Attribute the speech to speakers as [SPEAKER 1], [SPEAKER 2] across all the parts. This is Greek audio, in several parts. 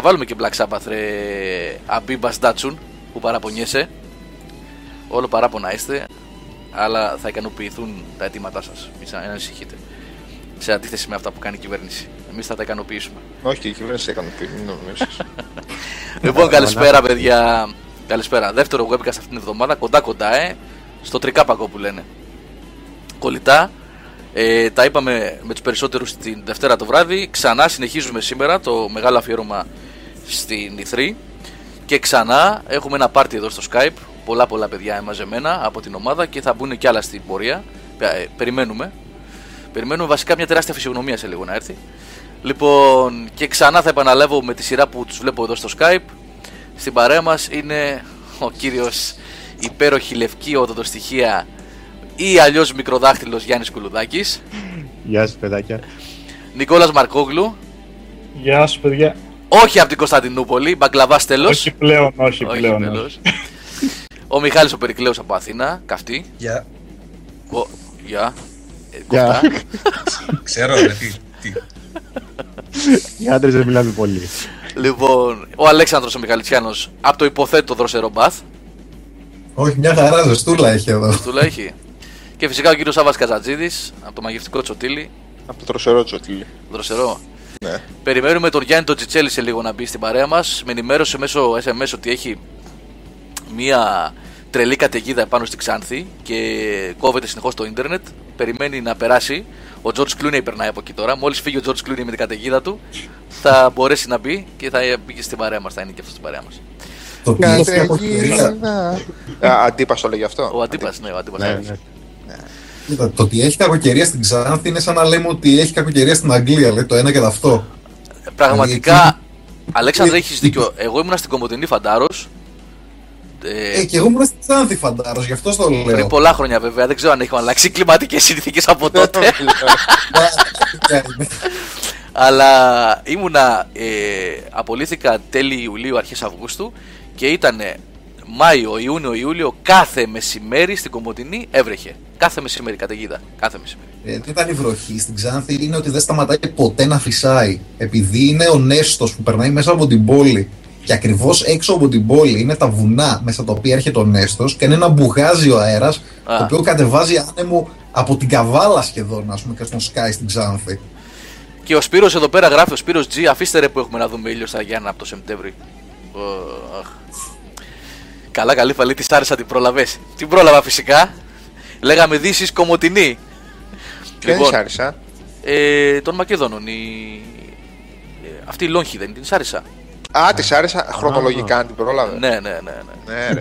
[SPEAKER 1] Θα βάλουμε και Black Sabbath ρε Αμπίμπα Ντάτσουν που παραπονιέσαι. Όλο παράπονα είστε, αλλά θα ικανοποιηθούν τα αιτήματά σας. Μην ανησυχείτε. Σε αντίθεση με αυτά που κάνει η κυβέρνηση. Εμείς θα τα ικανοποιήσουμε.
[SPEAKER 2] Όχι, και η κυβέρνηση θα ικανοποιεί. Μην νομίζεις.
[SPEAKER 1] Λοιπόν, καλησπέρα, παιδιά. Καλησπέρα. Δεύτερο webcast αυτήν την εβδομάδα. Κοντά κοντά, ε. Στο τρικάπακο που λένε. Κολλητά. Ε, τα είπαμε με τους περισσότερους την Δευτέρα το βράδυ. Ξανά συνεχίζουμε σήμερα το μεγάλο αφιέρωμα στην E3. Και ξανά έχουμε ένα πάρτι εδώ στο Skype. Πολλά πολλά παιδιά μαζεμένα από την ομάδα και θα μπουν και άλλα στην πορεία. Ε, περιμένουμε. Περιμένουμε βασικά μια τεράστια φυσιογνωμία σε λίγο να έρθει. Λοιπόν, και ξανά θα επαναλάβω με τη σειρά που τους βλέπω εδώ στο Skype. Στην παρέα μας είναι ο κύριος υπέροχη λευκή οδοντοστοιχεία ή αλλιώς μικροδάχτυλος Γιάννης Κουλουδάκης.
[SPEAKER 3] Γεια σας παιδάκια.
[SPEAKER 1] Νικόλας Μαρκόγλου.
[SPEAKER 4] Γεια σου, παιδιά.
[SPEAKER 1] Όχι από την Κωνσταντινούπολη, μπαγκλαβάς τέλος.
[SPEAKER 4] Όχι πλέον, όχι,
[SPEAKER 1] Όχι
[SPEAKER 4] πλέον.
[SPEAKER 1] τέλος. ο Μιχάλης ο Περικλέος από Αθήνα, καυτή.
[SPEAKER 5] Για.
[SPEAKER 1] Ο... Γεια. Ε,
[SPEAKER 3] Γεια.
[SPEAKER 1] κοφτά.
[SPEAKER 5] Ξέρω, ρε, τι. τι.
[SPEAKER 3] Οι άντρες δεν μιλάμε πολύ.
[SPEAKER 1] λοιπόν, ο Αλέξανδρος ο Μιχαλητσιάνος από το υποθέτω δροσερό μπαθ.
[SPEAKER 6] Όχι, μια χαρά ζεστούλα έχει εδώ.
[SPEAKER 1] Του έχει. Και φυσικά ο κύριος Σάβας Καζατζίδης από το μαγευτικό Τσοτήλι.
[SPEAKER 2] Από το τροσερό τσοτήλι.
[SPEAKER 1] Δροσερό.
[SPEAKER 2] Ναι.
[SPEAKER 1] Περιμένουμε τον Γιάννη τον Τσιτσέλη σε λίγο να μπει στην παρέα μας. Με ενημέρωσε μέσω SMS ότι έχει μία τρελή καταιγίδα επάνω στη Ξάνθη και κόβεται συνεχώς το ίντερνετ. Περιμένει να περάσει. Ο George Clooney περνάει από εκεί τώρα. Μόλις φύγει ο George Clooney με την καταιγίδα του, θα μπορέσει να μπει και θα μπει και στην παρέα μας. Θα είναι και αυτό στην παρέα μας.
[SPEAKER 6] Το οποίο έχει κακοκαιρία.
[SPEAKER 2] Α, Αντίπα το λέγει αυτό.
[SPEAKER 1] Ο Αντίπα, ναι, ο Αντίπας.
[SPEAKER 3] Ναι, ναι.
[SPEAKER 6] Κοίτα, Το ότι έχει κακοκαιρία στην Ξάνθη είναι σαν να λέμε ότι έχει κακοκαιρία στην Αγγλία. Λέει το ένα και το αυτό.
[SPEAKER 1] Πραγματικά, Αλέξανδρε, έχεις δίκιο. Εγώ ήμουν στην Κομωτινή Φαντάρος.
[SPEAKER 6] Ε, και εγώ ήμουν στην Ξάνθη φαντάρος, γι' αυτό το λέω.
[SPEAKER 1] Πριν πολλά χρόνια βέβαια, δεν ξέρω αν έχουν αλλάξει κλιματικές συνθήκες από τότε. Αλλά ήμουνα, ε, απολύθηκα τέλη Ιουλίου, αρχές Αυγούστου και ήταν Μάιο, Ιούνιο, Ιούλιο, κάθε μεσημέρι στην Κομωτινή έβρεχε. Κάθε μεσημέρι καταιγίδα. Κάθε μεσημέρι.
[SPEAKER 6] Ε, δεν ήταν η βροχή στην Ξάνθη, είναι ότι δεν σταματάει ποτέ να φυσάει. Επειδή είναι ο Νέστος που περνάει μέσα από την πόλη. Και ακριβώς έξω από την πόλη είναι τα βουνά μέσα τα οποία έρχεται ο Νέστος και είναι ένα μπουγάζιο αέρας το οποίο κατεβάζει άνεμο από την καβάλα σχεδόν, ας πούμε, και στον Sky στην Ξάνθη.
[SPEAKER 1] Και ο Σπύρος εδώ πέρα γράφει, ο Σπύρος G, αφήστε ρε που έχουμε να δούμε ήλιος στα Γιάννα από το Σεπτέμβρη. Ω, αχ. Καλά, καλή φαλή, τη άρεσα την πρόλαβες. Την πρόλαβα φυσικά. Λέγαμε δύσεις κομμωτινή.
[SPEAKER 2] Ποια είναι η Σάρισα.
[SPEAKER 1] ε, των Μακεδόνων. Η... ε, αυτή η Λόγχη δεν είναι, την Σάρισα.
[SPEAKER 2] Α, τη άρεσα χρονολογικά αν την πρόλαβε.
[SPEAKER 1] Ναι, ναι, ναι. ναι.
[SPEAKER 2] Ναι, ρε.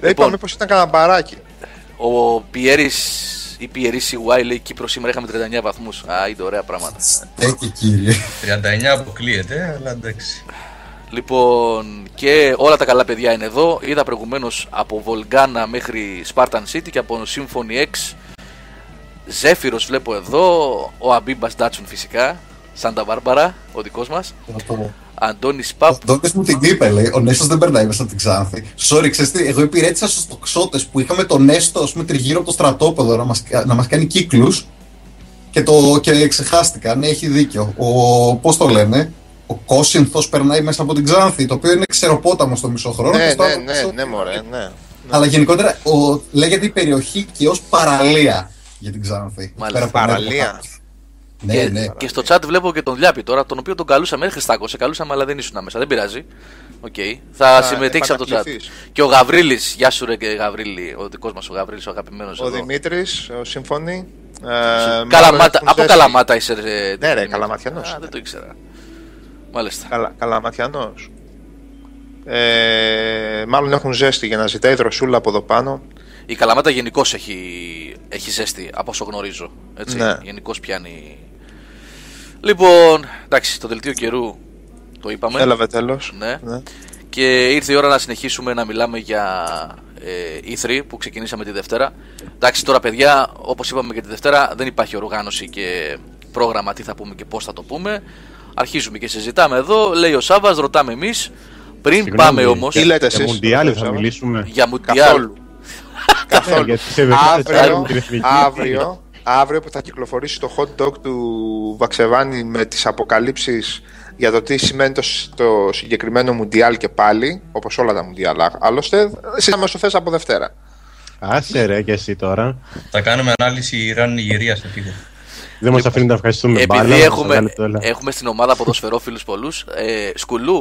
[SPEAKER 2] Δεν είπαμε μήπως ήταν κανένα μπαράκι.
[SPEAKER 1] Ο Πιέρης ή Πιερής CY λέει Κύπρο σήμερα είχαμε 39 βαθμούς. Α, είναι ωραία πράγματα.
[SPEAKER 6] Στέκει κύριε.
[SPEAKER 5] 39 αποκλείεται, αλλά εντάξει.
[SPEAKER 1] Λοιπόν, και όλα τα καλά παιδιά είναι εδώ. Είδα προηγουμένως από Βολγκάνα μέχρι Spartan City και από Symphony X. Ζέφυρος βλέπω εδώ. Ο Αμπίμπας Ντάτσουν φυσικά. Σάντα Βάρμπαρα, ο δικός μας. Αντώνης Παπ.
[SPEAKER 6] Ο Ντόκες μου την είπε, λέει. Ο Νέστος δεν περνάει μέσα από την Ξάνθη. Sorry, ξέρεις τι, εγώ υπηρέτησα στους τοξότες που είχαμε τον Νέστο, ας πούμε, τριγύρω από το στρατόπεδο να μας να μας κάνει κύκλους. Και, το, και ξεχάστηκα, ναι, έχει δίκιο. Ο, πώς το λένε, ο Κόσυνθος περνάει μέσα από την Ξάνθη, το οποίο είναι ξεροπόταμο στο μισό χρόνο.
[SPEAKER 2] Ναι,
[SPEAKER 6] και στο
[SPEAKER 2] ναι,
[SPEAKER 6] άλλο
[SPEAKER 2] ναι,
[SPEAKER 6] μισό-
[SPEAKER 2] ναι, μωρέ, ναι.
[SPEAKER 6] Αλλά γενικότερα ο, λέγεται η περιοχή και ως παραλία για την Ξάνθη.
[SPEAKER 1] Μάλιστα.
[SPEAKER 6] Πέρα από την
[SPEAKER 2] Παραλία.
[SPEAKER 6] έρευνα. Ναι,
[SPEAKER 1] και,
[SPEAKER 6] ναι.
[SPEAKER 1] και στο chat βλέπω και τον Λιάπη τώρα, τον οποίο τον καλούσαμε, δεν Χριστάκο, σε καλούσαμε, αλλά δεν ήσουν μέσα. Δεν πειράζει. Οκ. Θα συμμετείξεις από το chat.
[SPEAKER 2] επανακληθείς.
[SPEAKER 1] Και ο Γαβρίλης, γεια σου ρε και Γαβρίλη, ο δικός μας ο Γαβρίλης, ο αγαπημένος.
[SPEAKER 2] Ο Δημήτρης, ο Συμφωνή. ε,
[SPEAKER 1] Καλαμάτα,
[SPEAKER 2] έχουν
[SPEAKER 1] από
[SPEAKER 2] ζέστη.
[SPEAKER 1] Καλαμάτα είσαι. Ρε,
[SPEAKER 2] Ναι, ρε, Καλαματιανός.
[SPEAKER 1] Α, δεν το ήξερα. Μάλιστα.
[SPEAKER 2] Καλά, καλαματιανός. Ε, μάλλον έχουν ζέστη για να ζητάει δροσούλα από εδώ πάνω.
[SPEAKER 1] Η Καλαμάτα γενικώς έχει, έχει ζέστη, από όσο γνωρίζω. Έτσι.
[SPEAKER 2] Ναι.
[SPEAKER 1] Γενικώς πιάνει. Λοιπόν, εντάξει, το δελτίο καιρού το είπαμε.
[SPEAKER 2] Έλαβε τέλος.
[SPEAKER 1] Ναι. Και ήρθε η ώρα να συνεχίσουμε να μιλάμε για ε, E3 που ξεκινήσαμε τη Δευτέρα. Εντάξει, τώρα παιδιά, όπως είπαμε και τη Δευτέρα, δεν υπάρχει οργάνωση και πρόγραμμα τι θα πούμε και πώς θα το πούμε. Αρχίζουμε και συζητάμε εδώ. Λέει ο Σάβα, ρωτάμε εμείς. Πριν
[SPEAKER 3] Συγγνώμη,
[SPEAKER 1] πάμε όμω
[SPEAKER 2] Τι λέτε
[SPEAKER 3] Για
[SPEAKER 2] εσείς.
[SPEAKER 3] Μουντιάλ θα
[SPEAKER 2] Σάβα;
[SPEAKER 3] μιλήσουμε.
[SPEAKER 1] για Μουντιάλ.
[SPEAKER 2] Καθόλου. Καθόλου.
[SPEAKER 3] Γιατί σε δεκάδες
[SPEAKER 2] αύριο,
[SPEAKER 3] την εθνική.
[SPEAKER 2] αύριο, αύριο που θα κυκλοφορήσει το hot dog του Βαξεβάνη με τις αποκαλύψεις για το τι σημαίνει το, σ- το συγκεκριμένο Μουντιάλ και πάλι, όπως όλα τα Μουντιάλ άλλωστε, συζητάμε όσο θες από Δευτέρα.
[SPEAKER 3] Άσε ρε και εσύ τώρα.
[SPEAKER 5] Θα κάνουμε ανάλυση Ιράν-Νιγηρία στο φύγο.
[SPEAKER 3] Δεν μας αφήνει να ευχαριστούμε
[SPEAKER 1] Επειδή
[SPEAKER 3] μπάλα.
[SPEAKER 1] έχουμε,
[SPEAKER 3] μας βγάλετε όλα.
[SPEAKER 1] έχουμε στην ομάδα ποδοσφαιρόφιλους πολλούς, ε, σκουλού,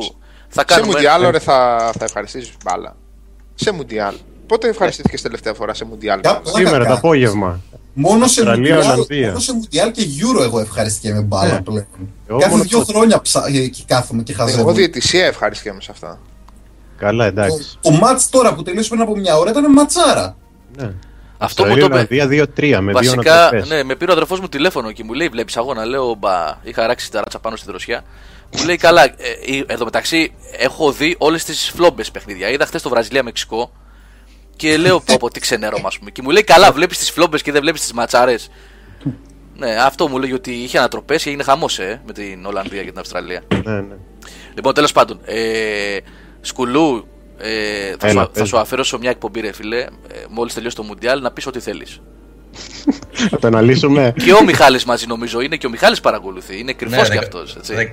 [SPEAKER 1] θα
[SPEAKER 2] Σε
[SPEAKER 1] κάνουμε...
[SPEAKER 2] Μουντιάλ, ρε, θα, θα ευχαριστήσεις μπάλα. Σε Μουντιάλ. Πότε ευχαριστήθηκες τελευταία φορά σε Μουντιάλ;
[SPEAKER 6] Κάπου-
[SPEAKER 2] μας;
[SPEAKER 3] Σήμερα το
[SPEAKER 6] Πλάκα.
[SPEAKER 3] απόγευμα.
[SPEAKER 6] Μόνο σε,
[SPEAKER 3] Αυστραλία,
[SPEAKER 6] μουντιάλ,
[SPEAKER 3] Ολλανδία.
[SPEAKER 6] μόνο σε Μουντιάλ και Euro εγώ ευχαριστήκε με μπάλα
[SPEAKER 3] Ναι.
[SPEAKER 6] πλέον.
[SPEAKER 3] Εγώ
[SPEAKER 6] Κάθε
[SPEAKER 3] μόνο
[SPEAKER 6] δύο
[SPEAKER 3] το-
[SPEAKER 6] χρόνια ψα... ε, και κάθομαι και χαζεύω.
[SPEAKER 2] Εγώ διαιτησία ευχαριστήκαμε σε αυτά.
[SPEAKER 3] Καλά, εντάξει.
[SPEAKER 6] Το, το μάτς τώρα που τελείωσε πριν από μια ώρα ήταν ματσάρα.
[SPEAKER 3] Ναι.
[SPEAKER 1] Αυτό μου το είπε.
[SPEAKER 3] Αυστραλία, Ολλανδία 2-3 με δύο
[SPEAKER 1] Βασικά,
[SPEAKER 3] ανατροπές.
[SPEAKER 1] ναι, με πήρε ο αδερφός μου τηλέφωνο και μου λέει: Βλέπεις αγώνα. Λέω: Μπα, είχα ράξει τα ράτσα πάνω στη δροσιά. Μου λέει: Καλά, ε, ε, εδώ μεταξύ έχω δει όλες τις φλόμπες παιχνίδια. Είδα χθες το Βραζιλία-Μεξικό και λέω: Πω, πω, τι ξενέρωμα, ας πούμε. Και μου λέει: Καλά, βλέπεις τις φλόμπες και δεν βλέπεις τις ματσάρες. ναι, αυτό μου λέει ότι είχε ανατροπές και έγινε χαμός ε, με την Ολλανδία και την Αυστραλία.
[SPEAKER 3] Ναι, ναι.
[SPEAKER 1] Λοιπόν, τέλος πάντων, ε, σκουλού, ε, θα,
[SPEAKER 3] Έλα,
[SPEAKER 1] σου, θα
[SPEAKER 3] πες.
[SPEAKER 1] σου αφιερώσω μια εκπομπή, ρε φίλε, ε, μόλις τελειώσει το Μουντιάλ, να πεις ό,τι θέλεις.
[SPEAKER 3] Θα το αναλύσουμε.
[SPEAKER 1] Και ο Μιχάλης μαζί νομίζω είναι και ο Μιχάλης παρακολουθεί. Είναι κρυφός
[SPEAKER 5] Ναι,
[SPEAKER 1] κι
[SPEAKER 5] ρε,
[SPEAKER 1] αυτός.
[SPEAKER 5] δε-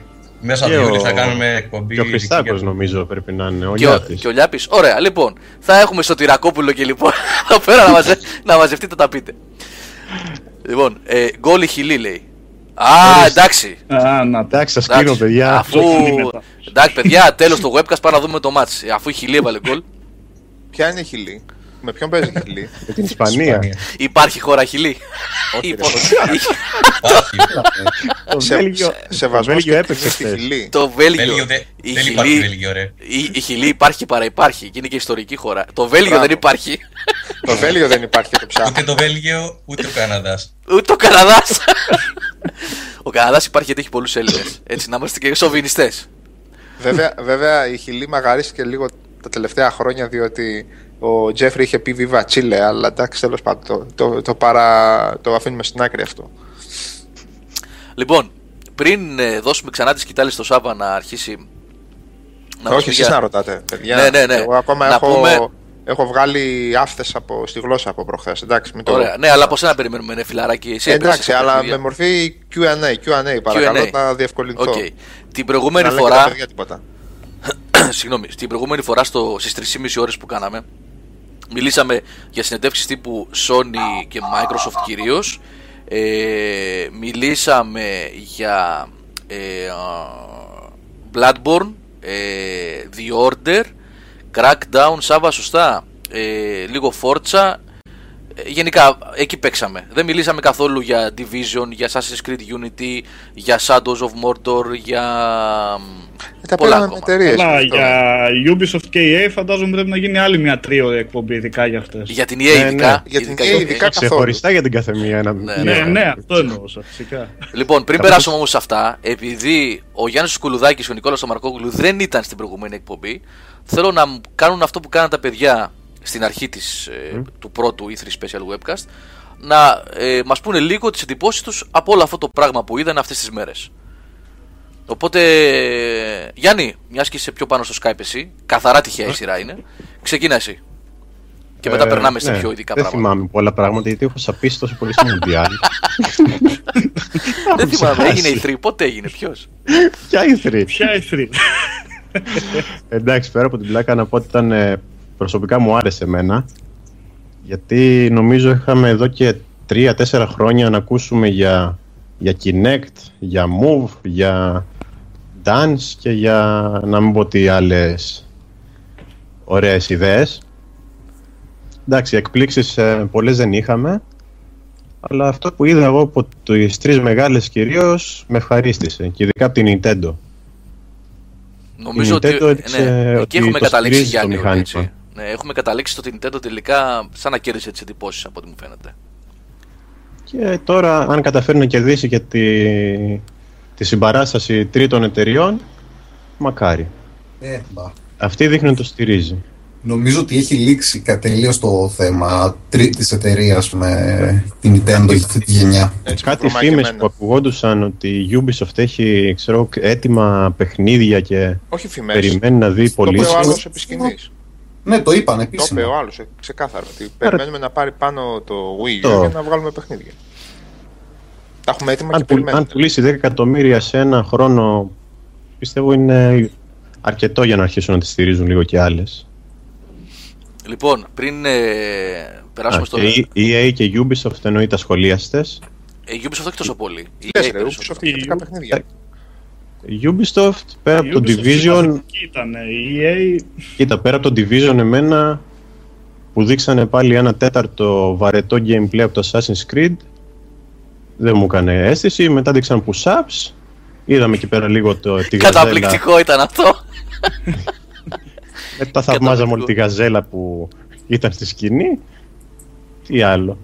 [SPEAKER 5] Μέσα
[SPEAKER 3] Και
[SPEAKER 5] από
[SPEAKER 3] ο-
[SPEAKER 5] Ιούλη θα κάνουμε εκπομπή.
[SPEAKER 3] Και ο
[SPEAKER 5] ειδική
[SPEAKER 3] Χριστάκος
[SPEAKER 5] για-
[SPEAKER 3] νομίζω πρέπει να είναι. Ο
[SPEAKER 1] Και ο,
[SPEAKER 3] Λιάπης.
[SPEAKER 1] και ο Λιάπης. Ωραία, λοιπόν. Θα έχουμε στο Τυρακόπουλο και λοιπόν. εδώ πέρα να, μαζε, να μαζευτείτε τα πείτε. Λοιπόν, ε, γκολ η Χιλή λέει. Α, εντάξει.
[SPEAKER 4] Α, να τα.
[SPEAKER 3] Εντάξει, σας
[SPEAKER 1] εντάξει.
[SPEAKER 3] κλείνω, παιδιά.
[SPEAKER 1] Αφού.
[SPEAKER 4] Ζωντανή μετά.
[SPEAKER 1] Εντάξει, παιδιά, τέλος το webcast πάμε να δούμε το match. Αφού η Χιλή έβαλε γκολ.
[SPEAKER 2] Ποια είναι η Χιλή; Με ποιον παίζεις η Χιλή;
[SPEAKER 3] Με την Ισπανία.
[SPEAKER 5] Ισπανία.
[SPEAKER 1] Υπάρχει χώρα Χιλή.
[SPEAKER 2] Όχι, ρε,
[SPEAKER 1] Λοιπόν,
[SPEAKER 5] Υπάρχει.
[SPEAKER 3] Το
[SPEAKER 2] Σε-
[SPEAKER 3] Βέλγιο,
[SPEAKER 2] σε-
[SPEAKER 3] το
[SPEAKER 2] Σεβασμός
[SPEAKER 3] Βέλγιο
[SPEAKER 2] και
[SPEAKER 3] έπαιξε
[SPEAKER 2] στη
[SPEAKER 3] χθες.
[SPEAKER 2] Χιλή.
[SPEAKER 1] το Βέλγιο.
[SPEAKER 5] Βέλγιο δεν
[SPEAKER 1] η
[SPEAKER 5] δεν
[SPEAKER 1] Χιλή-
[SPEAKER 5] υπάρχει Βέλγιο, ρε.
[SPEAKER 1] Η, η Χιλή υπάρχει παρά υπάρχει και είναι και ιστορική χώρα. Το Βέλγιο
[SPEAKER 2] Μπράβο.
[SPEAKER 1] δεν υπάρχει.
[SPEAKER 2] Το Βέλγιο δεν υπάρχει το ψάχνω.
[SPEAKER 5] Ούτε το Βέλγιο, ούτε ο Καναδάς.
[SPEAKER 1] Ούτε ο Καναδάς. ο Καναδάς υπάρχει γιατί έχει πολλούς Έλληνες. Έτσι, να είμαστε και σοβινιστές.
[SPEAKER 2] βέβαια, βέβαια η Χιλή μαγαρίστηκε λίγο τα τελευταία χρόνια διότι ο Τζέφρι είχε πει Viva Chile, αλλά εντάξει τέλος πάντων το, το, το, παρα, το αφήνουμε στην άκρη αυτό.
[SPEAKER 1] Λοιπόν, πριν ε, δώσουμε ξανά τη σκυτάλη στο Σάβα να αρχίσει. Να μας
[SPEAKER 2] Όχι
[SPEAKER 1] πει
[SPEAKER 2] εσείς
[SPEAKER 1] για-
[SPEAKER 2] να ρωτάτε, παιδιά.
[SPEAKER 1] Ναι, ναι, ναι.
[SPEAKER 2] Εγώ ακόμα
[SPEAKER 1] Να
[SPEAKER 2] έχω,
[SPEAKER 1] πούμε-
[SPEAKER 2] έχω βγάλει άφθες από, στη γλώσσα από προχθές. Εντάξει, μην το...
[SPEAKER 1] Ωραία, ναι, αλλά από σένα περιμένουμε, ναι, φιλαράκι. Εσύ έπαιζες
[SPEAKER 2] Εντάξει,
[SPEAKER 1] στα
[SPEAKER 2] αλλά
[SPEAKER 1] παιχνίδια.
[SPEAKER 2] με μορφή Q&A, Q&A παρακαλώ
[SPEAKER 1] Q&A.
[SPEAKER 2] να διευκολυνθώ.
[SPEAKER 1] Οκ. Την προηγούμενη
[SPEAKER 2] Να λέτε τα
[SPEAKER 1] φορά.
[SPEAKER 2] παιδιά τίποτα.
[SPEAKER 1] συγγνώμη, την προηγούμενη φορά στο, στις 3,5 ώρες που κάναμε μιλήσαμε για συνεντεύξεις τύπου Sony και Microsoft κυρίως. Ε, μιλήσαμε για ε, α, Bloodborne ε, The Order Crackdown, Σάβα σωστά ε, λίγο Forza ε, Γενικά, εκεί παίξαμε. Δεν μιλήσαμε καθόλου για Division, για Assassin's Creed Unity, για Shadows of Mordor, για
[SPEAKER 2] Ε, τα
[SPEAKER 1] πολλά
[SPEAKER 2] πήραμε με
[SPEAKER 1] ακόμα.
[SPEAKER 2] εταιρείες.
[SPEAKER 4] Αλλά
[SPEAKER 2] αυτό.
[SPEAKER 4] για Ubisoft και EA φαντάζομαι πρέπει να γίνει άλλη μια τρίωρη εκπομπή ειδικά για αυτές.
[SPEAKER 1] Για την EA
[SPEAKER 3] Ναι,
[SPEAKER 1] ειδικά.
[SPEAKER 3] ναι.
[SPEAKER 2] Για την
[SPEAKER 1] ειδικά
[SPEAKER 2] EA
[SPEAKER 1] για-
[SPEAKER 2] ειδικά. καθόλου.
[SPEAKER 3] Ξεχωριστά για την καθεμία. Ένα...
[SPEAKER 1] Ναι,
[SPEAKER 4] Ναι, ναι, αυτό εννοούσα φυσικά.
[SPEAKER 1] Λοιπόν, πριν
[SPEAKER 3] Καθώς-
[SPEAKER 1] περάσουμε όμως σε αυτά, επειδή ο Γιάννης Κουλουδάκη και ο Νικόλας Μαρκόγλου δεν ήταν στην προηγούμενη εκπομπή, θέλω να μου κάνουν αυτό που κάναν τα παιδιά στην αρχή της, ε, του πρώτου E3 Special Webcast, να ε, μας πούνε λίγο τις εντυπώσεις τους από όλο αυτό το πράγμα που είδαν αυτές τις μέρες. Οπότε, Γιάννη, μιας και είσαι πιο πάνω στο Skype εσύ, καθαρά τυχαία η σειρά είναι, ξεκίνα εσύ. Και μετά
[SPEAKER 3] Ε,
[SPEAKER 1] περνάμε σε
[SPEAKER 3] ναι,
[SPEAKER 1] πιο ειδικά
[SPEAKER 3] Δεν
[SPEAKER 1] πράγματα.
[SPEAKER 3] θυμάμαι πολλά πράγματα γιατί έχω σαπίσει τόσο πολύ στο Μουντιάλ.
[SPEAKER 1] Δεν θυμάμαι,
[SPEAKER 3] ξεχάσει.
[SPEAKER 1] έγινε η 3, πότε έγινε, ποιος;
[SPEAKER 3] Ποια ήθρη.
[SPEAKER 4] Ποια η 3.
[SPEAKER 3] Εντάξει, πέρα από την πλάκα να πω ότι ήταν ε, προσωπικά μου άρεσε εμένα. Γιατί νομίζω είχαμε εδώ και 3-4 χρόνια να ακούσουμε για, για Kinect, για Move, για Dance και για να μην πω τι άλλες ωραίες ιδέες. Εντάξει, εκπλήξεις ε, πολλές δεν είχαμε. Αλλά αυτό που είδα εγώ από τις τρεις μεγάλες κυρίως με ευχαρίστησε. Και ειδικά από την Nintendo.
[SPEAKER 1] Νομίζω
[SPEAKER 3] Η
[SPEAKER 1] ότι,
[SPEAKER 3] Nintendo έδειξε
[SPEAKER 1] ναι,
[SPEAKER 3] ότι
[SPEAKER 1] εκεί έχουμε
[SPEAKER 3] το
[SPEAKER 1] καταλήξει
[SPEAKER 3] στηρίζει το
[SPEAKER 1] Γιάννη.
[SPEAKER 3] μηχάνημα.
[SPEAKER 1] Έτσι. Ναι, έχουμε καταλήξει στο ότι η Nintendo τελικά σαν να κέρδισε τις εντυπώσεις από ό,τι μου φαίνεται.
[SPEAKER 3] Και τώρα, αν καταφέρει να κερδίσει και τη, τη συμπαράσταση τρίτων εταιριών, μακάρι.
[SPEAKER 6] Ε, μπα.
[SPEAKER 3] Αυτή δείχνει να το στηρίζει.
[SPEAKER 6] Νομίζω ότι έχει λήξει τελείω το θέμα τρίτης εταιρείας με την Nintendo για αυτή τη γενιά.
[SPEAKER 2] Έτσι,
[SPEAKER 3] Κάτι
[SPEAKER 2] βρωμά και
[SPEAKER 3] φήμες
[SPEAKER 2] εμένα.
[SPEAKER 3] που ακουγόντουσαν ότι η Ubisoft έχει ξέρω, έτοιμα παιχνίδια και
[SPEAKER 2] Όχι φημές.
[SPEAKER 3] περιμένει να δει
[SPEAKER 2] Το είπε
[SPEAKER 3] πωλήσεις.
[SPEAKER 2] ο άλλος επί σκηνής.
[SPEAKER 6] Ναι, το είπαν
[SPEAKER 2] Το είπε ο
[SPEAKER 6] επίσημα.
[SPEAKER 2] άλλος ε, ξεκάθαρα. Ότι περιμένουμε να πάρει πάνω το Wii U
[SPEAKER 3] Το.
[SPEAKER 2] για να βγάλουμε παιχνίδια. Τα έχουμε έτοιμα και
[SPEAKER 3] Αν, πουλ- αν
[SPEAKER 2] περιμένουμε.
[SPEAKER 3] πουλήσει 10 εκατομμύρια σε ένα χρόνο πιστεύω είναι αρκετό για να αρχίσουν να τη στηρίζουν λίγο και άλλες.
[SPEAKER 1] Λοιπόν, πριν ε, περάσουμε στο.
[SPEAKER 3] Και EA και Ubisoft εννοείται ασχολίαστες.
[SPEAKER 1] Ε, Ubisoft όχι τόσο πολύ.
[SPEAKER 2] Τι
[SPEAKER 1] EA
[SPEAKER 2] λες ρε,
[SPEAKER 1] περισσότερο.
[SPEAKER 2] Ubisoft είχε δικά παιχνίδια.
[SPEAKER 3] Ubisoft πέρα από το
[SPEAKER 4] Η Ubisoft
[SPEAKER 3] Division,
[SPEAKER 4] Ήταν η EA.
[SPEAKER 3] κοίτα πέρα από το Division εμένα που δείξανε πάλι ένα τέταρτο βαρετό gameplay από το Assassin's Creed δεν μου έκανε αίσθηση, μετά δείξαν push-ups. Είδαμε εκεί πέρα λίγο το, τη γαζέλα.
[SPEAKER 1] Καταπληκτικό ήταν αυτό.
[SPEAKER 3] μετά θαυμάζαμε όλη τη γαζέλα που ήταν στη σκηνή. Τι άλλο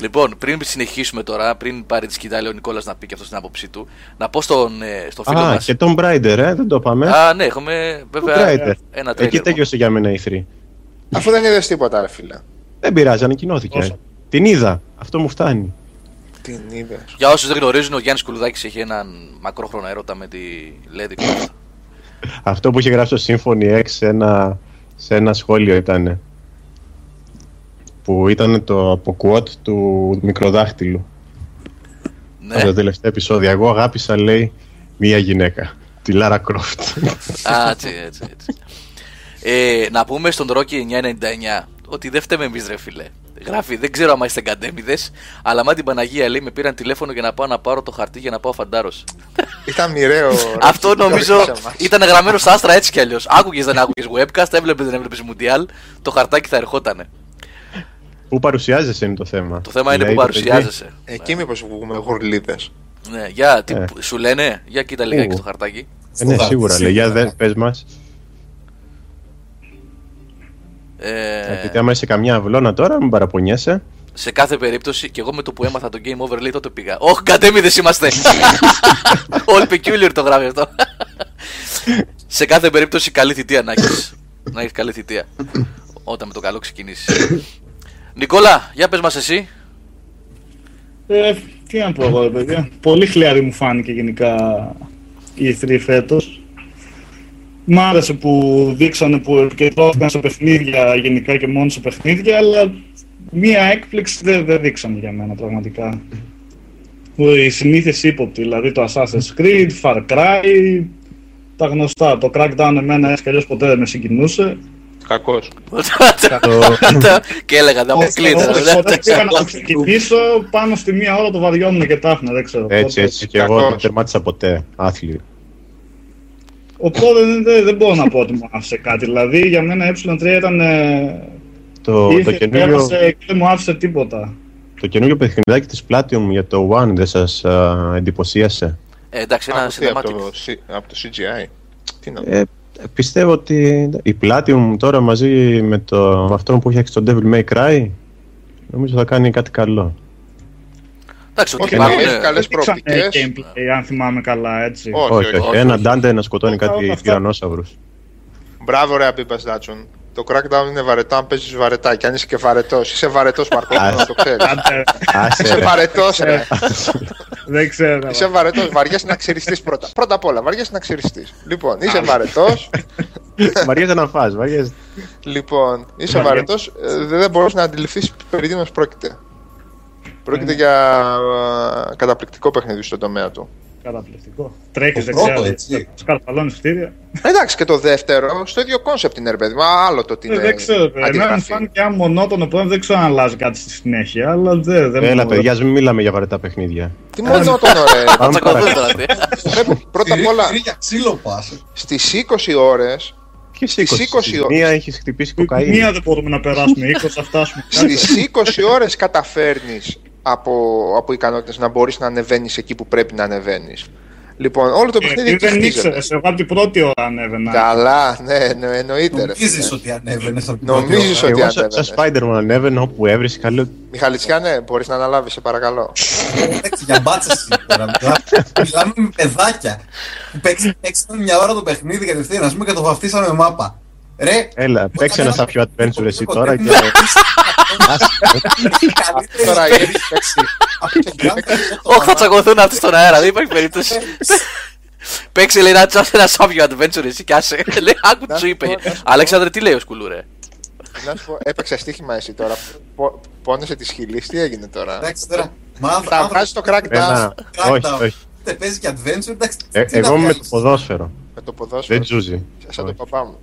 [SPEAKER 1] Λοιπόν, πριν συνεχίσουμε τώρα, πριν πάρει τη σκητάλη ο Νικόλας να πει και αυτό την άποψή του, να πω στον, ε, στο φίλο
[SPEAKER 3] Α,
[SPEAKER 1] μας.
[SPEAKER 3] και τον Brider, ε, δεν το είπαμε.
[SPEAKER 1] Α, ναι, έχουμε
[SPEAKER 3] Τον
[SPEAKER 1] βέβαια
[SPEAKER 3] Brider.
[SPEAKER 1] ένα
[SPEAKER 3] Εκεί
[SPEAKER 1] τρέλερ.
[SPEAKER 3] τέλειωσε για μένα η 3.
[SPEAKER 2] Αφού δεν είδες τίποτα ρε φίλε.
[SPEAKER 3] Δεν πειράζει, ανακοινώθηκε.
[SPEAKER 4] Όσο.
[SPEAKER 3] Την είδα. Αυτό μου φτάνει.
[SPEAKER 2] Την είδες.
[SPEAKER 1] Για όσους δεν γνωρίζουν, ο Γιάννης Κουλουδάκης έχει έναν μακρόχρονο έρωτα με τη Lady Croft.
[SPEAKER 3] Αυτό που είχε γράψει ο Symphony X σε ένα, σε ένα σχόλιο ήταν. Που ήταν το από quote του μικροδάχτυλου.
[SPEAKER 1] ναι.
[SPEAKER 3] Από το τελευταίο επεισόδιο. Εγώ αγάπησα, λέει, μία γυναίκα. Τη Λάρα Κρόφτ.
[SPEAKER 1] Α, έτσι, έτσι, έτσι. Ε, να πούμε στον Ρόκι 999 ότι δεν φταίμε εμείς, ρε φίλε. Γράφει, δεν ξέρω αν είστε καντέμιδε, αλλά μα την Παναγία λέει με πήραν τηλέφωνο για να πάω να πάρω το χαρτί για να πάω φαντάρος.
[SPEAKER 2] Ήταν μοιραίο. ρε.
[SPEAKER 1] Αυτό νομίζω
[SPEAKER 2] Σε εμάς.
[SPEAKER 1] ήταν γραμμένο στα άστρα έτσι κι αλλιώς. Άκουγες, δεν άκουγες webcast, έβλεπες, δεν έβλεπες Mundial, το χαρτάκι θα ερχότανε.
[SPEAKER 3] Πού παρουσιάζεσαι είναι το θέμα.
[SPEAKER 1] Το θέμα είναι
[SPEAKER 3] Λέει
[SPEAKER 1] που
[SPEAKER 3] το παιδί.
[SPEAKER 1] παρουσιάζεσαι.
[SPEAKER 2] Εκεί μήπως βγούμε γουρλίδες.
[SPEAKER 1] Ναι, για, τι,
[SPEAKER 3] Ε.
[SPEAKER 1] σου λένε, για κοίτα λιγάκι
[SPEAKER 3] Πού;
[SPEAKER 1] το χαρτάκι.
[SPEAKER 3] Ε, ναι,
[SPEAKER 6] Στο
[SPEAKER 3] σίγουρα.
[SPEAKER 6] δάχτυλο,
[SPEAKER 3] Λέει, για
[SPEAKER 6] σίγουρα.
[SPEAKER 3] δεν, πες μας.
[SPEAKER 1] Ε,
[SPEAKER 3] Γιατί άμα είσαι καμιά αυλώνα τώρα, μην παραπονιέσαι.
[SPEAKER 1] σε κάθε περίπτωση, και εγώ με το που έμαθα το game over λέει τότε πήγα. Όχι, κατέμιδε είμαστε! All peculiar το γράφεις αυτό. σε κάθε περίπτωση, καλή θητεία να έχει. να έχεις καλή θητεία. Όταν με το καλό ξεκινήσεις. Νικόλα, για πες μας εσύ.
[SPEAKER 4] Ε, τι να πω εγώ, ρε παιδιά. Πολύ χλιαρή μου φάνηκε γενικά η E3 φέτος. Μ' άρεσε που δείξανε που επικεντρώθηκαν σε παιχνίδια γενικά και μόνο σε παιχνίδια, αλλά μία έκπληξη δεν, δεν δείξανε για μένα πραγματικά. Οι συνήθειες ύποπτοι, δηλαδή το Assassin's Creed, Far Cry, τα γνωστά. Το Crackdown εμένα έτσι κι αλλιώς ποτέ δεν με συγκινούσε.
[SPEAKER 2] Κακός.
[SPEAKER 1] και έλεγα, να μου κλείτρα.
[SPEAKER 4] Όσες φορές πήγα να το ξεκινήσω, πάνω στη μία ώρα το βαριόμουν και τάφνα, δεν ξέρω.
[SPEAKER 3] Έτσι,
[SPEAKER 4] Οπότε-
[SPEAKER 3] έτσι. Και εγώ
[SPEAKER 2] Κακός.
[SPEAKER 3] δεν τερμάτισα ποτέ άθλιο.
[SPEAKER 4] Οπότε δεν, δεν, δεν μπορώ να πω ότι μου άφησε κάτι. Δηλαδή για μένα ε3 ήταν. ε,
[SPEAKER 3] Το, το,
[SPEAKER 4] ήρθε,
[SPEAKER 3] καινούριο,
[SPEAKER 4] πέρασε και δεν μου άφησε τίποτα.
[SPEAKER 3] το καινούριο παιχνιδάκι της Platinum για το One δεν σας α, εντυπωσίασε;
[SPEAKER 1] Ε, εντάξει, ένα
[SPEAKER 2] Α, τι, από,
[SPEAKER 1] cinematic.
[SPEAKER 2] το, C- από το CGI. Τι να
[SPEAKER 3] Ε, πιστεύω ότι η Platinum τώρα μαζί με, το, με αυτόν που έχει φτιάξει το Devil May Cry νομίζω θα κάνει κάτι καλό.
[SPEAKER 1] Εντάξει, ότι
[SPEAKER 2] Όχι,
[SPEAKER 1] υπάρχουν.
[SPEAKER 2] έχει
[SPEAKER 1] ε,
[SPEAKER 2] καλές
[SPEAKER 4] Δείξανε
[SPEAKER 2] προοπτικές.
[SPEAKER 4] gameplay, αν θυμάμαι καλά, έτσι.
[SPEAKER 2] Όχι,
[SPEAKER 3] όχι,
[SPEAKER 2] όχι.
[SPEAKER 3] όχι.
[SPEAKER 1] όχι,
[SPEAKER 3] Ένα
[SPEAKER 1] όχι.
[SPEAKER 3] Dante να σκοτώνει
[SPEAKER 4] Αυτά-
[SPEAKER 3] κάτι
[SPEAKER 4] αυτά-
[SPEAKER 3] τυρανόσαυρους.
[SPEAKER 2] Μπράβο, ρε Αμπίπα Ντάτσον. Το crackdown είναι βαρετό αν παίζεις βαρετά. Και αν είσαι και βαρετός, είσαι βαρετός Μαρκό,
[SPEAKER 3] Ας.
[SPEAKER 2] να το ξέρεις.
[SPEAKER 4] Άντε,
[SPEAKER 3] Άσε
[SPEAKER 2] Είσαι
[SPEAKER 3] ρε.
[SPEAKER 2] βαρετός, ρε.
[SPEAKER 4] δεν ξέρω.
[SPEAKER 2] Είσαι βαρετός. Βαριέσαι να ξυριστείς πρώτα. Πρώτα απ' όλα, βαριέσαι να ξυριστείς. Λοιπόν, είσαι βαρετός.
[SPEAKER 3] Βαριέσαι να φας, βαριέσαι.
[SPEAKER 2] Λοιπόν, είσαι
[SPEAKER 4] Βαριέσαι.
[SPEAKER 2] βαρετός. Δεν μπορείς να αντιληφθείς περί τίνος πρόκειται. Πρόκειται για ε, καταπληκτικό παιχνίδι στον τομέα του.
[SPEAKER 4] Καταπληκτικό. Τρέχεις
[SPEAKER 6] Το
[SPEAKER 4] δεξιά.
[SPEAKER 6] πρώτο, έτσι.
[SPEAKER 4] Σκαρφαλώνεις κτίρια.
[SPEAKER 2] Εντάξει και το δεύτερο, στο ίδιο concept είναι ρε παιδί μου. Άλλο το ότι
[SPEAKER 4] Ε,
[SPEAKER 2] είναι.
[SPEAKER 4] δεν ξέρω. παιδιά. Εμένα μου
[SPEAKER 2] αντιγραφή.
[SPEAKER 4] φάνηκε ένα μονότονο που δεν ξέρω αν αλλάζει κάτι στη συνέχεια. Αλλά δεν, δεν
[SPEAKER 3] Έλα
[SPEAKER 4] μου-
[SPEAKER 3] παιδιά, ας μην μιλάμε για βαρετά παιχνίδια.
[SPEAKER 2] Τι μονότονο ρε.
[SPEAKER 1] Θα
[SPEAKER 3] Πάμε
[SPEAKER 1] τσακωθούν
[SPEAKER 3] παρακάτω.
[SPEAKER 1] τώρα. τι;
[SPEAKER 2] Πρέπει πρώτα απ' όλα
[SPEAKER 6] Για ξύλο πας.
[SPEAKER 2] στις 20 ώρες.
[SPEAKER 3] Και
[SPEAKER 2] Στις 20
[SPEAKER 3] 20
[SPEAKER 2] ώρες.
[SPEAKER 3] Μία έχεις χτυπήσει κοκαίνη.
[SPEAKER 4] Μία δεν μπορούμε να περάσουμε. 20 θα φτάσουμε.
[SPEAKER 2] Στις 20 ώρες καταφέρνεις από, από ικανότητες να μπορείς να ανεβαίνεις εκεί που πρέπει να ανεβαίνεις. Λοιπόν, όλο το παιχνίδι
[SPEAKER 4] Γιατί
[SPEAKER 2] εκεί
[SPEAKER 4] δεν
[SPEAKER 2] χτίζεται.
[SPEAKER 4] ήξερε. Εγώ από την πρώτη ώρα ανέβαινα.
[SPEAKER 2] Καλά, ναι, ναι, εννοείται. ρε
[SPEAKER 6] Νομίζεις
[SPEAKER 2] φίλε.
[SPEAKER 6] ότι ανέβαινες από την
[SPEAKER 2] Νομίζεις
[SPEAKER 6] πρώτη ώρα.
[SPEAKER 2] ότι
[SPEAKER 3] Εγώ σαν
[SPEAKER 2] ανέβαινες.
[SPEAKER 3] σαν Spider-Man ανέβαινα όπου έβρισκα καλό.
[SPEAKER 2] Μιχαλητσιά, ναι, μπορείς να αναλάβεις, σε παρακαλώ.
[SPEAKER 6] Εντάξει, για μπάτσες σήμερα. Μιλάμε- Μιλάμε με παιδάκια. Που παίξαν παίξαν μια ώρα το παιχνίδι κατευθείαν, ας πούμε, και το βαφτίσαμε με μάπα. Ρε,
[SPEAKER 3] Έλα, παίξε ένα σάπιο adventure εσύ τώρα και...
[SPEAKER 2] Τώρα είναι παίξει.
[SPEAKER 1] Όχι, θα τσακωθούν αυτοί στον αέρα, δεν υπάρχει περίπτωση. Παίξε λέει ένα τσάσε ένα σάπιο adventure εσύ και άσε. Λέει, άκου τι σου είπε. Αλέξανδρε, τι λέει ο σκουλούρε;
[SPEAKER 2] Να σου πω, έπαιξε στοίχημα εσύ τώρα. Πο- Πόνεσαι τη χιλή, τι έγινε τώρα;
[SPEAKER 6] Εντάξει τώρα. Μα
[SPEAKER 2] Θα βγάζεις το crackdown.
[SPEAKER 3] Ένα...
[SPEAKER 6] Crackdown.
[SPEAKER 3] Όχι, όχι.
[SPEAKER 6] είτε παίζει και adventure, εντάξει.
[SPEAKER 3] Ε,
[SPEAKER 6] τι να
[SPEAKER 3] εγώ με το
[SPEAKER 6] βγάλεις.
[SPEAKER 3] ποδόσφαιρο.
[SPEAKER 2] Με το ποδόσφαιρο.
[SPEAKER 3] Δεν τζούζει.
[SPEAKER 2] Σαν τον παπά μου.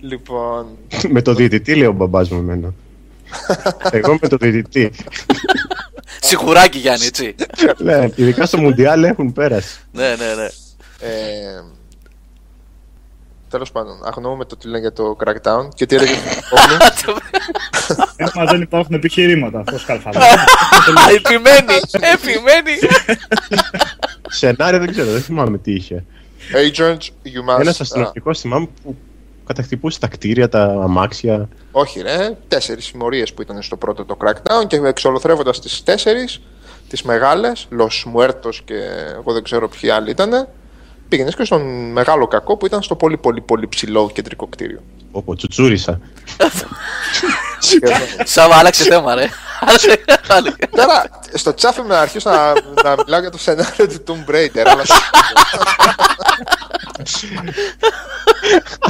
[SPEAKER 2] Λοιπόν,
[SPEAKER 3] με το διαιτητή λέει ο μπαμπάς μου εμένα. Εγώ με το διαιτητή.
[SPEAKER 1] Σιγουράκι Γιάννη, έτσι.
[SPEAKER 3] ναι, ειδικά στο Μουντιάλ έχουν πέρασει.
[SPEAKER 1] ναι, ναι, ναι.
[SPEAKER 2] ε, τέλος πάντων, αγνοούμε το τι λένε για το crackdown και τι έλεγε ο Κόγλου.
[SPEAKER 4] Έμα δεν υπάρχουν επιχειρήματα. Αυτός σκαλφαλά.
[SPEAKER 1] Επιμένει, επιμένει.
[SPEAKER 3] Σενάριο δεν ξέρω, δεν θυμάμαι τι είχε.
[SPEAKER 2] Agents, you must...
[SPEAKER 3] Ένας
[SPEAKER 2] Α,
[SPEAKER 3] αστυνομικός θυμάμαι που κατακτυπούσε τα κτίρια, τα αμάξια.
[SPEAKER 2] όχι ρε, τέσσερις συμμορίες που ήταν στο πρώτο το crackdown και εξολοθρεύοντας τις τέσσερις, τις μεγάλες, Los Muertos και εγώ δεν ξέρω ποιοι άλλοι ήταν, πήγαινες και στον μεγάλο κακό που ήταν στο πολύ πολύ πολύ ψηλό κεντρικό κτίριο.
[SPEAKER 3] Όπω τσουτσούρισα.
[SPEAKER 2] Και-
[SPEAKER 1] Σάβα, άλλαξε θέμα, ρε. Άλλαξε- άλλαξε.
[SPEAKER 2] Τώρα, στο τσάφι με αρχίσω να, να μιλάω για το σενάριο του Tomb Raider, αλλά...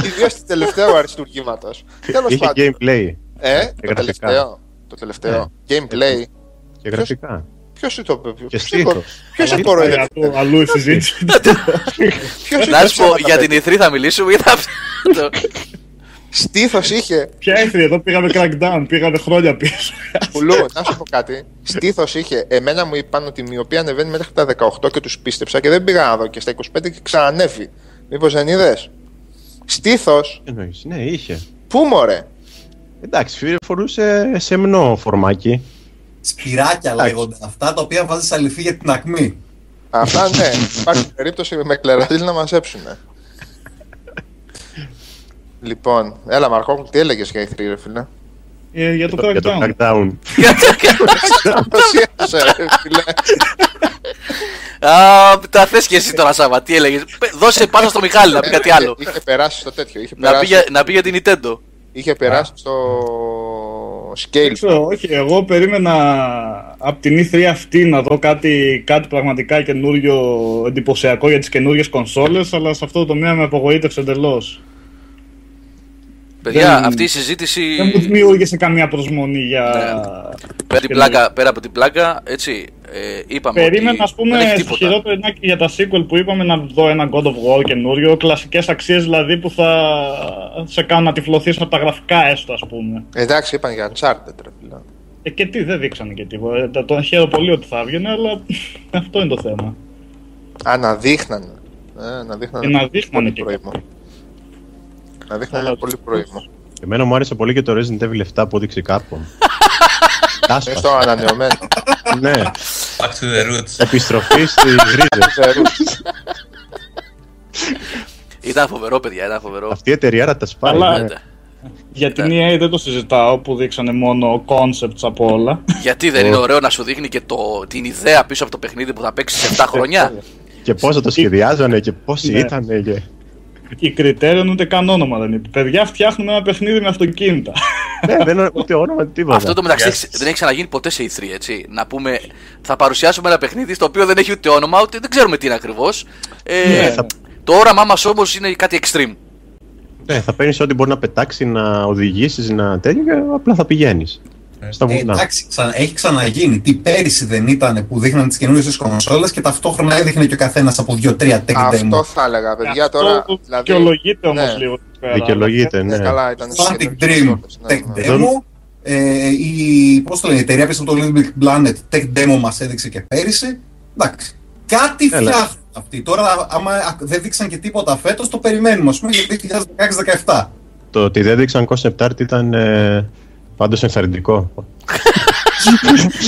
[SPEAKER 2] Ιδίως του τελευταίου αριστουργήματος. Τέλος
[SPEAKER 3] Είχε
[SPEAKER 2] πάντων.
[SPEAKER 3] gameplay
[SPEAKER 2] Ε, το
[SPEAKER 3] γραφικά.
[SPEAKER 2] τελευταίο. Το τελευταίο. Gameplay.
[SPEAKER 3] και γραφικά.
[SPEAKER 2] Ποιος σου το είπε,
[SPEAKER 3] Και
[SPEAKER 2] ποιος
[SPEAKER 3] στήθος.
[SPEAKER 2] το- ποιος σε κοροϊδεύει,
[SPEAKER 4] Αλλού- Αλλού η συζήτηση.
[SPEAKER 2] ποιος
[SPEAKER 1] Να
[SPEAKER 2] είπε
[SPEAKER 1] σου πω, για την ηθρή θα μιλήσουμε ή θα. το-
[SPEAKER 2] Στήθος είχε,
[SPEAKER 4] Ποια έφυγε εδώ, πήγαμε crackdown, πήγαμε χρόνια πίσω.
[SPEAKER 2] πουλού, να σου πω κάτι. Στήθος είχε, εμένα μου είπαν ότι η μοιοπία ανεβαίνει μέχρι τα 18 και τους πίστεψα και δεν πήγα να δω και στα 25 και ξανανεύει. Μήπως δεν είδες; Στήθος,
[SPEAKER 3] Τι εννοείς, ναι, είχε.
[SPEAKER 2] πού μωρέ;
[SPEAKER 3] Εντάξει, φίλε, φορούσε σεμνό φορμάκι.
[SPEAKER 6] Σπυράκια λέγονται αυτά τα οποία βάζεις αληθή για την ακμή.
[SPEAKER 2] Αυτά ναι, υπάρχει περίπτωση με κλεραζίλ να μαζέψουν. λοιπόν, έλα Μαρκό, τι έλεγες για ηθρή ρε φίλε;
[SPEAKER 4] Ε, Για το
[SPEAKER 3] Για το
[SPEAKER 4] crackdown.
[SPEAKER 3] crackdown.
[SPEAKER 2] Παρουσίασε ρε φίλε.
[SPEAKER 1] Α, τα θες και εσύ τώρα, Σάβα, τι έλεγες; Πε- Δώσε πάσα στο Μιχάλη να πει κάτι άλλο.
[SPEAKER 2] Είχε περάσει στο τέτοιο, είχε
[SPEAKER 1] Να πει
[SPEAKER 2] περάσει,
[SPEAKER 1] για- Να πει για την Nintendo.
[SPEAKER 2] είχε περάσει στο
[SPEAKER 4] Δεν
[SPEAKER 2] scale.
[SPEAKER 4] ξέρω, όχι, εγώ περίμενα από την E3 αυτή να δω κάτι, κάτι πραγματικά καινούριο, εντυπωσιακό για τις καινούριες κονσόλες, αλλά σε αυτό το τομέα με απογοήτευσε εντελώς.
[SPEAKER 1] Παιδιά,
[SPEAKER 4] Δεν-
[SPEAKER 1] αυτή η συζήτηση.
[SPEAKER 4] Δεν μου δημιούργησε καμία προσμονή για...
[SPEAKER 1] Πέρα, την πλάκα, πέρα από την πλάκα, έτσι, ε, είπαμε
[SPEAKER 4] Περίμενα,
[SPEAKER 1] ότι
[SPEAKER 4] ας πούμε,
[SPEAKER 1] δεν έχει
[SPEAKER 4] στο
[SPEAKER 1] τίποτα.
[SPEAKER 4] χειρότερο είναι και για τα sequel που είπαμε να δω ένα God of War καινούριο, κλασικές αξίες δηλαδή που θα σε κάνουν να τυφλωθείς από τα γραφικά έστω, ας πούμε.
[SPEAKER 2] Εντάξει, είπαν για Uncharted ρε φίλε.
[SPEAKER 4] Ε, και τι, δεν δείξανε και τίποτα. Ε, το- Τον χαίρομαι πολύ ότι θα έβγαινε, αλλά αυτό είναι το θέμα.
[SPEAKER 2] Α, να δείχνανε. Ε, να δείχνανε.
[SPEAKER 4] Και να δείχνανε
[SPEAKER 2] πολύ
[SPEAKER 4] και
[SPEAKER 2] προήμο. Να δείχνανε
[SPEAKER 4] Αλλά-
[SPEAKER 2] πολύ προήμο.
[SPEAKER 3] Εμένα μου άρεσε πολύ και το Resident Evil 7 που έδειξε Capcom.
[SPEAKER 2] Είναι στο
[SPEAKER 3] Τάσπα.
[SPEAKER 2] ανανεωμένο.
[SPEAKER 3] ναι,
[SPEAKER 5] Back to the roots.
[SPEAKER 3] επιστροφή στις ρίζες.
[SPEAKER 2] Ξέρω.
[SPEAKER 1] Ήταν φοβερό, παιδιά, ήταν φοβερό.
[SPEAKER 3] Αυτή η εταιρεία τα σπάει.
[SPEAKER 4] Αλλά-
[SPEAKER 3] ναι.
[SPEAKER 4] Για την EA δεν το συζητάω που δείξανε μόνο concepts από όλα.
[SPEAKER 1] Γιατί δεν είναι ωραίο να σου δείχνει και το, την ιδέα πίσω από το παιχνίδι που θα παίξει σε 7 χρόνια.
[SPEAKER 3] Και πόσο το σχεδιάζανε και πόσοι
[SPEAKER 4] Ναι.
[SPEAKER 3] ήταν. Και...
[SPEAKER 4] Η Criterion ούτε καν όνομα δεν είπε. Παιδιά, φτιάχνουμε ένα παιχνίδι με αυτοκίνητα.
[SPEAKER 3] ναι, δεν είναι ούτε όνομα τίποτα.
[SPEAKER 1] Αυτό το μεταξύ
[SPEAKER 5] Γεια
[SPEAKER 1] έχει-
[SPEAKER 5] σας.
[SPEAKER 1] δεν έχει ξαναγίνει ποτέ σε E3, έτσι. Να πούμε, θα παρουσιάσουμε ένα παιχνίδι στο οποίο δεν έχει ούτε όνομα, ούτε δεν ξέρουμε τι είναι ακριβώς. Ε,
[SPEAKER 3] Ναι, θα-
[SPEAKER 1] Το όραμά μας όμως είναι κάτι extreme.
[SPEAKER 3] Ναι, θα παίρνεις ό,τι μπορεί να πετάξεις, να οδηγήσεις, να τέτοιο και απλά θα πηγαίνεις. Στα
[SPEAKER 6] Ε,
[SPEAKER 3] βουνά.
[SPEAKER 6] εντάξει, ξα- έχει ξαναγίνει. Τι πέρυσι δεν ήταν που δείχναν τις καινούριες κονσόλες και ταυτόχρονα έδειχνε και ο καθένας από 2-3 tech
[SPEAKER 2] Αυτό
[SPEAKER 6] demo.
[SPEAKER 2] θα έλεγα, παιδιά
[SPEAKER 4] Αυτό
[SPEAKER 2] τώρα. Δηλαδή,
[SPEAKER 4] δικαιολογείται όμως
[SPEAKER 2] ναι.
[SPEAKER 4] λίγο. εκεί πέρα.
[SPEAKER 3] Δικαιολογείται,
[SPEAKER 2] ναι,
[SPEAKER 3] ναι.
[SPEAKER 2] καλά, ήταν στις
[SPEAKER 6] Quantic
[SPEAKER 2] καινούργιες
[SPEAKER 6] Dream
[SPEAKER 2] κονσόλες, ναι,
[SPEAKER 6] tech
[SPEAKER 2] ναι.
[SPEAKER 6] demo. Ε, η, πώς το λένε, η εταιρεία πίσω από το Little Big Planet tech demo μας έδειξε και πέρυσι. Εντάξει. Κάτι
[SPEAKER 3] Έλα.
[SPEAKER 6] φτιάχνουν αυτοί. Τώρα, άμα α, δεν δείξαν και τίποτα φέτος, το περιμένουμε, ας πούμε, για 2016-2017.
[SPEAKER 3] Το ότι δεν δείξαν concept art ήταν ε, πάντως ενθαρρυντικό.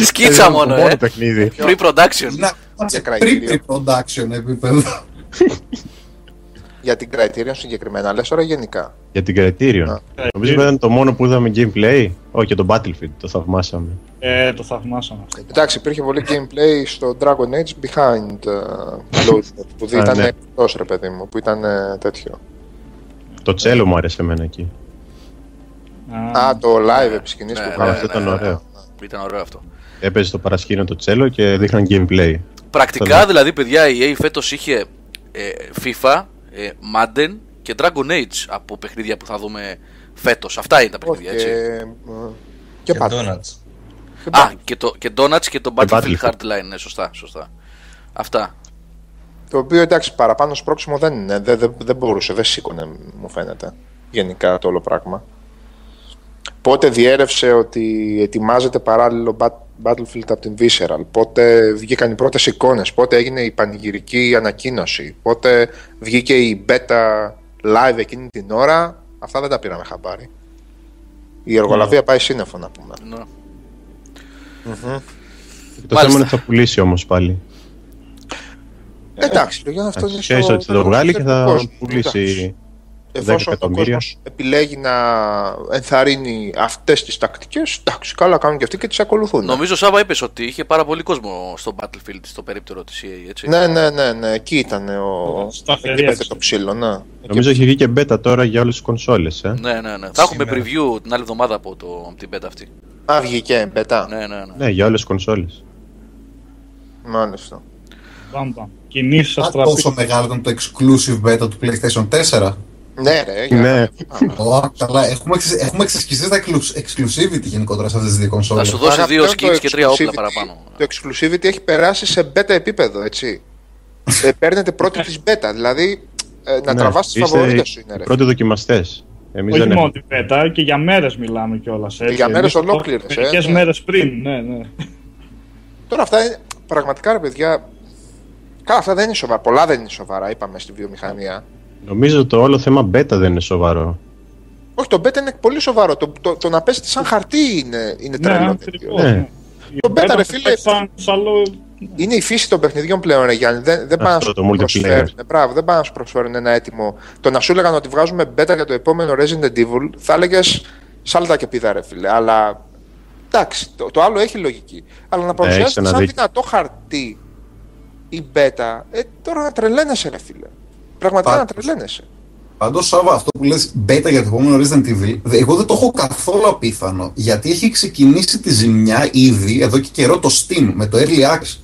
[SPEAKER 1] Σκίτσα μόνο, ε.
[SPEAKER 3] παιχνίδι.
[SPEAKER 1] Pre-production.
[SPEAKER 6] Είναι
[SPEAKER 2] Σε
[SPEAKER 6] pre-production επίπεδο.
[SPEAKER 2] Για την Criterion συγκεκριμένα, λες τώρα γενικά.
[SPEAKER 3] Για την Criterion.
[SPEAKER 4] Ε,
[SPEAKER 3] Νομίζω ήταν το μόνο που είδαμε gameplay. Όχι, και το Battlefield, το θαυμάσαμε.
[SPEAKER 4] Ε, το θαυμάσαμε.
[SPEAKER 2] Εντάξει, υπήρχε πολύ gameplay στο Dragon Age Behind uh, Closed Doors, που
[SPEAKER 3] Α,
[SPEAKER 2] ήταν
[SPEAKER 3] ναι.
[SPEAKER 2] εκτός ρε παιδί μου, που ήταν ε, τέτοιο.
[SPEAKER 3] Το τσέλο μου άρεσε εμένα εκεί.
[SPEAKER 2] Α, το live επισκηνής
[SPEAKER 1] Ναι,
[SPEAKER 2] που
[SPEAKER 1] ναι,
[SPEAKER 2] κάνανε.
[SPEAKER 3] αυτό ήταν ωραίο.
[SPEAKER 1] Ήταν ωραίο αυτό.
[SPEAKER 3] Έπαιζε στο παρασκήνιο το τσέλο και δείχναν gameplay.
[SPEAKER 1] Πρακτικά
[SPEAKER 3] Καλά.
[SPEAKER 1] δηλαδή, παιδιά, η EA φέτος είχε ε, FIFA, ε, Madden και Dragon Age από παιχνίδια που θα δούμε φέτος. Αυτά είναι τα
[SPEAKER 2] Όχι,
[SPEAKER 1] παιχνίδια,
[SPEAKER 2] και,
[SPEAKER 1] έτσι.
[SPEAKER 2] ε, και
[SPEAKER 5] Και
[SPEAKER 2] Battle.
[SPEAKER 5] Donuts.
[SPEAKER 2] Και
[SPEAKER 1] Α,
[SPEAKER 2] Battle.
[SPEAKER 1] και το και Donuts και το Battlefield
[SPEAKER 3] Battlefield.
[SPEAKER 1] Hardline, ναι, σωστά, σωστά. Αυτά.
[SPEAKER 2] Το οποίο εντάξει, παραπάνω σπρώξιμο δεν είναι. Δεν, δεν, δεν μπορούσε, δεν σήκωνε, μου φαίνεται. Γενικά το όλο πράγμα. Πότε διέρευσε ότι ετοιμάζεται παράλληλο Bat- Battlefield από την Visceral, πότε βγήκαν οι πρώτες εικόνες, πότε έγινε η πανηγυρική ανακοίνωση, πότε βγήκε η beta live εκείνη την ώρα, αυτά δεν τα πήραμε χαμπάρι. Η εργολαβία πάει σύννεφο να πούμε.
[SPEAKER 1] Ναι.
[SPEAKER 3] Το
[SPEAKER 1] Μάλιστα.
[SPEAKER 3] θέμα είναι ότι θα πουλήσει όμως πάλι.
[SPEAKER 2] Εντάξει, το Γιάννη αυτό είναι
[SPEAKER 3] Ξέρεις
[SPEAKER 2] στο
[SPEAKER 3] ότι θα το βγάλει και θα
[SPEAKER 2] κόσμος. Εντάξει.
[SPEAKER 3] πουλήσει.
[SPEAKER 2] Εφόσον ο
[SPEAKER 3] εκατομμύρια.
[SPEAKER 2] κόσμος επιλέγει να ενθαρρύνει αυτές τις τακτικές, εντάξει, καλά κάνουν και αυτοί και τις ακολουθούν.
[SPEAKER 1] Νομίζω, Σάβα, είπες ότι είχε πάρα πολύ κόσμο στο Battlefield στο περίπτερο της EA, έτσι.
[SPEAKER 2] Ναι, ναι, ναι, ναι, εκεί ήταν ο...
[SPEAKER 4] Σταθερή
[SPEAKER 2] εκεί έπεθε
[SPEAKER 4] έξω.
[SPEAKER 2] το ψήλο, ναι.
[SPEAKER 3] Νομίζω έχει βγει και beta τώρα για όλες τις κονσόλες. Ε.
[SPEAKER 1] Ναι, ναι, ναι. Θα έχουμε
[SPEAKER 6] Σήμερα.
[SPEAKER 1] preview την άλλη εβδομάδα από, το, από την beta αυτή.
[SPEAKER 2] Α, βγήκε, μπετά.
[SPEAKER 1] Ναι, ναι, ναι.
[SPEAKER 3] Ναι, για όλες τις κονσόλες.
[SPEAKER 2] Μάλιστα.
[SPEAKER 4] Μπαμ, μπαμ. Κινήσεις
[SPEAKER 6] Α,
[SPEAKER 4] αστραπή.
[SPEAKER 6] Τόσο μεγάλο ήταν το exclusive beta του PlayStation 4.
[SPEAKER 2] Ναι, ρε, για
[SPEAKER 3] Ναι.
[SPEAKER 6] Ω, καλά, έχουμε, εξ, έχουμε εξασκηθεί τα exclus- exclusivity γενικότερα σε αυτές τις δύο
[SPEAKER 1] Θα
[SPEAKER 6] κονσόλες.
[SPEAKER 1] σου δώσει
[SPEAKER 2] Άρα
[SPEAKER 1] δύο
[SPEAKER 2] πλέον το
[SPEAKER 1] skins και τρία όπλα
[SPEAKER 2] exclusivity-
[SPEAKER 1] παραπάνω.
[SPEAKER 2] Το exclusivity έχει περάσει σε beta επίπεδο, έτσι. ε, παίρνετε πρώτη της beta, δηλαδή ε, να
[SPEAKER 3] Ναι,
[SPEAKER 2] τραβάς τις
[SPEAKER 3] είστε
[SPEAKER 2] φαβορίτες σου είναι,
[SPEAKER 3] οι
[SPEAKER 2] ρε.
[SPEAKER 3] πρώτοι δοκιμαστές. Εμείς
[SPEAKER 4] Όχι
[SPEAKER 3] δεν
[SPEAKER 4] μόνο
[SPEAKER 3] έχουμε.
[SPEAKER 4] την πέτα, και για μέρες μιλάμε κιόλας.
[SPEAKER 2] για μέρες ολόκληρες, ε,
[SPEAKER 4] Μερικές
[SPEAKER 2] ναι.
[SPEAKER 4] μέρες πριν, ναι, ναι.
[SPEAKER 2] Τώρα αυτά είναι, πραγματικά ρε παιδιά, καλά αυτά δεν είναι σοβαρά, πολλά δεν είναι σοβαρά, είπαμε στη βιομηχανία.
[SPEAKER 3] Νομίζω το όλο θέμα beta δεν είναι σοβαρό.
[SPEAKER 2] Όχι, το beta είναι πολύ σοβαρό. Το, το, το να πέσει σαν χαρτί είναι, είναι
[SPEAKER 4] Ναι,
[SPEAKER 2] τρελό.
[SPEAKER 4] ακριβώς,
[SPEAKER 3] Ναι.
[SPEAKER 4] ναι. Η
[SPEAKER 2] Το beta,
[SPEAKER 4] πέτα
[SPEAKER 2] ρε
[SPEAKER 4] θα
[SPEAKER 2] φίλε,
[SPEAKER 4] παίξει σαν σαλό-
[SPEAKER 2] Είναι η φύση των παιχνιδιών πλέον, ρε Γιάννη. Δεν, δεν πάνε να
[SPEAKER 3] Αυτό,
[SPEAKER 2] σου
[SPEAKER 3] το multiplayer.
[SPEAKER 2] προσφέρουν. Μπράβο, δεν πάνε να σου προσφέρουν ένα έτοιμο. Το να σου έλεγαν ότι βγάζουμε beta για το επόμενο Resident Evil, θα έλεγες σάλτα και πίδα, ρε φίλε. Αλλά εντάξει, το, το άλλο έχει λογική. Αλλά να παρουσιάσεις
[SPEAKER 3] έχεις ένα
[SPEAKER 2] σαν
[SPEAKER 3] δίκιο.
[SPEAKER 2] δυνατό χαρτί η beta, ε, τώρα να τρελαίνεσαι, ρε φίλε. Πραγματικά να
[SPEAKER 6] Πάντως.
[SPEAKER 2] τρελαίνεσαι.
[SPEAKER 6] Πάντως, Σάβα, αυτό που λες beta για το επόμενο Resident Evil, δε- εγώ δεν το έχω καθόλου απίθανο. Γιατί έχει ξεκινήσει τη ζημιά ήδη εδώ και καιρό το Steam με το Early Access.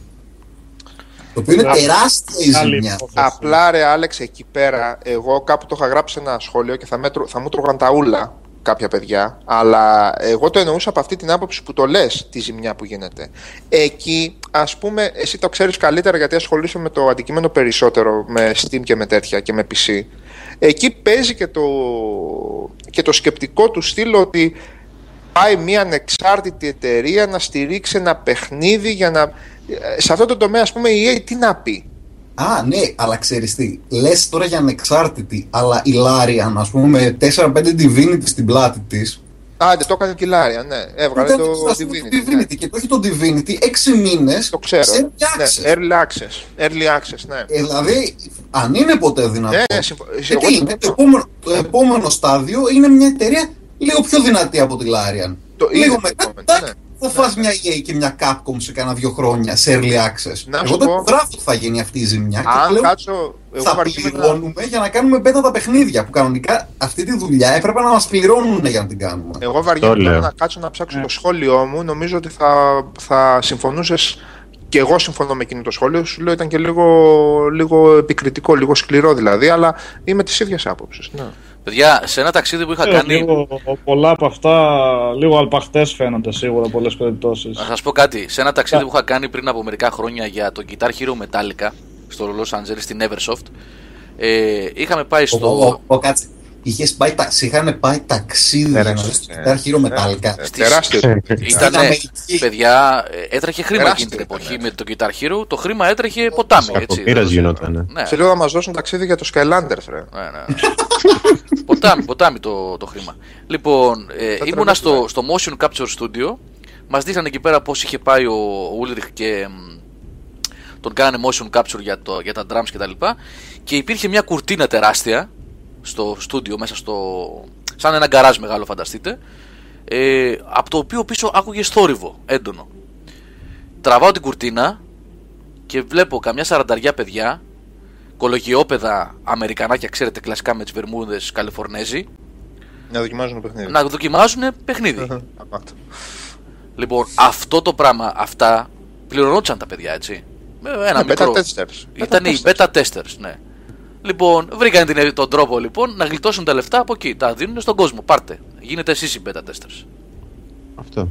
[SPEAKER 6] Το οποίο είναι
[SPEAKER 4] Α,
[SPEAKER 6] τεράστια η
[SPEAKER 4] άλλη
[SPEAKER 6] ζημιά.
[SPEAKER 4] υπόθεση.
[SPEAKER 2] Απλά ρε Άλεξ, εκεί πέρα, εγώ κάπου το είχα γράψει σε ένα σχόλιο και θα, μέτρω, θα μου τρώγαν τα ούλα κάποια παιδιά, αλλά εγώ το εννοούσα από αυτή την άποψη που το λες, τη ζημιά που γίνεται. Εκεί, ας πούμε, εσύ το ξέρεις καλύτερα γιατί ασχολείσαι με το αντικείμενο περισσότερο, με Steam και με τέτοια και με PC. Εκεί παίζει και το, και το σκεπτικό του στυλ ότι πάει μια ανεξάρτητη εταιρεία να στηρίξει ένα παιχνίδι για να... Σε αυτό το τομέα, ας πούμε, η EA τι να πει;
[SPEAKER 6] Α, ναι, αλλά ξέρεις τι. Λες τώρα για ανεξάρτητη, αλλά η Larian, ας πούμε, με 4-5 Divinity στην πλάτη της.
[SPEAKER 2] Άντε, το έκανε και η Λάρια, ναι. Έβγαλε το Divinity. ναι.
[SPEAKER 6] Και το έχει το Divinity 6 μήνες.
[SPEAKER 2] Το ξέρω.
[SPEAKER 6] Σε
[SPEAKER 2] Ναι,
[SPEAKER 6] access.
[SPEAKER 2] early access. Early access, ναι.
[SPEAKER 6] Ε, δηλαδή, αν είναι ποτέ δυνατό.
[SPEAKER 2] Ναι, ναι, συμφω-
[SPEAKER 6] Ε,
[SPEAKER 2] εγώ
[SPEAKER 6] τι είναι,
[SPEAKER 2] συμφωνώ.
[SPEAKER 6] το, επόμενο, το επόμενο στάδιο είναι μια εταιρεία λίγο πιο δυνατή από τη Larian.
[SPEAKER 2] Το
[SPEAKER 6] λίγο
[SPEAKER 2] είναι
[SPEAKER 6] μετά,
[SPEAKER 2] το επόμενο,
[SPEAKER 6] τάκ,
[SPEAKER 2] ναι.
[SPEAKER 6] θα φας μια EA και μια Capcom σε κάνα δύο χρόνια σε early access.
[SPEAKER 2] Να σου
[SPEAKER 6] Εγώ δεν
[SPEAKER 2] πω-
[SPEAKER 6] γράφω ότι θα γίνει αυτή η ζημιά και
[SPEAKER 2] Αν
[SPEAKER 6] πλέον
[SPEAKER 2] κάτσω. Εγώ
[SPEAKER 6] θα
[SPEAKER 2] βαριέμαι να-
[SPEAKER 6] πληρώνουμε για να κάνουμε beta τα παιχνίδια. Που κανονικά αυτή τη δουλειά έπρεπε να μας πληρώνουν για να την κάνουμε.
[SPEAKER 2] Εγώ βαριέμαι
[SPEAKER 3] Το
[SPEAKER 2] τώρα
[SPEAKER 3] λέω.
[SPEAKER 2] να κάτσω να ψάξω
[SPEAKER 4] Ναι.
[SPEAKER 2] το σχόλιο μου. Νομίζω ότι θα, θα συμφωνούσες. Και εγώ συμφωνώ με εκείνο το σχόλιο. Σου λέω ήταν και λίγο, λίγο επικριτικό, λίγο σκληρό δηλαδή. Αλλά είμαι της ίδιας άποψης. Ναι.
[SPEAKER 1] Παιδιά, σε ένα ταξίδι που είχα
[SPEAKER 4] Ε,
[SPEAKER 1] κάνει.
[SPEAKER 4] λίγο, πολλά από αυτά λίγο αλπαχτές φαίνονται σίγουρα πολλές περιπτώσεις.
[SPEAKER 1] Να σας πω κάτι. Σε ένα ταξίδι που είχα κάνει πριν από μερικά χρόνια για το Guitar Hero Metallica στο Los Angeles στην Eversoft. Ε, είχαμε πάει
[SPEAKER 6] Ο,
[SPEAKER 1] στο.
[SPEAKER 6] ο, ο, κάτσε. Είχες πάει, τα- σε είχαν πάει ταξίδι
[SPEAKER 2] Ναι,
[SPEAKER 6] για
[SPEAKER 2] ρε,
[SPEAKER 6] να
[SPEAKER 2] ναι,
[SPEAKER 6] δεις το
[SPEAKER 2] ναι.
[SPEAKER 6] Guitar Hero Metallica.
[SPEAKER 2] Ε,
[SPEAKER 1] Στις-
[SPEAKER 2] Τεράστιο.
[SPEAKER 1] Ήταν,
[SPEAKER 6] Αμερική.
[SPEAKER 1] παιδιά, ε, έτρεχε χρήμα
[SPEAKER 2] Τεράστιο
[SPEAKER 1] εκείνη την εποχή
[SPEAKER 2] ήταν,
[SPEAKER 1] με το Guitar Hero. Το χρήμα έτρεχε ποτάμι. Έτσι,
[SPEAKER 3] Κακοπήρας
[SPEAKER 1] δεν-
[SPEAKER 3] γινότανε.
[SPEAKER 1] Ναι,
[SPEAKER 2] Σε λίγο να μα δώσουν ταξίδι για το Skylanders, ρε.
[SPEAKER 1] ναι, ναι. ναι. ποτάμι, ποτάμι το, το χρήμα. Λοιπόν, ε,
[SPEAKER 2] Θα
[SPEAKER 1] ήμουνα
[SPEAKER 2] τρελαθούμε.
[SPEAKER 1] στο, στο Motion Capture Studio. Μας δείχναν εκεί πέρα πώς είχε πάει ο Ulrich και μ, τον κάνανε motion capture για, το, για τα drums κτλ. Και, και υπήρχε μια κουρτίνα τεράστια στο στούντιο, μέσα στο. σαν ένα γκαράζ μεγάλο, φανταστείτε. Ε, από το οποίο πίσω άκουγε θόρυβο έντονο. Τραβάω την κουρτίνα και βλέπω καμιά σαρανταριά παιδιά, κολογιόπεδα Αμερικανάκια, ξέρετε, κλασικά με τις βερμούδες Καλιφορνέζοι,
[SPEAKER 2] Να δοκιμάζουν το παιχνίδι.
[SPEAKER 1] να δοκιμάζουν παιχνίδι.
[SPEAKER 2] Αμάτα.
[SPEAKER 1] Λοιπόν, αυτό το πράγμα, αυτά πληρωνόντουσαν τα παιδιά, έτσι. Με ένα
[SPEAKER 2] Ναι,
[SPEAKER 1] μικρό.
[SPEAKER 2] beta testers.
[SPEAKER 1] Ήταν οι beta testers, ναι. Λοιπόν, βρήκαν την, τον τρόπο λοιπόν να γλιτώσουν τα λεφτά από εκεί. Τα δίνουν στον κόσμο. Πάρτε. Γίνετε εσείς οι beta testers.
[SPEAKER 3] Αυτό.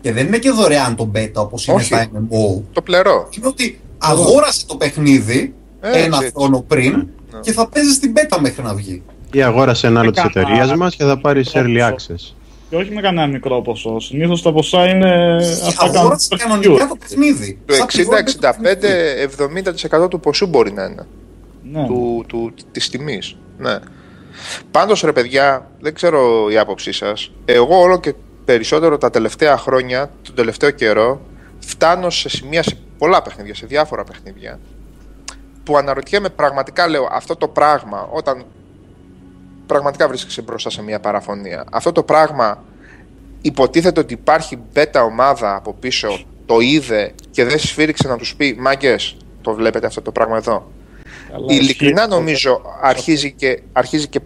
[SPEAKER 6] Και δεν είναι και δωρεάν το beta όπως είναι
[SPEAKER 2] Όχι.
[SPEAKER 6] τα MMO.
[SPEAKER 2] Το πλερό.
[SPEAKER 6] Είναι ότι αγόρασε το παιχνίδι
[SPEAKER 2] Έτσι,
[SPEAKER 6] ένα
[SPEAKER 2] έτσι.
[SPEAKER 6] χρόνο πριν
[SPEAKER 2] Ναι.
[SPEAKER 6] και θα παίζεις στην beta μέχρι να βγει.
[SPEAKER 3] Ή αγόρασε ένα άλλο της
[SPEAKER 4] Έκανα-
[SPEAKER 3] εταιρείας μας και θα πάρει early access.
[SPEAKER 4] Και όχι με κανένα μικρό ποσό. Συνήθως τα ποσά είναι. αυτά κάνουν
[SPEAKER 6] Αγόρασε
[SPEAKER 4] per
[SPEAKER 6] κανονικά
[SPEAKER 4] view.
[SPEAKER 6] το παιχνίδι.
[SPEAKER 2] Το
[SPEAKER 6] Σαν τη Warner
[SPEAKER 2] 60-65-70% του ποσού μπορεί να είναι.
[SPEAKER 4] Ναι.
[SPEAKER 2] του, του, της τιμής. Ναι. Πάντως ρε παιδιά, δεν ξέρω η άποψή σας. Εγώ όλο και περισσότερο τα τελευταία χρόνια, τον τελευταίο καιρό, φτάνω σε σημεία σε πολλά παιχνίδια, σε διάφορα παιχνίδια, που αναρωτιέμαι πραγματικά, λέω, αυτό το πράγμα, όταν πραγματικά βρίσκεσαι μπροστά σε μια παραφωνία, αυτό το πράγμα υποτίθεται ότι υπάρχει μπέτα ομάδα από πίσω, το είδε και δεν σφύριξε να τους πει «Μάγκες, το βλέπετε αυτό το πράγμα εδώ».
[SPEAKER 4] Καλά,
[SPEAKER 2] Ειλικρινά
[SPEAKER 4] ισχύει.
[SPEAKER 2] νομίζω αρχίζει, και, αρχίζει και,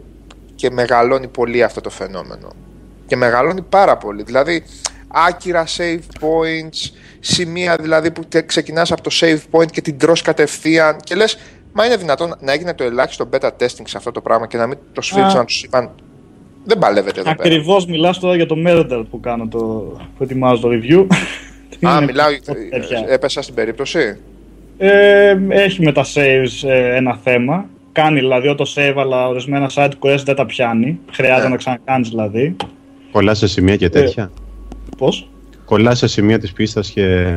[SPEAKER 2] και μεγαλώνει πολύ αυτό το φαινόμενο. Και μεγαλώνει πάρα πολύ. Δηλαδή, άκυρα save points, σημεία δηλαδή που τε- ξεκινάς από το save point και την τρως κατευθείαν και λες, μα είναι δυνατόν να έγινε το ελάχιστο beta testing σε αυτό το πράγμα και να μην το σφίριξαν
[SPEAKER 4] Α.
[SPEAKER 2] να τους είπαν δεν παλεύετε εδώ πέρα.
[SPEAKER 4] Ακριβώς μιλάς τώρα για το Murder που κάνω το. που ετοιμάζω το review.
[SPEAKER 2] Α,
[SPEAKER 4] Είναι
[SPEAKER 2] μιλάω,
[SPEAKER 4] τέτοια.
[SPEAKER 2] έπεσα στην περίπτωση.
[SPEAKER 4] Ε, έχει με τα saves ε, ένα θέμα. Κάνει δηλαδή το save, αλλά ορισμένα side quest δεν τα πιάνει. Χρειάζεται
[SPEAKER 2] Ναι.
[SPEAKER 4] να ξανακάνεις δηλαδή.
[SPEAKER 3] Κολλάς σε σημεία και τέτοια;
[SPEAKER 4] Πώς;
[SPEAKER 3] Κολλάς σε σημεία της πίστας και,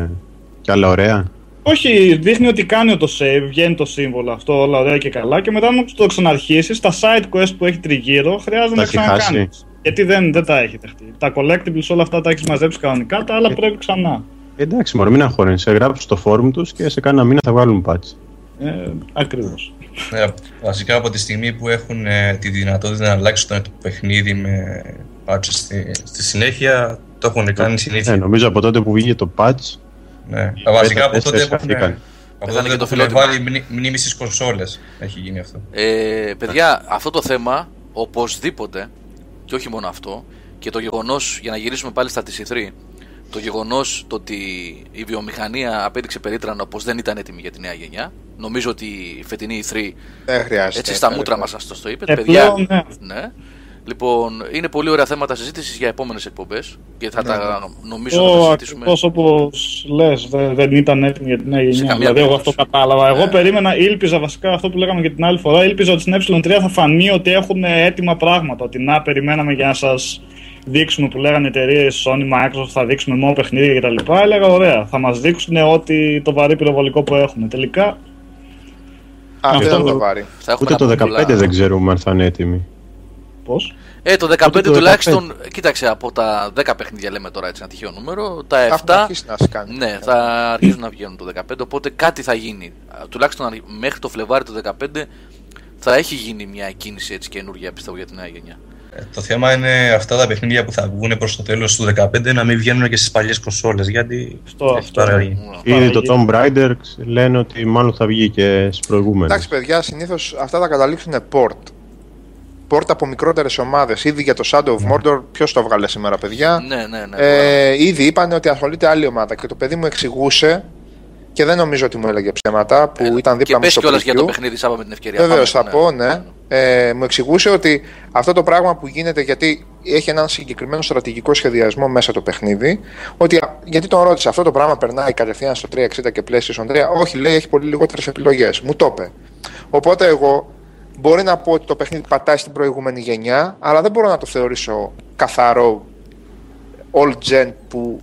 [SPEAKER 3] και άλλα ωραία;
[SPEAKER 4] Όχι, δείχνει ότι κάνει το save, βγαίνει το σύμβολο αυτό, όλα ωραία και καλά. Και μετά, όταν το ξαναρχίσεις, τα side quest που έχει τριγύρω χρειάζεται
[SPEAKER 3] Τα
[SPEAKER 4] να
[SPEAKER 3] έχει
[SPEAKER 4] ξανακάνεις.
[SPEAKER 3] χάσει.
[SPEAKER 4] Γιατί δεν, δεν τα έχει δεχτεί. Τα collectibles όλα αυτά τα έχεις μαζέψει κανονικά, τα άλλα πρέπει ξανά.
[SPEAKER 3] Εντάξει, μωρέ, μην αγχώνεσαι. Σε γράψει στο forum τους και σε κάνα μήνα θα βγάλουν patch.
[SPEAKER 4] Ε, Ακριβώς.
[SPEAKER 5] Ναι, βασικά από τη στιγμή που έχουν ε, τη δυνατότητα να αλλάξουν το παιχνίδι με patches στη, στη συνέχεια, το έχουν κάνει συνήθεια.
[SPEAKER 3] Ε, νομίζω από τότε που βγήκε το patch.
[SPEAKER 5] Ναι. Βασικά από
[SPEAKER 3] τεστ
[SPEAKER 5] τότε που
[SPEAKER 3] χαθήκαν.
[SPEAKER 5] έχουν, από
[SPEAKER 1] Πεθάνε
[SPEAKER 5] τότε
[SPEAKER 1] και το
[SPEAKER 5] που έχουν
[SPEAKER 1] φιλότιμο.
[SPEAKER 5] βάλει μνη- μνήμη στις κονσόλες έχει γίνει αυτό.
[SPEAKER 1] Ε, παιδιά, αυτό το θέμα οπωσδήποτε και όχι μόνο αυτό και το γεγονός, για να γυρίσουμε πάλι στα TC3, το γεγονός το ότι η βιομηχανία απέδειξε περίτρανα πως δεν ήταν έτοιμη για τη νέα γενιά. Νομίζω ότι η φετινή E3
[SPEAKER 2] Δεν χρειάζεται.
[SPEAKER 1] έτσι στα μούτρα μας σα το είπε.
[SPEAKER 4] Ε,
[SPEAKER 1] παιδιά,
[SPEAKER 4] πλέον, ναι.
[SPEAKER 1] ναι. Λοιπόν, είναι πολύ ωραία θέματα συζήτησης για επόμενες εκπομπές και θα
[SPEAKER 2] Ναι,
[SPEAKER 1] τα νομίζω να τα
[SPEAKER 4] Το
[SPEAKER 1] συζητήσουμε.
[SPEAKER 4] ακριβώ όπως λες, δεν, δεν ήταν έτοιμη για τη νέα γενιά.
[SPEAKER 1] καμία
[SPEAKER 4] Δηλαδή, εγώ αυτό
[SPEAKER 1] περίπτωση.
[SPEAKER 4] κατάλαβα. Εγώ
[SPEAKER 1] Ναι.
[SPEAKER 4] περίμενα, ήλπιζα βασικά αυτό που λέγαμε και την άλλη φορά. Ήλπιζα ότι στην Ε3 θα φανεί ότι έχουν έτοιμα πράγματα. Ότι να περιμέναμε για να σας δείξουμε που λέγανε εταιρείες Sony, Microsoft, θα δείξουμε μόνο παιχνίδια κτλ. Έλεγα ωραία, θα μας δείξουν ότι το βαρύ πυροβολικό που έχουμε. Τελικά,
[SPEAKER 2] Αυτό
[SPEAKER 4] Αυτό
[SPEAKER 2] είναι το
[SPEAKER 4] το-
[SPEAKER 2] βάρη.
[SPEAKER 1] Θα έχουμε
[SPEAKER 3] Ούτε
[SPEAKER 1] να
[SPEAKER 3] το
[SPEAKER 1] πούμε
[SPEAKER 3] 15
[SPEAKER 1] πολλά.
[SPEAKER 3] δεν ξέρουμε αν θα είναι έτοιμοι.
[SPEAKER 4] πώς;
[SPEAKER 1] Ε, το 15
[SPEAKER 3] Ούτε το
[SPEAKER 1] τουλάχιστον, κοίταξε, από τα 10 παιχνίδια λέμε τώρα έτσι ένα τυχαίο νούμερο, τα
[SPEAKER 2] Θα έχουν
[SPEAKER 1] 7
[SPEAKER 2] αρχίσει να σκάνουν.
[SPEAKER 1] ναι, θα αρχίσουν να βγαίνουν το 15, οπότε κάτι θα γίνει. Α, Τουλάχιστον αν- μέχρι το Φλεβάρι του 15 θα έχει γίνει μια κίνηση έτσι καινούργια πιστεύω για τη νέα γενιά.
[SPEAKER 5] Ε, Το θέμα είναι αυτά τα παιχνίδια που θα βγουν προς το τέλος του 15 να μην βγαίνουν και στις παλιές κονσόλες γιατί
[SPEAKER 4] Αυτό,
[SPEAKER 5] έχει
[SPEAKER 4] αυτό.
[SPEAKER 5] παραγεί.
[SPEAKER 3] Ήδη το
[SPEAKER 4] Παραγγείλει.
[SPEAKER 3] Tomb Raider λένε ότι μάλλον θα βγει και στις προηγούμενες.
[SPEAKER 2] Εντάξει, παιδιά, συνήθως αυτά θα καταλήξουν port. Port από μικρότερες ομάδες. Ήδη για το Shadow of Mordor, ποιος το έβγαλε σήμερα, παιδιά;
[SPEAKER 1] Ναι, ναι, ναι.
[SPEAKER 2] Ε, ήδη είπαν ότι ασχολείται άλλη ομάδα και το παιδί μου εξηγούσε και δεν νομίζω ότι μου έλεγε ψέματα που
[SPEAKER 1] Ε,
[SPEAKER 2] ήταν
[SPEAKER 1] και
[SPEAKER 2] δίπλα μου
[SPEAKER 1] πες
[SPEAKER 2] στο
[SPEAKER 1] κιόλας για το
[SPEAKER 2] preview.
[SPEAKER 1] παιχνίδι, Σάβα, με την ευκαιρία.
[SPEAKER 2] Βεβαίως
[SPEAKER 1] Πάμε,
[SPEAKER 2] θα πω, ναι. Ε, μου εξηγούσε ότι αυτό το πράγμα που γίνεται γιατί έχει έναν συγκεκριμένο στρατηγικό σχεδιασμό μέσα το παιχνίδι. Ότι, α, γιατί τον ρώτησε, αυτό το πράγμα περνάει κατευθείαν στο 360 και PlayStation 3. Όχι, λέει, έχει πολύ λιγότερες επιλογές. Μου το είπε. Οπότε εγώ μπορεί να πω ότι το παιχνίδι πατάει στην προηγούμενη γενιά, αλλά δεν μπορώ να το θεωρήσω καθαρό all gen που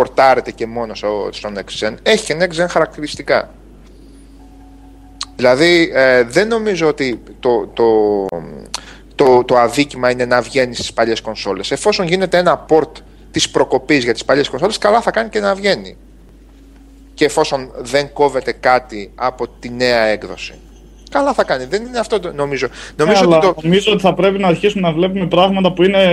[SPEAKER 2] πορτάρεται και μόνος στο, στο next gen. Έχει και next gen χαρακτηριστικά. Δηλαδή, ε, δεν νομίζω ότι το, το, το, το αδίκημα είναι να βγαίνει στις παλιές κονσόλες. Εφόσον γίνεται ένα port της προκοπής για τις παλιές κονσόλες, καλά θα κάνει και να βγαίνει. Και εφόσον δεν κόβεται κάτι από τη νέα έκδοση. Καλά θα κάνει. Δεν είναι αυτό το νομίζω. Νομίζω
[SPEAKER 4] αλλά
[SPEAKER 2] ότι το,
[SPEAKER 4] νομίζω ότι θα πρέπει να αρχίσουμε να βλέπουμε πράγματα που είναι,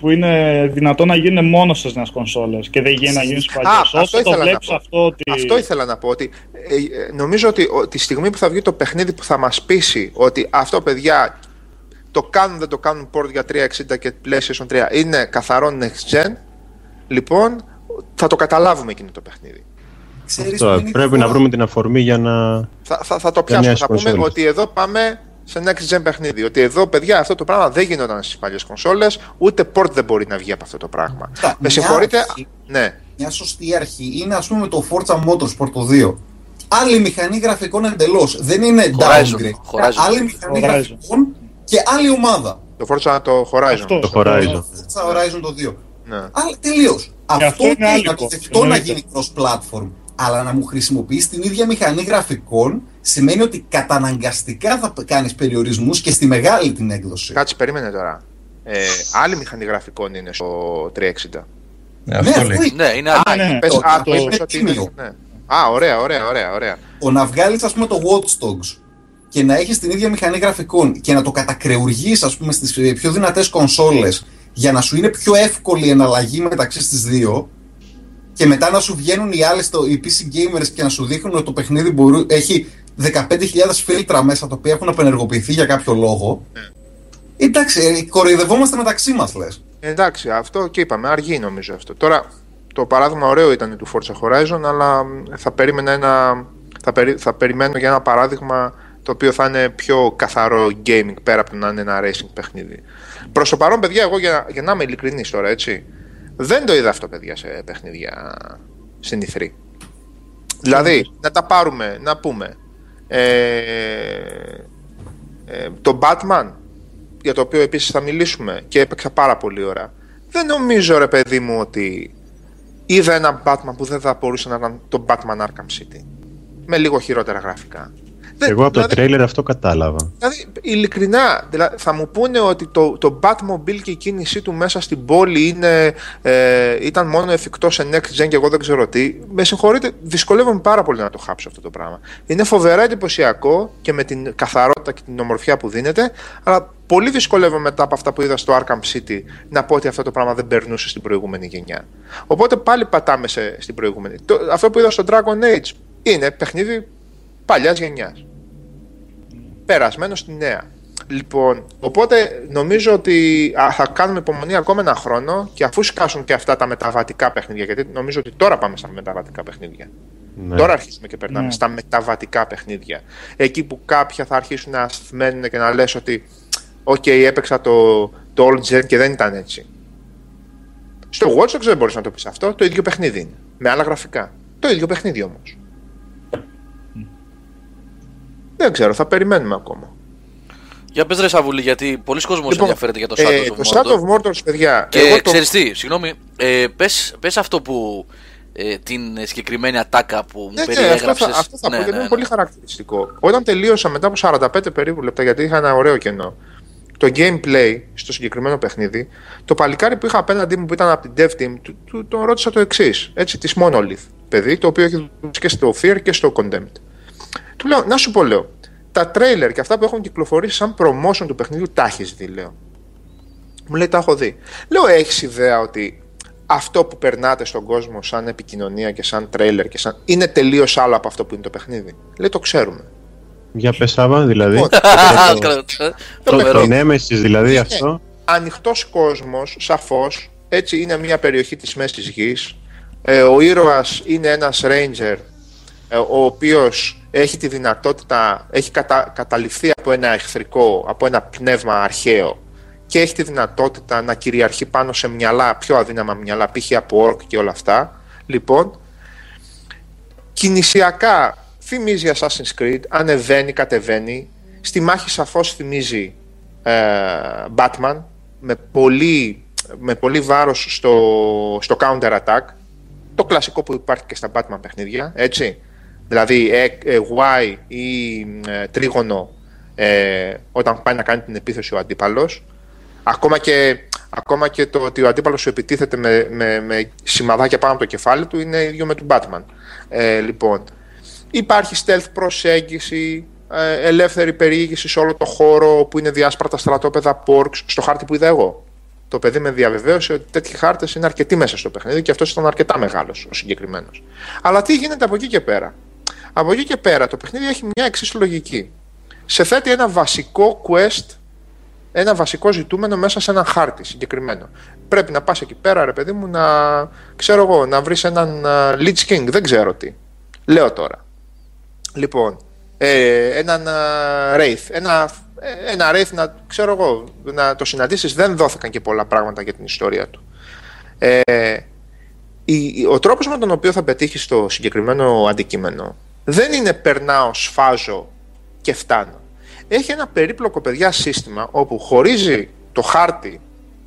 [SPEAKER 4] που είναι δυνατό να γίνουν μόνος στις νέες κονσόλες και δεν γίνει να γίνουν στις παλιές.
[SPEAKER 2] αυτό
[SPEAKER 4] Όσο το
[SPEAKER 2] ήθελα να
[SPEAKER 4] βλέπεις
[SPEAKER 2] πω.
[SPEAKER 4] αυτό ότι.
[SPEAKER 2] Αυτό ήθελα να πω ότι ε, ε, νομίζω ότι ο- τη στιγμή που θα βγει το παιχνίδι που θα μας πείσει ότι αυτό παιδιά το κάνουν δεν το κάνουν port για 360 και PlayStation 3 είναι καθαρό next gen λοιπόν θα το καταλάβουμε εκείνο το παιχνίδι.
[SPEAKER 6] Ξέρεις
[SPEAKER 3] Αυτό,
[SPEAKER 6] ποια είναι η
[SPEAKER 3] πρέπει
[SPEAKER 6] διαφορά;
[SPEAKER 3] να βρούμε την αφορμή για να.
[SPEAKER 2] Θα, θα, θα το
[SPEAKER 3] Για
[SPEAKER 2] πιάσουμε,
[SPEAKER 3] νέες
[SPEAKER 2] θα πούμε
[SPEAKER 3] κονσόλες.
[SPEAKER 2] ότι εδώ πάμε σε next gen παιχνίδι. Ότι εδώ παιδιά αυτό το πράγμα δεν γινόταν στις παλιές κονσόλες ούτε port δεν μπορεί να βγει από αυτό το πράγμα.
[SPEAKER 6] Κοίτα,
[SPEAKER 2] Με
[SPEAKER 6] μια
[SPEAKER 2] συγχωρείτε,
[SPEAKER 6] αρχή-
[SPEAKER 2] ναι.
[SPEAKER 6] Μια σωστή αρχή είναι ας πούμε το Forza Motorsport το 2. άλλη μηχανή γραφικών εντελώς. Δεν είναι
[SPEAKER 1] Horizon,
[SPEAKER 6] downgrade.
[SPEAKER 1] Horizon.
[SPEAKER 6] Άλλη μηχανή
[SPEAKER 4] Horizon.
[SPEAKER 6] γραφικών και άλλη ομάδα.
[SPEAKER 2] Το Forza το Horizon.
[SPEAKER 4] Αυτό.
[SPEAKER 3] Το Horizon.
[SPEAKER 6] Στα Horizon το 2.
[SPEAKER 2] Ναι.
[SPEAKER 6] Αλλά τελείως. Αυτό,
[SPEAKER 4] αυτό είναι
[SPEAKER 6] είναι
[SPEAKER 4] άλλο.
[SPEAKER 6] να το δεχτώ να
[SPEAKER 4] Εννοείται.
[SPEAKER 6] γίνει cross-platform. Αλλά να μου χρησιμοποιείς την ίδια μηχανή γραφικών σημαίνει ότι καταναγκαστικά θα κάνεις περιορισμούς και στη μεγάλη την έκδοση.
[SPEAKER 2] Κάτσε, περίμενε τώρα. Ε, άλλη μηχανή γραφικών είναι στο 360.
[SPEAKER 5] Ναι, αυτό
[SPEAKER 6] Ναι,
[SPEAKER 5] λέει.
[SPEAKER 6] αυτό
[SPEAKER 1] Ναι, είναι
[SPEAKER 4] Α,
[SPEAKER 1] άλλη.
[SPEAKER 4] ναι.
[SPEAKER 2] Πες,
[SPEAKER 6] το-
[SPEAKER 2] α,
[SPEAKER 6] το-
[SPEAKER 2] το είπες
[SPEAKER 6] το-
[SPEAKER 2] ότι είναι.
[SPEAKER 6] τίμιο.
[SPEAKER 2] Ναι. Α, ωραία, ωραία, ωραία, ωραία.
[SPEAKER 6] Το να βγάλεις, ας πούμε, το Watch Dogs και να έχεις την ίδια μηχανή γραφικών και να το κατακρεουργείς, ας πούμε, στις πιο δυνατές κονσόλες για να σου είναι πιο εύκολη η εναλλαγή μεταξύ στις δύο και μετά να σου βγαίνουν οι άλλες, οι PC gamers και να σου δείχνουν ότι το παιχνίδι μπορού, έχει 15.000 φίλτρα μέσα τα οποία έχουν απενεργοποιηθεί για κάποιο λόγο. Εντάξει, ε, κοροϊδευόμαστε μεταξύ μας, λες.
[SPEAKER 2] Εντάξει, αυτό και είπαμε, αργεί νομίζω αυτό. Τώρα, το παράδειγμα ωραίο ήταν του Forza Horizon, αλλά μ, θα περίμενα ένα. Θα, περι, θα περιμένω για ένα παράδειγμα το οποίο θα είναι πιο καθαρό gaming πέρα από το να είναι ένα racing παιχνίδι. Προς το παρόν, παιδιά, εγώ για, για να είμαι ειλικρινής τώρα, έτσι. Δεν το είδα αυτό, παιδιά, σε παιχνίδια στην E3. Δηλαδή, να τα πάρουμε, να πούμε. Ε, ε, το Batman, για το οποίο επίσης θα μιλήσουμε και έπαιξα πάρα πολύ ώρα. Δεν νομίζω ρε παιδί μου ότι είδα ένα Batman που δεν θα μπορούσε να ήταν το Batman Arkham City. Με λίγο χειρότερα γραφικά. Δεν-
[SPEAKER 3] Εγώ από το
[SPEAKER 2] δηλαδή-
[SPEAKER 3] τρέιλερ αυτό κατάλαβα.
[SPEAKER 2] Δηλαδή, ειλικρινά, δηλαδή, θα μου πούνε ότι το, το Batmobile και η κίνησή του μέσα στην πόλη είναι, ε, ήταν μόνο εφικτό σε next gen και εγώ δεν ξέρω τι. Με συγχωρείτε, δυσκολεύομαι πάρα πολύ να το χάψω αυτό το πράγμα. Είναι φοβερά εντυπωσιακό και με την καθαρότητα και την ομορφιά που δίνεται, αλλά πολύ δυσκολεύομαι μετά από αυτά που είδα στο Arkham City να πω ότι αυτό το πράγμα δεν περνούσε στην προηγούμενη γενιά. Οπότε πάλι πατάμε σε, στην προηγούμενη. Το, αυτό που είδα στο Dragon Age είναι παιχνίδι παλιάς γενιάς περασμένος στη νέα. Λοιπόν, οπότε νομίζω ότι α, θα κάνουμε υπομονή ακόμα ένα χρόνο και αφού σκάσουν και αυτά τα μεταβατικά παιχνίδια, γιατί νομίζω ότι τώρα πάμε στα μεταβατικά παιχνίδια.
[SPEAKER 3] Ναι.
[SPEAKER 2] Τώρα αρχίζουμε και περνάμε
[SPEAKER 4] Ναι.
[SPEAKER 2] στα μεταβατικά παιχνίδια. Εκεί που κάποια θα αρχίσουν να μένουν και να λες ότι «OK, έπαιξα το, το old gen και δεν ήταν έτσι». Στο Watch Dogs δεν μπορείς να το πεις αυτό, το ίδιο παιχνίδι είναι. Με άλλα γραφικά. Το ίδιο παιχνίδι όμως. Δεν ξέρω, θα περιμένουμε ακόμα.
[SPEAKER 1] Για πες ρε Σαβούλη, γιατί πολλοί κόσμος ενδιαφέρεται για το Shadow
[SPEAKER 2] ε,
[SPEAKER 1] of
[SPEAKER 2] το
[SPEAKER 1] Mordor.
[SPEAKER 2] Shadow of Mordor, παιδιά.
[SPEAKER 1] Και
[SPEAKER 2] εγώ το-
[SPEAKER 1] ξέρεις τι, συγγνώμη, ε, πες, πες αυτό που ε, την συγκεκριμένη ατάκα που μου
[SPEAKER 2] Ναι, ναι, αυτό
[SPEAKER 1] περιέγραψες.
[SPEAKER 2] θα, αυτό θα
[SPEAKER 1] Ναι,
[SPEAKER 2] πω, γιατί
[SPEAKER 1] ναι,
[SPEAKER 2] είναι
[SPEAKER 1] ναι.
[SPEAKER 2] πολύ χαρακτηριστικό. Όταν τελείωσα μετά από 45 περίπου λεπτά, γιατί είχα ένα ωραίο κενό, το gameplay στο συγκεκριμένο παιχνίδι, το παλικάρι που είχα απέναντί μου που ήταν από την dev team, του, του, τον ρώτησα το εξής, έτσι, της Monolith, παιδί, το οποίο έχει δουλέψει και στο Fear και στο Condemned. Του λέω, να σου πω, λέω, τα τρέιλερ και αυτά που έχουν κυκλοφορήσει σαν promotion του παιχνιδιού τα έχεις δει, λέω. Μου λέει, τα έχω δει. Λέω, έχεις ιδέα ότι αυτό που περνάτε στον κόσμο σαν επικοινωνία και σαν τρέιλερ και σαν... είναι τελείως άλλο από αυτό που είναι το παιχνίδι; Λέει, το ξέρουμε.
[SPEAKER 3] Για πεσάβα, δηλαδή.
[SPEAKER 2] Λοιπόν,
[SPEAKER 3] το,
[SPEAKER 1] Τρομερό.
[SPEAKER 3] το Nemesis, δηλαδή αυτό.
[SPEAKER 2] Ανοιχτός κόσμος, σαφώς. Έτσι είναι μια περιοχή της μέσης γης. Ε, ο ήρωας είναι ένας ranger ε, ο οποίος έχει τη δυνατότητα, έχει κατα, καταληφθεί από ένα εχθρικό, από ένα πνεύμα αρχαίο και έχει τη δυνατότητα να κυριαρχεί πάνω σε μυαλά, πιο αδύναμα μυαλά, π.χ. από όρκ και όλα αυτά. Λοιπόν, κινησιακά θυμίζει Assassin's Creed, ανεβαίνει, κατεβαίνει. Στη μάχη σαφώς θυμίζει ε, Batman, με πολύ, με πολύ βάρος στο, στο counter attack. Το κλασικό που υπάρχει και στα Batman παιχνίδια, έτσι. Δηλαδή, ε, ε, Y ή ε, τρίγωνο ε, όταν πάει να κάνει την επίθεση ο αντίπαλος. Ακόμα και, ακόμα και το ότι ο αντίπαλος σου επιτίθεται με, με, με σημαδάκια πάνω από το κεφάλι του είναι ίδιο με τον Batman. Ε, λοιπόν, υπάρχει stealth προσέγγιση, ε, ελεύθερη περιήγηση σε όλο το χώρο που είναι διάσπαρτα στρατόπεδα porks στο χάρτη που είδα εγώ. Το παιδί με διαβεβαίωσε ότι τέτοιοι χάρτες είναι αρκετοί μέσα στο παιχνίδι και αυτός ήταν αρκετά μεγάλος ο συγκεκριμένος. Αλλά τι γίνεται από εκεί και πέρα; Από εκεί και πέρα το παιχνίδι έχει μια εξή λογική. Σε θέτει ένα βασικό quest, ένα βασικό ζητούμενο μέσα σε έναν χάρτη συγκεκριμένο. Πρέπει να πας εκεί πέρα, ρε παιδί μου, να, ξέρω εγώ, να βρεις έναν uh, Lich King, δεν ξέρω τι. Λέω τώρα. Λοιπόν, ε, έναν uh, Wraith, ένα, ένα Wraith να, ξέρω εγώ, να το συναντήσεις, δεν δόθηκαν και πολλά πράγματα για την ιστορία του. Ε, η, ο τρόπος με τον οποίο θα πετύχεις το συγκεκριμένο αντικείμενο δεν είναι περνάω, σφάζω και φτάνω. Έχει ένα περίπλοκο παιδιά σύστημα όπου χωρίζει το χάρτη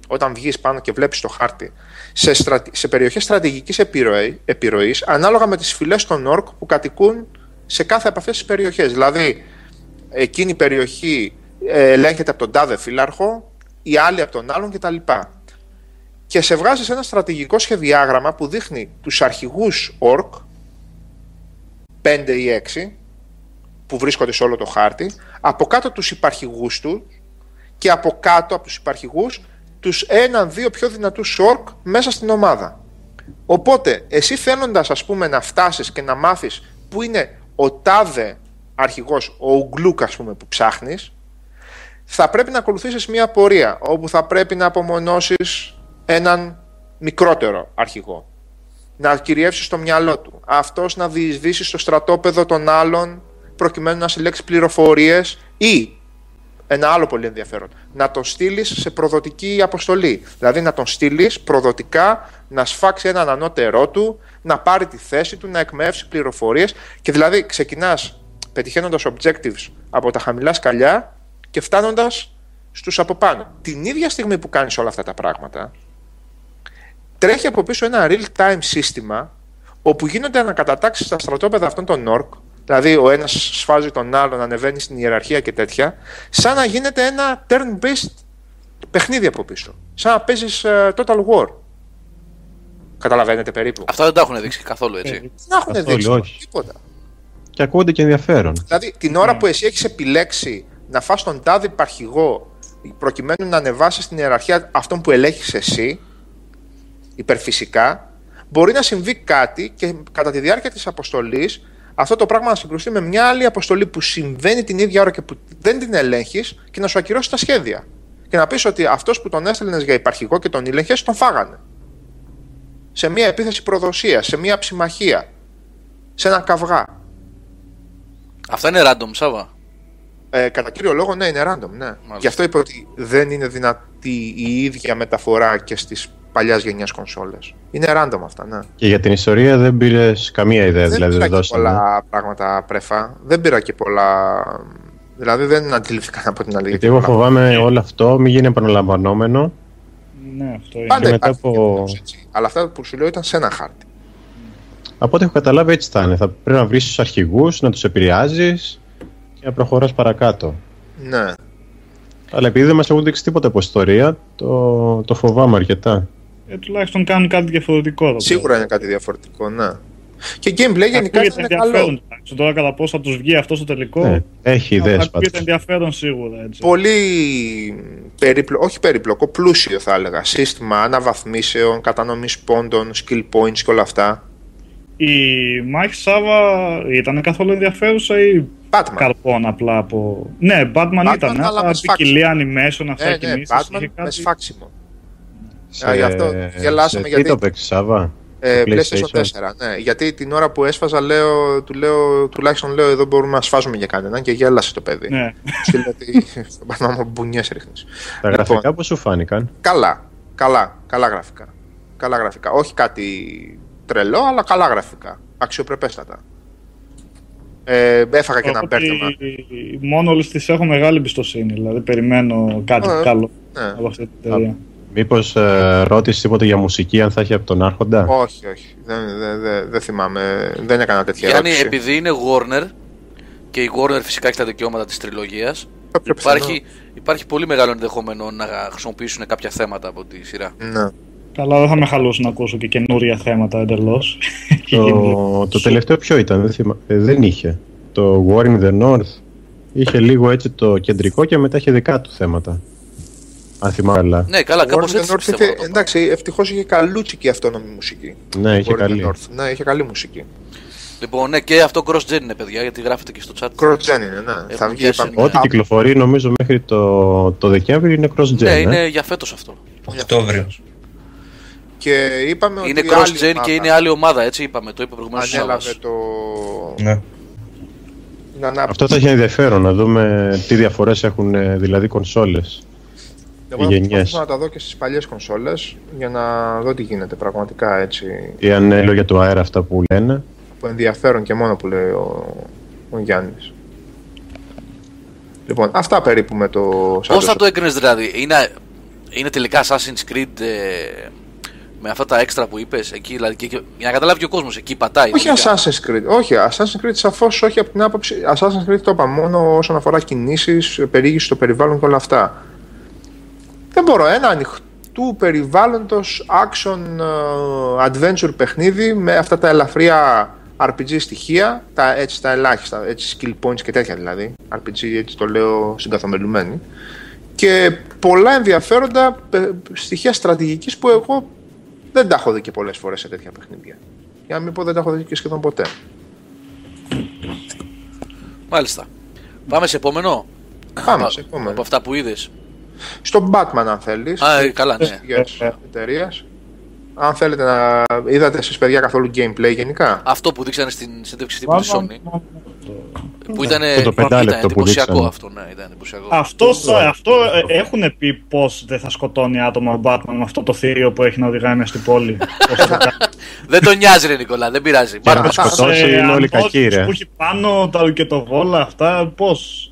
[SPEAKER 2] όταν βγεις πάνω και βλέπεις το χάρτη σε, στρατη... σε περιοχές στρατηγικής επιρροή... επιρροής ανάλογα με τις φυλές των όρκ που κατοικούν σε κάθε από αυτές τις περιοχές. Δηλαδή, εκείνη η περιοχή ε, ελέγχεται από τον τάδε φύλαρχο, η άλλη από τον άλλον κτλ. Και σε βγάζει σε ένα στρατηγικό σχεδιάγραμμα που δείχνει τους αρχηγούς όρκ, 5 ή 6, που βρίσκονται σε όλο το χάρτη, από κάτω τους υπαρχηγούς του και από κάτω από τους υπαρχηγούς τους έναν-δύο πιο δυνατούς όρκ μέσα στην ομάδα. Οπότε, εσύ θέλοντας ας πούμε να φτάσεις και να μάθεις που είναι ο τάδε αρχηγός, ο Ουγγλούκ ας πούμε που ψάχνεις, θα πρέπει να ακολουθήσεις μια πορεία όπου θα πρέπει να απομονώσεις έναν μικρότερο αρχηγό. Να κυριεύσει το μυαλό του. Αυτός να διεισδύσει στο στρατόπεδο των άλλων προκειμένου να συλλέξει πληροφορίες ή ένα άλλο πολύ ενδιαφέρον. Να τον στείλεις σε προδοτική αποστολή. Δηλαδή να τον στείλεις προδοτικά να σφάξει έναν ανώτερό του, να πάρει τη θέση του, να εκμεύσει πληροφορίες. Και δηλαδή ξεκινάς πετυχαίνοντας objectives από τα χαμηλά σκαλιά και φτάνοντας στους από πάνω. Την ίδια στιγμή που κάνεις όλα αυτά τα πράγματα, τρέχει από πίσω ένα real-time σύστημα όπου γίνονται ανακατατάξεις στα στρατόπεδα αυτών των ΟΡΚ Δηλαδή ο ένας σφάζει τον άλλον, ανεβαίνει στην ιεραρχία και τέτοια, σαν να γίνεται ένα turn-based παιχνίδι από πίσω. Σαν να παίζεις uh, Total War. Καταλαβαίνετε περίπου.
[SPEAKER 1] Αυτά δεν τα έχουν δείξει καθόλου έτσι.
[SPEAKER 2] Ε, δεν έχουν δείξει όχι. τίποτα.
[SPEAKER 3] Και ακούγονται και ενδιαφέρον.
[SPEAKER 2] Δηλαδή την ώρα mm. που εσύ έχεις επιλέξει να φας τον τάδε υπαρχηγό προκειμένου να ανεβάσεις στην ιεραρχία αυτόν που ελέγχεις εσύ, υπερφυσικά, μπορεί να συμβεί κάτι και κατά τη διάρκεια της αποστολής αυτό το πράγμα να συγκρουστεί με μια άλλη αποστολή που συμβαίνει την ίδια ώρα και που δεν την ελέγχεις και να σου ακυρώσει τα σχέδια. Και να πεις ότι αυτός που τον έστελνες για υπαρχικό και τον ήλεγχε, τον φάγανε. Σε μια επίθεση προδοσίας, σε μια ψημαχία, σε ένα καυγά.
[SPEAKER 1] Αυτά είναι random, Σάβα.
[SPEAKER 2] Ε, κατά κύριο λόγο, ναι, είναι random. Ναι. Γι' αυτό είπε ότι δεν είναι δυνατή η ίδια μεταφορά και στις παλιάς γενιάς κονσόλες. Είναι random αυτά, ναι.
[SPEAKER 3] Και για την ιστορία δεν πήρες καμία ιδέα,
[SPEAKER 2] δεν
[SPEAKER 3] δηλαδή
[SPEAKER 2] δεν πήρα και πολλά πράγματα πρέφα. Δεν πήρα και πολλά. Δηλαδή δεν αντιληφθήκα από την αλήθεια.
[SPEAKER 3] Γιατί εγώ φοβάμαι ναι. όλο αυτό μην γίνει επαναλαμβανόμενο.
[SPEAKER 4] Ναι, αυτό είναι.
[SPEAKER 2] Πάντα μετά από... Αλλά αυτά που σου λέω ήταν σε ένα χάρτη.
[SPEAKER 3] Από ό,τι έχω καταλάβει έτσι θα είναι. Θα πρέπει να βρεις τους αρχηγούς, να τους επηρεάζεις και να προχωράς παρακάτω.
[SPEAKER 2] Ναι.
[SPEAKER 3] Αλλά επειδή δεν μας έχουν δείξει τίποτα από ιστορία, το, το φοβάμαι αρκετά
[SPEAKER 4] ε, τουλάχιστον κάνουν κάτι διαφορετικό.
[SPEAKER 2] Σίγουρα είναι κάτι διαφορετικό, ναι. Και gameplay γενικά είναι καλό.
[SPEAKER 4] Τώρα κατά πώ θα τους βγει αυτό στο τελικό. Ναι,
[SPEAKER 3] έχει ιδέες
[SPEAKER 4] πάντως. ενδιαφέρον σίγουρα. Έτσι.
[SPEAKER 2] Πολύ περίπλοκο, όχι περίπλοκο, πλούσιο θα έλεγα. Σύστημα αναβαθμίσεων, κατανομής πόντων, skill points και όλα αυτά.
[SPEAKER 4] Η μάχη Σάβα ήταν καθόλου ενδιαφέρουσα ή
[SPEAKER 2] Batman.
[SPEAKER 4] καρπών απλά από. Ναι, Batman, Batman ήταν. Αλλά ποικιλία animation, αυτά
[SPEAKER 2] ναι, ναι, Batman με σφάξιμο. Σε... Γι' αυτό γελάσαμε
[SPEAKER 3] σε
[SPEAKER 2] γιατί.
[SPEAKER 3] Τι το παίξεις, Σάβα;
[SPEAKER 2] Ε, PlayStation 4, ναι. Γιατί την ώρα που έσφαζα, λέω, του λέω, τουλάχιστον λέω εδώ μπορούμε να σφάζουμε για κανέναν και γέλασε το παιδί.
[SPEAKER 4] Ναι.
[SPEAKER 2] Στείλε ότι στον πάνω μου μπουνιές ρίχνεις.
[SPEAKER 3] Τα γραφικά λοιπόν, πώς σου φάνηκαν;
[SPEAKER 2] Καλά. Καλά. Καλά γραφικά. Καλά γραφικά. Όχι κάτι τρελό, αλλά καλά γραφικά. Αξιοπρεπέστατα. Ε, έφαγα και ένα πέρτεμα.
[SPEAKER 4] Μόνο όλες τις έχω μεγάλη εμπιστοσύνη. Δηλαδή περιμένω κάτι ε, καλό ναι. από αυτή την εταιρεία.
[SPEAKER 3] Μήπως ε, ρώτησες τίποτα για μουσική, αν θα έχει από τον Άρχοντα;
[SPEAKER 2] Όχι, όχι. Δεν, δεν, δεν, δεν θυμάμαι. Δεν έκανα τέτοια
[SPEAKER 1] Γιάννη, ερώτηση. επειδή είναι Warner και η Warner φυσικά έχει τα δικαιώματα της τριλογίας. Υπάρχει, υπάρχει πολύ μεγάλο ενδεχόμενο να χρησιμοποιήσουν κάποια θέματα από τη σειρά.
[SPEAKER 2] Ναι.
[SPEAKER 4] Καλά, δεν θα με χαλούσε να ακούσω και καινούρια θέματα εντελώς.
[SPEAKER 3] Το, το τελευταίο ποιο ήταν, δεν, θυμα... ε, δεν είχε. Το War in the North είχε λίγο έτσι το κεντρικό και μετά είχε δικά του θέματα. Αν θυμάμαι
[SPEAKER 1] Ναι, καλά, κάπως έτσι.
[SPEAKER 2] Είχε, εντάξει, ευτυχώς είχε καλούτσικη αυτόνομη μουσική.
[SPEAKER 3] Ναι, είχε καλή.
[SPEAKER 2] North. Ναι, είχε καλή μουσική.
[SPEAKER 1] Λοιπόν, ναι, και αυτό cross-gen είναι, παιδιά, γιατί γράφετε και στο chat.
[SPEAKER 2] Cross-gen είναι, ναι. Θα βγει,
[SPEAKER 3] Ό,τι κυκλοφορεί, νομίζω, μέχρι το, το Δεκέμβρη είναι cross-gen. Ναι,
[SPEAKER 1] ε; είναι για φέτος αυτό.
[SPEAKER 5] Οκτώβριο.
[SPEAKER 2] Και είπαμε
[SPEAKER 1] είναι cross-gen και είναι άλλη ομάδα, έτσι είπαμε. Το είπε προηγουμένως.
[SPEAKER 2] Ανέλαβε το.
[SPEAKER 5] Ναι.
[SPEAKER 3] Αυτό θα έχει ενδιαφέρον να δούμε τι διαφορές έχουν ε, δηλαδή κονσόλες.
[SPEAKER 2] Εγώ θα να τα δω και στις παλιές κονσόλες για να δω τι γίνεται πραγματικά έτσι.
[SPEAKER 3] Ή αν για το αέρα αυτά που λένε.
[SPEAKER 2] από ενδιαφέρον και μόνο που λέει ο, ο Γιάννης. Λοιπόν, αυτά περίπου με το
[SPEAKER 1] Πώς θα
[SPEAKER 2] Shadows
[SPEAKER 1] το έκρινες δηλαδή, είναι, είναι τελικά Assassin's Creed ε, με αυτά τα έξτρα που είπες εκεί, δηλαδή, και, και- για να καταλάβει και ο κόσμος, εκεί πατάει.
[SPEAKER 2] Όχι
[SPEAKER 1] τελικά.
[SPEAKER 2] Assassin's Creed. Όχι, Assassin's Creed σαφώς όχι από την άποψη. Assassin's Creed το είπα μόνο όσον αφορά κινήσεις, περιήγηση στο περιβάλλον και όλα αυτά. Δεν μπορώ. Ένα ανοιχτού περιβάλλοντος action ε, adventure παιχνίδι με αυτά τα ελαφριά RPG στοιχεία, τα, έτσι τα ελάχιστα, έτσι skill points και τέτοια δηλαδή. RPG έτσι το λέω συγκαθομελουμένη. Και πολλά ενδιαφέροντα ε, στοιχεία στρατηγικής που εγώ δεν τα έχω δει και πολλές φορές σε τέτοια παιχνίδια. Για να μην πω δεν τα έχω δει και σχεδόν ποτέ.
[SPEAKER 1] Μάλιστα. Πάμε σε επόμενο.
[SPEAKER 2] Πάμε σε επόμενο.
[SPEAKER 1] Από αυτά που είδες.
[SPEAKER 2] Στο Batman αν θέλεις.
[SPEAKER 1] Α, ε, καλά, ναι.
[SPEAKER 2] εταιρείας. Αν θέλετε να είδατε εσείς παιδιά καθόλου gameplay γενικά.
[SPEAKER 1] Αυτό που δείξανε στην συνέντευξη τύπου
[SPEAKER 4] Μάλλον-
[SPEAKER 1] τη Sony. Που ήταν,
[SPEAKER 3] Αυτό το
[SPEAKER 1] ήταν
[SPEAKER 3] πεντάλεπτο που
[SPEAKER 1] εντυπωσιακό
[SPEAKER 3] δείξανε.
[SPEAKER 1] αυτό, ναι, ήταν εντυπωσιακό.
[SPEAKER 4] Αυτό, αυτό ε, έχουν πει πώς δεν θα σκοτώνει άτομα ο Batman με αυτό το θύριο που έχει να οδηγάει μέσα στην πόλη. Πώς θα κάνει.
[SPEAKER 1] δεν τον νοιάζει, ρε Νικόλα, δεν πειράζει.
[SPEAKER 3] Για να
[SPEAKER 1] Πάρε
[SPEAKER 3] το
[SPEAKER 1] το.
[SPEAKER 3] σκοτώσει
[SPEAKER 4] Σε
[SPEAKER 3] είναι όλοι
[SPEAKER 4] ανώδυνους
[SPEAKER 3] κακοί, ρε.
[SPEAKER 4] Που έχει πάνω τα ρουκετοβόλα αυτά, πώς.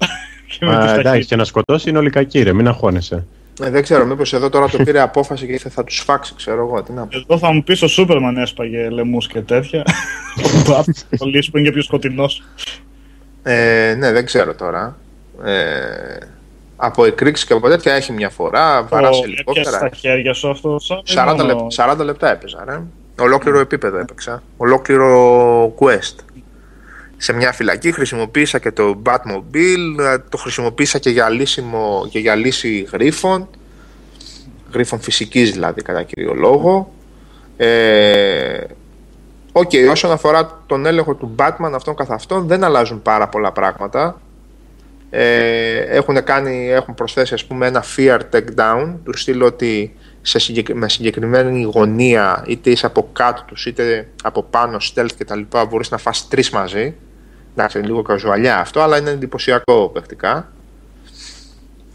[SPEAKER 4] Και με
[SPEAKER 3] Α,
[SPEAKER 4] τις
[SPEAKER 3] εντάξει,
[SPEAKER 4] ταχύτητες.
[SPEAKER 3] και να σκοτώσει είναι όλοι κακοί, ρε, μην αγχώνεσαι.
[SPEAKER 2] Ε, δεν ξέρω, μήπως εδώ τώρα το πήρε απόφαση και θα, θα τους φάξει, ξέρω εγώ. Τι να πω.
[SPEAKER 4] Εδώ θα μου πεις ο Σούπερμαν έσπαγε λαιμού και τέτοια. Ο Batman, ο Λύσης που είναι και πιο σκοτεινός.
[SPEAKER 2] Ε, ναι, δεν ξέρω τώρα. Ε, από εκρήξεις και από τέτοια έχει μια φορά, βαράς
[SPEAKER 4] Έπιασε
[SPEAKER 2] ελικόπτερα.
[SPEAKER 4] στα χέρια σου αυτό. σαν
[SPEAKER 2] 40,
[SPEAKER 4] μόνο-
[SPEAKER 2] λεπ- 40 λεπτά έπαιζα, ρε. Ολόκληρο επίπεδο έπαιξα. Ολόκληρο quest. Σε μια φυλακή χρησιμοποίησα και το Batmobile, ε, το χρησιμοποίησα και για, λύσιμο, και για λύση γρίφων. Γρίφων φυσικής δηλαδή κατά κύριο λόγο. Ε, Οκ, όσον αφορά τον έλεγχο του Batman αυτόν καθ' αυτόν δεν αλλάζουν πάρα πολλά πράγματα. Ε, έχουν, κάνει, έχουν προσθέσει ας πούμε ένα fear takedown του στυλ ότι σε συγκεκ- με συγκεκριμένη γωνία είτε είσαι από κάτω τους είτε από πάνω stealth και τα λοιπά μπορείς να φας τρεις μαζί εντάξει είναι λίγο καζουαλιά αυτό αλλά είναι εντυπωσιακό παιχτικά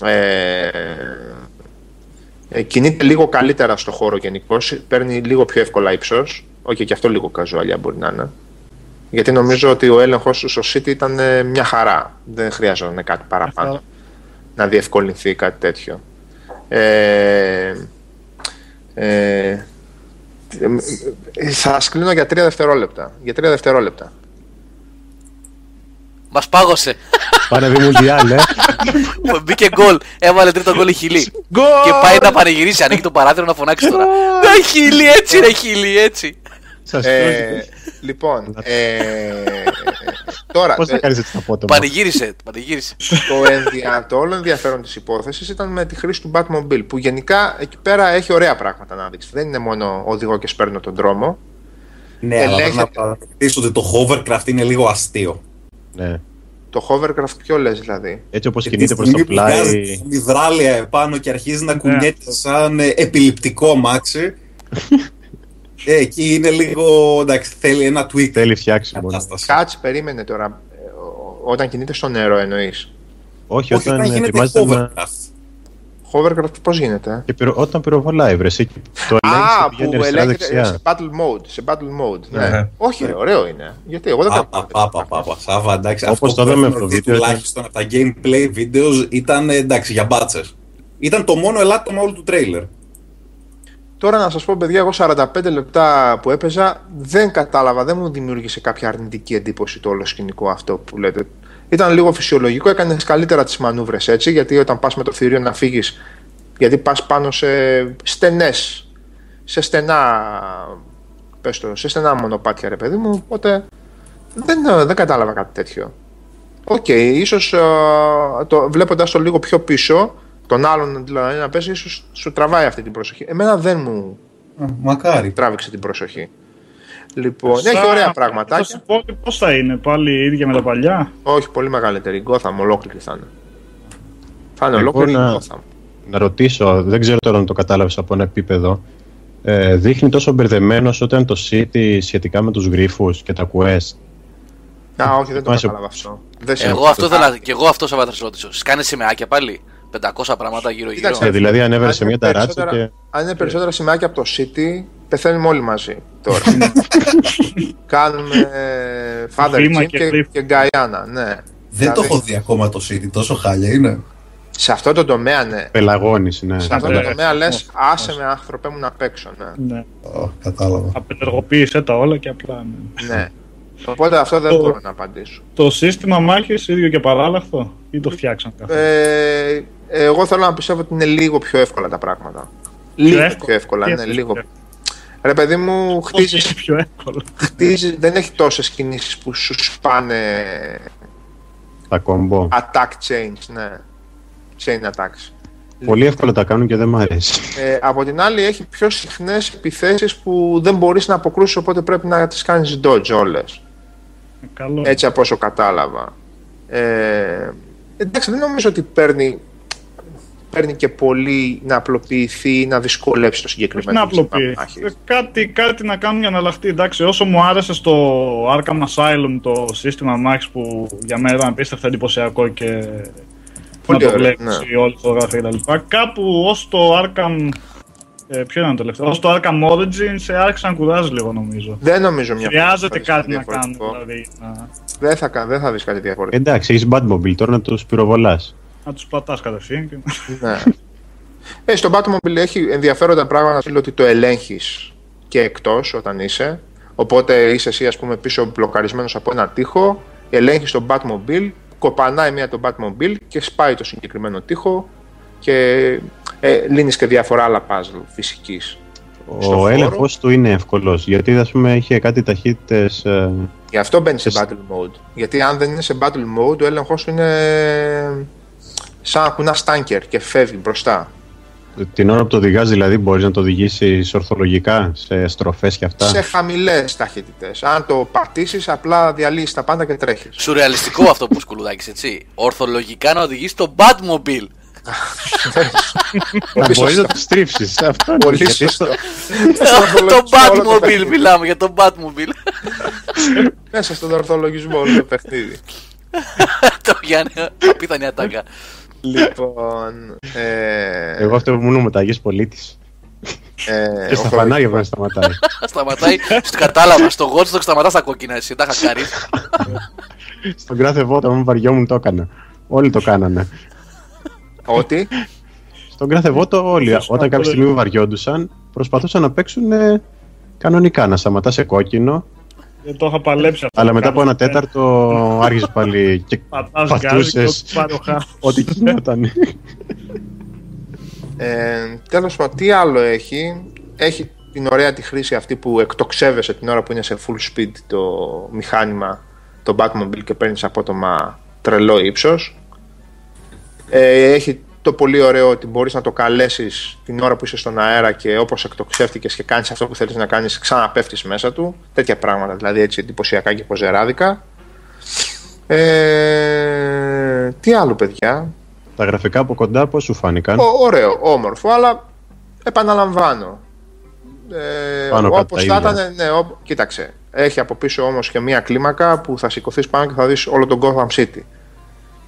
[SPEAKER 2] ε, ε, κινείται λίγο καλύτερα στο χώρο γενικώ. Παίρνει λίγο πιο εύκολα ύψος. Όχι, και αυτό λίγο καζουαλιά μπορεί να είναι. Γιατί νομίζω ότι ο έλεγχος του στο City ήταν ε, μια χαρά. Δεν χρειάζονταν κάτι παραπάνω.
[SPEAKER 4] Αυτό.
[SPEAKER 2] Να διευκολυνθεί κάτι τέτοιο. Ε, ε, ε, θα σας κλείνω για τρία δευτερόλεπτα. Για τρία δευτερόλεπτα.
[SPEAKER 1] Μας πάγωσε.
[SPEAKER 3] Πάνε δει Μουντιάλ, ε.
[SPEAKER 1] Μπήκε γκολ. Έβαλε τρίτο γκολ η χιλή. Και πάει να παρηγυρίσει. Ανοίγει το παράθυρο να φωνάξει τώρα. Ναι, χιλή, έτσι ρε χιλή, έτσι.
[SPEAKER 3] Σας
[SPEAKER 2] Ε, λοιπόν, ε, τώρα
[SPEAKER 3] Πώς θα
[SPEAKER 2] ε,
[SPEAKER 3] κάνεις έτσι τα απότομα.
[SPEAKER 1] Πανηγύρισε, πανηγύρισε.
[SPEAKER 2] το, ενδια... το όλο ενδιαφέρον της υπόθεσης ήταν με τη χρήση του Batmobile που γενικά εκεί πέρα έχει ωραία πράγματα να δείξει. Δεν είναι μόνο οδηγώ και σπέρνω τον δρόμο.
[SPEAKER 6] Ναι, αλλά πρέπει
[SPEAKER 2] Ελέγχεται.
[SPEAKER 6] να παραδεχτείς ότι το hovercraft είναι λίγο αστείο.
[SPEAKER 3] Ναι.
[SPEAKER 2] Το hovercraft ποιο λες δηλαδή;
[SPEAKER 3] Έτσι όπως
[SPEAKER 6] Και τη
[SPEAKER 3] κινείται προς το
[SPEAKER 6] στιγμή που βγάζει
[SPEAKER 3] πλάι.
[SPEAKER 6] την υδράλια επάνω και αρχίζει να
[SPEAKER 4] Ναι,
[SPEAKER 6] κουνιέται
[SPEAKER 4] αυτό.
[SPEAKER 6] σαν ε, επιληπτικό μάξι. ε, εκεί είναι λίγο, εντάξει, θέλει ένα tweak
[SPEAKER 3] Θέλει φτιάξιμο. ναι.
[SPEAKER 6] κατάσταση.
[SPEAKER 2] Κάτσε, περίμενε τώρα. ε, ο- Όταν κινείται στο νερό εννοείς;
[SPEAKER 3] Όχι,
[SPEAKER 6] Όχι,
[SPEAKER 3] όταν
[SPEAKER 6] όταν γίνεται
[SPEAKER 3] ετοιμάζεται να...
[SPEAKER 6] hovercraft.
[SPEAKER 2] Hovercraft πώς γίνεται;
[SPEAKER 3] Και πυρο... όταν πυροβολάει, βρε, εσύ το ελέγχεις
[SPEAKER 2] Α,
[SPEAKER 3] και πηγαίνει
[SPEAKER 2] που
[SPEAKER 3] αριστερά
[SPEAKER 2] ελέγχεται
[SPEAKER 3] δεξιά.
[SPEAKER 2] σε battle mode. Σε battle mode. Ναι.
[SPEAKER 5] Ναι.
[SPEAKER 2] Όχι, ρε, ωραίο είναι. Γιατί εγώ δεν
[SPEAKER 6] Πάπα,
[SPEAKER 2] κάνω.
[SPEAKER 6] πάπα, πάπα. Σάβα, εντάξει.
[SPEAKER 3] Όπως
[SPEAKER 6] αυτό
[SPEAKER 3] το
[SPEAKER 6] που
[SPEAKER 3] είδαμε
[SPEAKER 6] έχουμε
[SPEAKER 3] στο
[SPEAKER 6] δει
[SPEAKER 3] βίντεο,
[SPEAKER 6] τουλάχιστον από τα gameplay videos ήταν εντάξει για μπάτσες. Ήταν το μόνο ελάττωμα όλου του τρέιλερ.
[SPEAKER 2] Τώρα να σας πω παιδιά, εγώ 45 λεπτά που έπαιζα δεν κατάλαβα, δεν μου δημιούργησε κάποια αρνητική εντύπωση το όλο σκηνικό αυτό που λέτε. Ήταν λίγο φυσιολογικό, έκανες καλύτερα τις μανούβρες έτσι, γιατί όταν πας με το θηρίο να φύγεις, γιατί πας πάνω σε στενές, σε στενά, πες το, σε στενά μονοπάτια ρε παιδί μου, οπότε δεν, δεν κατάλαβα κάτι τέτοιο. Οκ, ίσως ε, το, βλέποντας το λίγο πιο πίσω, τον άλλον δηλαδή να πέσει, ίσως σου τραβάει αυτή την προσοχή. Εμένα δεν μου
[SPEAKER 6] Μακάρι.
[SPEAKER 2] τράβηξε την προσοχή. Λοιπόν,
[SPEAKER 4] Σαν-
[SPEAKER 2] έχει ωραία
[SPEAKER 4] Θα
[SPEAKER 2] πραγματάκια.
[SPEAKER 4] σου πω πώς θα είναι, πάλι ίδια με τα παλιά;
[SPEAKER 2] Όχι, πολύ μεγαλύτερη. Gotham, ολόκληρη θα είναι. Θα είναι
[SPEAKER 3] Εγώ
[SPEAKER 2] ολόκληρη
[SPEAKER 3] να-
[SPEAKER 2] Gotham.
[SPEAKER 3] Να ρωτήσω, δεν ξέρω τώρα αν το κατάλαβες από ένα επίπεδο. Ε, δείχνει τόσο μπερδεμένος όταν το City σχετικά με τους γρίφους και τα quest.
[SPEAKER 2] Α, όχι, δεν το
[SPEAKER 3] Θυμάσαι-
[SPEAKER 2] κατάλαβα αυτό. Δεν σε-
[SPEAKER 1] Εγώ αυτό ήθελα, και εγώ αυτό θα σε ρωτήσω. Σκάνε σημαίακια πάλι; 500 πράγματα γύρω-γύρω.
[SPEAKER 2] Κοίταξε,
[SPEAKER 3] Ε, δηλαδή ανέβαινε
[SPEAKER 2] αν
[SPEAKER 3] σε
[SPEAKER 2] είναι
[SPEAKER 3] μια ταράτσα
[SPEAKER 2] περισσότερα-
[SPEAKER 3] και...
[SPEAKER 2] Αν είναι περισσότερα σημάδια από το City, πεθαίνουμε όλοι μαζί τώρα. Κάνουμε Father
[SPEAKER 4] Θύμα
[SPEAKER 2] Jim
[SPEAKER 4] και
[SPEAKER 2] και,
[SPEAKER 4] Cliff.
[SPEAKER 2] και Γκαϊάννα, ναι.
[SPEAKER 6] Δεν το
[SPEAKER 2] Δηλαδή,
[SPEAKER 6] έχω δει ακόμα το City, τόσο χάλια είναι.
[SPEAKER 2] Σε αυτό το τομέα, ναι.
[SPEAKER 3] Πελαγώνης, ναι.
[SPEAKER 2] Σε αυτό
[SPEAKER 4] Ναι.
[SPEAKER 2] το τομέα λες, άσε με άνθρωπέ μου να παίξω, ναι.
[SPEAKER 4] Ναι.
[SPEAKER 6] Ω, κατάλαβα.
[SPEAKER 4] Απενεργοποίησε τα όλα και απλά. Ναι.
[SPEAKER 2] ναι. Οπότε αυτό δεν
[SPEAKER 4] Το-
[SPEAKER 2] μπορώ να απαντήσω.
[SPEAKER 4] Το σύστημα μάχης ίδιο και παράλλαχτο ή το φτιάξαν καθόλου.
[SPEAKER 2] Ε, εγώ θέλω να πιστεύω ότι είναι λίγο πιο εύκολα τα πράγματα. Λίγο
[SPEAKER 4] εύκολα.
[SPEAKER 2] πιο εύκολα,
[SPEAKER 4] Τι
[SPEAKER 2] ναι,
[SPEAKER 4] εννοείς
[SPEAKER 2] λίγο.
[SPEAKER 4] πιο
[SPEAKER 2] Ρε παιδί μου,
[SPEAKER 4] Πώς
[SPEAKER 2] χτίζεις,
[SPEAKER 4] είναι πιο εύκολο.
[SPEAKER 2] χτίζεις, δεν έχει τόσες κινήσεις που σου σπάνε
[SPEAKER 3] Τα κομπό.
[SPEAKER 2] attack chains, ναι. Chain attacks.
[SPEAKER 3] Πολύ εύκολα τα κάνουν και δεν μ' αρέσει.
[SPEAKER 2] Ε, από την άλλη έχει πιο συχνές επιθέσεις που δεν μπορείς να αποκρούσεις οπότε πρέπει να τις κάνεις dodge όλες.
[SPEAKER 4] Καλό.
[SPEAKER 2] Έτσι από όσο κατάλαβα. Ε, εντάξει, δεν νομίζω ότι παίρνει, παίρνει και πολύ να απλοποιηθεί ή να δυσκολέψει το
[SPEAKER 4] Όχι
[SPEAKER 2] συγκεκριμένο
[SPEAKER 4] να
[SPEAKER 2] σύστημα
[SPEAKER 4] απλοποιεί.
[SPEAKER 2] μάχης.
[SPEAKER 4] Ε, Κάτι, κάτι να κάνουν για να αλλάχτεί. Εντάξει, όσο μου άρεσε στο Arkham Asylum το σύστημα μάχης που για μένα ήταν απίστευτα εντυπωσιακό και
[SPEAKER 2] Πολύ
[SPEAKER 4] να το
[SPEAKER 2] ωραίο,
[SPEAKER 4] βλέπεις
[SPEAKER 2] ναι.
[SPEAKER 4] η όλη φωτογραφία κτλ. Κάπου ως το Arkham... Ε, ποιο ήταν το τελευταίο, ως το Arkham Origins ε, άρχισε να κουράζει λίγο νομίζω.
[SPEAKER 2] Δεν νομίζω μια
[SPEAKER 4] Χρειάζεται
[SPEAKER 2] φορά
[SPEAKER 4] κάτι να
[SPEAKER 2] διαφορετικό.
[SPEAKER 4] κάνουν, δηλαδή να,
[SPEAKER 2] Δεν θα, κα- δεν θα δεις κάτι διαφορετικό.
[SPEAKER 3] Εντάξει, έχεις Batmobile τώρα να τους πυροβολάς.
[SPEAKER 4] Να τους πατάς κατευθείαν. Και...
[SPEAKER 2] ναι. ε, στο Batmobile έχει ενδιαφέροντα πράγματα φίλο, ότι το ελέγχεις και εκτός όταν είσαι. Οπότε είσαι εσύ ας πούμε πίσω μπλοκαρισμένος από ένα τοίχο, ελέγχεις τον Batmobile, κοπανάει μία τον Batmobile και σπάει το συγκεκριμένο τοίχο και ε, λύνεις και διάφορα άλλα puzzle φυσικής. Στο
[SPEAKER 3] Ο
[SPEAKER 2] χώρο.
[SPEAKER 3] έλεγχος του είναι εύκολος. Γιατί ας πούμε είχε κάτι ταχύτητες.
[SPEAKER 2] Γι' αυτό μπαίνει σε
[SPEAKER 3] Εσύ-
[SPEAKER 2] battle mode. Γιατί αν δεν είναι σε battle mode, ο έλεγχος σου είναι σαν να κουνά στάνκερ και φεύγει μπροστά.
[SPEAKER 3] την ώρα που το οδηγάς, δηλαδή, μπορείς να το οδηγήσεις ορθολογικά σε στροφές και αυτά;
[SPEAKER 2] Σε χαμηλές ταχύτητες. Αν το πατήσεις, απλά διαλύεις τα πάντα και τρέχεις.
[SPEAKER 1] Σουρεαλιστικό αυτό που σκουλουδάκης, έτσι. Ορθολογικά να οδηγείς το Batmobile.
[SPEAKER 3] Να
[SPEAKER 2] Πολύ
[SPEAKER 3] μπορείς
[SPEAKER 2] σωστό.
[SPEAKER 3] να το στρίψεις. Αυτό είναι.
[SPEAKER 2] Πολύ
[SPEAKER 3] γιατί
[SPEAKER 2] σωστό.
[SPEAKER 1] το
[SPEAKER 2] ορθολογισμό όλο το
[SPEAKER 1] Batmobile,
[SPEAKER 2] παιχνίδι.
[SPEAKER 1] μιλάμε για το Batmobile.
[SPEAKER 2] Μέσα στον ορθολογισμό όλο το παιχνίδι.
[SPEAKER 1] το Γιάννη, απίθανη ατάκα.
[SPEAKER 2] Λοιπόν. Ε,
[SPEAKER 3] Εγώ αυτό που ήμουν μεταγή πολίτης.
[SPEAKER 2] ε,
[SPEAKER 3] Και στα
[SPEAKER 2] ορθολογισμό.
[SPEAKER 3] φανάρια πρέπει να σταματάει.
[SPEAKER 1] Σταματάει, στο κατάλαβα, στο γότσο το σταματά στα κόκκινα, εσύ τα χακάρεις.
[SPEAKER 3] Στον κάθε βότο μου βαριόμουν το έκανα. Όλοι το κάνανε.
[SPEAKER 2] Ότι;
[SPEAKER 3] Στον κάθε βότο όλοι.
[SPEAKER 4] Σωστά,
[SPEAKER 3] Όταν κάποια
[SPEAKER 4] πολύ.
[SPEAKER 3] στιγμή βαριόντουσαν, προσπαθούσαν να παίξουν ε, κανονικά. Να σταματά σε κόκκινο.
[SPEAKER 4] Δεν το είχα παλέψει αυτό.
[SPEAKER 3] Αλλά
[SPEAKER 4] το
[SPEAKER 3] μετά από
[SPEAKER 4] κάνω.
[SPEAKER 3] ένα τέταρτο άρχισε πάλι και
[SPEAKER 4] Πατάς γκάζι και
[SPEAKER 3] πατούσες
[SPEAKER 4] ό,τι πάρει ο χάρος.
[SPEAKER 3] ό,τι γινόταν.
[SPEAKER 2] Ε, τέλος πάντων, τι άλλο έχει; Έχει την ωραία τη χρήση αυτή που εκτοξεύεσαι την ώρα που είναι σε full speed το μηχάνημα, το Batmobile και παίρνεις απότομα τρελό ύψος. Ε, έχει το πολύ ωραίο ότι μπορείς να το καλέσεις την ώρα που είσαι στον αέρα και όπως εκτοξεύτηκες και κάνεις αυτό που θέλεις να κάνεις ξαναπέφτεις μέσα του. Τέτοια πράγματα, δηλαδή έτσι εντυπωσιακά και ποζεράδικα. Ε, τι άλλο παιδιά,
[SPEAKER 3] Τα γραφικά από κοντά πώς σου φάνηκαν;
[SPEAKER 2] Ω, ωραίο, όμορφο, αλλά επαναλαμβάνω. Ε,
[SPEAKER 3] Πάνω κάτω
[SPEAKER 2] όπως
[SPEAKER 3] τα
[SPEAKER 2] θα
[SPEAKER 3] ίδια.
[SPEAKER 2] ήταν, ναι, ό, κοίταξε. Έχει από πίσω όμως και μία κλίμακα που θα σηκωθείς πάνω και θα δεις όλο τον Gotham City.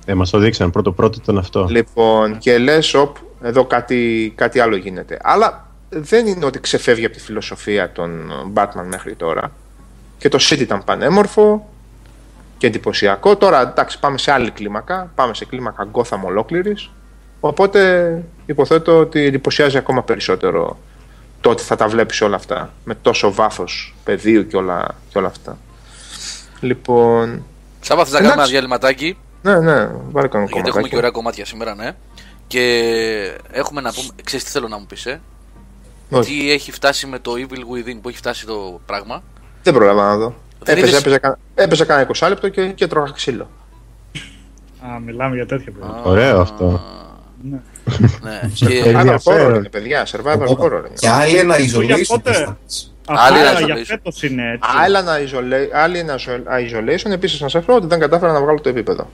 [SPEAKER 3] Ε, μας το δείξαν. Πρώτο-πρώτο ήταν αυτό.
[SPEAKER 2] Λοιπόν, και λες, οπ, εδώ κάτι, κάτι άλλο γίνεται. Αλλά δεν είναι ότι ξεφεύγει από τη φιλοσοφία των Batman μέχρι τώρα. Και το City ήταν πανέμορφο και εντυπωσιακό. Τώρα, εντάξει, πάμε σε άλλη κλίμακα. Πάμε σε κλίμακα Gotham ολόκληρης. Οπότε υποθέτω ότι εντυπωσιάζει ακόμα περισσότερο το ότι θα τα βλέπεις όλα αυτά. Με τόσο βάθος πεδίου και όλα, και όλα αυτά. Λοιπόν,
[SPEAKER 1] Σάβα, θες να κάνουμε ένα
[SPEAKER 2] Εντάξει.
[SPEAKER 1] διαλυματάκι,
[SPEAKER 2] ναι, ναι, βάλε κανένα
[SPEAKER 1] γιατί έχουμε και
[SPEAKER 2] κομματάκι.
[SPEAKER 1] ωραία κομμάτια σήμερα, ναι. Και έχουμε να πούμε, ξέρεις τι θέλω να μου πεις, ε;
[SPEAKER 2] Όχι.
[SPEAKER 1] Τι έχει φτάσει με το Evil Within, που έχει φτάσει το πράγμα;
[SPEAKER 2] Δεν πρόλαβα να δω.
[SPEAKER 1] Δεν
[SPEAKER 2] Έπαιζε,
[SPEAKER 1] είδες;
[SPEAKER 2] έπαιζε, κα- έπαιζε κάνα 20 λεπτό και, και τρώγα ξύλο.
[SPEAKER 4] Α, μιλάμε για τέτοια πράγματα.
[SPEAKER 3] Ωραίο αυτό.
[SPEAKER 1] Ναι,
[SPEAKER 3] Σε
[SPEAKER 1] και
[SPEAKER 3] παίρνει.
[SPEAKER 2] Survival
[SPEAKER 3] ενδιαφέρον.
[SPEAKER 2] horror είναι, παιδιά. Survival horror είναι.
[SPEAKER 6] Και άλλη ένα
[SPEAKER 4] για
[SPEAKER 6] isolation.
[SPEAKER 4] πότε;
[SPEAKER 6] πίστευες.
[SPEAKER 1] Άλλη
[SPEAKER 4] Αυτά
[SPEAKER 1] ένα
[SPEAKER 4] για
[SPEAKER 1] isolation.
[SPEAKER 4] φέτος είναι έτσι.
[SPEAKER 2] Άλλη ένα isola- άλλη ένα isolation. Επίσης, να σε πω ότι δεν κατάφερα να βγάλω το επίπεδο.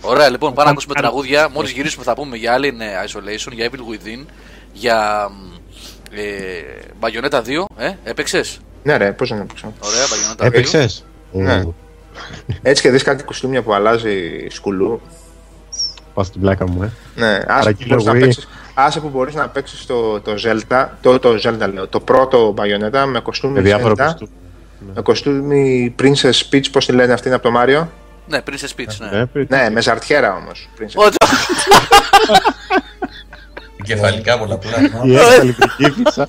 [SPEAKER 1] Ωραία, λοιπόν, πάμε να
[SPEAKER 4] Πάμε
[SPEAKER 1] ακούσουμε
[SPEAKER 4] κάτω.
[SPEAKER 1] τραγούδια. Μόλις γυρίσουμε, θα πούμε για Alien Isolation, για Evil Within, για ε, Bayonetta 2. Ε, έπαιξες;
[SPEAKER 2] Ναι, ρε, πώς δεν έπαιξα.
[SPEAKER 1] Ωραία, Bayonetta 2.
[SPEAKER 3] Έπαιξες;
[SPEAKER 2] Ναι. Έτσι και δεις κάτι κουστούμια που αλλάζει σκουλού.
[SPEAKER 3] Πας στην πλάκα μου, ε.
[SPEAKER 2] Ναι, ας
[SPEAKER 3] Παρακύλω
[SPEAKER 2] μπορείς να
[SPEAKER 3] Wii.
[SPEAKER 2] παίξεις, Άσε που μπορείς να παίξεις το, το Zelda, το, το Zelda λέω, το πρώτο Bayonetta με κοστούμι
[SPEAKER 3] Με διάφορα
[SPEAKER 2] Zelda,
[SPEAKER 3] κοστούμια.
[SPEAKER 2] με κοστούμι Princess Peach, πώς τη λένε αυτή είναι από το Μάριο.
[SPEAKER 1] Ναι, Princess Peach, ναι.
[SPEAKER 3] Ε, πριν-
[SPEAKER 2] Ναι, με ζαρτιέρα όμως.
[SPEAKER 1] Ό,
[SPEAKER 5] Κεφαλικά πολλαπλά.
[SPEAKER 3] Η εξαλειπτική φύσα.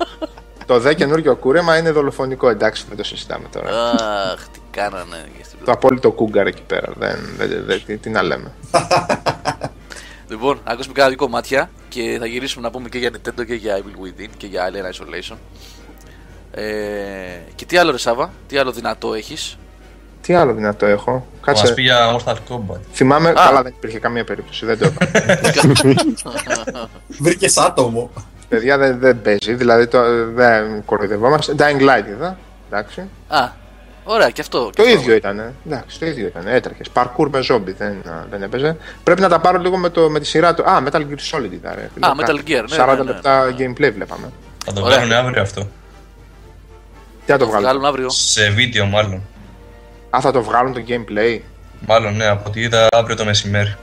[SPEAKER 2] Το δε καινούργιο κούρεμα είναι δολοφονικό, εντάξει, δεν το συζητάμε τώρα.
[SPEAKER 1] Αχ, τι κάνανε. και στην-
[SPEAKER 2] το απόλυτο κούγκαρ εκεί πέρα. Δεν, δεν, δεν, τι, τι να λέμε.
[SPEAKER 1] Λοιπόν, ακούσουμε κάνα δύο κομμάτια και θα γυρίσουμε να πούμε και για Nintendo και για Evil Within και για Alien Isolation. Ε, και τι άλλο ρε Σάβα, τι άλλο δυνατό έχεις;
[SPEAKER 2] Τι άλλο δυνατό έχω.
[SPEAKER 5] Μας
[SPEAKER 2] Κάτσε.
[SPEAKER 5] πει για Mortal Kombat.
[SPEAKER 2] Θυμάμαι. Καλά, δεν υπήρχε καμία περίπτωση. Δεν το είπα.
[SPEAKER 6] Βρήκες άτομο.
[SPEAKER 2] Παιδιά δεν, δεν παίζει, δηλαδή το, δεν κοροϊδευόμαστε. Dying Light είδα. Εντάξει.
[SPEAKER 1] Α, ωραία και αυτό.
[SPEAKER 2] Το
[SPEAKER 1] και αυτό.
[SPEAKER 2] ίδιο ήταν. Εντάξει, το ίδιο ήταν. Έτρεχες. Parkour με zombie δεν, δεν έπαιζε. Πρέπει να τα πάρω λίγο με, το, με τη σειρά του. Α, Metal Gear Solid ήταν. Ρε, φίλε.
[SPEAKER 1] Α, Metal Gear, ναι,
[SPEAKER 2] 40
[SPEAKER 1] ναι, ναι.
[SPEAKER 2] λεπτά gameplay βλέπαμε.
[SPEAKER 5] Θα το
[SPEAKER 1] Ωραία.
[SPEAKER 5] βγάλουν αύριο αυτό.
[SPEAKER 2] Τι θα το
[SPEAKER 1] Θα
[SPEAKER 2] βγάλουν.
[SPEAKER 1] βγάλουν αύριο.
[SPEAKER 5] Σε βίντεο μάλλον.
[SPEAKER 2] Α, θα το βγάλουν το gameplay.
[SPEAKER 5] Μάλλον ναι, από ό,τι είδα αύριο το μεσημέρι.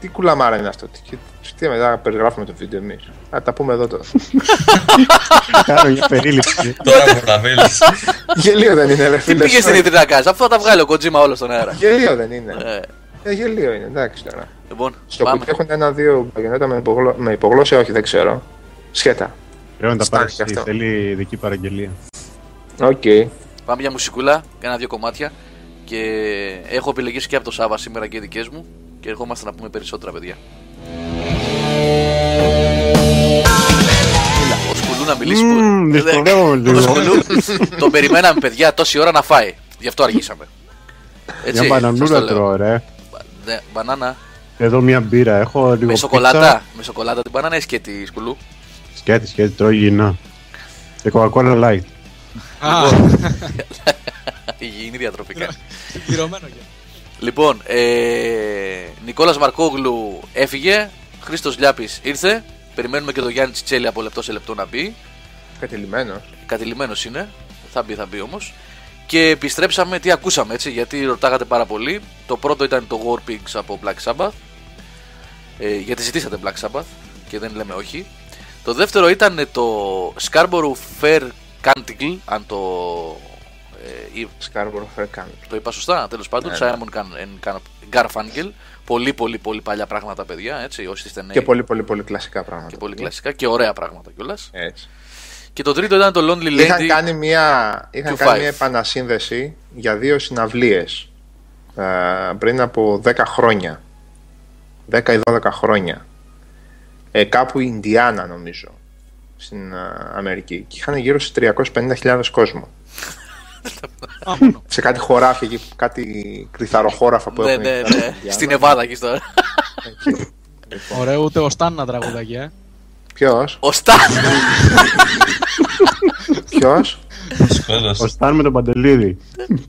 [SPEAKER 2] Τι κουλαμάρα είναι αυτό. Τι, τι μετά περιγράφουμε το βίντεο εμείς. Θα τα πούμε εδώ τώρα.
[SPEAKER 3] Κάνω μια περίληψη.
[SPEAKER 5] Τώρα προλαβαίνεις.
[SPEAKER 2] γελίο δεν είναι, ρε
[SPEAKER 1] Τι
[SPEAKER 2] φίλε.
[SPEAKER 1] πήγες στην ιδρύα να κάνεις, αφού θα τα βγάλει ο Kojima όλο στον αέρα.
[SPEAKER 2] Γελίο δεν είναι.
[SPEAKER 1] Ε,
[SPEAKER 2] Ε, γελίο είναι, εντάξει τώρα.
[SPEAKER 1] λοιπόν,
[SPEAKER 2] Στο
[SPEAKER 1] πάμε.
[SPEAKER 2] κουτί έχουν ένα-δύο μπαγιονέτα με, υπογλω... με υπογλώσσα, όχι, δεν ξέρω. Σχέτα.
[SPEAKER 3] Πρέπει να τα
[SPEAKER 2] Στάνει
[SPEAKER 3] πάρει.
[SPEAKER 2] και αυτό.
[SPEAKER 3] Θέλει ειδική παραγγελία.
[SPEAKER 2] Οκ.
[SPEAKER 1] Πάμε για μουσικούλα, κάνα δύο κομμάτια. Και έχω επιλεγήσει και από το Σάβα σήμερα και δικές μου. Και ερχόμαστε να πούμε περισσότερα, παιδιά. Έλα, ο Σκουλού να μιλήσεις. που-
[SPEAKER 3] Μμμ,
[SPEAKER 1] Δεν-
[SPEAKER 3] δυσκολεύομαι
[SPEAKER 1] Ο
[SPEAKER 3] λίγο.
[SPEAKER 1] Σκουλού τον περιμέναμε, παιδιά, τόση ώρα να φάει. Γι' αυτό αργήσαμε. Έτσι,
[SPEAKER 3] Μια
[SPEAKER 1] σας το
[SPEAKER 3] μπανανούρα
[SPEAKER 1] λέω.
[SPEAKER 3] τρώω, ρε.
[SPEAKER 1] Ναι, μπανάνα.
[SPEAKER 3] Εδώ μια μπύρα. Έχω λίγο
[SPEAKER 1] Με σοκολάτα. Με σοκολάτα την μπανάνα ή σκέτη, Σκουλού.
[SPEAKER 3] Σκέτη, σκέτη, τρώω υγιεινά. Και Coca-Cola Light.
[SPEAKER 7] Α,
[SPEAKER 1] Υγιεινή διατροφικά.
[SPEAKER 7] πληρωμένο για.
[SPEAKER 1] Λοιπόν, ε, Νικόλας Μαρκόγλου έφυγε, Χρήστος Λιάπης ήρθε, περιμένουμε και τον Γιάννη Τσιτσέλη από λεπτό σε λεπτό να μπει,
[SPEAKER 2] Κατελημένο.
[SPEAKER 1] κατηλημένος είναι, θα μπει θα μπει όμως. Και επιστρέψαμε, τι ακούσαμε έτσι, γιατί ρωτάγατε πάρα πολύ. Το πρώτο ήταν το War Pigs από Black Sabbath, ε, γιατί ζητήσατε Black Sabbath και δεν λέμε όχι. Το δεύτερο ήταν το Scarborough Fair Canticle, αν το, ε,
[SPEAKER 2] Scarborough Fair Camp.
[SPEAKER 1] το είπα σωστά, τέλος πάντων.
[SPEAKER 2] Ναι, ναι.
[SPEAKER 1] Simon Can- and Garfunkel. Πολύ, πολύ, πολύ παλιά πράγματα, παιδιά. Έτσι, όσοι είστε νέοι.
[SPEAKER 2] Και πολύ, πολύ, πολύ κλασικά πράγματα.
[SPEAKER 1] και πολύ κλασικά και ωραία πράγματα κιόλας.
[SPEAKER 2] Έτσι.
[SPEAKER 1] Και το τρίτο ήταν το Lonely Lady.
[SPEAKER 2] Είχαν κάνει μια, είχαν
[SPEAKER 1] Q5.
[SPEAKER 2] κάνει μια επανασύνδεση για δύο συναυλίες ε, πριν από 10 χρόνια. 10 ή 12 χρόνια. Ε, κάπου Ινδιάνα νομίζω. Στην ε, Αμερική. Και είχαν γύρω στις 350.000 κόσμο.
[SPEAKER 7] Α, μόνο.
[SPEAKER 2] Σε κάτι χωράφια εκεί, κάτι κρυθαροχώραφα που
[SPEAKER 1] ναι,
[SPEAKER 2] έχουν
[SPEAKER 1] ναι,
[SPEAKER 2] εκεί πέρα
[SPEAKER 1] ναι.
[SPEAKER 2] στην Ινδιάνα.
[SPEAKER 1] Στην Εβάδα εκεί τώρα.
[SPEAKER 2] Εκεί.
[SPEAKER 7] Ωραίο, ούτε ο Σταν να τραγουδάκι, ε.
[SPEAKER 2] Ποιος,
[SPEAKER 1] Ο Σταν.
[SPEAKER 2] ποιος,
[SPEAKER 5] Σκότος.
[SPEAKER 3] Ο Σταν με τον Παντελίδη.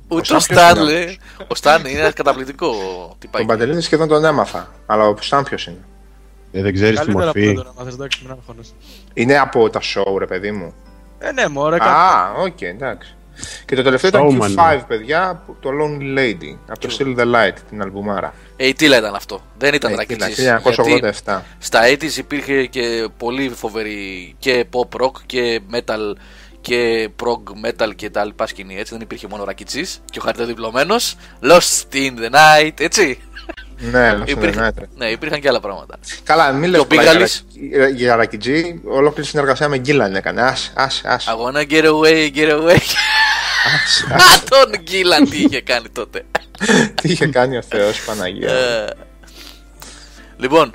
[SPEAKER 1] Ούτε ο
[SPEAKER 2] Σταν
[SPEAKER 1] Σταν,
[SPEAKER 2] ποιος είναι;
[SPEAKER 1] λέει. Ο Σταν είναι ένας καταπληκτικό
[SPEAKER 2] τον
[SPEAKER 1] τυπάκι.
[SPEAKER 2] Παντελήνη σχεδόν τον έμαθα. Αλλά ο Σταν ποιος είναι;
[SPEAKER 3] Ε, δεν ξέρεις τη
[SPEAKER 7] Καλύτερα που δεν
[SPEAKER 3] μορφή.
[SPEAKER 7] τον έμαθες, εντάξει, μην αγχώνεσαι.
[SPEAKER 2] Είναι από τα show ρε παιδί μου.
[SPEAKER 7] Ε, ναι, μωρέ, κάτι.
[SPEAKER 2] Α, οκ, εντάξει. Και το τελευταίο ήταν
[SPEAKER 3] Showman.
[SPEAKER 2] Q5, παιδιά, που- το Lonely Lady, από το Still the Light, την αλμπουμάρα.
[SPEAKER 1] Ε, η Τίλα ήταν αυτό; Δεν ήταν
[SPEAKER 2] Ε,
[SPEAKER 1] ρακίτσις.
[SPEAKER 2] τι να, 1987.
[SPEAKER 1] Στα 80's υπήρχε και πολύ φοβερή και pop rock και metal και prog metal και τα λοιπά σκηνή. Έτσι δεν υπήρχε μόνο ρακιτσί και ο χαρτοδιπλωμένο. Lost in the night, έτσι.
[SPEAKER 2] Ναι, Lost in the
[SPEAKER 1] Υπήρχαν,
[SPEAKER 2] Night.
[SPEAKER 1] ναι, υπήρχαν και άλλα πράγματα.
[SPEAKER 2] Καλά, μην λες
[SPEAKER 1] ο
[SPEAKER 2] πολλά για,
[SPEAKER 1] Πίγαλης.
[SPEAKER 2] ρακι- για Ρακιτζή, ολόκληρη συνεργασία με Γκίλαν έκανε. Άσε, άσε, άσε.
[SPEAKER 1] I wanna get away, get away.
[SPEAKER 2] Άσε,
[SPEAKER 1] Α,
[SPEAKER 2] άσε.
[SPEAKER 1] τον Γκίλαν τι είχε κάνει τότε.
[SPEAKER 2] Τι είχε κάνει ο Θεός, Παναγία.
[SPEAKER 1] Ε, λοιπόν,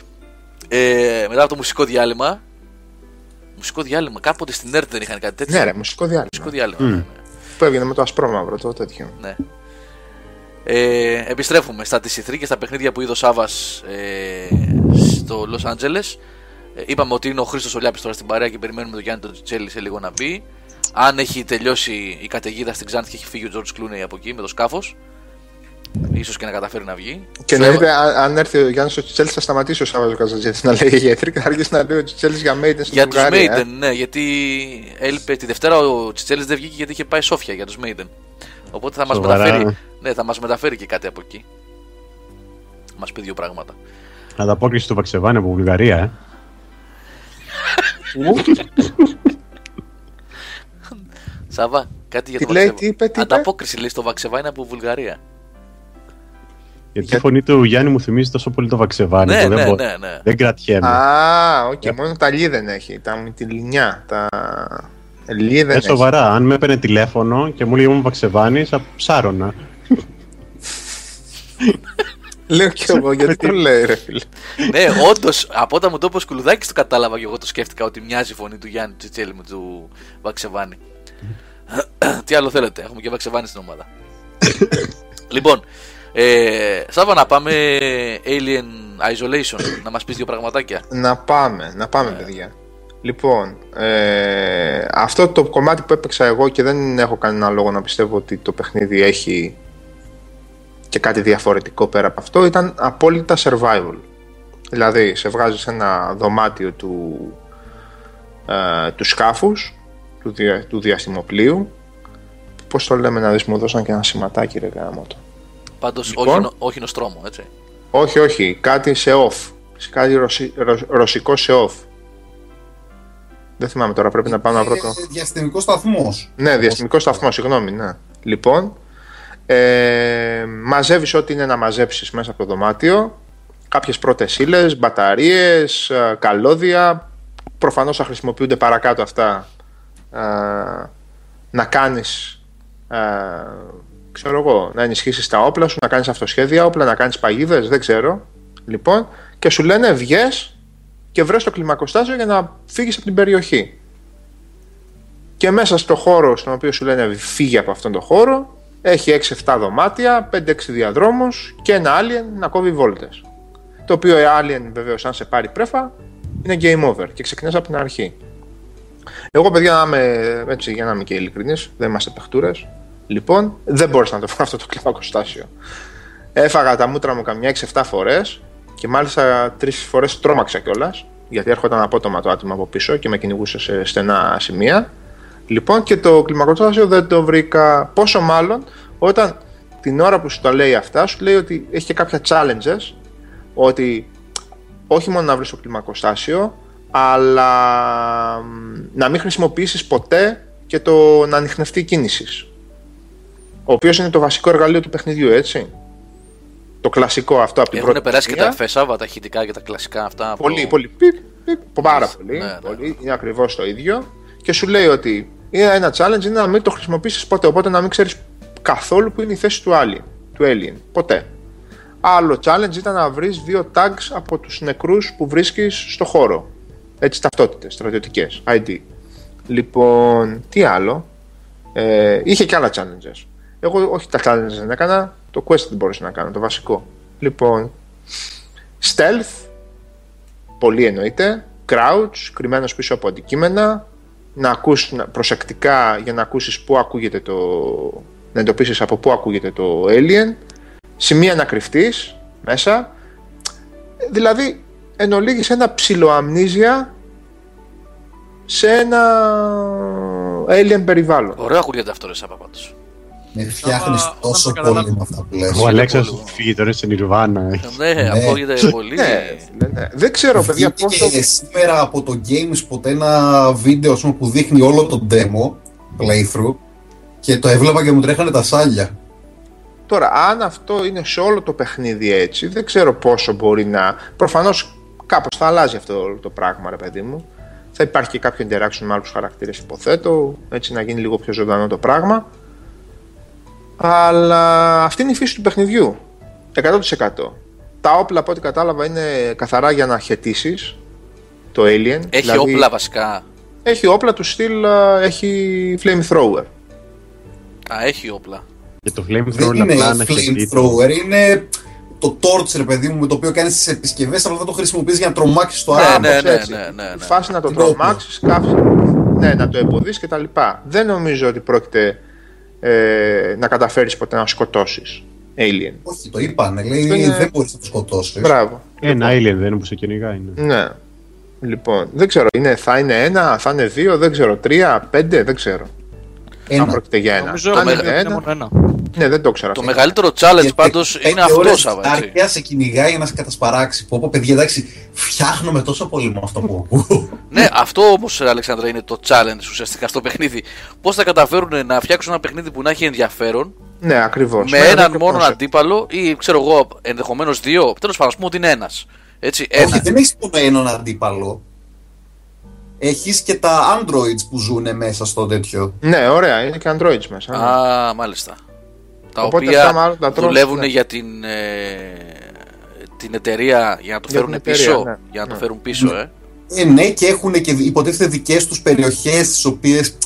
[SPEAKER 1] ε, μετά από το μουσικό διάλειμμα. Μουσικό διάλειμμα, κάποτε στην ΕΡΤ δεν είχαν κάτι τέτοιο.
[SPEAKER 2] ναι, ρε, μουσικό διάλειμμα.
[SPEAKER 1] Μουσικό διάλειμμα. ναι, ναι.
[SPEAKER 2] Που έβγαινε με το ασπρόμαυρο, το τέτοιο.
[SPEAKER 1] Ναι. Ε, επιστρέφουμε στα TC3 και στα παιχνίδια που είδε ο Σάβας ε, στο Los Angeles. Ε, είπαμε ότι είναι ο Χρήστος Ολιάπη τώρα στην παρέα και περιμένουμε τον Γιάννη τον Τσέλη σε λίγο να μπει. Αν έχει τελειώσει η καταιγίδα στην Ξάνθη και έχει φύγει ο George Clooney από εκεί με το σκάφος, ίσως και να καταφέρει να βγει.
[SPEAKER 2] Και
[SPEAKER 1] Σου
[SPEAKER 2] εννοείται,
[SPEAKER 1] έβα-
[SPEAKER 2] αν, αν έρθει ο Γιάννης ο Τσιτσέλη, θα σταματήσει ο Σάββατο Καζατζέτης να λέει γιατροί και θα αρχίσει να λέει ο Τσιτσέλη για Maiden στην
[SPEAKER 1] Για τους
[SPEAKER 2] Βουλγαρία, ε.
[SPEAKER 1] Maiden, ναι, γιατί έλειπε τη Δευτέρα ο Τσιτσέλη δεν βγήκε γιατί είχε πάει Σόφια για τους Maiden. Οπότε θα μας
[SPEAKER 3] Σοβαρά.
[SPEAKER 1] μεταφέρει, ναι, θα μας μεταφέρει και κάτι από εκεί. Μας πει δύο πράγματα.
[SPEAKER 3] Ανταπόκριση του Βαξεβάνη από Βουλγαρία, ε.
[SPEAKER 1] Σάβα, κάτι για
[SPEAKER 2] Τι
[SPEAKER 1] το
[SPEAKER 2] λέει,
[SPEAKER 1] Βαξεβά-
[SPEAKER 2] τι είπε, τι είπε;
[SPEAKER 1] Ανταπόκριση λέει στο Βαξεβά είναι από Βουλγαρία.
[SPEAKER 3] Γιατί
[SPEAKER 2] Για-
[SPEAKER 3] η φωνή του Γιάννη μου θυμίζει τόσο πολύ το βαξεβάνι.
[SPEAKER 1] Ναι,
[SPEAKER 3] που δεν,
[SPEAKER 1] ναι,
[SPEAKER 3] μπο-
[SPEAKER 1] ναι, ναι.
[SPEAKER 3] δεν κρατιέμαι.
[SPEAKER 2] Α, οκ, μόνο τα λί δεν έχει. Τα με τη λινιά. Τα λί δεν
[SPEAKER 3] Ε,
[SPEAKER 2] έχει.
[SPEAKER 3] σοβαρά, αν με έπαιρνε τηλέφωνο και μου λέει μου βαξεβάνι, θα ψάρωνα.
[SPEAKER 2] Λέω κι εγώ, γιατί το λέει, ρε φίλε.
[SPEAKER 1] ναι, όντως, από όταν μου το είπες ο Σκουλουδάκης το κατάλαβα και εγώ το σκέφτηκα ότι μοιάζει η φωνή του Γιάννη Τσιτσέλη με του Βαξεβάνη. Τι άλλο θέλετε, έχουμε και Βαξεβάνη στην ομάδα. λοιπόν, ε, Σάβα να πάμε Alien Isolation, να μας πεις δύο πραγματάκια.
[SPEAKER 2] Να πάμε, να πάμε, παιδιά. Λοιπόν, ε, αυτό το κομμάτι που έπαιξα εγώ και δεν έχω κανένα λόγο να πιστεύω ότι το παιχνίδι έχει και κάτι διαφορετικό πέρα από αυτό ήταν απόλυτα survival. Δηλαδή, σε βγάζεις σε ένα δωμάτιο του, ε, του σκάφους, του, δια, του διαστημοπλοίου. Πώς το λέμε να δεις, μου δώσαν και ένα σηματάκι ρε γάμο
[SPEAKER 1] Πάντως
[SPEAKER 2] Λοιπόν.
[SPEAKER 1] όχι, νο- όχι νοστρόμο, έτσι.
[SPEAKER 2] Όχι, όχι, κάτι σε off. Σε κάτι ρωσι- ρο- ρωσικό σε off. Δεν θυμάμαι τώρα, πρέπει να πάω να βρω το.
[SPEAKER 6] Ε, Διαστημικός σταθμός.
[SPEAKER 2] Ναι, διαστημικός σταθμός, συγγνώμη, ναι. Λοιπόν, ε, μαζεύεις ό,τι είναι να μαζέψεις μέσα από το δωμάτιο. Κάποιες πρώτες ύλες, μπαταρίες, ε, καλώδια. Προφανώς θα χρησιμοποιούνται παρακάτω αυτά ε, να κάνεις, ε, ξέρω εγώ, να ενισχύσεις τα όπλα σου, να κάνεις αυτοσχέδια όπλα, να κάνεις παγίδες, δεν ξέρω. Λοιπόν, και σου λένε βγες και βρες το κλιμακοστάσιο για να φύγεις από την περιοχή και μέσα στο χώρο στον οποίο σου λένε φύγει από αυτόν τον χώρο έχει 6-7 δωμάτια, 5-6 διαδρόμους και ένα alien να κόβει βόλτες. Το οποίο alien βεβαίως αν σε πάρει πρέφα είναι game over και ξεκινάς από την αρχή. Εγώ παιδιά να είμαι, έτσι για να είμαι και ειλικρινής, δεν είμαστε παιχτούρες. Λοιπόν, δεν μπόρεσα να το φάω αυτό το κλιμακοστάσιο. Έφαγα τα μούτρα μου καμιά 6-7 φορές και μάλιστα τρεις φορές τρόμαξα κιόλας, γιατί έρχονταν απότομα το άτομο από πίσω και με κυνηγούσε σε στενά σημεία. Λοιπόν, και το κλιμακοστάσιο δεν το βρήκα. Πόσο μάλλον όταν την ώρα που σου τα λέει αυτά, σου λέει ότι έχει και κάποια challenges. Ότι όχι μόνο να βρεις το κλιμακοστάσιο, αλλά μ, να μην χρησιμοποιήσεις ποτέ και το να ανοιχνευτεί κίνησης. Ο οποίος είναι το βασικό εργαλείο του παιχνιδιού, έτσι. Το κλασικό αυτό από την
[SPEAKER 1] Έχουν
[SPEAKER 2] πρώτη
[SPEAKER 1] περάσει και
[SPEAKER 2] ταινία.
[SPEAKER 1] τα εφεσάβα, τα ηχητικά και τα κλασικά αυτά. από-
[SPEAKER 2] Πολύ, πολύ. Πιπ, πιπ, πάρα πολύ.
[SPEAKER 1] Ναι, ναι.
[SPEAKER 2] πολύ. Είναι ακριβώς το ίδιο. Και σου λέει ότι είναι ένα challenge είναι να μην το χρησιμοποιήσεις ποτέ. Οπότε να μην ξέρεις καθόλου που είναι η θέση του alien. Του alien. Ποτέ. Άλλο challenge ήταν να βρεις δύο tags από τους νεκρούς που βρίσκεις στο χώρο. Έτσι, ταυτότητες, στρατιωτικές. ID. Λοιπόν, τι άλλο; Ε, είχε και άλλα challenges. Εγώ όχι τα challenges δεν έκανα. Το quest δεν μπορούσα να κάνω, το βασικό. Λοιπόν, stealth, πολύ εννοείται. Crouch, κρυμμένος πίσω από αντικείμενα. Να ακούς να- προσεκτικά για να ακούσεις πού ακούγεται το... να εντοπίσεις από πού ακούγεται το alien. Σημεία να κρυφτείς μέσα. Δηλαδή, εν ολίγης ένα ψιλοαμνίζια σε ένα alien περιβάλλον.
[SPEAKER 1] Ωραίο ακούγεται αυτό, ρε Σάβα, πάντως.
[SPEAKER 6] Με φτιάχνεις
[SPEAKER 7] Άμα-
[SPEAKER 6] τόσο
[SPEAKER 7] άμα το
[SPEAKER 6] πολύ
[SPEAKER 7] καταλάβω.
[SPEAKER 6] με αυτά που λες.
[SPEAKER 3] Ο Αλέξα
[SPEAKER 1] πολύ.
[SPEAKER 3] φύγει τώρα στην Ιρβάνα.
[SPEAKER 1] Ναι, ακούγεται πολύ.
[SPEAKER 2] Ναι, ναι, ναι. Δεν ξέρω, παιδιά, πόσο...
[SPEAKER 6] Βγήκε σήμερα από το GameSpot ένα βίντεο ας πούμε, που δείχνει όλο το demo playthrough και το έβλεπα και μου τρέχανε τα σάλια.
[SPEAKER 2] Τώρα, αν αυτό είναι σε όλο το παιχνίδι έτσι, δεν ξέρω πόσο μπορεί να. Προφανώς κάπως θα αλλάζει αυτό όλο το πράγμα, ρε παιδί μου. Θα υπάρχει και κάποιο interaction με άλλους χαρακτήρες, υποθέτω, έτσι να γίνει λίγο πιο ζωντανό το πράγμα. Αλλά αυτή είναι η φύση του παιχνιδιού. 100%. Τα όπλα, από ό,τι κατάλαβα, είναι καθαρά για να χαιτήσει το Alien.
[SPEAKER 1] Έχει
[SPEAKER 2] Δηλαδή,
[SPEAKER 1] όπλα βασικά.
[SPEAKER 2] Έχει όπλα του στυλ, α, έχει flamethrower.
[SPEAKER 1] Α, έχει όπλα.
[SPEAKER 3] Και το
[SPEAKER 6] Δεν
[SPEAKER 3] flamethrower
[SPEAKER 6] είναι
[SPEAKER 3] απλά να χαιρετεί.
[SPEAKER 6] flamethrower, είναι το torch, ρε παιδί μου, με το οποίο κάνεις τις επισκευές, αλλά δεν το χρησιμοποιείς για να τρομάξεις το
[SPEAKER 1] Ναι,
[SPEAKER 6] άτομο.
[SPEAKER 1] ναι, ναι,
[SPEAKER 2] έτσι.
[SPEAKER 1] ναι, ναι, ναι.
[SPEAKER 2] Η φάση να το
[SPEAKER 6] Την όπλα.
[SPEAKER 2] τρομάξεις, ναι, να το εμποδίσεις κτλ. Δεν νομίζω ότι πρόκειται ε, να καταφέρεις ποτέ να σκοτώσεις alien.
[SPEAKER 6] Όχι, το είπανε. Λέει
[SPEAKER 2] Αυτό είναι-
[SPEAKER 6] δεν μπορείς να το σκοτώσεις.
[SPEAKER 2] Μπράβο.
[SPEAKER 3] Ένα alien δεν είναι που σε κυνηγάει. ναι.
[SPEAKER 2] Ναι. Λοιπόν, δεν ξέρω, είναι, θα είναι ένα, θα είναι δύο, δεν ξέρω, τρία, πέντε, δεν ξέρω. Αν
[SPEAKER 6] Ένα.
[SPEAKER 2] πρόκειται για ένα.
[SPEAKER 7] Νομίζω
[SPEAKER 2] Αν
[SPEAKER 7] ότι
[SPEAKER 2] είναι
[SPEAKER 7] είναι
[SPEAKER 2] ένα.
[SPEAKER 7] μόνο ένα.
[SPEAKER 2] Ναι, δεν το ξέρω.
[SPEAKER 1] Το
[SPEAKER 2] αυτό.
[SPEAKER 1] μεγαλύτερο challenge
[SPEAKER 6] Και
[SPEAKER 1] πάντως
[SPEAKER 6] πέντε
[SPEAKER 1] είναι αυτός,
[SPEAKER 6] ώρες
[SPEAKER 1] Σάβα. έτσι.
[SPEAKER 6] διάρκεια σε κυνηγάει για να σε κατασπαράξει. Πω πω παιδιά, εντάξει, φτιάχνομαι τόσο πολύ με αυτό που ακούω.
[SPEAKER 1] Ναι, αυτό όμως, Αλεξάνδρα, είναι το challenge ουσιαστικά στο παιχνίδι. Πώς θα καταφέρουν να φτιάξουν ένα παιχνίδι που να έχει ενδιαφέρον
[SPEAKER 2] Ναι, ακριβώς.
[SPEAKER 1] με έναν μόνο αντίπαλο ή ξέρω εγώ, ενδεχομένως δύο. Τέλος πάντων, ας πούμε ότι είναι ένας. Έτσι,
[SPEAKER 6] Όχι,
[SPEAKER 1] ένας.
[SPEAKER 6] δεν έχεις μόνο έναν αντίπαλο. Έχεις και τα androids που ζουν μέσα στο τέτοιο.
[SPEAKER 2] Ναι, ωραία, είναι και Androids μέσα. ναι.
[SPEAKER 1] Α, μάλιστα. Τα
[SPEAKER 2] Οπότε
[SPEAKER 1] οποία
[SPEAKER 2] αυτά μάλλον τα τρως,
[SPEAKER 1] δουλεύουν
[SPEAKER 2] ναι.
[SPEAKER 1] για την, ε, την εταιρεία για να το
[SPEAKER 2] Για
[SPEAKER 1] φέρουν
[SPEAKER 2] την εταιρεία,
[SPEAKER 1] πίσω.
[SPEAKER 2] ναι.
[SPEAKER 1] Για να το
[SPEAKER 2] Ναι.
[SPEAKER 1] φέρουν πίσω, ε.
[SPEAKER 6] Ε, ναι, και έχουν και υποτίθεται δικές τους περιοχές τις οποίες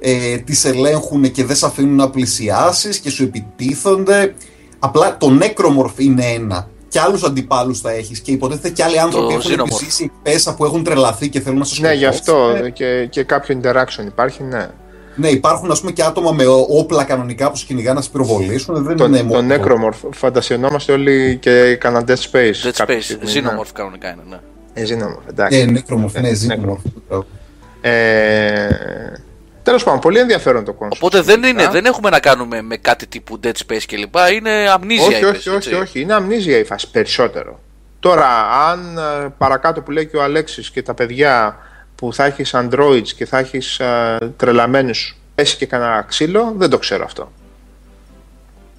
[SPEAKER 6] ε, τις ελέγχουν και δεν σε αφήνουν να πλησιάσεις και σου επιτίθονται. Απλά το Necromorph είναι ένα. Και άλλου αντιπάλου θα έχει και υποτίθεται και άλλοι άνθρωποι έχουν
[SPEAKER 1] Xenomorph.
[SPEAKER 6] επιζήσει πέσα που έχουν τρελαθεί και θέλουν να σε
[SPEAKER 2] Ναι,
[SPEAKER 6] σκοτώσουν.
[SPEAKER 2] γι' αυτό
[SPEAKER 6] Ε,
[SPEAKER 2] και, και κάποιο interaction υπάρχει, ναι.
[SPEAKER 6] Ναι, υπάρχουν ας πούμε και άτομα με όπλα κανονικά που σου κυνηγάνε να σε πυροβολήσουν. Δεν
[SPEAKER 2] Τον,
[SPEAKER 6] είναι
[SPEAKER 2] τον
[SPEAKER 6] μόνο.
[SPEAKER 2] Necromorph, φαντασιωνόμαστε όλοι και κανένα Dead Space.
[SPEAKER 1] Dead
[SPEAKER 2] κάποια
[SPEAKER 1] Space,
[SPEAKER 2] στιγμή,
[SPEAKER 1] Xenomorph κανονικά είναι, ναι.
[SPEAKER 2] Ναι. Ε, Xenomorph, εντάξει.
[SPEAKER 6] Ναι, Necromorph, ναι,
[SPEAKER 2] Ναι,
[SPEAKER 6] Xenomorph.
[SPEAKER 2] Ε, Τέλος πάντων, πολύ ενδιαφέρον το concept.
[SPEAKER 1] Οπότε δεν, είναι,
[SPEAKER 2] Α;
[SPEAKER 1] δεν έχουμε να κάνουμε με κάτι τύπου Dead Space κλπ. Είναι Amnesia
[SPEAKER 2] όχι,
[SPEAKER 1] είπες,
[SPEAKER 2] όχι, όχι,
[SPEAKER 1] έτσι.
[SPEAKER 2] όχι, είναι Amnesia η φάση περισσότερο. Τώρα, αν ε, παρακάτω που λέει και ο Αλέξης και τα παιδιά που θα έχεις androids και θα έχεις ε, τρελαμένους πέσει και κανένα ξύλο, δεν το ξέρω αυτό.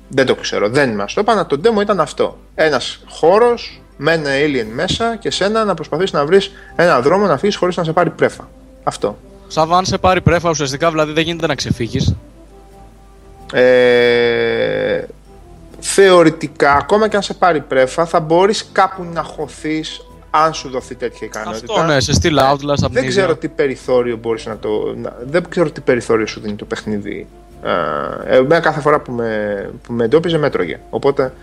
[SPEAKER 2] Δεν το ξέρω, δεν μας το είπαν, το demo ήταν αυτό. Ένας χώρος με ένα alien μέσα και σένα να προσπαθείς να βρεις ένα δρόμο να φύγεις χωρίς να σε πάρει πρέφα. Αυτό.
[SPEAKER 7] Σάβα, αν σε πάρει πρέφα, ουσιαστικά δηλαδή δεν γίνεται να ξεφύγεις.
[SPEAKER 2] Ε, θεωρητικά, ακόμα και αν σε πάρει πρέφα, θα μπορείς κάπου να χωθείς αν σου δοθεί τέτοια ικανότητα.
[SPEAKER 7] Αυτό ναι, σε στυλ Outlast,
[SPEAKER 2] Δεν
[SPEAKER 7] Amnesia.
[SPEAKER 2] ξέρω τι περιθώριο μπορείς να το... να- δεν ξέρω τι περιθώριο σου δίνει το παιχνίδι. Ε, εμένα κάθε φορά που με, που με εντόπιζε με έτρωγε. Οπότε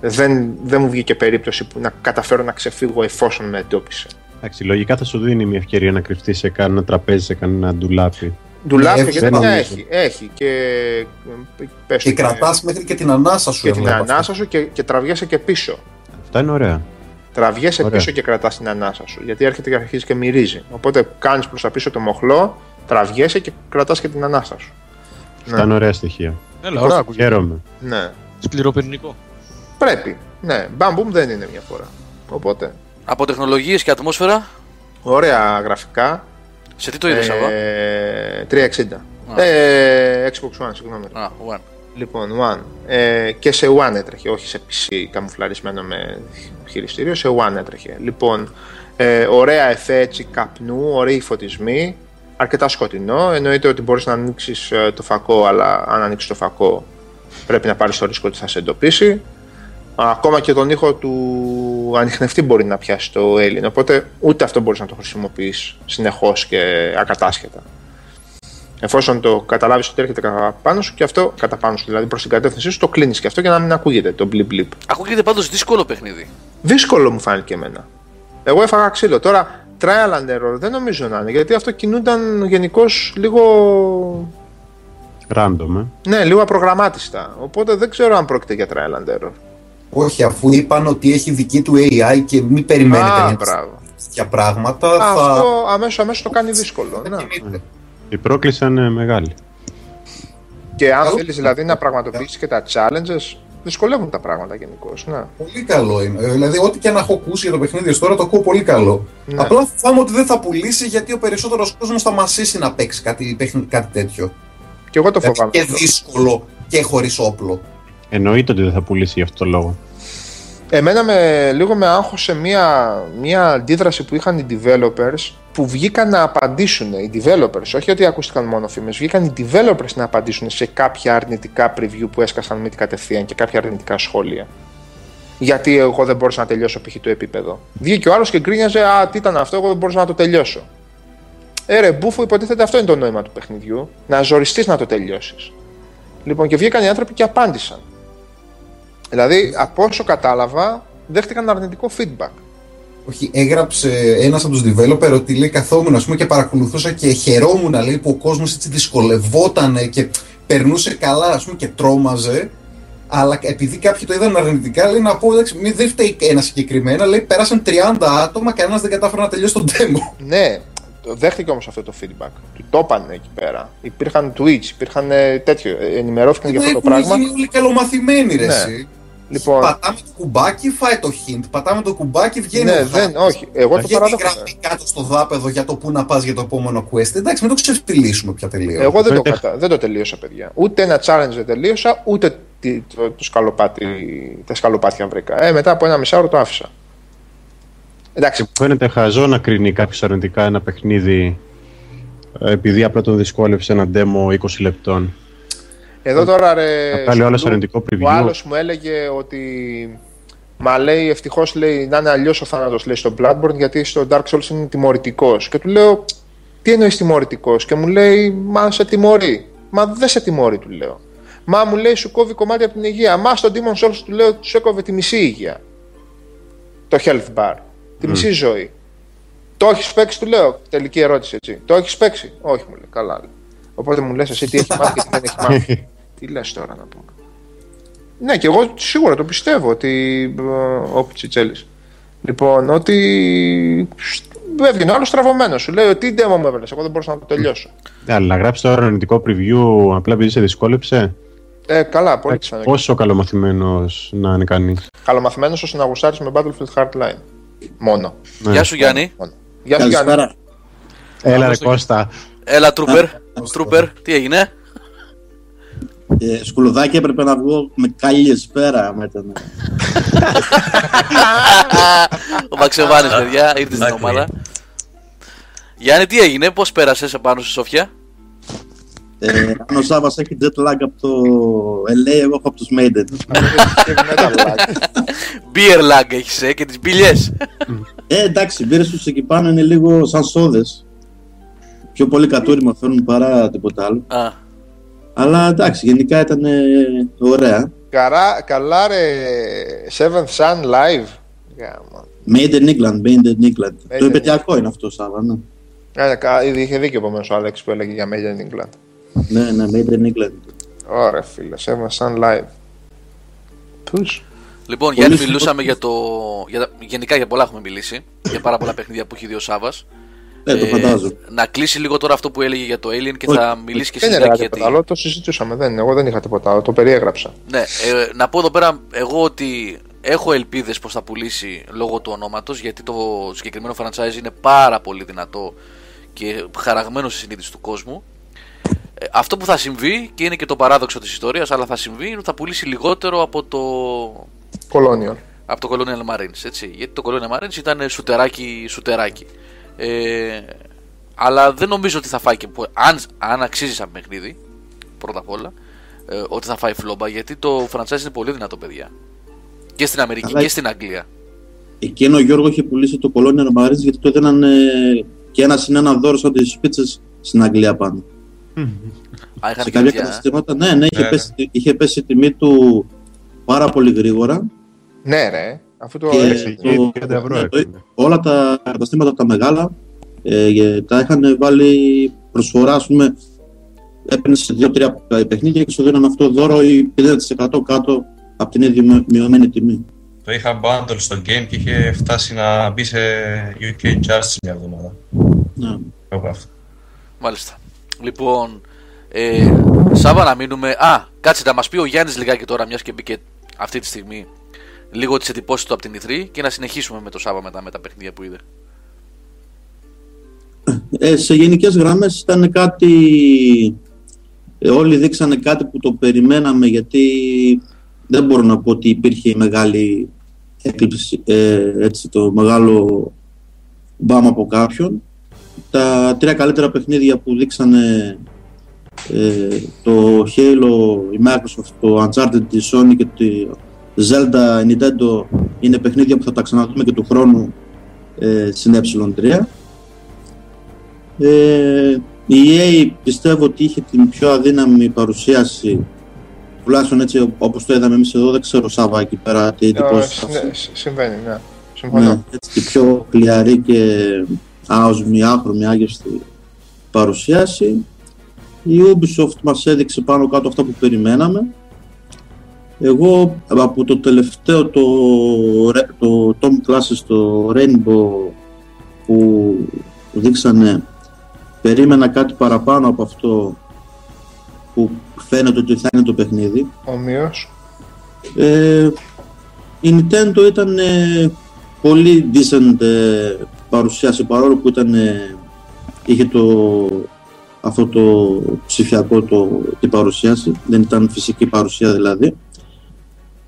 [SPEAKER 2] δεν, δεν μου βγήκε περίπτωση που να καταφέρω να ξεφύγω εφόσον με εντόπισε.
[SPEAKER 3] Εντάξει, λογικά θα σου δίνει μια ευκαιρία να κρυφτείς σε κανένα τραπέζι, σε κανένα ντουλάπι.
[SPEAKER 2] Ντουλάπια
[SPEAKER 6] Ναι,
[SPEAKER 2] και
[SPEAKER 3] δεν
[SPEAKER 2] τέτοια
[SPEAKER 3] νομίζω.
[SPEAKER 2] έχει. Έχει και... Πες
[SPEAKER 6] Και
[SPEAKER 2] το,
[SPEAKER 6] κρατάς μέχρι και την ανάσα σου.
[SPEAKER 2] και την
[SPEAKER 6] έβλεπα.
[SPEAKER 2] ανάσα σου και, και τραβιέσαι και πίσω.
[SPEAKER 3] Αυτά είναι ωραία.
[SPEAKER 2] Τραβιέσαι
[SPEAKER 3] Ωραία.
[SPEAKER 2] πίσω και κρατάς την ανάσα σου. Γιατί έρχεται και αρχίζει και μυρίζει. Οπότε κάνεις προς τα πίσω το μοχλό, τραβιέσαι και κρατάς και την ανάσα σου.
[SPEAKER 3] Αυτά είναι ωραία στοιχεία.
[SPEAKER 7] Έλα, ωραία, ακούγεται.
[SPEAKER 3] Χαίρομαι.
[SPEAKER 2] Ναι.
[SPEAKER 7] Σκληροπυρηνικό.
[SPEAKER 2] Πρέπει. Ναι. Μπαμπούμ δεν είναι μια φορά. Οπότε.
[SPEAKER 1] Από τεχνολογίες και ατμόσφαιρα,
[SPEAKER 2] Ωραία γραφικά.
[SPEAKER 1] σε τι το είδες, Σάβα.
[SPEAKER 2] ε, 360.
[SPEAKER 1] Α.
[SPEAKER 2] Ε, Xbox One, συγγνώμη.
[SPEAKER 1] Α, one.
[SPEAKER 2] Λοιπόν, One. Ε, και σε One έτρεχε, όχι σε PC καμουφλαρισμένο με χειριστήριο, σε One έτρεχε. Λοιπόν, ε, ωραία εφέ έτσι καπνού, ωραίοι φωτισμοί, αρκετά σκοτεινό. Εννοείται ότι μπορείς να ανοίξεις ε, το φακό, αλλά αν ανοίξεις το φακό πρέπει να πάρεις το ρίσκο ότι θα σε εντοπίσει. Ακόμα και τον ήχο του ανιχνευτή μπορεί να πιάσει το Alien, οπότε ούτε αυτό μπορείς να το χρησιμοποιείς συνεχώς και ακατάσχετα. Εφόσον το καταλάβεις ότι έρχεται κατά πάνω σου και αυτό κατά πάνω σου, δηλαδή προς την κατεύθυνσή σου, το κλείνεις και αυτό για να μην ακούγεται το blip blip.
[SPEAKER 1] Ακούγεται πάντως δύσκολο παιχνίδι.
[SPEAKER 2] Δύσκολο μου φάνηκε εμένα. Εγώ έφαγα ξύλο. Τώρα, trial and error δεν νομίζω να είναι, γιατί αυτό κινούνταν γενικώς λίγο.
[SPEAKER 3] Random, ε.
[SPEAKER 2] Ναι, λίγο απρογραμμάτιστα. Οπότε δεν ξέρω αν πρόκειται για trial and error.
[SPEAKER 6] Όχι, αφού είπαν ότι έχει δική του AI και μην περιμένετε
[SPEAKER 2] Α,
[SPEAKER 6] για
[SPEAKER 2] μπράβο.
[SPEAKER 6] τέτοια πράγματα.
[SPEAKER 2] Α,
[SPEAKER 6] θα...
[SPEAKER 2] Αυτό αμέσως αμέσως το κάνει δύσκολο. Ναι.
[SPEAKER 6] κινείται.
[SPEAKER 3] Η πρόκληση είναι μεγάλη.
[SPEAKER 2] Και αν
[SPEAKER 6] Καλό.
[SPEAKER 2] θέλεις δηλαδή να πραγματοποιήσεις και τα challenges, δυσκολεύουν τα πράγματα γενικώς. Ναι.
[SPEAKER 6] Πολύ καλό είναι. Ε, Δηλαδή, ό,τι και να έχω ακούσει για το παιχνίδι ως τώρα, το ακούω πολύ καλό.
[SPEAKER 2] Ναι.
[SPEAKER 6] Απλά φοβάμαι ότι δεν θα πουλήσει γιατί ο περισσότερος κόσμος θα μασίσει να παίξει κάτι, παιχνι- κάτι τέτοιο.
[SPEAKER 2] Και εγώ το
[SPEAKER 6] Δηλαδή,
[SPEAKER 2] φοβάμαι.
[SPEAKER 6] και
[SPEAKER 2] αυτό.
[SPEAKER 6] δύσκολο και χωρίς όπλο.
[SPEAKER 3] Εννοείται ότι δεν θα πουλήσει γι' αυτό το λόγο.
[SPEAKER 2] Εμένα με, λίγο με άγχωσε μια, μια αντίδραση που είχαν οι developers που βγήκαν να απαντήσουν οι developers, όχι ότι ακούστηκαν μόνο φήμες, βγήκαν οι developers να απαντήσουν σε κάποια αρνητικά preview που έσκασαν μύτη κατευθείαν και κάποια αρνητικά σχόλια. Γιατί εγώ δεν μπορούσα να τελειώσω π.χ. το επίπεδο. Βγήκε ο άλλος και γκρίνιαζε, Α, τι ήταν αυτό, εγώ δεν μπορούσα να το τελειώσω. Ε, ρε, μπούφο, υποτίθεται αυτό είναι το νόημα του παιχνιδιού. Να ζοριστείς να το τελειώσεις. Λοιπόν, και βγήκαν οι άνθρωποι και απάντησαν. Δηλαδή, από όσο κατάλαβα, δέχτηκαν αρνητικό feedback.
[SPEAKER 6] Όχι, έγραψε ένας από τους developer ότι λέει καθόμουν ας πούμε, και παρακολουθούσα και χαιρόμουν λέει, που ο κόσμος έτσι δυσκολευόταν και περνούσε καλά ας πούμε, και τρόμαζε. Αλλά επειδή κάποιοι το είδαν αρνητικά, λέει να πω εντάξει, μην δεν φταίει ένα συγκεκριμένα. Λέει πέρασαν 30 άτομα και ένας δεν κατάφερε να τελειώσει τον demo.
[SPEAKER 2] Ναι, δέχτηκε όμως αυτό το feedback. Του το είπαν εκεί πέρα. Υπήρχαν tweets, υπήρχαν ε, τέτοιο. ε, Ενημερώθηκαν για αυτό το
[SPEAKER 6] Έχουν
[SPEAKER 2] πράγμα.
[SPEAKER 6] γίνει όλοι καλομαθημένοι, ρε.
[SPEAKER 2] Ναι.
[SPEAKER 6] εσύ.
[SPEAKER 2] Λοιπόν,
[SPEAKER 6] Πατάμε το κουμπάκι, φάει το hint. Πατάμε το κουμπάκι, βγαίνει
[SPEAKER 2] ναι,
[SPEAKER 6] ο
[SPEAKER 2] δεν,
[SPEAKER 6] χάρτης.
[SPEAKER 2] όχι. Εγώ το
[SPEAKER 6] Βγαίνει η
[SPEAKER 2] παράδεχομαι.
[SPEAKER 6] γραμμή κάτω στο δάπεδο για το πού να πας για το επόμενο quest. Εντάξει, μην το ξεφτυλίσουμε πια τελείως.
[SPEAKER 2] Εγώ δεν το,
[SPEAKER 3] Φαίνεται-
[SPEAKER 2] κατα... δεν το τελείωσα, παιδιά. Ούτε ένα challenge δεν τελείωσα, ούτε τι- το, το σκαλοπάτι, τα σκαλοπάτια βρήκα. Ε, μετά από ένα μισάωρο το άφησα. Εντάξει,
[SPEAKER 3] Μου φαίνεται χαζό να κρίνει κάποιος αρνητικά ένα παιχνίδι ε, επειδή απλά τον δυσκόλεψε ένα demo 20 λεπτών.
[SPEAKER 2] Εδώ τώρα ρε.
[SPEAKER 3] Θα βγάλει όλο
[SPEAKER 2] Σκουλού,
[SPEAKER 3] αρνητικό preview.
[SPEAKER 2] Ο άλλος μου έλεγε ότι. Μα λέει ευτυχώς λέει να είναι αλλιώς ο θάνατος λέει στο Bloodborne γιατί στο Dark Souls είναι τιμωρητικός. Και του λέω, Τι εννοείς τιμωρητικός; Και μου λέει, Μα σε τιμωρεί. Μα δεν σε τιμωρεί, του λέω. Μα μου λέει, Σου κόβει κομμάτι από την υγεία. Μα στο Demon Souls του λέω, Του έκοβε τη μισή υγεία. Το health bar. Τη μισή ζωή. Το έχεις παίξει, του λέω. Τελική ερώτηση έτσι. Το έχεις παίξει. Όχι, μου λέει. Καλά. λέει. Οπότε μου λες εσύ τι έχεις μάθει και τι δεν έχεις μάθει. τι λες τώρα να πούμε. Ναι, και εγώ σίγουρα το πιστεύω ότι. ε, Ο Πιτσιτσέλης. Λοιπόν, ότι. Έβγαινε άλλος στραβωμένος. Σου λέει ότι demo μου έβαλες. Εγώ δεν μπορούσα να το τελειώσω.
[SPEAKER 3] Ναι, αλλά να γράψεις τώρα αρνητικό preview απλά επειδή σε δυσκόλεψε.
[SPEAKER 2] Ε, καλά, πολύ
[SPEAKER 3] Εντάξει,
[SPEAKER 2] πιθανό.
[SPEAKER 3] Πόσο καλομαθημένος να είναι κανείς.
[SPEAKER 2] Καλομαθημένος ώστε να γουστάρει με Battlefield Hardline. Μόνο.
[SPEAKER 3] Ναι.
[SPEAKER 1] Γεια σου Γιάννη.
[SPEAKER 2] Μόνο. Γεια σου, Γιάννη.
[SPEAKER 8] Καλησπέρα.
[SPEAKER 3] Έλα, ρε
[SPEAKER 7] στο-
[SPEAKER 3] Κώστα.
[SPEAKER 1] Έλα, Τρούπερ. Τρούπερ, τι έγινε;
[SPEAKER 8] Ε, σκουλουδάκι έπρεπε να βγω με καλησπέρα. Με τον...
[SPEAKER 1] Ο Μαξεβάνης, παιδιά, ήρθε στην
[SPEAKER 5] εντάξει.
[SPEAKER 1] ομάδα. Γιάννη, τι έγινε, πώς πέρασες επάνω στη Σοφιά;
[SPEAKER 8] Ε, αν ο Σάββας έχει jet lag από το LA, εγώ έχω από τους Maiden.
[SPEAKER 2] Heavy metal lag.
[SPEAKER 1] Beer lag έχεις, ε, και τις μπιλιές.
[SPEAKER 8] Ε, εντάξει, οι μπύρες τους εκεί πάνω είναι λίγο σαν σόδες. Πιο πολύ κατούριμα φέρνουν παρά τίποτα άλλο.
[SPEAKER 1] Α,
[SPEAKER 8] Αλλά εντάξει, γενικά ήταν ε, ωραία.
[SPEAKER 2] Καρά, καλά ρε Seventh Sun Live. Γάμα.
[SPEAKER 8] Made in England, made in England.
[SPEAKER 2] in
[SPEAKER 8] Το επαιτειακό είναι αυτό, Σάββα, ναι.
[SPEAKER 2] Ε, κα- ήδη είχε δίκιο επομένω ο Άλεξ που έλεγε για Made in England.
[SPEAKER 8] Ναι, ναι, made in England.
[SPEAKER 2] Ωραία φίλε, Seventh Sun Live. Πούς.
[SPEAKER 1] Λοιπόν,
[SPEAKER 8] Πολύ
[SPEAKER 1] Γιάννη,
[SPEAKER 8] σημαντικό.
[SPEAKER 1] μιλούσαμε για το. Για, τα- γενικά για πολλά έχουμε μιλήσει. Για πάρα πολλά παιχνίδια που έχει δει ο Σάβας.
[SPEAKER 8] Ε, το φαντάζομαι.
[SPEAKER 1] να κλείσει λίγο τώρα αυτό που έλεγε για το Alien και
[SPEAKER 8] Όχι.
[SPEAKER 1] θα μιλήσει και
[SPEAKER 2] Δεν
[SPEAKER 1] εσύ
[SPEAKER 2] έλεγα
[SPEAKER 1] Ντάκη,
[SPEAKER 2] τίποτα
[SPEAKER 1] γιατί.
[SPEAKER 2] άλλο, το συζητούσαμε. Δεν, εγώ δεν είχα τίποτα άλλο, το περιέγραψα.
[SPEAKER 1] Ναι, ε, να πω εδώ πέρα εγώ ότι έχω ελπίδες πως θα πουλήσει λόγω του ονόματος γιατί το συγκεκριμένο franchise είναι πάρα πολύ δυνατό και χαραγμένο στη συνείδηση του κόσμου. Ε, αυτό που θα συμβεί και είναι και το παράδοξο της ιστορίας, αλλά θα συμβεί είναι ότι θα πουλήσει λιγότερο από το,
[SPEAKER 2] Κολόνιο.
[SPEAKER 1] από το Colonial Marines. Έτσι. Γιατί το Colonial Marines ήταν σουτεράκι, σουτεράκι. Ε, αλλά δεν νομίζω ότι θα φάει και. πο- Αν, αν αξίζει σαν παιχνίδι, πρώτα απ' όλα, ε, ότι θα φάει φλόμπα γιατί το franchise είναι πολύ δυνατό, παιδιά. Και στην Αμερική
[SPEAKER 8] Αλλά-
[SPEAKER 1] και στην Αγγλία.
[SPEAKER 8] Εκείνο ο Γιώργο είχε πουλήσει το Colonial Marines γιατί το έδιναν ε, και ένας συν ένα δώρο σαν τις πίτσες στην Αγγλία πάνω.
[SPEAKER 1] Α, είχαν
[SPEAKER 8] Σε
[SPEAKER 1] και
[SPEAKER 8] κάποια
[SPEAKER 1] τέτοια, ε.
[SPEAKER 8] καταστήματα, ναι, ναι, είχε,
[SPEAKER 5] Ναι,
[SPEAKER 8] πέσει, είχε πέσει η τιμή του πάρα πολύ γρήγορα.
[SPEAKER 2] Ναι, ρε. Αφού το
[SPEAKER 8] Και
[SPEAKER 2] έριξε.
[SPEAKER 3] εκεί, 30 ευρώ
[SPEAKER 8] ναι, το-
[SPEAKER 3] έκανε.
[SPEAKER 8] όλα τα καταστήματα τα μεγάλα ε, ε, τα είχαν βάλει προσφορά, ας πούμε, έπαιρνες σε δύο-τρία παιχνίδια και σου δίναν αυτό δώρο ή 50% κάτω από την ίδια μει- μειωμένη τιμή.
[SPEAKER 5] Το είχα bundle στο game και είχε φτάσει να μπει σε UK Charts μια εβδομάδα.
[SPEAKER 8] Ναι.
[SPEAKER 5] Εγώ αυτό.
[SPEAKER 1] Μάλιστα. Λοιπόν, ε, Σάβα να μείνουμε. Α, κάτσε να μας πει ο Γιάννης λιγάκι τώρα, μιας και μπήκε αυτή τη στιγμή, λίγο τις εντυπώσεις του από την Ηθρή και να συνεχίσουμε με το Σάβα μετά με τα παιχνίδια που είδε.
[SPEAKER 8] Ε, σε γενικές γραμμές ήταν κάτι... ε, όλοι δείξανε κάτι που το περιμέναμε γιατί δεν μπορώ να πω ότι υπήρχε μεγάλη έκλειψη, ε, έτσι, το μεγάλο μπαμ από κάποιον. Τα τρία καλύτερα παιχνίδια που δείξανε ε, το Halo, η Microsoft, το Uncharted τη Sony και το Zelda η Nintendo είναι παιχνίδια που θα τα ξαναδούμε και του χρόνου ε, στην Ε3. Ε, η EA πιστεύω ότι είχε την πιο αδύναμη παρουσίαση τουλάχιστον έτσι όπως το είδαμε εμείς εδώ δεν ξέρω Σάβα εκεί πέρα τι
[SPEAKER 2] Ε,
[SPEAKER 8] εντυπώσεις
[SPEAKER 2] ναι,
[SPEAKER 8] θα-
[SPEAKER 2] σ- Συμβαίνει, ναι. Συμφωνώ.
[SPEAKER 8] ναι, έτσι, την πιο χλιαρή και άοσμη, άχρωμη, άγευστη παρουσίαση. Η Ubisoft μας έδειξε πάνω κάτω αυτά που περιμέναμε. Εγώ από το τελευταίο το, Re- το Tom Clancy στο Rainbow που δείξανε περίμενα κάτι παραπάνω από αυτό που φαίνεται ότι θα είναι το παιχνίδι.
[SPEAKER 2] Ομοίως.
[SPEAKER 8] Ε, η Nintendo ήταν ε, πολύ decent ε, παρουσίαση παρόλο που ήταν, ε, είχε το, αυτό το ψηφιακό το, την παρουσίαση, δεν ήταν φυσική παρουσία δηλαδή.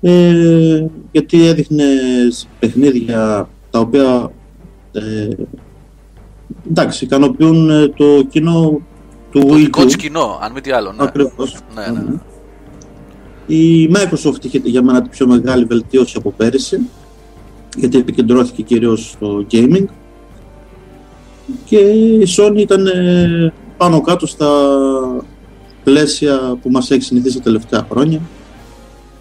[SPEAKER 8] Ε, γιατί έδειχνες παιχνίδια τα οποία ε, εντάξει, ικανοποιούν ε, το κοινό του
[SPEAKER 1] Το
[SPEAKER 8] Wii
[SPEAKER 1] δικό
[SPEAKER 8] U.
[SPEAKER 1] τη κοινό, αν μη τι άλλο. Ναι.
[SPEAKER 8] Ακριβώς.
[SPEAKER 1] Ναι, ναι.
[SPEAKER 8] Η Microsoft είχε για μένα τη πιο μεγάλη βελτίωση από πέρυσι γιατί επικεντρώθηκε κυρίως στο gaming και η Sony ήταν ε, πάνω κάτω στα πλαίσια που μας έχει συνηθίσει τα τελευταία χρόνια.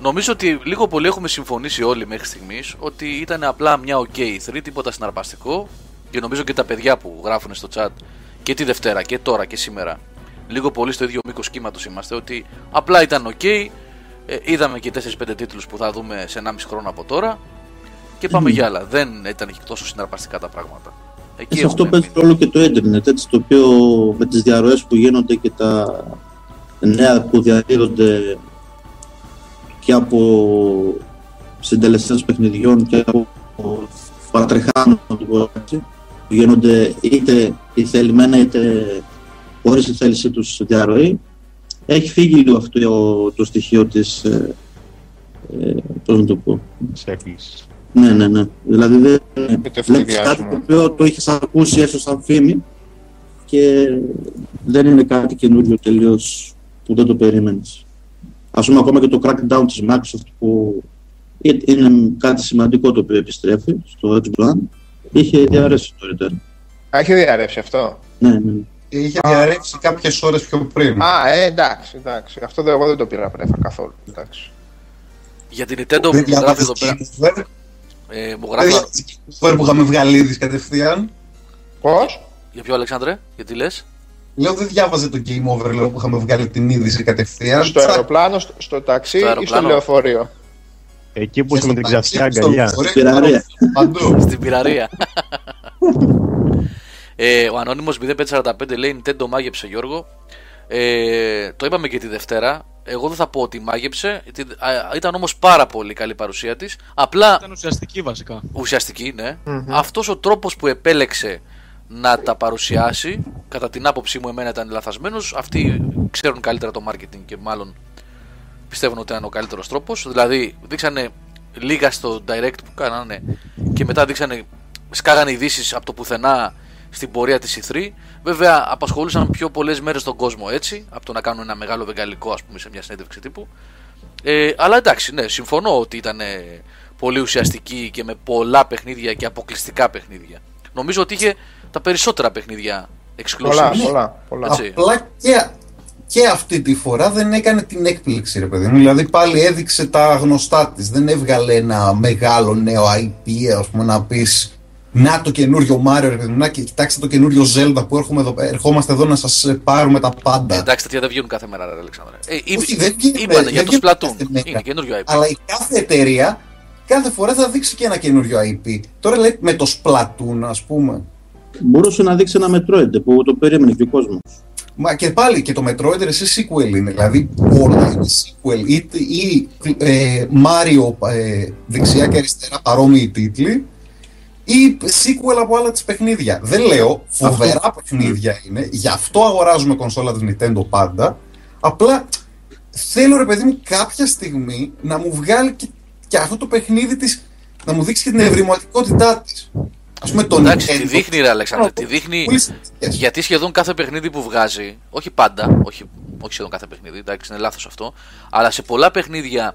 [SPEAKER 1] Νομίζω ότι λίγο πολύ έχουμε συμφωνήσει όλοι μέχρι στιγμής ότι ήταν απλά μια OK 3, τίποτα συναρπαστικό. Και νομίζω και τα παιδιά που γράφουν στο chat και τη Δευτέρα και τώρα και σήμερα, λίγο πολύ στο ίδιο μήκος κύματο είμαστε, ότι απλά ήταν OK. Ε, είδαμε και 4-5 τίτλους που θα δούμε σε 1,5 χρόνο από τώρα. Και πάμε για άλλα. Δεν ήταν και τόσο συναρπαστικά τα πράγματα. Εκεί
[SPEAKER 8] Και σε αυτό
[SPEAKER 1] έχουμε
[SPEAKER 8] παίζει ρόλο και το ίντερνετ, έτσι, το οποίο με τις διαρροές που γίνονται και τα νέα που διαδίδονται και από συντελεστές παιχνιδιών και από παρατρεχάνω, να το πω έτσι, που γίνονται είτε η θελημένα είτε χωρίς τη θέλησή τους διαρροή, έχει φύγει λίγο αυτό το, το στοιχείο της, ε, ε, πώς να το πω,
[SPEAKER 3] Σε έκπληση.
[SPEAKER 8] ναι, ναι, ναι. Δηλαδή δεν
[SPEAKER 2] Επιτευχθεί
[SPEAKER 8] βλέπεις κάτι
[SPEAKER 2] διάσημο.
[SPEAKER 8] το οποίο το έχεις ακούσει έστω σαν φήμη και δεν είναι κάτι καινούριο τελείως που δεν το περίμενες. Ας πούμε ακόμα και το crackdown της Microsoft που είναι κάτι σημαντικό το οποίο επιστρέφει στο Xbox One είχε διαρρεύσει νωρίτερα.
[SPEAKER 2] Α, έχει διαρρεύσει αυτό;
[SPEAKER 8] Ναι, ναι.
[SPEAKER 6] Είχε διαρρεύσει κάποιες ώρες πιο πριν.
[SPEAKER 2] Α, ε, εντάξει, εντάξει. Αυτό δεν, εγώ δεν το πήρα πρέφα καθόλου. Εντάξει.
[SPEAKER 1] Για την Nintendo
[SPEAKER 6] Δεν
[SPEAKER 1] που μου γράφει εδώ
[SPEAKER 6] διάβαζε
[SPEAKER 1] πέρα.
[SPEAKER 6] Game Over.
[SPEAKER 1] Ε, μου
[SPEAKER 6] Δεν
[SPEAKER 1] γράφει.
[SPEAKER 6] διάβαζε Game Over που είχαμε βγάλει ήδη κατευθείαν.
[SPEAKER 2] Πώς;
[SPEAKER 1] Για ποιο Αλεξάνδρε, γιατί λες;
[SPEAKER 6] Λέω δεν διάβαζε το Game Over λέω, που είχαμε βγάλει την είδηση κατευθείαν.
[SPEAKER 2] Στο αεροπλάνο, στο, στο ταξί
[SPEAKER 1] Στο
[SPEAKER 2] ή στο
[SPEAKER 1] αεροπλάνο.
[SPEAKER 2] λεωφορείο;
[SPEAKER 3] Εκεί που
[SPEAKER 6] Και
[SPEAKER 3] είσαι με την
[SPEAKER 6] στο
[SPEAKER 3] ξαφνιά
[SPEAKER 6] ταξί,
[SPEAKER 3] αγκαλιά.
[SPEAKER 6] στο λεωφορείο,
[SPEAKER 8] Πειραρία.
[SPEAKER 6] Παντού.
[SPEAKER 1] Στην πυραρία. ε, ο Ανώνυμος 0545 λέει Nintendo μάγεψε Γιώργο. Ε, το είπαμε και τη Δευτέρα. Εγώ δεν θα πω ότι μάγεψε. Τι- α, Ήταν όμως πάρα πολύ καλή η παρουσία της. Απλά
[SPEAKER 7] Ήταν ουσιαστική βασικά.
[SPEAKER 1] ουσιαστική, ναι. Αυτός ο τρόπος που επέλεξε να τα παρουσιάσει, κατά την άποψή μου εμένα ήταν λαθασμένος. Αυτοί ξέρουν καλύτερα το marketing και μάλλον πιστεύουν ότι ήταν ο καλύτερος τρόπος. Δηλαδή δείξανε λίγα στο direct που κάνανε και μετά δείξανε, σκάγανε ειδήσεις από το πουθενά στην πορεία της E3. Βέβαια απασχολούσαν πιο πολλές μέρες τον κόσμο έτσι, από το να κάνουν ένα μεγάλο βεγγαλικό ας πούμε σε μια συνέντευξη τύπου. Ε, αλλά εντάξει, ναι, συμφωνώ ότι ήταν ε, πολύ ουσιαστική και με πολλά παιχνίδια και αποκλειστικά παιχνίδια. Νομίζω ότι είχε τα περισσότερα παιχνίδια exclusive.
[SPEAKER 2] Πολλά, πολλά, πολλά.
[SPEAKER 1] Έτσι.
[SPEAKER 6] Απλά και, και αυτή τη φορά δεν έκανε την έκπληξη, ρε παιδί μου. Δηλαδή πάλι έδειξε τα γνωστά της. Δεν έβγαλε ένα μεγάλο νέο IP, ας πούμε, να πεις Να το καινούριο Μάριο, ρε παιδί μου. Να και κοιτάξτε το καινούριο Zelda που έρχομαι εδώ, ερχόμαστε εδώ να σας πάρουμε τα πάντα.
[SPEAKER 1] Ε, εντάξει, τέτοια δεν βγαίνουν κάθε μέρα, ρε Αλεξάνδρε. Ε,
[SPEAKER 6] Όχι,
[SPEAKER 1] είπε-
[SPEAKER 6] δεν βγαίνει,
[SPEAKER 1] είπανε
[SPEAKER 6] δεν
[SPEAKER 1] για το
[SPEAKER 6] βγαίνει
[SPEAKER 1] Splatoon.
[SPEAKER 6] κάθε μέρα.
[SPEAKER 1] Είναι καινούριο IP.
[SPEAKER 6] Αλλά η κάθε εταιρεία κάθε φορά θα δείξει και ένα καινούριο IP. Τώρα λέει με το Splatoon, ας πούμε.
[SPEAKER 8] Μπορούσε να δείξει ένα Metroid που το περίμενε και ο κόσμος.
[SPEAKER 6] Μα και πάλι και το Metroid ρε, σε sequel είναι. Δηλαδή όλα είναι sequel. Ή, ή ε, Mario ε, δεξιά και αριστερά παρόμοιοι τίτλοι. Ή sequel από άλλα τις παιχνίδια. Δεν λέω, φοβερά παιχνίδια είναι. Γι' αυτό αγοράζουμε κονσόλα της Nintendo πάντα. Απλά θέλω ρε παιδί μου κάποια στιγμή να μου βγάλει και, και αυτό το παιχνίδι της να μου δείξει και την ευρηματικότητά της. Ας πούμε το
[SPEAKER 1] Εντάξει, τη
[SPEAKER 6] Nintendo.
[SPEAKER 1] δείχνει, ρε Αλεξάνδρε. Τη δείχνει
[SPEAKER 6] Πολύ σημαντικές.
[SPEAKER 1] γιατί σχεδόν κάθε παιχνίδι που βγάζει, όχι πάντα, όχι, όχι σχεδόν κάθε παιχνίδι, εντάξει, είναι λάθος αυτό, αλλά σε πολλά παιχνίδια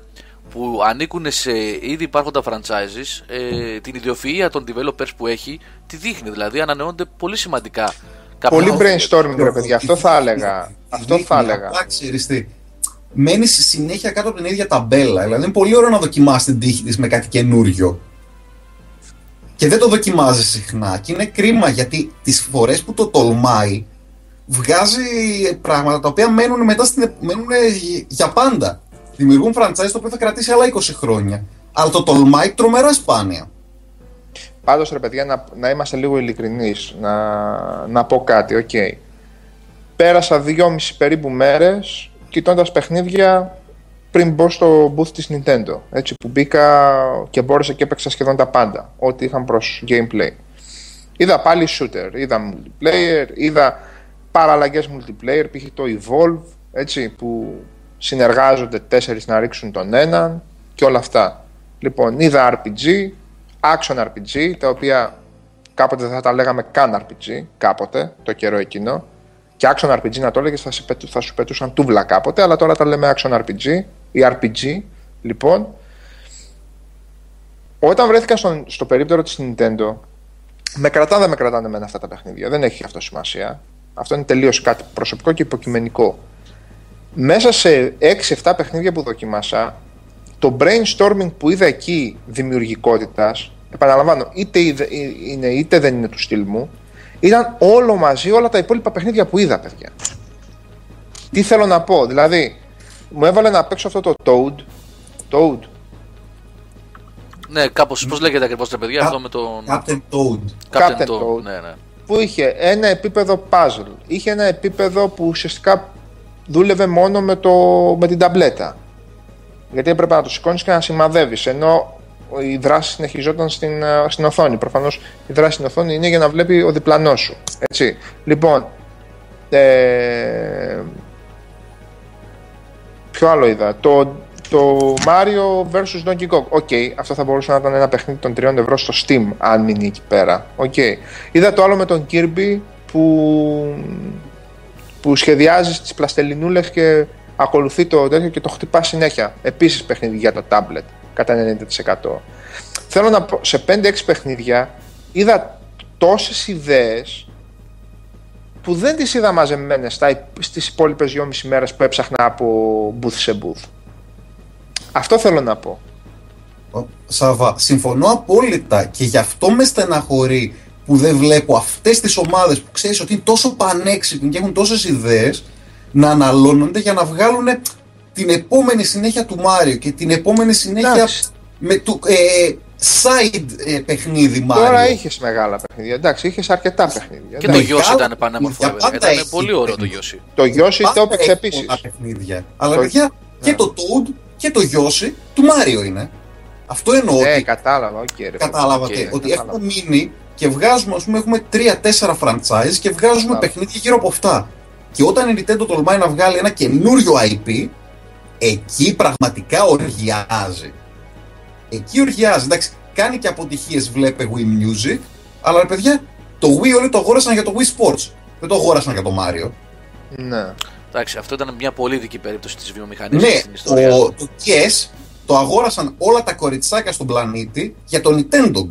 [SPEAKER 1] που ανήκουν σε ήδη υπάρχοντα franchises, ε, την ιδιοφυΐα των developers που έχει, τη δείχνει. Δηλαδή ανανεώνται πολύ σημαντικά κάποια
[SPEAKER 2] Πολύ
[SPEAKER 1] παιχνίδια.
[SPEAKER 2] brainstorming, ρε παιδιά. Αυτό θα έλεγα. Αυτό θα έλεγα.
[SPEAKER 6] Απλά ξέρεις τι, μένεις στη συνέχεια κάτω από την ίδια ταμπέλα. Δηλαδή είναι πολύ ωραίο να δοκιμάσει την τύχη της με κάτι καινούριο. Και δεν το δοκιμάζεις συχνά. Και είναι κρίμα γιατί τις φορές που το τολμάει, βγάζει πράγματα τα οποία μένουν μετά στην, μένουν για πάντα. Δημιουργούν franchise το οποίο θα κρατήσει άλλα 20 χρόνια. Αλλά το τολμάει τρομερά σπάνια.
[SPEAKER 2] Πάντως ρε παιδιά να, να είμαστε λίγο ειλικρινείς, να, να πω κάτι, οκ. πέρασα δυόμιση περίπου μέρες κοιτώντας παιχνίδια πριν μπω στο booth της Nintendo. Έτσι που μπήκα και μπόρεσα και έπαιξα σχεδόν τα πάντα. Ό,τι είχαν προς gameplay. Είδα πάλι shooter, είδα multiplayer, είδα παραλλαγές multiplayer, π.χ. το Evolve, έτσι, που συνεργάζονται τέσσερις να ρίξουν τον έναν και όλα αυτά. Λοιπόν, είδα RPG, action RPG, τα οποία κάποτε δεν θα τα λέγαμε καν RPG, κάποτε, το καιρό εκείνο. Και action RPG να το έλεγες θα, σε πετου- θα σου πετούσαν τούβλα κάποτε, αλλά τώρα τα λέμε action RPG ή RPG. Λοιπόν, όταν βρέθηκα στον, στο περίπτερο της Nintendo, με κρατάνε, δεν με κρατάνε εμένα αυτά τα παιχνίδια. Δεν έχει αυτό σημασία. Αυτό είναι τελείως κάτι προσωπικό και υποκειμενικό. Μέσα σε 6-7 παιχνίδια που δοκίμασα, το brainstorming που είδα εκεί δημιουργικότητας, επαναλαμβάνω, είτε είδε- είναι είτε δεν είναι του στυλ μου, ήταν όλο μαζί όλα τα υπόλοιπα παιχνίδια που είδα, παιδιά. Τι θέλω να πω, δηλαδή, μου έβαλε να παίξω αυτό το Toad. Toad.
[SPEAKER 1] Ναι, κάπως, πώς λέγεται ακριβώς τα παιδιά,
[SPEAKER 6] Κα-
[SPEAKER 1] αυτό με τον
[SPEAKER 6] Captain Toad.
[SPEAKER 1] Captain
[SPEAKER 2] Captain
[SPEAKER 1] Toad.
[SPEAKER 2] Toad.
[SPEAKER 1] Ναι, ναι.
[SPEAKER 2] που είχε ένα επίπεδο puzzle. Είχε ένα επίπεδο που ουσιαστικά δούλευε μόνο με, το, με την ταμπλέτα. Γιατί έπρεπε να το σηκώνεις και να σημαδεύεις. Ενώ η δράση συνεχιζόταν στην, ε, στην οθόνη. Προφανώς η δράση στην οθόνη είναι για να βλέπει ο διπλανός σου. Έτσι. Λοιπόν. Ε, ποιο άλλο είδα. Το, το Mario vs Donkey Kong. OK, αυτό θα μπορούσε να ήταν ένα παιχνίδι των 3 ευρώ στο Steam, αν μείνει εκεί πέρα. Οκ. Είδα το άλλο με τον Kirby που, που σχεδιάζει τις πλαστελινούλες και ακολουθεί το τέτοιο και το χτυπά συνέχεια. Επίσης παιχνίδι για το tablet, κατά 90%. Θέλω να πω, σε 5-6 παιχνίδια είδα τόσες ιδέες που δεν τις είδα μαζεμένες στα, υπ- στις υπόλοιπες 2,5 μέρες που έψαχνα από booth σε booth. Αυτό θέλω να πω.
[SPEAKER 6] Ο- Σαββά, συμφωνώ απόλυτα και γι' αυτό με στεναχωρεί που δεν βλέπω αυτές τις ομάδες που ξέρεις ότι είναι τόσο πανέξυπνοι και έχουν τόσες ιδέες να αναλώνονται για να βγάλουν την επόμενη συνέχεια του Μάριο και την επόμενη συνέχεια
[SPEAKER 2] Εντάξει.
[SPEAKER 6] με του ε, side ε, παιχνίδι Μάριο.
[SPEAKER 2] Τώρα είχες μεγάλα παιχνίδια. Εντάξει, είχες αρκετά παιχνίδια.
[SPEAKER 1] Και το
[SPEAKER 2] Εντάξει.
[SPEAKER 1] Yoshi
[SPEAKER 6] Μεγάλο-
[SPEAKER 1] ήταν πανέμορφο,
[SPEAKER 6] για
[SPEAKER 1] βέβαια.
[SPEAKER 6] πάντα
[SPEAKER 1] Ήταν
[SPEAKER 6] έχει
[SPEAKER 1] πολύ ωραίο το
[SPEAKER 6] παιχνίδι.
[SPEAKER 1] Yoshi.
[SPEAKER 2] Το Yoshi το
[SPEAKER 6] Πάντα
[SPEAKER 2] έπαιξε
[SPEAKER 6] έχει
[SPEAKER 2] επίσης.
[SPEAKER 6] πολλά παιχνίδια. Αλλά
[SPEAKER 2] Το-
[SPEAKER 6] παιδιά και
[SPEAKER 2] Ναι.
[SPEAKER 6] το Toad και το Yoshi του Μάριο είναι. Αυτό εννοώ
[SPEAKER 2] Ναι,
[SPEAKER 6] ότι
[SPEAKER 2] κατάλαβα. οκ, ρε,
[SPEAKER 6] Κατάλαβατε
[SPEAKER 2] οκ,
[SPEAKER 6] ότι
[SPEAKER 2] κατάλαβα.
[SPEAKER 6] έχουμε μείνει και βγάζουμε, ας πούμε, έχουμε 3-4 franchise και βγάζουμε
[SPEAKER 2] Κατάλαβα.
[SPEAKER 6] παιχνίδια γύρω από αυτά. Και όταν η Nintendo τολμάει να βγάλει ένα καινούριο IP, εκεί πραγματικά οργιάζει. Εκεί οργιάζει. Εντάξει, κάνει και αποτυχίες, βλέπε Wii Music, αλλά ρε παιδιά, το Wii όλοι το αγόρασαν για το Wii Sports. Δεν το αγόρασαν για το Mario.
[SPEAKER 2] Ναι.
[SPEAKER 1] Εντάξει, αυτό ήταν μια πολύ δική περίπτωση της βιομηχανίας
[SPEAKER 6] Ναι,
[SPEAKER 1] στην ιστορία.
[SPEAKER 6] το, το Yes το αγόρασαν όλα τα κοριτσάκια στον πλανήτη για το Nintendo.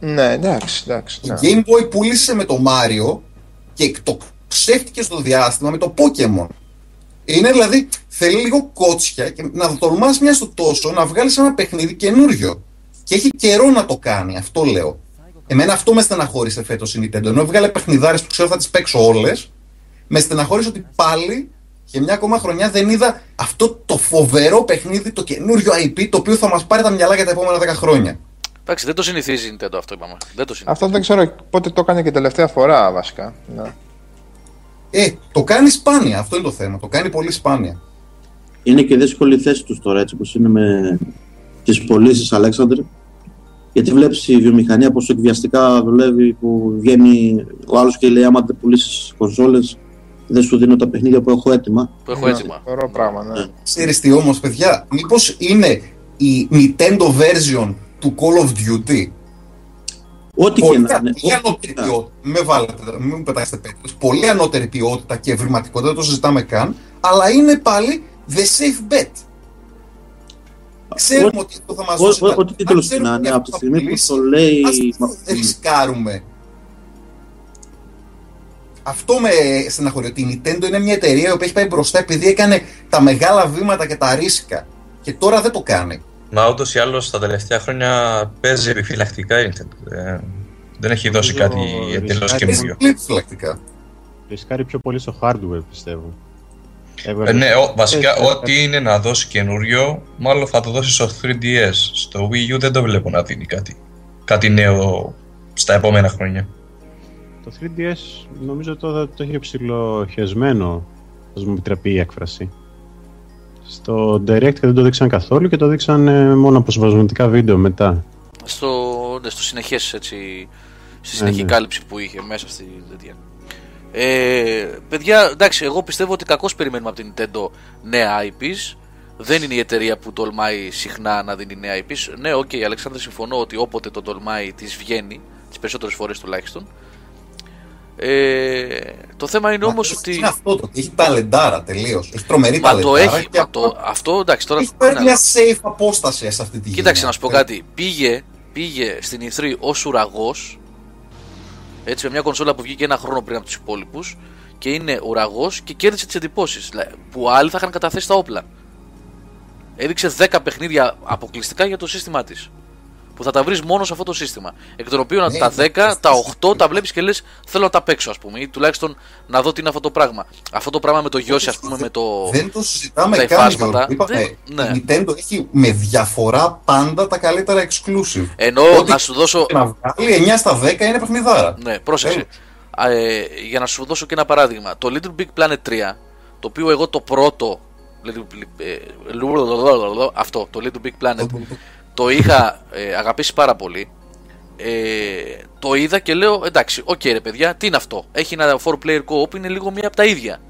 [SPEAKER 2] Ναι, εντάξει, εντάξει.
[SPEAKER 6] Η
[SPEAKER 2] ναι.
[SPEAKER 6] Game Boy πούλησε με το Mario και το ξέφτηκε στο διάστημα με το Pokemon. Είναι δηλαδή, θέλει λίγο κότσια και να τολμάς μια στο τόσο να βγάλεις ένα παιχνίδι καινούριο. Και έχει καιρό να το κάνει, αυτό λέω. Εμένα αυτό με στεναχώρησε φέτος η Nintendo. Ενώ έβγαλε παιχνιδάρες που ξέρω θα τις παίξω όλες, με στεναχώρησε ότι πάλι και μια ακόμα χρονιά δεν είδα αυτό το φοβερό παιχνίδι, το καινούριο IP, το οποίο θα μας πάρει τα μυαλά για τα επόμενα 10 χρόνια.
[SPEAKER 1] Εντάξει, δεν το συνηθίζει η Nintendo αυτό είπαμε. Δεν το συνηθίζει.
[SPEAKER 2] Αυτό δεν ξέρω πότε το έκανε και τελευταία φορά βασικά. Ναι.
[SPEAKER 6] Ε, το κάνει σπάνια, αυτό είναι το θέμα. Το κάνει πολύ σπάνια.
[SPEAKER 8] Είναι και δύσκολη η θέση τους τώρα, έτσι όπως είναι με τις πωλήσεις Αλέξανδρε. Γιατί βλέπεις η βιομηχανία πόσο εκβιαστικά δουλεύει, που βγαίνει ο άλλος και λέει άμα δεν πουλήσεις κονσόλες, δεν σου δίνω τα παιχνίδια που έχω έτοιμα.
[SPEAKER 1] Που έχω
[SPEAKER 2] Ναι,
[SPEAKER 1] έτοιμα.
[SPEAKER 2] Ωραίο πράγμα, ναι.
[SPEAKER 6] Ξέρεις τι όμως, παιδιά, μήπως είναι η Nintendo version του Call of Duty;
[SPEAKER 8] Ό,τι και
[SPEAKER 6] Πολύ,
[SPEAKER 8] να είναι.
[SPEAKER 6] πολύ
[SPEAKER 8] ό,τι
[SPEAKER 6] ανώτερη
[SPEAKER 8] και να είναι.
[SPEAKER 6] ποιότητα. Μην με βάλετε, μην μου πετάξετε πέτρες. Πολύ ανώτερη ποιότητα και ευρηματικότητα, δεν το συζητάμε καν. Αλλά είναι πάλι the safe bet. Ξέρουμε
[SPEAKER 8] Ό-
[SPEAKER 6] ότι αυτό θα μας
[SPEAKER 8] ό-
[SPEAKER 6] δώσει...
[SPEAKER 8] ό-
[SPEAKER 6] τα-
[SPEAKER 8] Ό,τι τίτλος
[SPEAKER 6] αν
[SPEAKER 8] και
[SPEAKER 6] ξέρουμε
[SPEAKER 8] να είναι,
[SPEAKER 6] ότι
[SPEAKER 8] από τη
[SPEAKER 6] αυτό θα
[SPEAKER 8] στιγμή που
[SPEAKER 6] πουλήσει,
[SPEAKER 8] το λέει.
[SPEAKER 6] Ας
[SPEAKER 8] μα-
[SPEAKER 6] μην ρισκάρουμε. Αυτό με στεναχωρεί ότι η Nintendo είναι μια εταιρεία που έχει πάει μπροστά επειδή έκανε τα μεγάλα βήματα και τα ρίσκα. Και τώρα δεν το κάνει.
[SPEAKER 5] Μα ούτω ή άλλως τα τελευταία χρόνια παίζει επιφυλακτικά η Nintendo. Ε, δεν έχει δώσει
[SPEAKER 3] Νομίζω
[SPEAKER 5] κάτι εντελώς
[SPEAKER 3] ρισκάρει.
[SPEAKER 6] Παίζει
[SPEAKER 5] καινούριο.
[SPEAKER 6] πολύ επιφυλακτικά.
[SPEAKER 3] Ρισκάρει πιο πολύ στο hardware, πιστεύω.
[SPEAKER 5] Ε, ναι, ο, βασικά
[SPEAKER 3] Ε, ε,
[SPEAKER 5] ό,τι είναι να δώσει καινούριο, μάλλον θα το δώσει στο 3DS. Στο Wii U δεν το βλέπω να δίνει κάτι, κάτι νέο στα επόμενα χρόνια.
[SPEAKER 3] Το 3DS νομίζω το, το είχε ψηλοχεσμένο, ας μου επιτραπεί η έκφραση. Στο Direct δεν το δείξαν καθόλου και το δείξαν ε, μόνο αποσπασματικά βίντεο μετά.
[SPEAKER 1] Στο, ναι, στο συνεχές έτσι, στη
[SPEAKER 3] Ναι,
[SPEAKER 1] συνεχή
[SPEAKER 3] ναι.
[SPEAKER 1] κάλυψη που είχε μέσα στη τέτοια. Ε, παιδιά, εντάξει, εγώ πιστεύω ότι κακώς περιμένουμε από την Nintendo νέα IPs. Δεν είναι η εταιρεία που τολμάει συχνά να δίνει νέα IPs. Ναι, ok, okay, Αλεξάνδρε, συμφωνώ ότι όποτε το τολμάει της βγαίνει, τις περισσότερες φορές τουλάχιστον. Ε, το θέμα είναι όμως ότι...
[SPEAKER 6] Είναι αυτό το ότι έχει ταλεντάρα τελείως. Έχει τρομερή
[SPEAKER 1] Μα το
[SPEAKER 6] ταλεντάρα.
[SPEAKER 1] έχει,
[SPEAKER 6] και
[SPEAKER 1] μα το, αυτό εντάξει τώρα...
[SPEAKER 6] Έχει πάρει
[SPEAKER 1] ναι,
[SPEAKER 6] μια safe απόσταση σε αυτή τη
[SPEAKER 1] Κοίταξε να
[SPEAKER 6] γενιά.
[SPEAKER 1] σου πω κάτι. Πήγε, πήγε στην E3 ως ουραγός. Έτσι, με μια κονσόλα που βγήκε ένα χρόνο πριν από τους υπόλοιπους. Και είναι ουραγός και κέρδισε τις εντυπώσεις. Που άλλοι θα είχαν καταθέσει τα όπλα. Έδειξε 10 παιχνίδια αποκλειστικά για το σύστημά της. Που θα τα βρεις μόνο σε αυτό το σύστημα. Εκ των οποίων
[SPEAKER 6] Ναι,
[SPEAKER 1] τα
[SPEAKER 6] ναι,
[SPEAKER 1] 10,
[SPEAKER 6] ναι,
[SPEAKER 1] τα
[SPEAKER 6] ναι.
[SPEAKER 1] 8 τα βλέπεις και λες: Θέλω να τα παίξω, ας πούμε. Ή τουλάχιστον να δω τι είναι αυτό το πράγμα. Αυτό το πράγμα με το Yoshi, ας πούμε, με το.
[SPEAKER 6] Δεν το συζητάμε
[SPEAKER 1] τα
[SPEAKER 6] καν.
[SPEAKER 1] υφάσματα.
[SPEAKER 6] Γιώργο. Είπαμε,
[SPEAKER 1] Δεν- ναι.
[SPEAKER 6] η Nintendo έχει με διαφορά πάντα τα καλύτερα exclusive.
[SPEAKER 1] Ενώ
[SPEAKER 6] Ό,τι
[SPEAKER 1] να σου δώσω.
[SPEAKER 6] και να βγάλει 9 στα 10 είναι παιχνιδάρα.
[SPEAKER 1] Ναι, πρόσεξε.
[SPEAKER 6] Τέλος.
[SPEAKER 1] Α, ε, για να σου δώσω και ένα παράδειγμα. Το Little Big Planet 3, το οποίο εγώ το πρώτο. Little, Big- ε, λου- αυτό, το Little Big Planet, το είχα ε, αγαπήσει πάρα πολύ. Ε, το είδα και λέω εντάξει, οκ ρε παιδιά, τι είναι αυτό; Έχει ένα 4-player co-op, είναι λίγο μία από τα ίδια.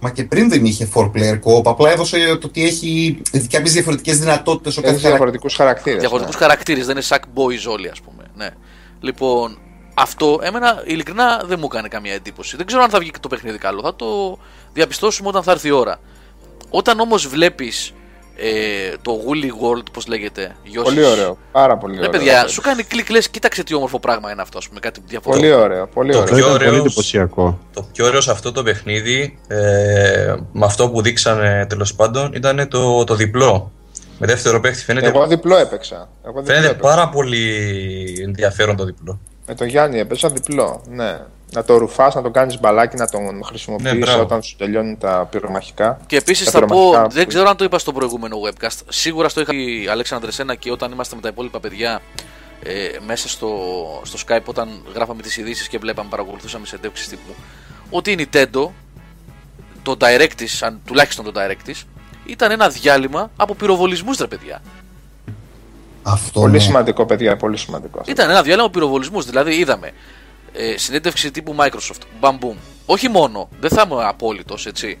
[SPEAKER 6] Μα και πριν δεν είχε 4-player co-op, απλά έδωσε το ότι έχει κάποιες διαφορετικές δυνατότητες ο
[SPEAKER 2] Έχει
[SPEAKER 6] κάθε χαρακτήρα.
[SPEAKER 2] διαφορετικούς χαρακτήρες.
[SPEAKER 1] Διαφορετικούς χαρακτήρες, δεν είναι sack boys όλοι, ας πούμε. Ναι. Λοιπόν, αυτό εμένα ειλικρινά δεν μου έκανε καμία εντύπωση. Δεν ξέρω αν θα βγει και το παιχνίδι καλό. Θα το διαπιστώσουμε όταν θα έρθει η ώρα. Όταν όμως βλέπεις ε, το Woolly World, πώς λέγεται, Yoshi's-
[SPEAKER 2] Πολύ ωραίο. Πάρα πολύ
[SPEAKER 1] Ναι,
[SPEAKER 2] ωραίο.
[SPEAKER 1] παιδιά, σου κάνει κλικ, λες, κοίταξε τι όμορφο πράγμα είναι αυτό, ας πούμε, κάτι διαφορετικό.
[SPEAKER 2] Πολύ ωραίο. Πολύ
[SPEAKER 5] Το
[SPEAKER 2] ωραίο.
[SPEAKER 3] Αυτό ήταν
[SPEAKER 5] ωραίος-
[SPEAKER 3] πολύ εντυπωσιακό.
[SPEAKER 5] Το πιο ωραίο σε αυτό το παιχνίδι, ε, με αυτό που δείξανε τέλος πάντων, ήταν το, το διπλό. Με δεύτερο παίχτη φαίνεται,
[SPEAKER 2] Εγώ διπλό έπαιξα. Εγώ διπλό
[SPEAKER 5] φαίνεται
[SPEAKER 2] έπαιξα.
[SPEAKER 5] πάρα πολύ ενδιαφέρον το διπλό.
[SPEAKER 2] Με τον Γιάννη έπαιζα διπλό. Ναι. Να το ρουφάς, να τον κάνεις μπαλάκι, να τον χρησιμοποιήσει
[SPEAKER 5] Ναι, μπράβο.
[SPEAKER 2] όταν σου τελειώνουν τα πυρομαχικά.
[SPEAKER 1] Και επίσης
[SPEAKER 2] Τα
[SPEAKER 1] θα πω,
[SPEAKER 2] πυρομαχικά
[SPEAKER 1] δεν
[SPEAKER 2] που-
[SPEAKER 1] ξέρω αν το είπα στο προηγούμενο webcast. Σίγουρα στο είχα πει Αλέξανδρε Σένα και όταν είμαστε με τα υπόλοιπα παιδιά ε, μέσα στο, στο Skype, όταν γράφαμε τις ειδήσεις και βλέπαμε, παρακολουθούσαμε σε εντεύξει τύπου. Ότι η Nintendo, το direct της, αν, τουλάχιστον το direct της, ήταν ένα διάλειμμα από πυροβολισμούς, ρε παιδιά.
[SPEAKER 6] Αυτό
[SPEAKER 2] Πολύ
[SPEAKER 6] ναι.
[SPEAKER 2] σημαντικό, παιδιά. Πολύ σημαντικό. αυτό.
[SPEAKER 1] Ήταν ένα διάλειμμα από πυροβολισμούς. Δηλαδή, είδαμε ε, συνέντευξη τύπου Microsoft. Μπαμ μπουμ. Όχι μόνο, δεν θα είμαι απόλυτος, έτσι.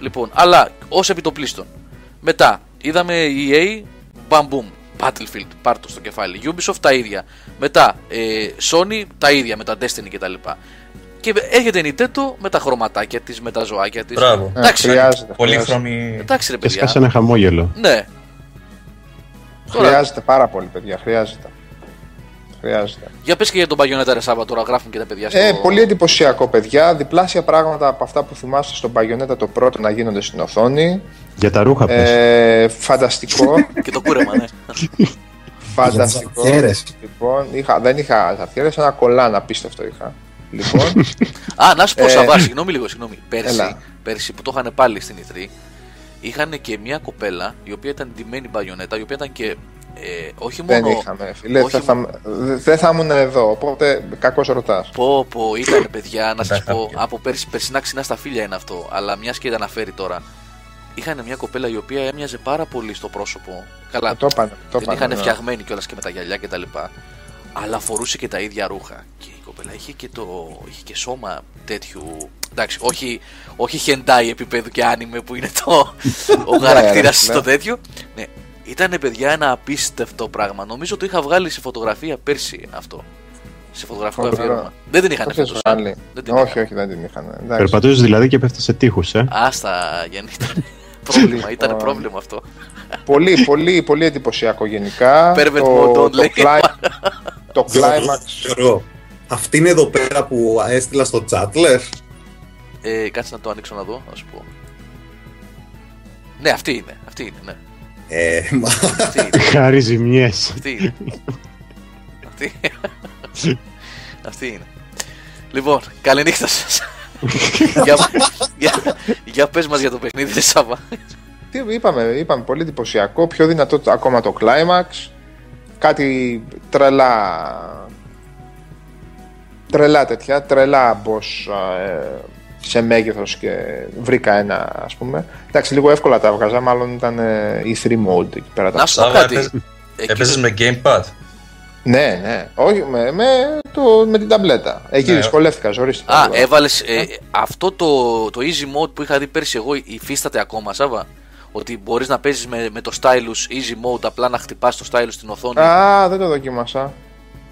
[SPEAKER 1] Λοιπόν, αλλά ως επιτοπλίστων. Μετά, είδαμε EA. Μπαμ μπουμ. Battlefield, πάρτο στο κεφάλι. Ubisoft τα ίδια. Μετά, ε, Sony τα ίδια με τα Destiny κτλ. Και έρχεται η Nintendo με τα χρωματάκια της, με τα ζωάκια της.
[SPEAKER 5] Μπράβο.
[SPEAKER 2] Ε,
[SPEAKER 1] Εντάξει,
[SPEAKER 2] χρειάζεται. χρειάζεται.
[SPEAKER 5] Πολύχρωμη.
[SPEAKER 1] Εντάξει, ρε
[SPEAKER 3] Και
[SPEAKER 1] παιδιά.
[SPEAKER 3] σκάσε ένα χαμόγελο.
[SPEAKER 1] Ναι. Τώρα,
[SPEAKER 2] Χρειάζεται πάρα πολύ, παιδιά. Χρειάζεται. Χρειάζεται.
[SPEAKER 1] για πες και για τον Bayonetta ρε Σάβα, τώρα γράφουν και τα παιδιά στο...
[SPEAKER 2] Ε, πολύ εντυπωσιακό, παιδιά. Διπλάσια πράγματα από αυτά που θυμάστε στον Bayonetta το πρώτο να γίνονται στην οθόνη.
[SPEAKER 3] Για τα ρούχα πες.
[SPEAKER 2] Ε, φανταστικό.
[SPEAKER 1] Και το κούρεμα, ναι.
[SPEAKER 2] φανταστικό.
[SPEAKER 6] Για τις αρχαίρες.
[SPEAKER 2] Λοιπόν, είχα, δεν είχα αρχαίρες, ένα κολλάν απίστευτο είχα. Λοιπόν,
[SPEAKER 1] Α, να σου πω,
[SPEAKER 2] Ε,
[SPEAKER 1] Σαββά, συγγνώμη λίγο, συγγνώμη. Πέρσι,
[SPEAKER 2] Έλα.
[SPEAKER 1] πέρσι που το είχαν πάλι στην E3, είχαν και μια κοπέλα η οποία ήταν ντυμένη μπαγιονέτα, η οποία ήταν και ε, όχι
[SPEAKER 2] δεν
[SPEAKER 1] μόνο.
[SPEAKER 2] είχαμε, φίλε.
[SPEAKER 1] όχι
[SPEAKER 2] θα- θα- Δεν θα ήμουν εδώ, οπότε κακώς ρωτάς.
[SPEAKER 1] Πω, πω, ήταν παιδιά, να σας
[SPEAKER 5] Δεν θα
[SPEAKER 1] πω.
[SPEAKER 5] πιω.
[SPEAKER 1] Από πέρσι, περσινά ξινά στα φίλια είναι αυτό. Αλλά μιας και τα αναφέρει τώρα. Είχαν μια κοπέλα η οποία έμοιαζε πάρα πολύ στο πρόσωπο. Καλά,
[SPEAKER 2] Το είπανε. Το
[SPEAKER 1] την
[SPEAKER 2] είπανε,
[SPEAKER 1] είχαν
[SPEAKER 2] ναι.
[SPEAKER 1] φτιαγμένη κιόλας και με τα γυαλιά κτλ. Αλλά φορούσε και τα ίδια ρούχα. Και η κοπέλα είχε και, το, είχε και σώμα τέτοιου. Εντάξει, όχι, όχι χεντάι επίπεδου και άνιμε που είναι το, ο χαρακτήρας
[SPEAKER 2] ρε,
[SPEAKER 1] στο
[SPEAKER 2] ναι.
[SPEAKER 1] τέτοιο. Ναι, ήταν παιδιά ένα απίστευτο πράγμα. Νομίζω το είχα βγάλει σε φωτογραφία πέρσι αυτό. Σε φωτογραφικό
[SPEAKER 2] Φοβερό.
[SPEAKER 1] αφιέρωμα. Δεν την είχαν
[SPEAKER 2] Το έχεις
[SPEAKER 1] φέτος,
[SPEAKER 2] βγάλει.
[SPEAKER 1] ε. Δεν την
[SPEAKER 2] Όχι,
[SPEAKER 1] είχαν.
[SPEAKER 2] όχι, δεν την είχαν. Εντάξει.
[SPEAKER 3] Περπατούσες δηλαδή και πέφτει σε τείχους, ε;
[SPEAKER 1] Άστα, Γιάννη, ήταν πρόβλημα. Ήταν
[SPEAKER 2] Λοιπόν.
[SPEAKER 1] πρόβλημα αυτό.
[SPEAKER 2] πολύ, πολύ, πολύ εντυπωσιακό γενικά.
[SPEAKER 1] Pervert
[SPEAKER 2] το,
[SPEAKER 1] mode,
[SPEAKER 2] το,
[SPEAKER 1] λέει.
[SPEAKER 2] cli- το climax.
[SPEAKER 6] Γιώργο, αυτή είναι εδώ πέρα που έστειλα στο chat, λες;
[SPEAKER 1] Ε, κάτσε να το ανοίξω να δω, να σου πω. Ναι, αυτή είναι. Αυτή είναι, ναι.
[SPEAKER 6] Ε, μα...
[SPEAKER 1] Αυτή είναι.
[SPEAKER 3] Χάρη ζημιές.
[SPEAKER 1] Αυτή είναι. Αυτή... Αυτή είναι. Λοιπόν, καληνύχτα σας. για, για, για πες μας για το παιχνίδι, ρε Σάβα.
[SPEAKER 2] Τι είπαμε, είπαμε, πολύ εντυπωσιακό. Πιο δυνατό το- ακόμα το climax. Κάτι τρελά τρελά τέτοια, τρελά boss ε, σε μέγεθος και βρήκα ένα ας πούμε. Εντάξει, λίγο εύκολα τα έβγαζα, μάλλον ήταν ε, E3 mode εκεί πέρα. τα
[SPEAKER 1] Να σου πω
[SPEAKER 5] Σάβα,
[SPEAKER 1] κάτι.
[SPEAKER 5] έπαιζε-
[SPEAKER 1] Εκεί-
[SPEAKER 5] Έπαιζες με gamepad;
[SPEAKER 2] Ναι, ναι. Όχι, με, με, το, με την ταμπλέτα. Εκεί
[SPEAKER 5] Ναι.
[SPEAKER 2] δυσκολεύτηκα, ζωρίστηκα.
[SPEAKER 1] Α,
[SPEAKER 2] λίγο.
[SPEAKER 1] έβαλες. αυτό το, το easy mode που είχα δει πέρσι εγώ υφίσταται ακόμα, Σάβα; Ότι μπορείς να παίζεις με, με το stylus easy mode, απλά να χτυπάς το stylus στην οθόνη.
[SPEAKER 2] Α, δεν το δοκίμασα.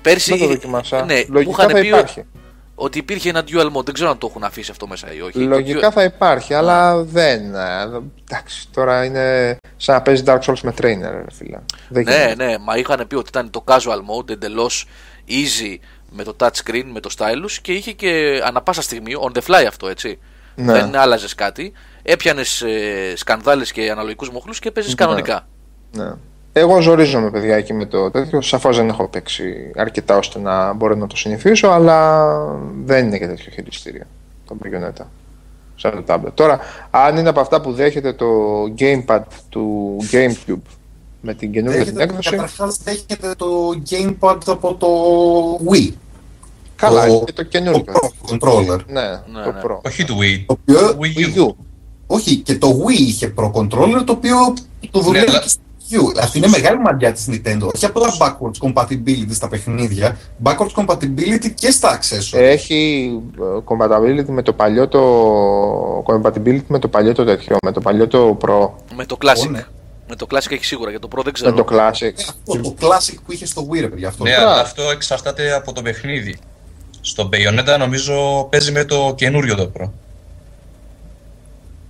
[SPEAKER 1] πέρσι.
[SPEAKER 2] Δεν το δοκίμασα.
[SPEAKER 1] Ναι, μου
[SPEAKER 2] Λογικά
[SPEAKER 1] είχαν
[SPEAKER 2] θα
[SPEAKER 1] πει
[SPEAKER 2] υπάρχει.
[SPEAKER 1] Ότι υπήρχε ένα dual mode. Δεν ξέρω αν το έχουν αφήσει αυτό μέσα ή όχι.
[SPEAKER 2] Λογικά
[SPEAKER 1] Το dual-
[SPEAKER 2] θα υπάρχει, αλλά δεν. ε, δεν- Εντάξει, τώρα είναι σαν να παίζει Dark Souls με trainer, ρε φίλε. Δεν
[SPEAKER 1] Ναι,
[SPEAKER 2] γίνεται.
[SPEAKER 1] ναι, μα είχαν πει ότι ήταν το casual mode εντελώς easy με το touch screen, με το stylus και είχε και ανα πάσα στιγμή on the fly αυτό έτσι.
[SPEAKER 2] Ναι.
[SPEAKER 1] Δεν άλλαζες κάτι. Έπιανες ε, σκανδάλες και αναλογικούς μοχλούς και παίζεις κανονικά.
[SPEAKER 2] Ναι. Εγώ ζορίζομαι, παιδιά, εκεί με το τέτοιο. Σαφώς δεν έχω παίξει αρκετά ώστε να μπορώ να το συνηθίσω, αλλά δεν είναι και τέτοιο χειριστήριο το Bayonetta. Σαν το tablet. Τώρα, αν είναι από αυτά που δέχεται το gamepad του GameCube με την καινούργια την έκδοση,
[SPEAKER 6] Καταρχάς δέχεται το gamepad από το Wii.
[SPEAKER 2] καλά,
[SPEAKER 6] το-
[SPEAKER 2] είναι και το καινούργιο.
[SPEAKER 6] Το Pro controller.
[SPEAKER 2] Ναι,
[SPEAKER 1] Ναι,
[SPEAKER 2] το
[SPEAKER 1] ναι.
[SPEAKER 2] Pro.
[SPEAKER 5] Όχι του Wii.
[SPEAKER 6] Το οποίο,
[SPEAKER 5] Το Wii
[SPEAKER 2] Wii
[SPEAKER 5] U.
[SPEAKER 2] U.
[SPEAKER 6] όχι, και το Wii είχε Pro controller το οποίο το δουλεύει
[SPEAKER 5] αλλά-
[SPEAKER 6] και στο Wii U. Αυτή είναι μεγάλη μαγιά της Nintendo. Όχι απλά backwards compatibility στα παιχνίδια, backwards compatibility και στα accessories.
[SPEAKER 2] Έχει ε, compatibility με το παλιό το compatibility με το παλιό το τέτοιο, με το παλιό το Pro,
[SPEAKER 1] Με το Classic.
[SPEAKER 6] Ω, ναι.
[SPEAKER 1] Με το Classic έχει σίγουρα, για το Pro δεν
[SPEAKER 2] με
[SPEAKER 1] ξέρω.
[SPEAKER 2] το Classic.
[SPEAKER 6] Αυτό το classic που είχε στο Wii, ρε παιδιά. Αυτό.
[SPEAKER 5] Ναι,
[SPEAKER 2] Α.
[SPEAKER 5] αλλά αυτό εξαρτάται από το παιχνίδι. Στο Bayonetta νομίζω παίζει με το καινούριο το Pro.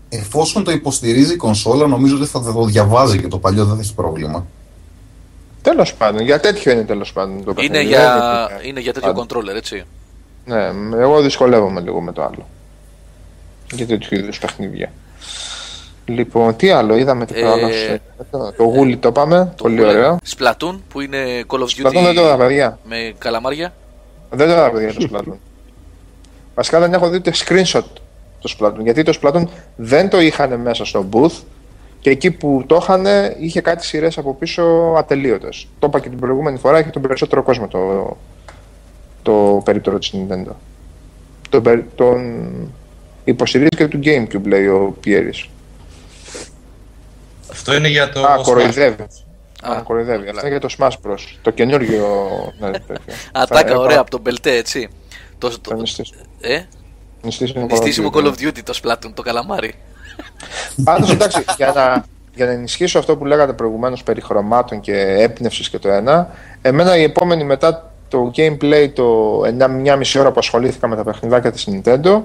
[SPEAKER 6] Εφόσον το υποστηρίζει η κονσόλα, νομίζω ότι θα το διαβάζει και το παλιό δεν θα έχει πρόβλημα.
[SPEAKER 2] Τέλος πάντων, για τέτοιο είναι τέλος πάντων το
[SPEAKER 1] Είναι
[SPEAKER 2] παιχνίδι.
[SPEAKER 1] για,
[SPEAKER 2] δεν είναι-
[SPEAKER 1] είναι για τέτοιο
[SPEAKER 2] Πάντα.
[SPEAKER 1] controller, έτσι.
[SPEAKER 2] Ναι, εγώ δυσκολεύομαι λίγο με το άλλο. Για τέτοιου είδους παιχνίδια. Λοιπόν, τι άλλο είδαμε, τι
[SPEAKER 1] Ε,
[SPEAKER 2] άλλο. σε- Το γούλι το είπαμε,
[SPEAKER 1] Το
[SPEAKER 2] πολύ
[SPEAKER 1] που λέμε
[SPEAKER 2] ωραίο.
[SPEAKER 1] Splatoon που είναι Call of Duty
[SPEAKER 2] Splatoon δεν το είδα, παιδιά.
[SPEAKER 1] με καλαμάρια.
[SPEAKER 2] Δεν το είδα, παιδιά, το Splatoon. Βασικά δεν έχω δει ούτε screenshot το Splatoon. Γιατί το Splatoon δεν το είχαν μέσα στο booth και εκεί που το είχαν είχε κάτι σειρές από πίσω ατελείωτες. Το είπα και την προηγούμενη φορά, είχε τον περισσότερο κόσμο το, το περίπτερο της Nintendo. Τον, περι- τον υποστηρίζει και του Gamecube, λέει ο Πιέρης.
[SPEAKER 5] Αυτό είναι για το.
[SPEAKER 2] Α,
[SPEAKER 5] Smash.
[SPEAKER 2] κοροϊδεύει.
[SPEAKER 1] Α.
[SPEAKER 2] Α, κοροϊδεύει. Αλλά είναι για το Smash Bros. Το καινούργιο. Ναι, τέτοιο.
[SPEAKER 1] Ατάκα,
[SPEAKER 2] Θα-
[SPEAKER 1] ωραία, από τον Μπελτέ, έτσι. Το,
[SPEAKER 2] Θα
[SPEAKER 1] το,
[SPEAKER 2] νηστήσω.
[SPEAKER 1] ε,
[SPEAKER 2] Νηστήσουμε
[SPEAKER 1] νηστίσιμο
[SPEAKER 2] Call
[SPEAKER 1] Call
[SPEAKER 2] of
[SPEAKER 1] of Duty το Splatoon, το καλαμάρι.
[SPEAKER 2] Πάντως εντάξει, για να, για να ενισχύσω αυτό που λέγατε προηγουμένως περί χρωμάτων και έπνευσης και το ένα, εμένα η επόμενη μετά το gameplay το 9,5 ώρα που ασχολήθηκα με τα παιχνιδάκια της Nintendo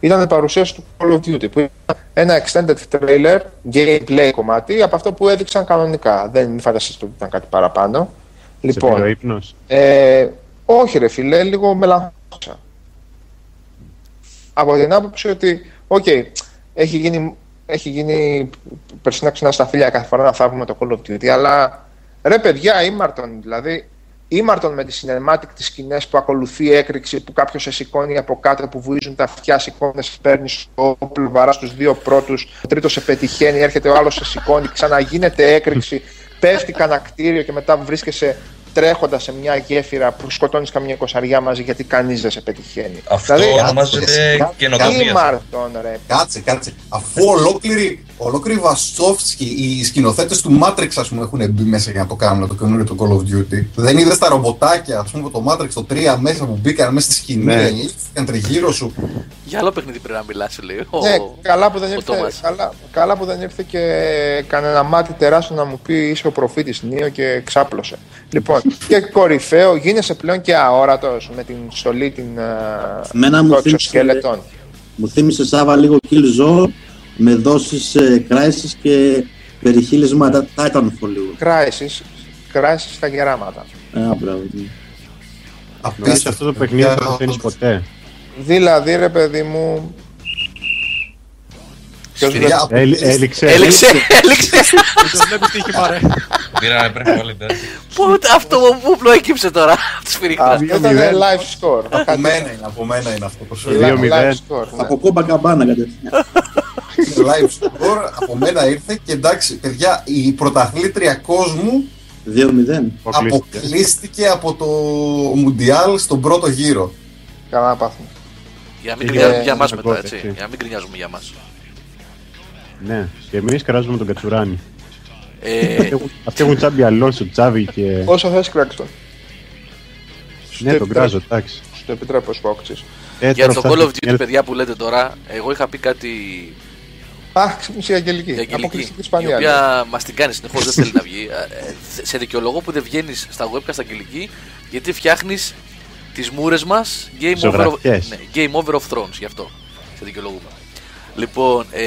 [SPEAKER 2] ήταν η παρουσίαση του Call of Duty που ήταν ένα extended trailer, gameplay κομμάτι από αυτό που έδειξαν κανονικά. Δεν μην φανταστείτε ότι ήταν κάτι παραπάνω.
[SPEAKER 3] Σε πήρε ο
[SPEAKER 2] Λοιπόν,
[SPEAKER 3] ύπνος;
[SPEAKER 2] ε, όχι ρε φίλε, λίγο μελαγχολούσα. Από την άποψη ότι, οκ, έχει γίνει, έχει γίνει περσινά ξανά στα φίλια κάθε φορά να θαύουμε το Call of Duty, αλλά ρε παιδιά, ήμαρτον δηλαδή, ήμαρτον με τις cinematic τις σκηνές που ακολουθεί έκρηξη, που κάποιος σε σηκώνει από κάτω, που βουίζουν τα αυτιά, σηκώνες, παίρνεις το όπλο, βαράς τους δύο πρώτους, ο τρίτος σε πετυχαίνει, έρχεται ο άλλος σε σηκώνει, ξαναγίνεται έκρηξη, πέφτει κανένα κτίριο και μετά βρίσκεσαι τρέχοντας σε μια γέφυρα που σκοτώνεις καμιά εικοσαριά μαζί γιατί κανείς δεν σε πετυχαίνει.
[SPEAKER 5] Αυτό
[SPEAKER 2] Δηλαδή,
[SPEAKER 5] ονομάζεται
[SPEAKER 6] κάτσε,
[SPEAKER 5] καινοτομία.
[SPEAKER 2] Ήμαρτον, ρε.
[SPEAKER 6] Κάτσε, κάτσε. Αφού ολόκληρη, ολόκληρη Βασόφσκι, οι σκηνοθέτες του Matrix, ας πούμε, έχουν μπει μέσα για να το κάνουν το καινούριο το Call of Duty. Δεν είδες τα ρομποτάκια, ας πούμε, το Matrix το 3 μέσα που μπήκαν μέσα στη σκηνή,
[SPEAKER 3] Ναι.
[SPEAKER 6] ναι. τριγύρω σου.
[SPEAKER 1] Για άλλο παιχνίδι πρέπει να μιλάς, σου λέει. Ο-
[SPEAKER 2] Ναι, καλά που, δεν
[SPEAKER 1] ο
[SPEAKER 2] ήρθε,
[SPEAKER 1] Τόμας.
[SPEAKER 2] καλά, καλά που δεν ήρθε και κανένα μάτι τεράστιο να μου πει είσαι ο προφήτης Νίο και ξάπλωσε. Λοιπόν, και κορυφαίο, γίνεσαι πλέον και αόρατος με την στολή την
[SPEAKER 8] Εμένα μου
[SPEAKER 2] uh,
[SPEAKER 8] θύμισε-
[SPEAKER 2] σκελετών.
[SPEAKER 8] Μου θύμισε Σάβα λίγο Killzone με δόσεις ε, Crysis και περιχείλισμα τα- Titanfall λίγο.
[SPEAKER 2] Κράισις, κράισις στα γεράματα.
[SPEAKER 8] Ε, Α, μπράβο. ναι.
[SPEAKER 3] Νομίζω σε αυτό το παιχνίδι δεν το μαθαίνεις ποτέ.
[SPEAKER 2] Δηλαδή ρε παιδί μου,
[SPEAKER 3] Έληξε.
[SPEAKER 1] Έληξε, έληξε.
[SPEAKER 7] Το βλέπει τι έχει πάρε.
[SPEAKER 5] Πήραμε πριν πάλι τέτοιο.
[SPEAKER 1] Πού αυτό που πλοέκυψε τώρα. Τη σφυρίχτα.
[SPEAKER 2] Αυτό ήταν
[SPEAKER 3] 2-0.
[SPEAKER 2] live score.
[SPEAKER 6] Από μένα είναι, από μένα είναι αυτό το σου
[SPEAKER 2] Live-
[SPEAKER 3] 2-0.
[SPEAKER 2] live score, ναι.
[SPEAKER 8] Από κόμπα καμπάνα κατευθείαν.
[SPEAKER 6] live score, από μένα ήρθε και εντάξει, παιδιά, η πρωταθλήτρια κόσμου
[SPEAKER 8] 2-0.
[SPEAKER 3] Αποκλείστηκε.
[SPEAKER 6] αποκλείστηκε από το Μουντιάλ στον πρώτο γύρο.
[SPEAKER 2] Καλά να πάθουμε.
[SPEAKER 1] Για να μην
[SPEAKER 3] Και
[SPEAKER 1] κρινιάζουμε
[SPEAKER 2] για-
[SPEAKER 1] για μας
[SPEAKER 3] για
[SPEAKER 1] μετά,
[SPEAKER 3] τον
[SPEAKER 1] έτσι.
[SPEAKER 3] κώδικ,
[SPEAKER 1] Για να μην κρινιάζουμε για μας.
[SPEAKER 3] Ναι, και εμείς κράζουμε τον Κατσουράνη.
[SPEAKER 1] Ε,
[SPEAKER 3] Αυτοί έχουν- Αυτοί έχουν τσάμπι Αλόνσο, Τσάβι και.
[SPEAKER 2] Όσο θες κράξτε.
[SPEAKER 3] Ναι, τον κράζω, εντάξει.
[SPEAKER 2] Στο επιτρέπω σου όξεις.
[SPEAKER 3] Ε,
[SPEAKER 1] για
[SPEAKER 3] τώρα
[SPEAKER 1] το Call
[SPEAKER 3] φτάσαμε
[SPEAKER 1] of
[SPEAKER 3] στην
[SPEAKER 1] Duty,
[SPEAKER 3] ελ-
[SPEAKER 1] παιδιά που λέτε τώρα, εγώ είχα πει κάτι
[SPEAKER 2] Α, ξύπνησε η Αγγελική.
[SPEAKER 1] για Αγγελική,
[SPEAKER 2] Αποκλειστική
[SPEAKER 1] η
[SPEAKER 2] Ισπανία. ναι.
[SPEAKER 1] οποία μας την κάνει συνεχώς, δεν θέλει να βγει. Ε, ε, σε δικαιολογώ που δεν βγαίνεις στα webcast Αγγελική, γιατί φτιάχνεις τις μούρες μας game, over of-
[SPEAKER 3] Ζωγραφιές.
[SPEAKER 1] ναι, game over of Thrones. Γι' αυτό σε δικαιολογούμε. Λοιπόν, ε,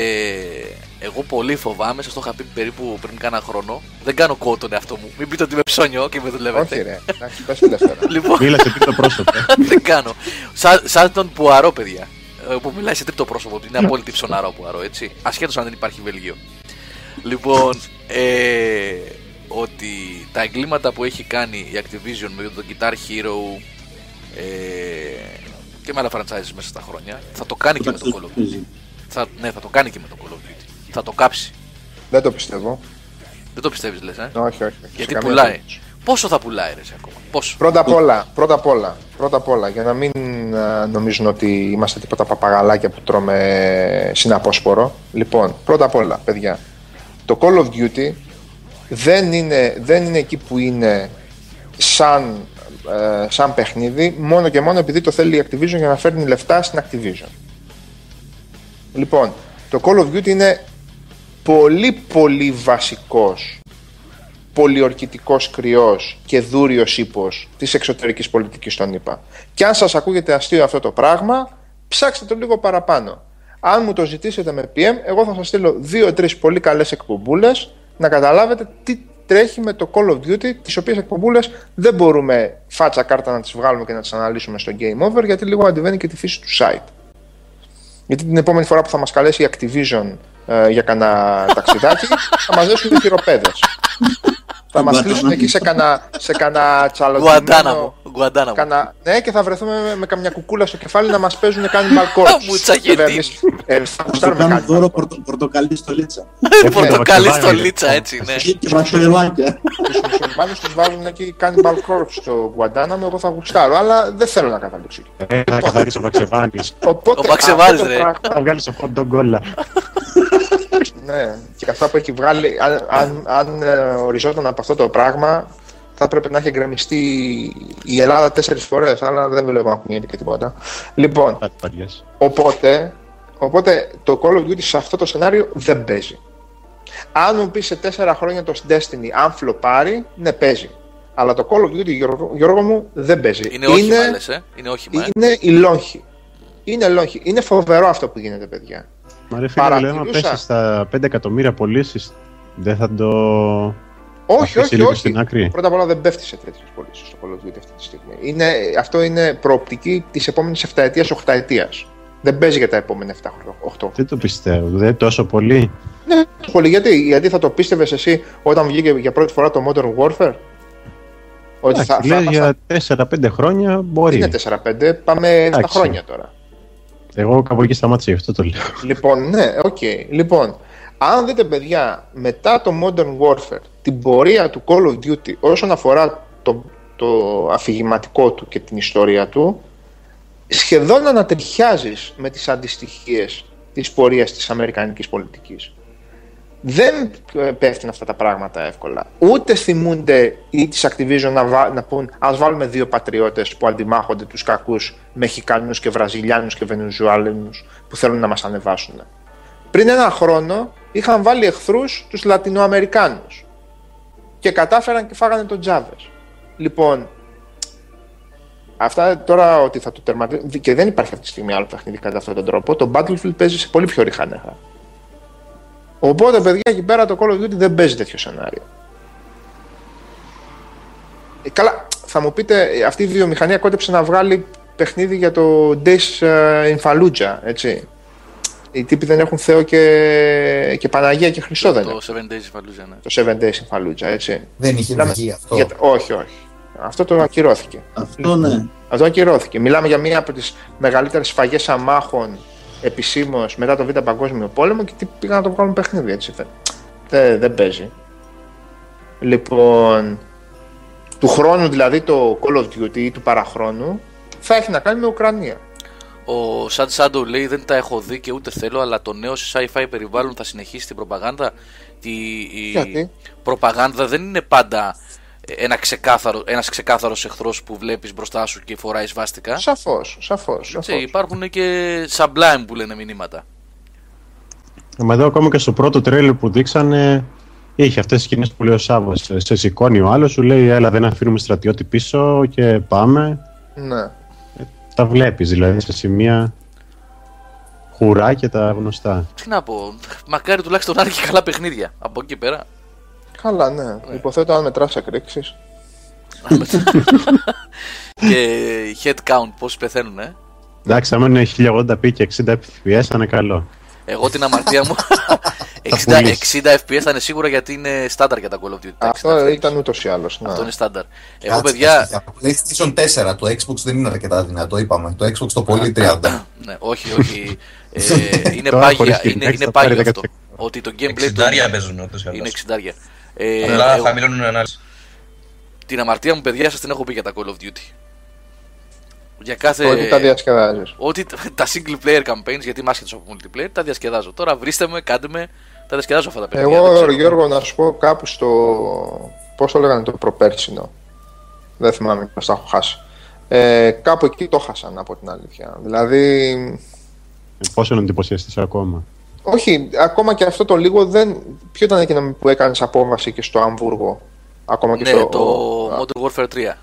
[SPEAKER 1] εγώ πολύ φοβάμαι, σας το είχα πει περίπου πριν κάνα χρόνο. Δεν κάνω κότο τον εαυτό μου. Μην πείτε ότι είμαι ψώνιο και με δουλεύετε.
[SPEAKER 2] Όχι ρε, εντάξει, πες ελεύθερα.
[SPEAKER 1] Λοιπόν,
[SPEAKER 3] Μίλα σε τρίτο πρόσωπο.
[SPEAKER 1] δεν κάνω. Σαν, σαν τον Πουαρό, παιδιά. ε, Που μιλάει σε τρίτο πρόσωπο. ότι Είναι απόλυτη ψωνάρα ο Πουαρό, έτσι. Ασχέτως αν δεν υπάρχει Βέλγιο. Λοιπόν, ε, ότι τα εγκλήματα που έχει κάνει η Activision με τον Guitar Hero ε, και με άλλα franchises μέσα στα χρόνια θα το κάνει και με το Call of Duty. Θα, ναι, θα το κάνει και με το Call of Duty. Θα το κάψει.
[SPEAKER 2] Δεν το πιστεύω.
[SPEAKER 1] Δεν το πιστεύεις, λες, ε;
[SPEAKER 2] Όχι, όχι. σε
[SPEAKER 1] Γιατί
[SPEAKER 2] καμία
[SPEAKER 1] πουλάει.
[SPEAKER 2] περίπτωση.
[SPEAKER 1] Πόσο θα πουλάει, ρε, εσύ, ακόμα; Πόσο;
[SPEAKER 2] Πρώτα απ' όλα, πρώτα απ' όλα, πρώτα απ' όλα, για να μην α, νομίζουν ότι είμαστε τίποτα παπαγαλάκια που τρώμε συναπόσπορο. Λοιπόν, πρώτα απ' όλα, παιδιά, το Call of Duty δεν είναι, δεν είναι εκεί που είναι σαν, ε, σαν παιχνίδι, μόνο και μόνο επειδή το θέλει η Activision για να φέρνει λεφτά στην Activision. Λοιπόν, το Call of Duty είναι πολύ πολύ βασικός πολιορκητικός κρυός και δούριος ύπος της εξωτερικής πολιτικής των ΗΠΑ. Και αν σας ακούγεται αστείο αυτό το πράγμα, ψάξτε το λίγο παραπάνω. Αν μου το ζητήσετε με PM, εγώ θα σας στείλω δύο-τρεις πολύ καλές εκπομπούλες να καταλάβετε τι τρέχει με το Call of Duty, τις οποίες εκπομπούλες δεν μπορούμε φάτσα κάρτα να τις βγάλουμε και να τις αναλύσουμε στο Game Over, γιατί λίγο αντιβαίνει και τη φύση του site. Γιατί την επόμενη φορά που θα μας καλέσει η Activision ε, για κανένα ταξιδάκι, θα μας δώσουν χειροπέδες. θα μας κλείσουν εκεί σε κανένα σε κανένα τσαλωτημένο...
[SPEAKER 1] Γκουαντάναμο. Γκουαντάναμο.
[SPEAKER 2] Κανα... Ναι, και θα βρεθούμε με, με καμιά κουκούλα στο κεφάλι να μας παίζουν Cannibal Corpse.
[SPEAKER 1] Μου τσαγετή.
[SPEAKER 2] Βέβαια, εμείς, ε, θα
[SPEAKER 8] Θα το
[SPEAKER 2] γουστάρουμε
[SPEAKER 8] κάνω
[SPEAKER 2] Cannibal
[SPEAKER 8] δώρο
[SPEAKER 2] Corpse.
[SPEAKER 8] πορτο, πορτοκαλί στο Λίτσα.
[SPEAKER 1] Πορτοκαλί στο
[SPEAKER 3] Βαξεβάνι.
[SPEAKER 1] Λίτσα, έτσι, ναι.
[SPEAKER 8] Και βαξελάκια.
[SPEAKER 2] Τους μουσουλμάνους τους βάζουν εκεί Cannibal Corpse στο Guantanamo, εγώ θα γουστάρω, αλλά δεν θέλω να καταλήξω εκεί.
[SPEAKER 3] Ε, Θα καθαρίσει ο Βαξεβάνης.
[SPEAKER 2] Οπότε,
[SPEAKER 1] Ο Βαξεβάνης,
[SPEAKER 2] αυτό το
[SPEAKER 1] ρε.
[SPEAKER 2] πράγμα-
[SPEAKER 3] Θα βγάλει σε hot dog όλα.
[SPEAKER 2] Ναι, και αυτά που έχει βγάλει, αν, αν, αν ε, οριζόταν από αυτό το πράγμα, θα έπρεπε να έχει εγκρεμιστεί η Ελλάδα τέσσερις φορές, αλλά δεν βλέπω να κουνιέται και τίποτα. Λοιπόν,
[SPEAKER 3] Κάτι παλιές.
[SPEAKER 2] οπότε, οπότε το Call of Duty σε αυτό το σενάριο δεν παίζει. Αν μου πεις σε τέσσερα χρόνια το Destiny, αν φλοπάρει, ναι παίζει. Αλλά το Call of Duty, Γιώργο, Γιώργο μου, δεν παίζει.
[SPEAKER 1] Είναι όχημα, λες, ε. Είναι όχημα, ε.
[SPEAKER 2] είναι η λόγχη. Είναι λόγχη. Είναι φοβερό αυτό που γίνεται, παιδιά.
[SPEAKER 3] Μα ρε φίλε, λέω, άμα
[SPEAKER 2] Παρατηρούσα.
[SPEAKER 3] πέσεις στα 5 εκατομμύρια πωλήσεις, δεν θα το.
[SPEAKER 2] Όχι,
[SPEAKER 3] αφήσει
[SPEAKER 2] όχι,
[SPEAKER 3] λίγο
[SPEAKER 2] όχι.
[SPEAKER 3] στην άκρη.
[SPEAKER 2] Πρώτα απ' όλα δεν πέφτει σε τέτοιες πωλήσεις στο Call of Duty αυτή τη στιγμή. Είναι, αυτό είναι προοπτική της επόμενης 7 ετία, 8 ετία. Δεν παίζει για τα επόμενα 7 8.
[SPEAKER 3] Δεν το πιστεύω. Δεν είναι τόσο πολύ.
[SPEAKER 2] Ναι, πολύ. Γιατί, γιατί θα το πίστευες εσύ όταν βγήκε για πρώτη φορά το Modern Warfare; Ότι θα,
[SPEAKER 3] Εντάξει,
[SPEAKER 2] θα,
[SPEAKER 3] λες
[SPEAKER 2] θα,
[SPEAKER 3] για 4-5 χρόνια μπορεί.
[SPEAKER 2] είναι 4-5, πάμε στα
[SPEAKER 3] Εντάξει.
[SPEAKER 2] χρόνια τώρα.
[SPEAKER 3] Εγώ κάπου εκεί σταμάτησα, γι' αυτό το λέω.
[SPEAKER 2] Λοιπόν, ναι, οκ. Λοιπόν, αν δείτε, παιδιά, μετά το Modern Warfare, την πορεία του Call of Duty όσον αφορά το, το αφηγηματικό του και την ιστορία του, σχεδόν ανατριχιάζεις με τις αντιστοιχίες της πορείας της αμερικανικής πολιτικής. Δεν ε, πέφτουν αυτά τα πράγματα εύκολα. Ούτε θυμούνται ή της Activision να, βά- να πούν ας βάλουμε δύο πατριώτες που αντιμάχονται τους κακούς Μεχικάνους και Βραζιλιάνους και Βενεζουάλινους που θέλουν να μας ανεβάσουν. Πριν ένα χρόνο είχαν βάλει εχθρούς τους Λατινοαμερικάνους και κατάφεραν και φάγανε τον Τζάβες. Λοιπόν, αυτά τώρα ότι θα το τερματίσουν και δεν υπάρχει αυτή τη στιγμή άλλο παιχνίδι κατά αυτόν τον τρόπο, το Battlefield παίζει σε πολύ πιο ριχανέχα. Οπότε, παιδιά, εκεί πέρα το Call of Duty δεν παίζει τέτοιο σενάριο. Ε, καλά, θα μου πείτε, ε, αυτή η βιομηχανία κόντεψε να βγάλει παιχνίδι για το Days ε, in Fallujah, έτσι. Οι τύποι δεν έχουν Θεό και, και Παναγία και Χριστό δεν
[SPEAKER 1] Το
[SPEAKER 2] έχουν.
[SPEAKER 1] 7 Days Fallujah, ναι.
[SPEAKER 2] Το Seven Days in Fallujah, έτσι.
[SPEAKER 6] Δεν είχε
[SPEAKER 2] Μιλάμε
[SPEAKER 6] βγει αυτό.
[SPEAKER 2] για- όχι, όχι. Αυτό το ακυρώθηκε.
[SPEAKER 8] Αυτό ναι.
[SPEAKER 2] Αυτό ακυρώθηκε. Μιλάμε για μία από τις μεγαλύτερες σφαγές αμάχων επισήμως μετά το Β' Παγκόσμιο Πόλεμο και τι πήγαν να το βγάλουν παιχνίδι, έτσι. Δεν, δεν, δεν παίζει. Λοιπόν, του χρόνου δηλαδή το Call of Duty ή του παραχρόνου θα έχει να κάνει με Ουκρανία.
[SPEAKER 1] Ο Σαν Σάντο λέει δεν τα έχω δει και ούτε θέλω, αλλά το νέο σε sci-fi περιβάλλον θα συνεχίσει την προπαγάνδα. Η, η
[SPEAKER 2] Γιατί;
[SPEAKER 1] προπαγάνδα δεν είναι πάντα ένα ξεκάθαρο, ένας ξεκάθαρος εχθρός που βλέπεις μπροστά σου και φοράει σβάστικα.
[SPEAKER 2] Σαφώς, σαφώς.
[SPEAKER 1] Έτσι, υπάρχουν και sublime που λένε μηνύματα.
[SPEAKER 3] Μα εδώ ακόμα και στο πρώτο τρέλερ που δείξανε είχε αυτές τις σκηνές που λέει ο Σάββας. Σε σηκώνει ο άλλος, σου λέει έλα δεν αφήνουμε στρατιώτη πίσω και πάμε.
[SPEAKER 2] Ναι.
[SPEAKER 3] Τα βλέπεις δηλαδή σε σημεία χουρά και τα γνωστά.
[SPEAKER 1] Τι να πω, μακάρι τουλάχιστον να έχει καλά παιχνίδια. Από εκεί πέρα.
[SPEAKER 2] Καλά, ναι. Υποθέτω αν μετράς εκρήξεις.
[SPEAKER 1] και head count, πόσοι πεθαίνουν, ε;
[SPEAKER 3] Εντάξει, άμα είναι 1080p και 60 fps θα είναι καλό.
[SPEAKER 1] Εγώ την αμαρτία μου 60,
[SPEAKER 3] πουλήσεις.
[SPEAKER 1] 60 FPS θα είναι σίγουρα γιατί είναι στάνταρ για τα Call of Duty. τα 60
[SPEAKER 2] Αυτό
[SPEAKER 1] frames.
[SPEAKER 2] ήταν ούτως ή άλλως. Ναι.
[SPEAKER 1] Αυτό είναι στάνταρ. Εγώ,
[SPEAKER 6] Κάτσε,
[SPEAKER 1] παιδιά.
[SPEAKER 6] Για το PlayStation 4, το Xbox δεν είναι αρκετά δυνατό, είπαμε. Το Xbox το πολύ 30.
[SPEAKER 1] Ναι, όχι, όχι. ε, είναι
[SPEAKER 3] Τώρα
[SPEAKER 1] πάγια,
[SPEAKER 3] χωρίς την
[SPEAKER 1] είναι,
[SPEAKER 3] X
[SPEAKER 1] είναι
[SPEAKER 3] θα πάρει
[SPEAKER 1] πάγιο αυτό.
[SPEAKER 3] 10%.
[SPEAKER 1] Ότι το gameplay του
[SPEAKER 5] Εξιντάρια παίζουν ούτως ή
[SPEAKER 1] είναι
[SPEAKER 5] άλλως.
[SPEAKER 1] 60. Ε,
[SPEAKER 5] Αλλά
[SPEAKER 1] εγώ-
[SPEAKER 5] χαμηλώνουν ανάλυση.
[SPEAKER 1] την αμαρτία μου, παιδιά, σας την έχω πει για τα Call of Duty. Για κάθε.
[SPEAKER 2] Ότι τα διασκεδάζεις.
[SPEAKER 1] Ότι τα single player campaigns, γιατί είμαι άσχετος από multiplayer, τα διασκεδάζω. Τώρα βρίστε με, κάντε με, τα διασκεδάζω αυτά τα παιχνίδια. δεν
[SPEAKER 2] Εγώ,
[SPEAKER 1] ξέρω.
[SPEAKER 2] Γιώργο, να σου πω κάπου στο. Πώς το λέγανε το προπέρσινο. Δεν θυμάμαι πώς τα έχω χάσει. Ε, κάπου εκεί το χάσαν από την αλήθεια. Δηλαδή,
[SPEAKER 3] Πόσο να εντυπωσιαστείς ακόμα;
[SPEAKER 2] όχι, ακόμα και αυτό το λίγο δεν. Ποιο ήταν εκείνο που έκανες απόβαση και στο Αμβούργο. Ακόμα και
[SPEAKER 1] Ναι,
[SPEAKER 2] στο.
[SPEAKER 1] το Modern Warfare 3.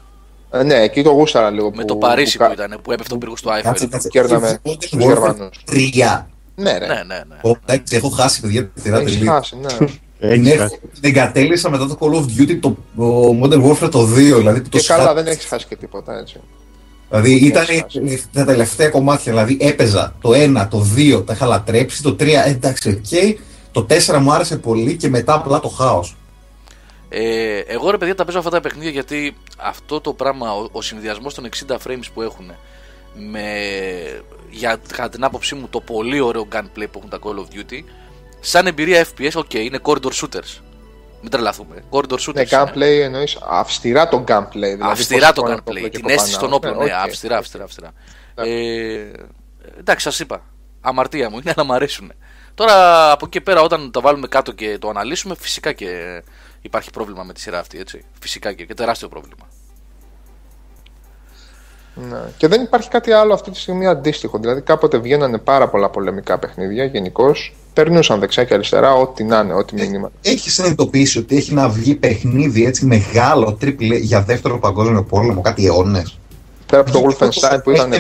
[SPEAKER 2] Ε, ναι, εκεί το γούσταρα λίγο.
[SPEAKER 1] Με
[SPEAKER 2] που-
[SPEAKER 1] το Παρίσι
[SPEAKER 2] που
[SPEAKER 1] που
[SPEAKER 2] κα-
[SPEAKER 1] ήταν, που έπεφτε ο πύργος του
[SPEAKER 6] Κάτσε,
[SPEAKER 1] Άιφελ.
[SPEAKER 6] κάτσε.
[SPEAKER 2] Κέρδαμε
[SPEAKER 6] Modern
[SPEAKER 2] τους
[SPEAKER 6] Warfare
[SPEAKER 2] Γερμανούς.
[SPEAKER 6] 3.
[SPEAKER 2] Ναι, ρε.
[SPEAKER 1] Ναι, ναι, ναι.
[SPEAKER 6] Ω, Εντάξει, έχω χάσει παιδιά τη σειρά
[SPEAKER 2] Έχεις
[SPEAKER 6] τελείως.
[SPEAKER 2] χάσει, ναι.
[SPEAKER 6] Την,
[SPEAKER 3] Έχεις
[SPEAKER 6] έχω-
[SPEAKER 3] χάσει.
[SPEAKER 6] την εγκατέλεισα μετά το Call of Duty το, το Modern Warfare το 2. Δηλαδή, που το
[SPEAKER 2] και καλά,
[SPEAKER 6] σχά-
[SPEAKER 2] δεν έχεις χάσει και τίποτα έτσι.
[SPEAKER 6] Δηλαδή
[SPEAKER 2] Όχι,
[SPEAKER 6] ήταν
[SPEAKER 2] έχεις χάσει.
[SPEAKER 6] τα τελευταία κομμάτια. Δηλαδή έπαιζα το 1, το 2, τα είχα λατρέψει. Το 3, εντάξει, οκ. Το 4 μου άρεσε πολύ και μετά απλά το χάος.
[SPEAKER 1] Ε, εγώ ρε παιδιά τα παίζω αυτά τα παιχνίδια γιατί αυτό το πράγμα, ο, ο συνδυασμός των 60 frames που έχουν με, για κατά την άποψή μου, το πολύ ωραίο gunplay που έχουν τα Call of Duty, σαν εμπειρία FPS, ok, είναι corridor shooters. Μην τρελαθούμε. Corridor shooters.
[SPEAKER 2] Ναι,
[SPEAKER 1] είναι.
[SPEAKER 2] gameplay εννοείς αυστηρά το gameplay. Δηλαδή
[SPEAKER 1] αυστηρά το
[SPEAKER 2] πώς
[SPEAKER 1] gunplay.
[SPEAKER 2] όπλο και
[SPEAKER 1] Την
[SPEAKER 2] από
[SPEAKER 1] αίσθηση
[SPEAKER 2] πάνω.
[SPEAKER 1] των όπλων.
[SPEAKER 2] Ναι,
[SPEAKER 1] Ναι,
[SPEAKER 2] οκ.
[SPEAKER 1] αυστηρά, αυστηρά, αυστηρά. Ε, εντάξει, σας είπα. Αμαρτία μου είναι να μ' αρέσουν. Τώρα από εκεί και πέρα, όταν τα βάλουμε κάτω και το αναλύσουμε, φυσικά και υπάρχει πρόβλημα με τη σειρά αυτή. Έτσι. Φυσικά και, και τεράστιο πρόβλημα.
[SPEAKER 2] Ναι. Και δεν υπάρχει κάτι άλλο αυτή τη στιγμή αντίστοιχο. Δηλαδή κάποτε βγαίνανε πάρα πολλά πολεμικά παιχνίδια γενικώς. Περνούσαν δεξιά και αριστερά, ό,τι να είναι, ό,τι μείνει.
[SPEAKER 6] Έχεις συνειδητοποιήσει ότι έχει να βγει παιχνίδι έτσι μεγάλο triple για δεύτερο παγκόσμιο πόλεμο, κάτι αιώνες;
[SPEAKER 2] Πέρα από το
[SPEAKER 6] Βγήκε
[SPEAKER 2] Wolfenstein που
[SPEAKER 6] το-
[SPEAKER 2] ήταν
[SPEAKER 6] ε,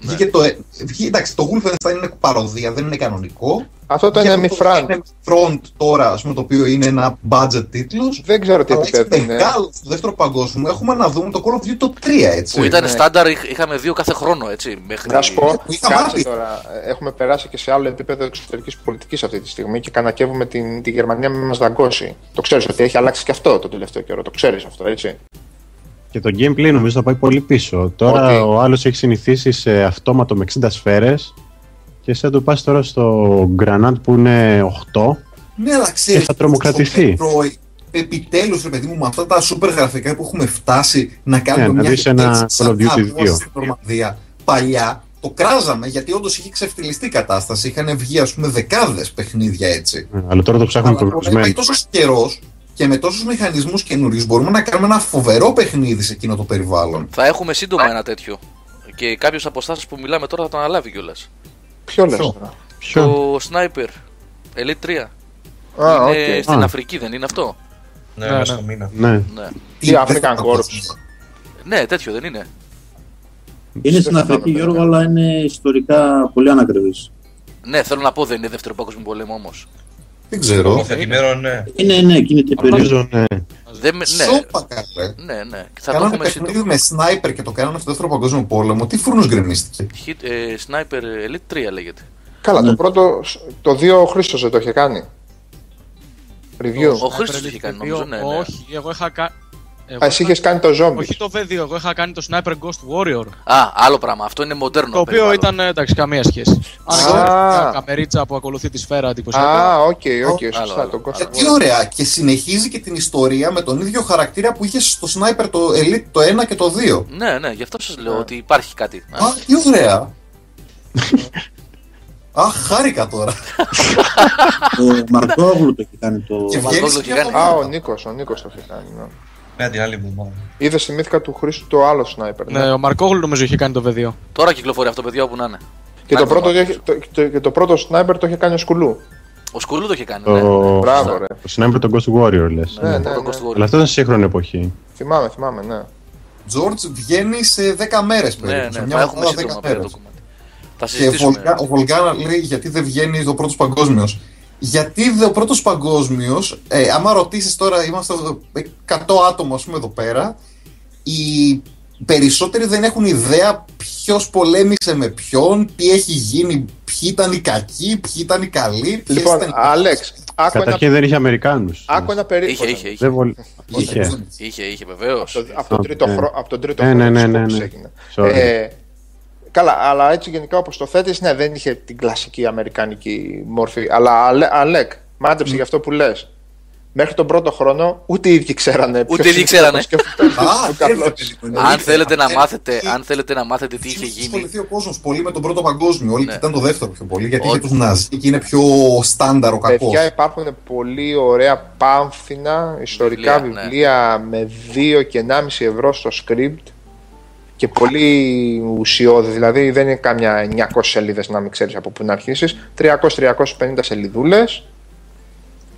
[SPEAKER 2] κόμικ.
[SPEAKER 6] Βγήκε το. ε, βγήκε- εντάξει, το Wolfenstein είναι παροδία, δεν είναι κανονικό.
[SPEAKER 2] Αυτό το
[SPEAKER 6] Βγήκε
[SPEAKER 2] είναι
[SPEAKER 6] το
[SPEAKER 2] Front.
[SPEAKER 6] Enemy Front τώρα, ας πούμε, το οποίο είναι ένα budget τίτλος.
[SPEAKER 2] Δεν ξέρω τι
[SPEAKER 6] Αλλά έτσι
[SPEAKER 2] επίπεδο είναι.
[SPEAKER 6] μεγάλο στο δεύτερο παγκόσμιο έχουμε να δούμε το Call of Duty το 3 έτσι.
[SPEAKER 1] Που ήταν
[SPEAKER 2] ναι.
[SPEAKER 1] στάνταρ, είχ- είχαμε δύο κάθε χρόνο. Έτσι, μέχρι...
[SPEAKER 2] Να σου πω,
[SPEAKER 6] Που είχαμε
[SPEAKER 2] κάτσε
[SPEAKER 6] άπειρα.
[SPEAKER 2] τώρα. ε, Έχουμε περάσει και σε άλλο επίπεδο εξωτερικής πολιτικής αυτή τη στιγμή και κανακεύουμε την, τη Γερμανία με μας δαγκώσει. Το ξέρεις ότι έχει αλλάξει και αυτό το τελευταίο καιρό. Το ξέρεις αυτό, έτσι.
[SPEAKER 3] Και το gameplay νομίζω θα πάει πολύ πίσω. Τώρα
[SPEAKER 2] Ότι-
[SPEAKER 3] ο άλλος έχει συνηθίσει σε αυτόματο με 60 σφαίρες και εσύ θα του πας τώρα στο Granat που είναι 8
[SPEAKER 6] Ναι, αλλά ξέρεις.
[SPEAKER 3] Και θα τρομοκρατηθεί.
[SPEAKER 6] Επιτέλους, ρε παιδί μου, με αυτά τα σούπερ γραφικά που έχουμε φτάσει να κάνουμε
[SPEAKER 3] Ναι, να
[SPEAKER 6] μια
[SPEAKER 3] δεις ένα
[SPEAKER 6] έτσι
[SPEAKER 3] Call of
[SPEAKER 6] σαν
[SPEAKER 3] Duty
[SPEAKER 6] να
[SPEAKER 3] 2.
[SPEAKER 6] στην Νορμανδία. Παλιά το κράζαμε γιατί όντως είχε ξεφτιλιστεί η κατάσταση. Είχαν βγει, ας πούμε, δεκάδες παιχνίδια έτσι.
[SPEAKER 3] Ε, Αλλά τώρα το ψάχνουμε
[SPEAKER 6] Αλλά τώρα
[SPEAKER 3] προγραμματισμένο.
[SPEAKER 6] υπάρχει τόσο καιρός και με τόσους μηχανισμούς καινούριους μπορούμε να κάνουμε ένα φοβερό παιχνίδι σε εκείνο το περιβάλλον.
[SPEAKER 1] Θα έχουμε σύντομα ένα τέτοιο. Και κάποιος από εσάς που μιλάμε τώρα θα το αναλάβει κιόλας.
[SPEAKER 2] Ποιο λες
[SPEAKER 6] Ποιο;
[SPEAKER 2] τώρα;
[SPEAKER 3] Ποιο;
[SPEAKER 1] Το Sniper Elite 3.
[SPEAKER 2] Α,
[SPEAKER 1] είναι
[SPEAKER 2] οκ.
[SPEAKER 1] στην
[SPEAKER 3] Α.
[SPEAKER 1] Αφρική, δεν είναι αυτό;
[SPEAKER 5] Ναι,
[SPEAKER 7] Ναι,
[SPEAKER 5] μέσα
[SPEAKER 7] ναι.
[SPEAKER 5] στο μήνα.
[SPEAKER 3] Ναι.
[SPEAKER 1] Ναι,
[SPEAKER 2] Τι African Corps.
[SPEAKER 1] ναι τέτοιο δεν είναι.
[SPEAKER 8] Είναι στην Αφρική, Γιώργο, αλλά είναι ιστορικά πολύ ανακριβής.
[SPEAKER 1] Ναι, θέλω να πω δεν είναι δεύτερο παγκόσμιο πόλεμο όμως.
[SPEAKER 6] Δεν ξέρω.
[SPEAKER 5] Νομοθετημένο, ναι.
[SPEAKER 8] Είναι, ναι, εκείνη την περίοδο.
[SPEAKER 3] Νομίζω, ναι.
[SPEAKER 1] Δεν, με- ναι,
[SPEAKER 6] Σόπα καλέ.
[SPEAKER 1] ναι, ναι. Θα το
[SPEAKER 6] Κάνανε
[SPEAKER 1] έχουμε σύντομα.
[SPEAKER 6] παιχνίδι με σνάιπερ και το κάνανε στο δεύτερο παγκόσμιο πόλεμο. Τι φούρνος γκρεμίστηκε.
[SPEAKER 1] Hit, ε, Sniper Elite 3 λέγεται.
[SPEAKER 2] Καλά,
[SPEAKER 8] Ναι.
[SPEAKER 2] το πρώτο. Το 2 ο Χρήστος δεν το είχε κάνει. Review.
[SPEAKER 1] Ο Χρήστος το είχε κάνει, νομίζω, ναι, ναι.
[SPEAKER 7] Όχι, εγώ είχα, κα... Εγώ
[SPEAKER 2] Α, εσύ
[SPEAKER 7] είχα-
[SPEAKER 2] είχες κάνει το zombie.
[SPEAKER 7] Όχι το V2, εγώ είχα κάνει το Sniper Ghost Warrior.
[SPEAKER 1] Α, άλλο πράγμα. Αυτό είναι μοντέρνο.
[SPEAKER 7] Το οποίο
[SPEAKER 1] περιβάλλον.
[SPEAKER 7] ήταν εντάξει, καμία σχέση. Αν
[SPEAKER 2] Α.
[SPEAKER 7] και μια καμερίτσα που ακολουθεί τη σφαίρα εντυπωσιακά.
[SPEAKER 2] Α, ok, ok,
[SPEAKER 1] Άλλο,
[SPEAKER 2] σωστά.
[SPEAKER 1] άλλο,
[SPEAKER 2] Το
[SPEAKER 1] άλλο.
[SPEAKER 6] Ε,
[SPEAKER 2] Ghost
[SPEAKER 6] τι ωραία. Και συνεχίζει και την ιστορία με τον ίδιο χαρακτήρα που είχες στο Sniper το Elite το 1 και το 2.
[SPEAKER 1] Ναι, ναι, γι' αυτό σας λέω ότι υπάρχει κάτι.
[SPEAKER 6] Α, τι ωραία. Αχ, χάρηκα τώρα.
[SPEAKER 8] Ο Μαρκόγλου το έχει κάνει το.
[SPEAKER 6] Και
[SPEAKER 1] Μαρκόγλου
[SPEAKER 6] βγαίνεις
[SPEAKER 1] έχει
[SPEAKER 6] και
[SPEAKER 1] κάνει.
[SPEAKER 2] Α, ο
[SPEAKER 6] αυτό.
[SPEAKER 2] Νίκος, ο Νίκος το είχε κάνει. Ναι.
[SPEAKER 5] Ναι, την άλλη εβδομάδα.
[SPEAKER 2] Είδες θυμήθηκα του Χρήστου το άλλο sniper.
[SPEAKER 7] Ναι, ο Μαρκόγλου νομίζω είχε κάνει το V2.
[SPEAKER 1] Τώρα κυκλοφορεί αυτό, παιδιά, όπου να είναι.
[SPEAKER 2] Και,
[SPEAKER 1] Να
[SPEAKER 2] το πρώτο,
[SPEAKER 1] δούμε.
[SPEAKER 2] το, το, το, και το πρώτο sniper το είχε κάνει ο Σκουλού.
[SPEAKER 1] Ο Σκουλού το είχε κάνει.
[SPEAKER 3] Το,
[SPEAKER 1] Ναι, ναι.
[SPEAKER 2] Μπράβο, ρε.
[SPEAKER 3] το Sniper τον Ghost Warrior λες.
[SPEAKER 2] Ναι, ναι,
[SPEAKER 1] Το
[SPEAKER 2] ναι.
[SPEAKER 1] Ghost Warrior.
[SPEAKER 3] Αλλά αυτό ήταν σύγχρονη εποχή.
[SPEAKER 2] Θυμάμαι, θυμάμαι, ναι.
[SPEAKER 6] George βγαίνει σε 10 μέρες
[SPEAKER 1] Ναι,
[SPEAKER 6] περίπου.
[SPEAKER 1] ναι,
[SPEAKER 6] σε
[SPEAKER 1] θα
[SPEAKER 6] μια
[SPEAKER 1] έχουμε
[SPEAKER 6] εβδομάδα
[SPEAKER 1] σύντομα
[SPEAKER 6] 10
[SPEAKER 1] πέρα
[SPEAKER 6] μέρες.
[SPEAKER 1] το κομμάτι. Θα
[SPEAKER 6] Και
[SPEAKER 1] συζητήσουμε.
[SPEAKER 6] Βολγά- ο Βολγκάνα λέει γιατί δεν βγαίνει το πρώτος παγκόσμιος. Γιατί δε- ο πρώτος παγκόσμιος, ε, άμα ρωτήσεις τώρα, είμαστε εδώ, 100 άτομα ας πούμε εδώ πέρα, οι περισσότεροι δεν έχουν ιδέα ποιος πολέμησε με ποιον, τι έχει γίνει, ποιοι ήταν οι κακοί, ποιοι ήταν οι καλοί. ποιες
[SPEAKER 2] Λοιπόν,
[SPEAKER 6] ήταν οι
[SPEAKER 2] Άλεξ, άκου ένα,
[SPEAKER 3] Καταρχήν δεν είχε Αμερικάνους.
[SPEAKER 2] άκου ένα περίπου.
[SPEAKER 1] Είχε, είχε, είχε.
[SPEAKER 3] Δεν βολ...
[SPEAKER 6] κακοί.
[SPEAKER 3] είχε.
[SPEAKER 1] Είχε, είχε, βεβαίως.
[SPEAKER 2] Από τον τρίτο,
[SPEAKER 3] Ναι.
[SPEAKER 2] χρόνο, από τον τρίτο
[SPEAKER 3] Ναι,
[SPEAKER 2] χρόνο
[SPEAKER 3] ναι,
[SPEAKER 2] της
[SPEAKER 3] ναι, ναι,
[SPEAKER 2] κόπης
[SPEAKER 3] ναι.
[SPEAKER 2] έγινε.
[SPEAKER 3] Sorry.
[SPEAKER 2] Ε, καλά, αλλά έτσι γενικά όπως το θέτεις, ναι, δεν είχε την κλασική αμερικανική μόρφη. Αλλά Αλέ- Αλέκ, μάντεψε για αυτό που λες. Μέχρι τον πρώτο χρόνο ούτε οι ίδιοι ξέρανε.
[SPEAKER 1] Ούτε
[SPEAKER 2] ποιος
[SPEAKER 1] οι ίδιοι
[SPEAKER 2] είναι
[SPEAKER 1] ξέρανε.
[SPEAKER 2] αυτός και αυτός.
[SPEAKER 6] Α,
[SPEAKER 2] Ο καλός.
[SPEAKER 6] έτσι, παιδί μου.
[SPEAKER 1] Αν θέλετε να
[SPEAKER 6] Ε,
[SPEAKER 1] μάθετε,
[SPEAKER 6] ε,
[SPEAKER 1] αν θέλετε να μάθετε τι είχε
[SPEAKER 6] Είχε
[SPEAKER 1] γίνει.
[SPEAKER 6] ασχοληθεί ο κόσμος πολύ με τον πρώτο παγκόσμιο. Όλοι
[SPEAKER 1] Ναι.
[SPEAKER 6] κοιτάνε το δεύτερο πιο πολύ. Γιατί
[SPEAKER 1] Όχι.
[SPEAKER 6] είχε τους Ναζί και είναι πιο στάνταρ ο κακός.
[SPEAKER 2] Παιδιά, υπάρχουν πολύ ωραία πάμφθηνα ιστορικά
[SPEAKER 1] Βιβλία,
[SPEAKER 2] βιβλία,
[SPEAKER 1] ναι.
[SPEAKER 2] με 2 και 1,5 ευρώ στο script και πολύ ουσιώδη. Δηλαδή δεν είναι κάμια 900 σελίδες να μην ξέρεις από πού να αρχίσεις. 300-350 σελίδούλε.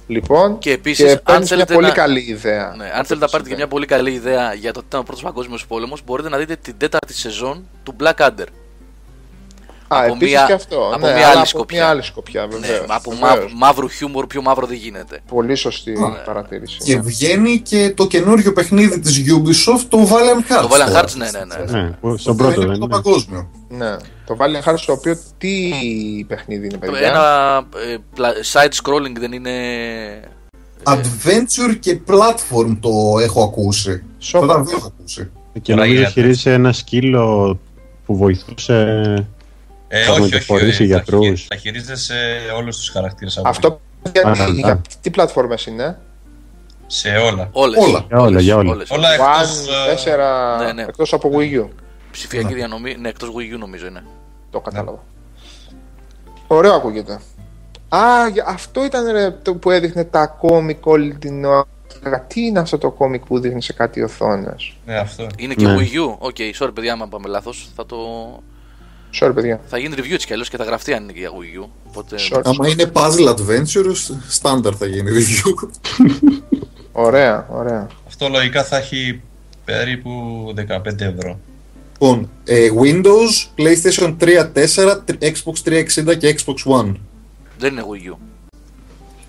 [SPEAKER 2] Λοιπόν,
[SPEAKER 1] Και επίσης, αν
[SPEAKER 2] παίρνεις μια
[SPEAKER 1] θέλετε
[SPEAKER 2] πολύ
[SPEAKER 1] να-
[SPEAKER 2] καλή ιδέα.
[SPEAKER 1] Ναι,
[SPEAKER 2] από
[SPEAKER 1] αν
[SPEAKER 2] το
[SPEAKER 1] θέλετε να
[SPEAKER 2] τι
[SPEAKER 1] πάρετε και μια
[SPEAKER 2] συμβαίνει.
[SPEAKER 1] πολύ καλή ιδέα για το τι ήταν ο πρώτος παγκόσμιος πόλεμος, μπορείτε να δείτε την τέταρτη σεζόν του Black Adder.
[SPEAKER 2] Α,
[SPEAKER 1] από
[SPEAKER 2] επίσης
[SPEAKER 1] μια-
[SPEAKER 2] και αυτό.
[SPEAKER 1] από
[SPEAKER 2] ναι,
[SPEAKER 1] μια
[SPEAKER 2] αλλά
[SPEAKER 1] άλλη
[SPEAKER 2] από
[SPEAKER 1] σκοπιά.
[SPEAKER 2] μια άλλη σκοπιά,
[SPEAKER 1] Ναι,
[SPEAKER 2] βεβαίως,
[SPEAKER 1] από
[SPEAKER 2] βεβαίως.
[SPEAKER 1] μαύ- μαύρου χιούμορ, πιο μαύρο δεν γίνεται.
[SPEAKER 2] Πολύ σωστή
[SPEAKER 6] Α,
[SPEAKER 2] παρατήρηση.
[SPEAKER 6] Και βγαίνει και το καινούριο παιχνίδι της Ubisoft, το Valiant Hearts.
[SPEAKER 1] Το Valiant
[SPEAKER 6] τώρα.
[SPEAKER 1] Hearts, ναι, ναι, ναι.
[SPEAKER 3] Ναι, που- στον πρώτο
[SPEAKER 6] είναι
[SPEAKER 3] δεν
[SPEAKER 6] το
[SPEAKER 3] είναι.
[SPEAKER 6] παγκόσμιο.
[SPEAKER 2] Ναι. Το Valiant Hearts το οποίο τι παιχνίδι είναι, παιδιά;
[SPEAKER 1] Ένα ε, πλα- side scrolling δεν είναι.
[SPEAKER 6] Adventure και platform το έχω ακούσει.
[SPEAKER 2] Σόπα.
[SPEAKER 6] Αυτά τα δύο έχω ακούσει.
[SPEAKER 3] Και νομίζω
[SPEAKER 5] Ραγιάτε.
[SPEAKER 3] χειρίζεσαι ένα σκύλο που βοηθούσε.
[SPEAKER 5] Ε,
[SPEAKER 3] Θα
[SPEAKER 5] όχι, όχι.
[SPEAKER 3] μεταφορήσει
[SPEAKER 5] όχι, τα
[SPEAKER 3] γιατρούς.
[SPEAKER 5] χει- Τα χειρίζεσαι όλους τους χαρακτήρες.
[SPEAKER 2] Αυτό για,
[SPEAKER 3] Α,
[SPEAKER 2] για
[SPEAKER 3] α.
[SPEAKER 2] τι πλατφόρμες είναι;
[SPEAKER 5] Σε όλα.
[SPEAKER 1] Όλες.
[SPEAKER 6] Όλα.
[SPEAKER 3] Για όλα, για όλα.
[SPEAKER 1] Όλες.
[SPEAKER 5] Όλα εκτός,
[SPEAKER 2] One,
[SPEAKER 5] ε,
[SPEAKER 2] 4,
[SPEAKER 1] ναι, ναι.
[SPEAKER 2] εκτός από Wii U.
[SPEAKER 1] Ψηφιακή διανομή. Ναι, εκτός Wii U νομίζω είναι.
[SPEAKER 2] Το κατάλαβα. Ωραίο ακούγεται. Α, για- αυτό ήταν ρε, το που έδειχνε τα κόμικ όλη την ώρα. Τι είναι αυτό το κόμικ που δείχνει σε κάτι οθόνες;
[SPEAKER 5] Ναι, αυτό.
[SPEAKER 1] Είναι και
[SPEAKER 3] Ναι.
[SPEAKER 1] Wii U. Ok, sorry παιδιά, άμα πάμε λάθος. Θα το.
[SPEAKER 2] Sorry, παιδιά.
[SPEAKER 1] Θα γίνει review έτσι κι αλλιώς και θα γραφτεί αν είναι και για Wii U. Οπότε.
[SPEAKER 2] Sorry.
[SPEAKER 6] Άμα είναι puzzle adventures, standard θα γίνει review.
[SPEAKER 2] Ωραία, ωραία.
[SPEAKER 5] Αυτό λογικά θα έχει περίπου 15 ευρώ.
[SPEAKER 6] Λοιπόν, ε, Windows, PlayStation 3, 4, Xbox 360 και Xbox One.
[SPEAKER 1] Δεν είναι Wii U.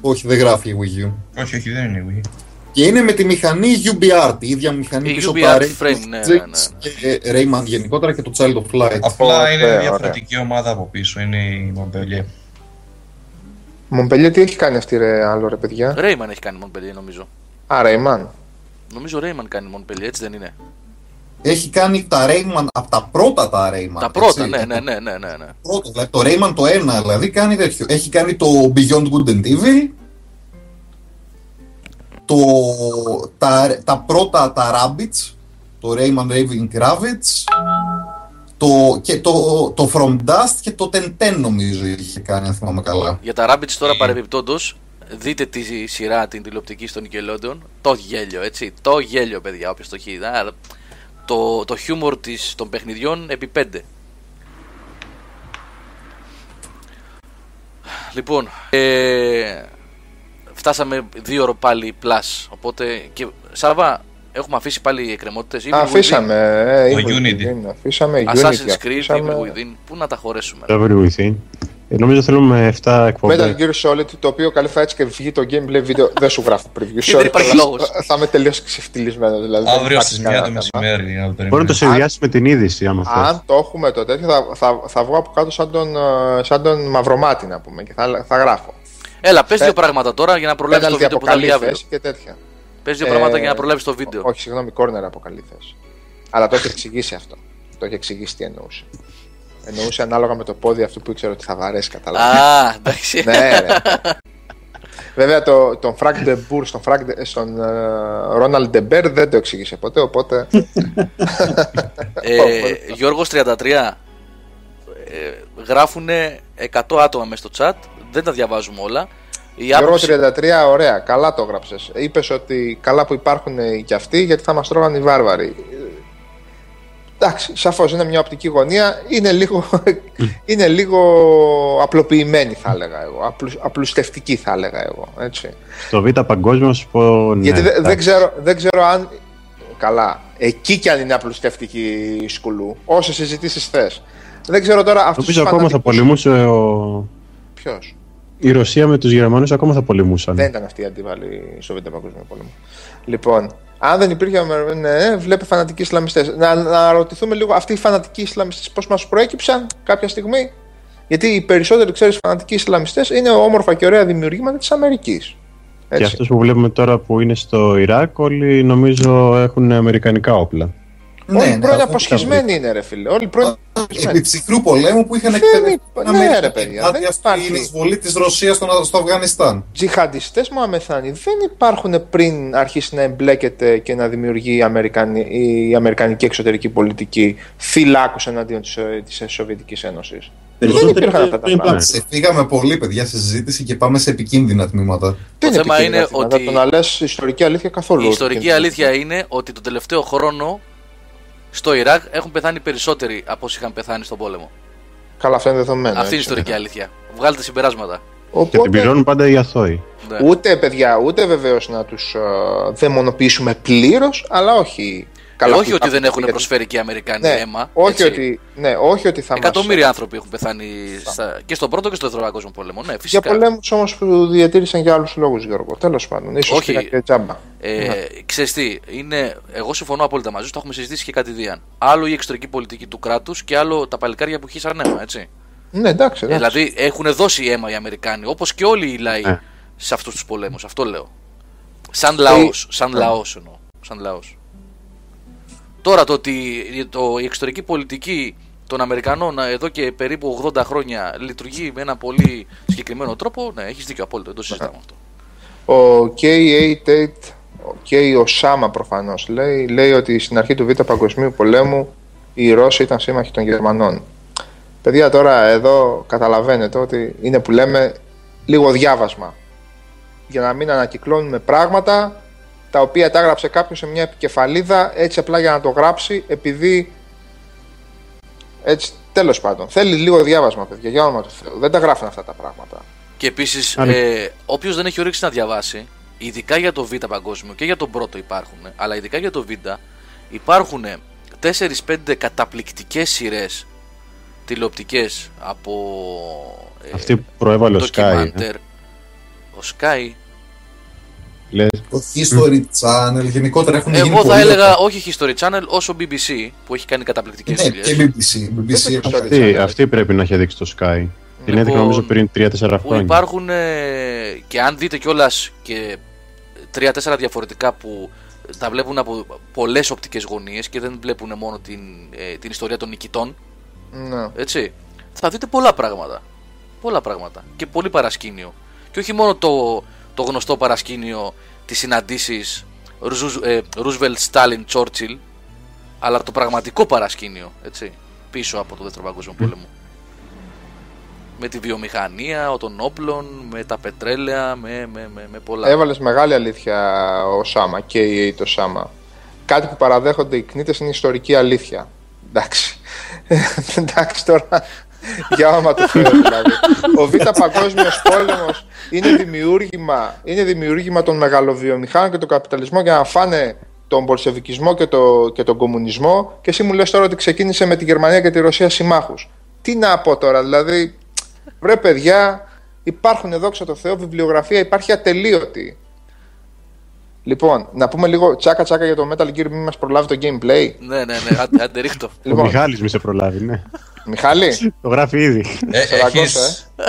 [SPEAKER 6] Όχι, δεν γράφει η Wii U.
[SPEAKER 5] Όχι, όχι, δεν είναι Wii.
[SPEAKER 6] Και είναι με τη μηχανή UBR, τη ίδια μηχανή
[SPEAKER 1] Η
[SPEAKER 6] πίσω
[SPEAKER 1] UBR
[SPEAKER 6] από τα
[SPEAKER 1] frame,
[SPEAKER 6] Rayman
[SPEAKER 1] ναι, ναι,
[SPEAKER 6] James και ε, Rayman γενικότερα και το Child of Light.
[SPEAKER 5] Απλά
[SPEAKER 2] Ωραία,
[SPEAKER 5] είναι
[SPEAKER 2] ωραία.
[SPEAKER 5] διαφορετική ομάδα από πίσω. Είναι η Montpellier.
[SPEAKER 2] Μομπελιέ τι έχει κάνει αυτή ρε άλλο ρε παιδιά;
[SPEAKER 1] Rayman έχει κάνει Montpellier νομίζω.
[SPEAKER 2] Α, Rayman.
[SPEAKER 1] Νομίζω Rayman κάνει Montpellier, έτσι δεν είναι;
[SPEAKER 6] Έχει κάνει τα Rayman, από τα πρώτα τα Rayman.
[SPEAKER 1] Τα πρώτα,
[SPEAKER 6] έτσι.
[SPEAKER 1] ναι, ναι, ναι, ναι, ναι. ναι.
[SPEAKER 6] Πρώτο, δηλαδή το Rayman το 1 δηλαδή κάνει τέτοιο. Έχει κάνει το Beyond Good and Evil. Το, τα, τα πρώτα τα Rabbids. Το Rayman Raving Rabbids. Το, και το, το From Dust και το Ten νομίζω είχε κάνει αν θυμάμαι καλά.
[SPEAKER 1] Για τα Rabbids τώρα
[SPEAKER 5] Ε.
[SPEAKER 1] παρεμπιπτόντως, δείτε τη σειρά την τηλεοπτική στον Nickelodeon. Το γέλιο, έτσι. Το γέλιο, παιδιά, όποιος το έχει δει. Α, Το, το χιούμορ της, των παιχνιδιών επί 5. Λοιπόν, ε, φτάσαμε δύο ώρο πάλι plus. Οπότε και Σάβα, έχουμε αφήσει πάλι εκκρεμότητες.
[SPEAKER 2] Αφήσαμε. Ε,
[SPEAKER 5] Το
[SPEAKER 2] Evil
[SPEAKER 5] Unity.
[SPEAKER 2] Within, Αφήσαμε Unity.
[SPEAKER 1] Assassin's Creed,
[SPEAKER 2] αφήσαμε
[SPEAKER 1] Evil Within. Πού να τα χωρέσουμε;
[SPEAKER 3] Το Every Within. Ε, νομίζω θέλουμε 7 εκπομπές.
[SPEAKER 2] Metal Gear Solid, το οποίο καλή θα έτσι και βγει το gameplay βίντεο. δεν σου γράφω preview.
[SPEAKER 1] Και δεν υπάρχει
[SPEAKER 2] αλλά
[SPEAKER 1] λόγος.
[SPEAKER 2] Θα είμαι τελείως ξεφτυλισμένος. Δηλαδή, δεν
[SPEAKER 5] Αύριο
[SPEAKER 2] υπάρχει
[SPEAKER 5] στις 1
[SPEAKER 2] κανένα
[SPEAKER 5] το
[SPEAKER 2] θέμα.
[SPEAKER 5] μεσημέρι. να το
[SPEAKER 3] Μπορεί να το
[SPEAKER 5] περιμένεις.
[SPEAKER 3] συνδυάσει με την είδηση, άμα θες.
[SPEAKER 2] Αν το έχουμε το τέτοιο, θα, θα, θα βγω από κάτω σαν τον, ε, σαν τον Μαυρομάτι να πούμε και θα, θα γράφω.
[SPEAKER 1] Έλα, πες
[SPEAKER 2] Ε,
[SPEAKER 1] δύο πράγματα τώρα για να προλάβεις
[SPEAKER 2] Πέναλτι
[SPEAKER 1] το βίντεο
[SPEAKER 2] από
[SPEAKER 1] που θα βγει
[SPEAKER 2] καλή
[SPEAKER 1] αύριο.
[SPEAKER 2] θέση και τέτοια.
[SPEAKER 1] Πες δύο
[SPEAKER 2] Ε,
[SPEAKER 1] πράγματα για να προλάβεις το βίντεο.
[SPEAKER 2] Όχι, συγγνώμη, κόρνερ αποκαλύφθες. Αλλά το έχει εξηγήσει αυτό. Το έχει εξηγήσει τι εννοούσε. Εννοούσε ανάλογα με το πόδι αυτού που ήξερε ότι θα βαρέσει, καταλάβει.
[SPEAKER 1] Α, εντάξει.
[SPEAKER 2] ναι, ρε. Βέβαια το, τον Frank de Boer στον, Frank de, στον ε, Ronald de Beer δεν το εξήγησε ποτέ, οπότε
[SPEAKER 1] Ε, Γιώργος 33 ε, γράφουν 100 άτομα μέσα στο chat. Δεν τα διαβάζουμε όλα. Η
[SPEAKER 2] Γιώργο
[SPEAKER 1] άποψη,
[SPEAKER 2] 33, ωραία, καλά το έγραψες. Είπες ότι καλά που υπάρχουν και αυτοί γιατί θα μας τρώγαν οι βάρβαροι. Ε, Εντάξει, σαφώς είναι μια οπτική γωνία, είναι λίγο, είναι λίγο απλοποιημένη θα έλεγα εγώ, απλου, απλουστευτική θα έλεγα εγώ, έτσι.
[SPEAKER 3] Στο Β' Παγκόσμιος σου πω. Ναι,
[SPEAKER 2] Γιατί δε- δεν,
[SPEAKER 3] εντάξει.
[SPEAKER 2] ξέρω, δεν ξέρω αν. Καλά. Εκεί κι αν είναι απλουστευτική η σκουλού. Όσες συζητήσεις θες. Δεν ξέρω τώρα αυτούς
[SPEAKER 3] Νομίζω ακόμα θα πολεμούσε ο...
[SPEAKER 2] Ποιος;
[SPEAKER 3] η Ρωσία με τους Γερμανούς, ακόμα θα πολεμούσαν.
[SPEAKER 2] Δεν ήταν αυτή η αντίβαλη στο Β' Παγκόσμιο Πόλεμο. Λοιπόν, αν δεν υπήρχε. Ναι, βλέπει φανατικοί Ισλαμιστές. Να, να ρωτηθούμε λίγο, αυτοί οι φανατικοί Ισλαμιστές πώς μας προέκυψαν κάποια στιγμή; Γιατί οι περισσότεροι, ξέρεις, φανατικοί Ισλαμιστές είναι όμορφα και ωραία δημιουργήματα της Αμερικής.
[SPEAKER 3] Και αυτούς που βλέπουμε τώρα που είναι στο Ιράκ, όλοι νομίζω έχουν αμερικανικά όπλα.
[SPEAKER 2] Όλοι
[SPEAKER 6] Ναι,
[SPEAKER 2] πρώην
[SPEAKER 6] ναι,
[SPEAKER 2] αποσχισμένοι είναι, ρε φίλε. Όλοι πρώην
[SPEAKER 6] Επί
[SPEAKER 2] αποσχισμένοι.
[SPEAKER 6] ψυχρού πολέμου που είχαν
[SPEAKER 2] Δεν
[SPEAKER 6] εκπαιδευτεί
[SPEAKER 2] υπά-
[SPEAKER 6] την
[SPEAKER 2] ναι,
[SPEAKER 6] Αμερική
[SPEAKER 2] ρε παιδιά,
[SPEAKER 6] δηλαδή
[SPEAKER 2] δεν
[SPEAKER 6] αυτή
[SPEAKER 2] υπάρχει.
[SPEAKER 6] η εισβολή της Ρωσίας στο, στο Αφγανιστάν.
[SPEAKER 2] Τζιχαντιστές Μωαμεθάνοι δεν υπάρχουν πριν αρχίσει να εμπλέκεται και να δημιουργεί η, Αμερικανη, η Αμερικανική εξωτερική πολιτική φυλάκους εναντίον της της Σοβιετικής Ένωσης.
[SPEAKER 8] Περισσότεροι
[SPEAKER 2] υπήρχαν αυτά τα
[SPEAKER 8] πριν
[SPEAKER 2] πράγματα.
[SPEAKER 6] Σε φύγαμε πολύ, παιδιά, σε συζήτηση και πάμε σε επικίνδυνα τμήματα.
[SPEAKER 2] Δεν
[SPEAKER 1] θέμα
[SPEAKER 2] επικίνδυνα
[SPEAKER 1] είναι
[SPEAKER 2] θέματα,
[SPEAKER 1] ότι-
[SPEAKER 2] Το να λες ιστορική αλήθεια καθόλου.
[SPEAKER 1] η ιστορική
[SPEAKER 2] επικίνδυνα.
[SPEAKER 1] αλήθεια είναι ότι τον τελευταίο χρόνο στο Ιράκ έχουν πεθάνει περισσότεροι από όσοι είχαν πεθάνει στον πόλεμο.
[SPEAKER 2] Καλά, αυτό είναι δεδομένο.
[SPEAKER 1] Αυτή είναι η
[SPEAKER 2] έτσι.
[SPEAKER 1] ιστορική αλήθεια. Βγάλτε συμπεράσματα.
[SPEAKER 3] Και την
[SPEAKER 2] Οπότε,
[SPEAKER 3] πληρώνουν πάντα οι αθώοι.
[SPEAKER 1] Ναι.
[SPEAKER 2] ούτε παιδιά, ούτε βεβαίως να τους δαιμονοποιήσουμε πλήρως, αλλά όχι.
[SPEAKER 1] Ε,
[SPEAKER 2] Καλά,
[SPEAKER 1] όχι
[SPEAKER 2] που-
[SPEAKER 1] ότι δεν έχουν
[SPEAKER 2] γιατί-
[SPEAKER 1] προσφέρει και οι Αμερικάνοι
[SPEAKER 2] Ναι,
[SPEAKER 1] αίμα.
[SPEAKER 2] όχι
[SPEAKER 1] έτσι.
[SPEAKER 2] ότι, ναι, όχι ότι θα μας-
[SPEAKER 1] Εκατομμύρια άνθρωποι έχουν πεθάνει στα- και στον πρώτο και στο δεύτερο παγκόσμιο πόλεμο. Ναι,
[SPEAKER 2] Για
[SPEAKER 1] φυσικά.
[SPEAKER 2] πολέμους όμως που διατήρησαν για άλλους λόγους, Γιώργο. Τέλος πάντων. ίσως
[SPEAKER 1] Όχι.
[SPEAKER 2] πήγαν και τζάμπα.
[SPEAKER 1] Ε, ξέρεις τι, είναι, εγώ συμφωνώ απόλυτα μαζί σου, το έχουμε συζητήσει και κατηδίαν. Άλλο η εξωτερική πολιτική του κράτους και άλλο τα παλικάρια που χύσαν αίμα, έτσι.
[SPEAKER 2] Ναι, εντάξει.
[SPEAKER 1] Ε,
[SPEAKER 2] εντάξει.
[SPEAKER 1] δηλαδή έχουν δώσει αίμα οι Αμερικάνοι, όπως και όλοι οι λαοί
[SPEAKER 3] Ναι.
[SPEAKER 1] σε αυτούς τους πολέμους. Αυτό λέω. Σαν λαός. Σαν
[SPEAKER 2] Ναι.
[SPEAKER 1] λαός εννοώ. Σαν λαός. Τώρα το ότι το, η εξωτερική πολιτική των Αμερικανών ε, εδώ και περίπου 80 χρόνια λειτουργεί με ένα πολύ συγκεκριμένο τρόπο, ναι, έχεις δίκιο απόλυτο, δεν το συζητάμε αυτό.
[SPEAKER 2] Ο K.A. Tate, ο K. Osama προφανώς λέει, λέει ότι στην αρχή του Β' Παγκοσμίου Πολέμου οι Ρώσοι ήταν σύμμαχοι των Γερμανών. Παιδιά, τώρα εδώ καταλαβαίνετε ότι είναι που λέμε λίγο διάβασμα. Για να μην ανακυκλώνουμε πράγματα τα οποία τα έγραψε κάποιος σε μια επικεφαλίδα έτσι απλά για να το γράψει επειδή. Έτσι, τέλος πάντων. Θέλει λίγο διάβασμα, παιδιά, για όνομα του Θεού. Δεν τα γράφουν αυτά τα πράγματα.
[SPEAKER 1] Και επίσης,
[SPEAKER 3] Άρα-
[SPEAKER 1] ε, όποιος δεν έχει όρεξη να διαβάσει, ειδικά για το Β' Παγκόσμιο και για τον πρώτο υπάρχουν, αλλά ειδικά για το Β' υπάρχουν 4-5 καταπληκτικές σειρές τηλεοπτικές από. ε,
[SPEAKER 3] Αυτή που προέβαλε ο Sky. ε.
[SPEAKER 1] ντοκιμάντερ. Ο Sky.
[SPEAKER 3] Λες,
[SPEAKER 6] Το History Channel, γενικότερα έχουν γίνει
[SPEAKER 1] Εγώ θα
[SPEAKER 6] πολύ
[SPEAKER 1] έλεγα
[SPEAKER 6] ωραία.
[SPEAKER 1] όχι History Channel όσο BBC που έχει κάνει καταπληκτικές
[SPEAKER 6] Ναι,
[SPEAKER 1] σειρέ.
[SPEAKER 6] και BBC. BBC
[SPEAKER 2] Δεν το
[SPEAKER 6] έχουν
[SPEAKER 2] ξέρω.
[SPEAKER 3] αυτή, αυτή πρέπει να έχει δείξει το Sky. Την έδειχνε
[SPEAKER 1] Λοιπόν,
[SPEAKER 3] νομίζω πριν 3-4
[SPEAKER 1] Που
[SPEAKER 3] χρόνια.
[SPEAKER 1] υπάρχουν ε, και αν δείτε κιόλας και τρία-τέσσερα διαφορετικά που τα βλέπουν από πολλές οπτικές γωνίες και δεν βλέπουν μόνο την, ε, την ιστορία των νικητών.
[SPEAKER 2] Ναι.
[SPEAKER 1] Έτσι. Θα δείτε πολλά πράγματα. Πολλά πράγματα. Και πολύ παρασκήνιο. Και όχι μόνο το, το γνωστό παρασκήνιο της συναντήσει Ρούσβελτ, Στάλιν, Τσόρτσιλ, αλλά το πραγματικό παρασκήνιο. Έτσι. Πίσω από το δεύτερο παγκόσμιο πόλεμο. Με τη βιομηχανία, των όπλων, με τα πετρέλαια, με, με, με, με πολλά.
[SPEAKER 2] Έβαλες μεγάλη αλήθεια ο Σάμα και η το Σάμα. Κάτι που παραδέχονται οι κνήτες είναι ιστορική αλήθεια. Εντάξει. Εντάξει τώρα. Για όνομα του Θεού δηλαδή. Ο Β' Παγκόσμιος Πόλεμος είναι δημιούργημα, είναι δημιούργημα των μεγαλοβιομηχάνων και του καπιταλισμού για να φάνε τον πολσεβικισμό και, το, και τον κομμουνισμό και εσύ μου λες τώρα ότι ξεκίνησε με τη Γερμανία και τη Ρωσία συμμάχους. Τι να πω τώρα, δηλαδή, βρε παιδιά, υπάρχουν δόξα τω Θεώ, βιβλιογραφία υπάρχει ατελείωτη. Λοιπόν, να πούμε λίγο τσάκα τσάκα για το Metal Gear, μην μας προλάβει το gameplay.
[SPEAKER 1] Ναι, ναι, ναι, άντε, άντε ρίχτω.
[SPEAKER 3] Ο
[SPEAKER 2] Λοιπόν,
[SPEAKER 3] Μιχάλης μη σε προλάβει, ναι.
[SPEAKER 2] Μιχάλη,
[SPEAKER 3] Το γράφει ήδη.
[SPEAKER 5] Ε,
[SPEAKER 2] Σαρακώσα,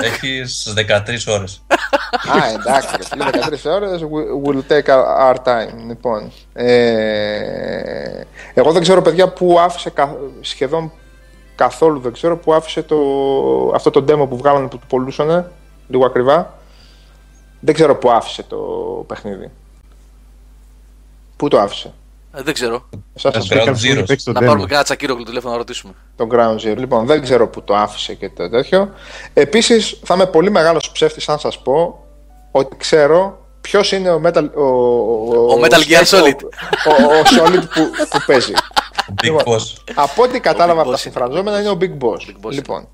[SPEAKER 5] έχεις, έχεις 13 ώρες.
[SPEAKER 2] Α, εντάξει, ρε φίλε, 13 ώρες we- will take our our time. Λοιπόν, ε, εγώ δεν ξέρω, παιδιά, που άφησε κα- σχεδόν καθόλου δεν ξέρω που άφησε το, αυτό το demo που βγάλανε που του πολλούσανε λίγο ακριβά. Δεν ξέρω που άφησε το παιχνίδι. Πού το άφησε;
[SPEAKER 1] Ε, δεν ξέρω.
[SPEAKER 2] Εσάς
[SPEAKER 5] Ε,
[SPEAKER 2] σας
[SPEAKER 5] Ground
[SPEAKER 3] Κάποιος
[SPEAKER 5] Zeroes.
[SPEAKER 3] έχει παίξει το
[SPEAKER 1] Να
[SPEAKER 3] demo.
[SPEAKER 1] πάρουμε κανένα τσακίροκλο τηλέφωνο να ρωτήσουμε.
[SPEAKER 2] Το Ground Zero. Λοιπόν, δεν ξέρω που το άφησε και το τέτοιο. Επίσης, θα είμαι πολύ μεγάλος ψεύτης αν σας πω ότι ξέρω ποιος είναι ο Metal, ο,
[SPEAKER 1] Ο Metal Gear
[SPEAKER 2] Snake,
[SPEAKER 1] Solid.
[SPEAKER 2] Ο, ο, ο Solid που, που παίζει.
[SPEAKER 5] Ο Big
[SPEAKER 2] Λοιπόν,
[SPEAKER 5] Boss.
[SPEAKER 2] Από ό,τι κατάλαβα
[SPEAKER 1] Big
[SPEAKER 2] από τα
[SPEAKER 1] Boss
[SPEAKER 2] συμφραζόμενα είναι ο Big Boss.
[SPEAKER 1] Big Boss.
[SPEAKER 2] λοιπόν,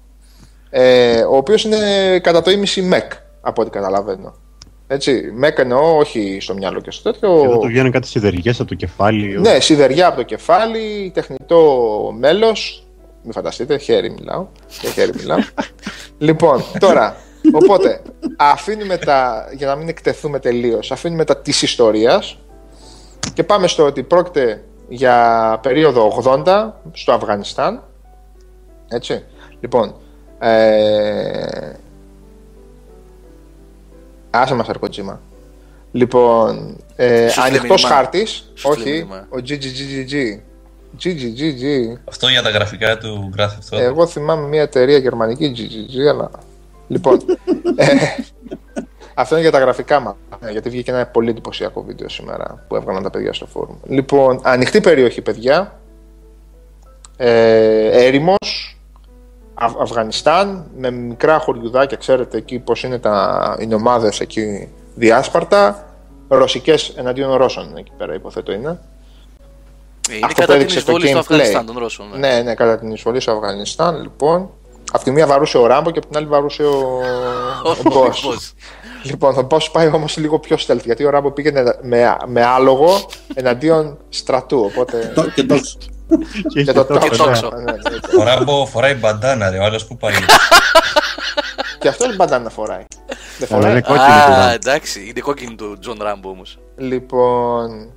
[SPEAKER 2] ε, ο οποίος είναι κατά το ίμιση mech, από ό,τι καταλαβαίνω. Έτσι, mech εννοώ όχι στο μυαλό και στο τέτοιο.
[SPEAKER 3] Εδώ του βγαίνουν κάτι σιδεριγές από το κεφάλι.
[SPEAKER 2] Ναι, σιδεριά από το κεφάλι, τεχνητό μέλος. Μην φανταστείτε, χέρι μιλάω. Για χέρι μιλάω. λοιπόν, τώρα, οπότε, αφήνουμε τα, για να μην εκτεθούμε τελείως, αφήνουμε τα της ιστορίας και πάμε στο ότι πρόκειται για περίοδο 80 στο Αφγανιστάν. Έτσι. Λοιπόν, ε, άσε μας Αρκοτζίμα. Λοιπόν, ε,
[SPEAKER 1] Σου στείλε
[SPEAKER 2] ανοιχτός
[SPEAKER 1] μήνυμα.
[SPEAKER 2] χάρτης,
[SPEAKER 1] Σου στείλε
[SPEAKER 2] όχι,
[SPEAKER 1] μήνυμα.
[SPEAKER 2] ο GGGGG. GGGG.
[SPEAKER 5] Αυτό για τα γραφικά του Grand Theft Auto.
[SPEAKER 2] Εγώ θυμάμαι μια εταιρεία γερμανική GGG, αλλά. Λοιπόν. ε, αυτό είναι για τα γραφικά μας. Γιατί βγήκε ένα πολύ εντυπωσιακό βίντεο σήμερα που έβγαλαν τα παιδιά στο φόρουμ. Λοιπόν, ανοιχτή περιοχή, παιδιά. Ε, έρημος, Αφ- Αφγανιστάν, με μικρά χωριουδάκια, ξέρετε εκεί πώς είναι τα, οι ομάδες εκεί διάσπαρτα. Ρωσικές εναντίον Ρώσων εκεί πέρα υποθέτω είναι.
[SPEAKER 1] Ε, Είναι
[SPEAKER 2] Αυτό που
[SPEAKER 1] κατά την
[SPEAKER 2] έδειξε στο
[SPEAKER 1] εισβολή στο
[SPEAKER 2] gameplay.
[SPEAKER 1] Αφγανιστάν των Ρώσων. ναι.
[SPEAKER 2] Ναι, ναι, κατά την εισβολή στο Αφγανιστάν, λοιπόν. Από τη μία βαρούσε ο Ράμπο και από την άλλη βαρούσε ο,
[SPEAKER 1] Ο
[SPEAKER 2] ο
[SPEAKER 1] Big
[SPEAKER 2] Boss.
[SPEAKER 1] Boss.
[SPEAKER 2] Λοιπόν, ο Boss πάει όμως λίγο πιο stealth γιατί ο Ράμπο πήγαινε με, με άλογο εναντίον στρατού. Οπότε.
[SPEAKER 8] Το- Και τόξο.
[SPEAKER 3] Και έχει
[SPEAKER 2] και το
[SPEAKER 3] το τόξο,
[SPEAKER 2] τόξο.
[SPEAKER 1] τόξο.
[SPEAKER 2] Ναι, ναι, ναι.
[SPEAKER 5] Ο Ράμπο φοράει μπαντάνα, ρε. Ο άλλος που πάει.
[SPEAKER 2] Και αυτό μπαντάνα φοράει. Δεν
[SPEAKER 3] Αλλά
[SPEAKER 2] φοράει.
[SPEAKER 3] είναι κόκκινη του
[SPEAKER 1] Α,
[SPEAKER 3] Ράμπο.
[SPEAKER 1] εντάξει, είναι κόκκινη του Τζον Ράμπο όμως.
[SPEAKER 2] Λοιπόν.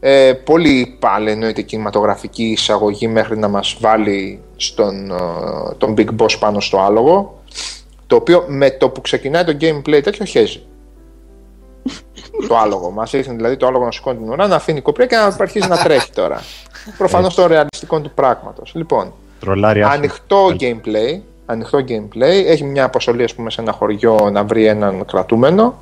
[SPEAKER 2] Ε, πολύ πάλι εννοείται κινηματογραφική εισαγωγή μέχρι να μας βάλει στον, ε, τον Big Boss πάνω στο άλογο το οποίο με το που ξεκινάει το gameplay τέτοιο χέζει το άλογο μας ρίχνει δηλαδή το άλογο να σηκώνει την ουρά να αφήνει κοπρία και να αρχίζει να τρέχει τώρα προφανώς το ρεαλιστικό του πράγματος λοιπόν
[SPEAKER 3] Τρολάρι άσχημα.
[SPEAKER 2] ανοιχτό gameplay, ανοιχτό gameplay. Έχει μια αποστολή, ας πούμε, σε ένα χωριό να βρει έναν κρατούμενο.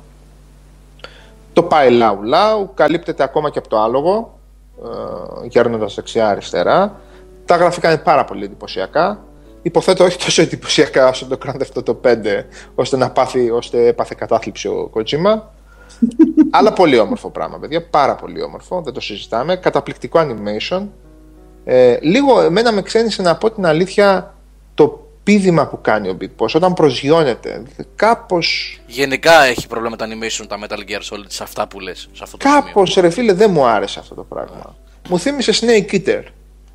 [SPEAKER 2] Το πάει λαου λαου, καλύπτεται ακόμα και από το άλογο, ε, γέρνοντας δεξιά-αριστερά. Τα γραφικά είναι πάρα πολύ εντυπωσιακά. Υποθέτω όχι τόσο εντυπωσιακά όσο το Grand Theft Auto 5, ώστε να πάθει, ώστε έπαθε κατάθλιψη ο Kojima. Αλλά πολύ όμορφο πράγμα, παιδιά. Πάρα πολύ όμορφο, δεν το συζητάμε. Καταπληκτικό animation. Ε, λίγο εμένα με ξένησε να πω την αλήθεια το πίδημα που κάνει ο Big Boss όταν προσγειώνεται. Κάπως,
[SPEAKER 1] Γενικά έχει πρόβλημα με τα animation τα Metal Gear Solid σε αυτά που λες. Σε αυτό το σημείο.
[SPEAKER 2] κάπως ρε φίλε δεν μου άρεσε αυτό το πράγμα. Μου θύμισε Snake Eater.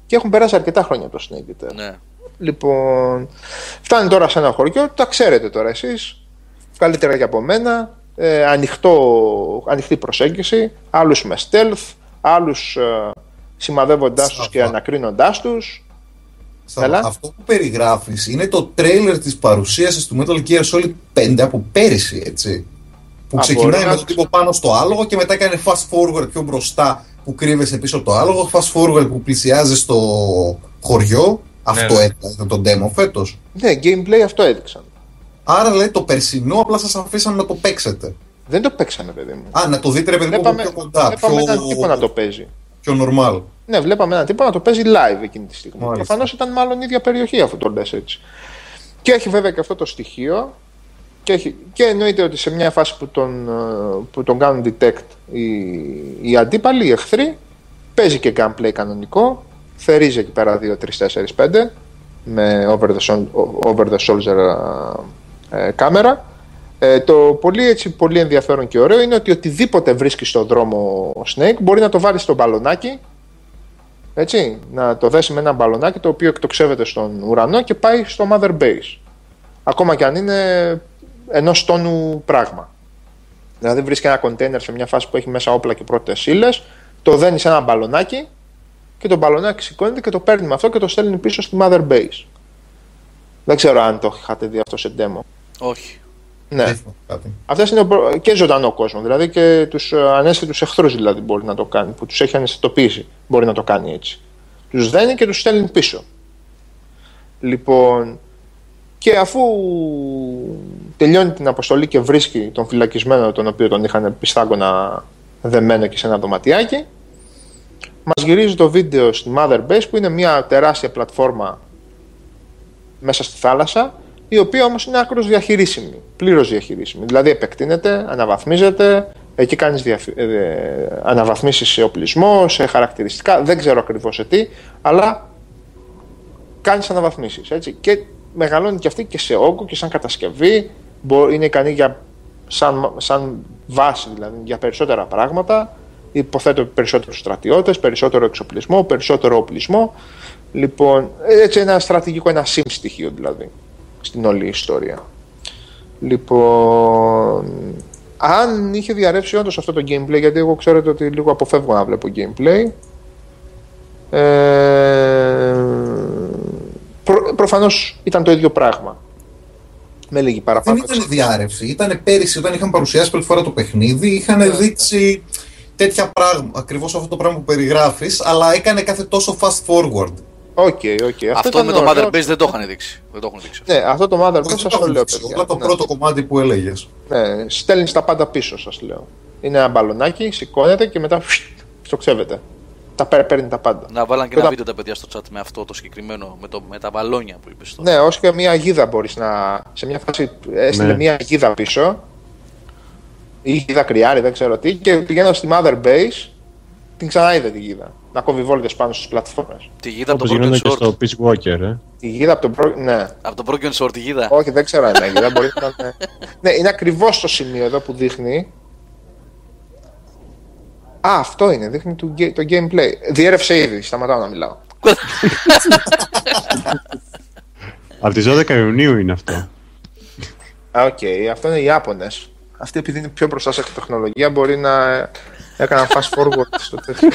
[SPEAKER 2] Και έχουν περάσει αρκετά χρόνια από το Snake Eater.
[SPEAKER 1] Ναι.
[SPEAKER 2] Λοιπόν, φτάνει τώρα σε ένα χωριό, τα ξέρετε τώρα εσείς, καλύτερα και από μένα, ε, ανοιχτό, ανοιχτή προσέγγιση, άλλους με stealth, άλλους ε, σημαδεύοντάς τους και
[SPEAKER 6] Σαφά.
[SPEAKER 2] ανακρίνοντάς τους.
[SPEAKER 6] Σάβα,
[SPEAKER 2] Έλα.
[SPEAKER 6] Αυτό που περιγράφεις είναι το τρέιλερ της παρουσίασης του Metal Gear Solid 5 από πέρυσι, έτσι. Που
[SPEAKER 2] Α,
[SPEAKER 6] ξεκινάει
[SPEAKER 2] μπορεί
[SPEAKER 6] με
[SPEAKER 2] να-
[SPEAKER 6] τον τύπο πάνω στο άλογο και μετά κάνει fast forward πιο μπροστά που κρύβεσαι πίσω από το άλογο, fast forward που πλησιάζει στο χωριό. Αυτό
[SPEAKER 5] ναι.
[SPEAKER 6] ήταν το demo φέτος.
[SPEAKER 2] Ναι, gameplay αυτό έδειξαν.
[SPEAKER 6] Άρα λέει το περσινό απλά σας αφήσαν να το παίξετε.
[SPEAKER 2] Δεν το παίξανε, παιδί μου.
[SPEAKER 6] Α, να το δείτε ρε παιδί μου από
[SPEAKER 2] Βλέπαμε,
[SPEAKER 6] πιο κοντά, πιο,
[SPEAKER 2] βλέπαμε έναν τύπο να το παίζει.
[SPEAKER 6] πιο normal.
[SPEAKER 2] Ναι, βλέπαμε έναν τύπο να το παίζει live εκείνη τη στιγμή.
[SPEAKER 6] Μάλιστα.
[SPEAKER 2] Προφανώς ήταν μάλλον η ίδια περιοχή αφού το λες έτσι. Και έχει βέβαια και αυτό το στοιχείο. Και, έχει, και εννοείται ότι σε μια φάση που τον, ε, που τον κάνουν detect οι, οι αντίπαλοι, οι εχθροί, παίζει και gameplay κανονικό. Θερίζει εκεί πέρα 2, 3, 4, 5 με over the, sol- over the shoulder ε, ε, κάμερα. Ε, το πολύ, έτσι, πολύ ενδιαφέρον και ωραίο είναι ότι οτιδήποτε βρίσκεις στον δρόμο ο Snake μπορεί να το βάλεις στο μπαλονάκι έτσι, να το δέσεις με ένα μπαλονάκι το οποίο εκτοξεύεται στον ουρανό και πάει στο Mother Base. Ακόμα και αν είναι ενός τόνου πράγμα. Δηλαδή βρίσκεις ένα κοντέινερ σε μια φάση που έχει μέσα όπλα και πρώτες ύλες, το δένεις σε ένα μπαλονάκι και το μπαλονάκι σηκώνεται και το παίρνει με αυτό και το στέλνει πίσω στη Mother Base. Δεν ξέρω αν το είχατε δει αυτό σε demo.
[SPEAKER 1] Όχι.
[SPEAKER 2] Ναι.
[SPEAKER 6] Δεν θυμάμαι κάτι.
[SPEAKER 2] Αυτές είναι ο προ- και ζωντανό κόσμος. Δηλαδή και τους ανέσθητου εχθρούς δηλαδή μπορεί να το κάνει, που τους έχει αναισθητοποιήσει. Μπορεί να το κάνει έτσι. Τους δένει και τους στέλνει πίσω. Λοιπόν, και αφού τελειώνει την αποστολή και βρίσκει τον φυλακισμένο τον οποίο τον είχαν πιστάγκωνα δεμένο και σε ένα δωματιάκι μας γυρίζει το βίντεο στη Mother Base που είναι μια τεράστια πλατφόρμα μέσα στη θάλασσα η οποία όμως είναι άκρως διαχειρίσιμη, πλήρως διαχειρίσιμη. Δηλαδή επεκτείνεται, αναβαθμίζεται, εκεί κάνεις διαφυ... ε, αναβαθμίσεις σε οπλισμό, σε χαρακτηριστικά, δεν ξέρω ακριβώς σε τι, αλλά κάνεις αναβαθμίσεις, έτσι. Και μεγαλώνει και αυτή και σε όγκο και σαν κατασκευή, μπο- είναι ικανή για, σαν, σαν βάση δηλαδή για περισσότερα πράγματα, υποθέτω περισσότερους στρατιώτες, περισσότερο εξοπλισμό, περισσότερο οπλισμό, λοιπόν, έτσι ένα στρατηγικό, ένα sim στοιχείο δηλαδή, στην όλη ιστορία. Λοιπόν, αν είχε διαρρεύσει όντως αυτό το gameplay, γιατί εγώ ξέρετε ότι λίγο αποφεύγω να βλέπω gameplay, ε, προ, προφανώς ήταν το ίδιο πράγμα. Με λίγη
[SPEAKER 6] Δεν
[SPEAKER 2] παραπάνω.
[SPEAKER 6] ήταν διάρκεια. Ήταν πέρυσι όταν είχαν παρουσιάσει πρώτη φορά το παιχνίδι,
[SPEAKER 2] Ναι.
[SPEAKER 6] είχαν δείξει τέτοια πράγματα. Ακριβώς αυτό το πράγμα που περιγράφεις, αλλά έκανε κάθε τόσο fast forward.
[SPEAKER 2] Ok, ok.
[SPEAKER 1] Αυτό
[SPEAKER 2] ήταν
[SPEAKER 1] με το
[SPEAKER 2] ωραίο.
[SPEAKER 1] Mother Base δεν το είχαν δείξει. Δεν το έχουν δείξει.
[SPEAKER 2] Ναι, αυτό το Mother Base
[SPEAKER 6] Όχι,
[SPEAKER 2] σας
[SPEAKER 6] το
[SPEAKER 2] το λέω,
[SPEAKER 6] δείξει,
[SPEAKER 2] παιδιά.
[SPEAKER 6] Απλά το
[SPEAKER 2] Ναι.
[SPEAKER 6] πρώτο κομμάτι που έλεγες.
[SPEAKER 2] Ναι, στέλνεις τα πάντα πίσω, σας λέω. Είναι ένα μπαλονάκι, σηκώνεται και μετά εκτοξεύεται. Τα παίρνει, παίρνει τα πάντα.
[SPEAKER 1] Να βάλαν και
[SPEAKER 2] Τότε-
[SPEAKER 1] ένα βίντεο τα παιδιά στο chat με αυτό το συγκεκριμένο, με, το, με τα βαλόνια που είπες τώρα.
[SPEAKER 2] Ναι, ως και μια γίδα μπορείς να. Σε μια φάση έστειλε
[SPEAKER 3] Ναι.
[SPEAKER 2] μια γίδα πίσω. ή γίδα κρυάρι, δεν ξέρω τι. Και πηγαίνω στη Mother Base, την ξαναείδε τη γίδα. Να κόβει βόλτες πάνω στις πλατφόρμες.
[SPEAKER 1] Τη γίδα από
[SPEAKER 3] Όπως
[SPEAKER 1] το Broken
[SPEAKER 3] γίνονται και
[SPEAKER 1] Sword.
[SPEAKER 3] στο Peace Walker, ε.
[SPEAKER 2] Η γίδα από τον προ... Ναι,
[SPEAKER 1] Από το Broken Sword, τη γίδα.
[SPEAKER 2] όχι, δεν ξέρω αν είναι γίδα. μπορεί να είναι. ναι, είναι ακριβώς στο σημείο εδώ που δείχνει. Α, αυτό είναι, δείχνει το, γκε- το gameplay. Διέρρευσε ήδη, σταματάω να μιλάω.
[SPEAKER 3] Από τις 12 Ιουνίου είναι αυτό.
[SPEAKER 2] Α, οκ, αυτό είναι οι Ιάπωνες. Αυτοί επειδή είναι πιο μπροστά σε τεχνολογία μπορεί να ε, έκαναν fast forward στο τέτοιο.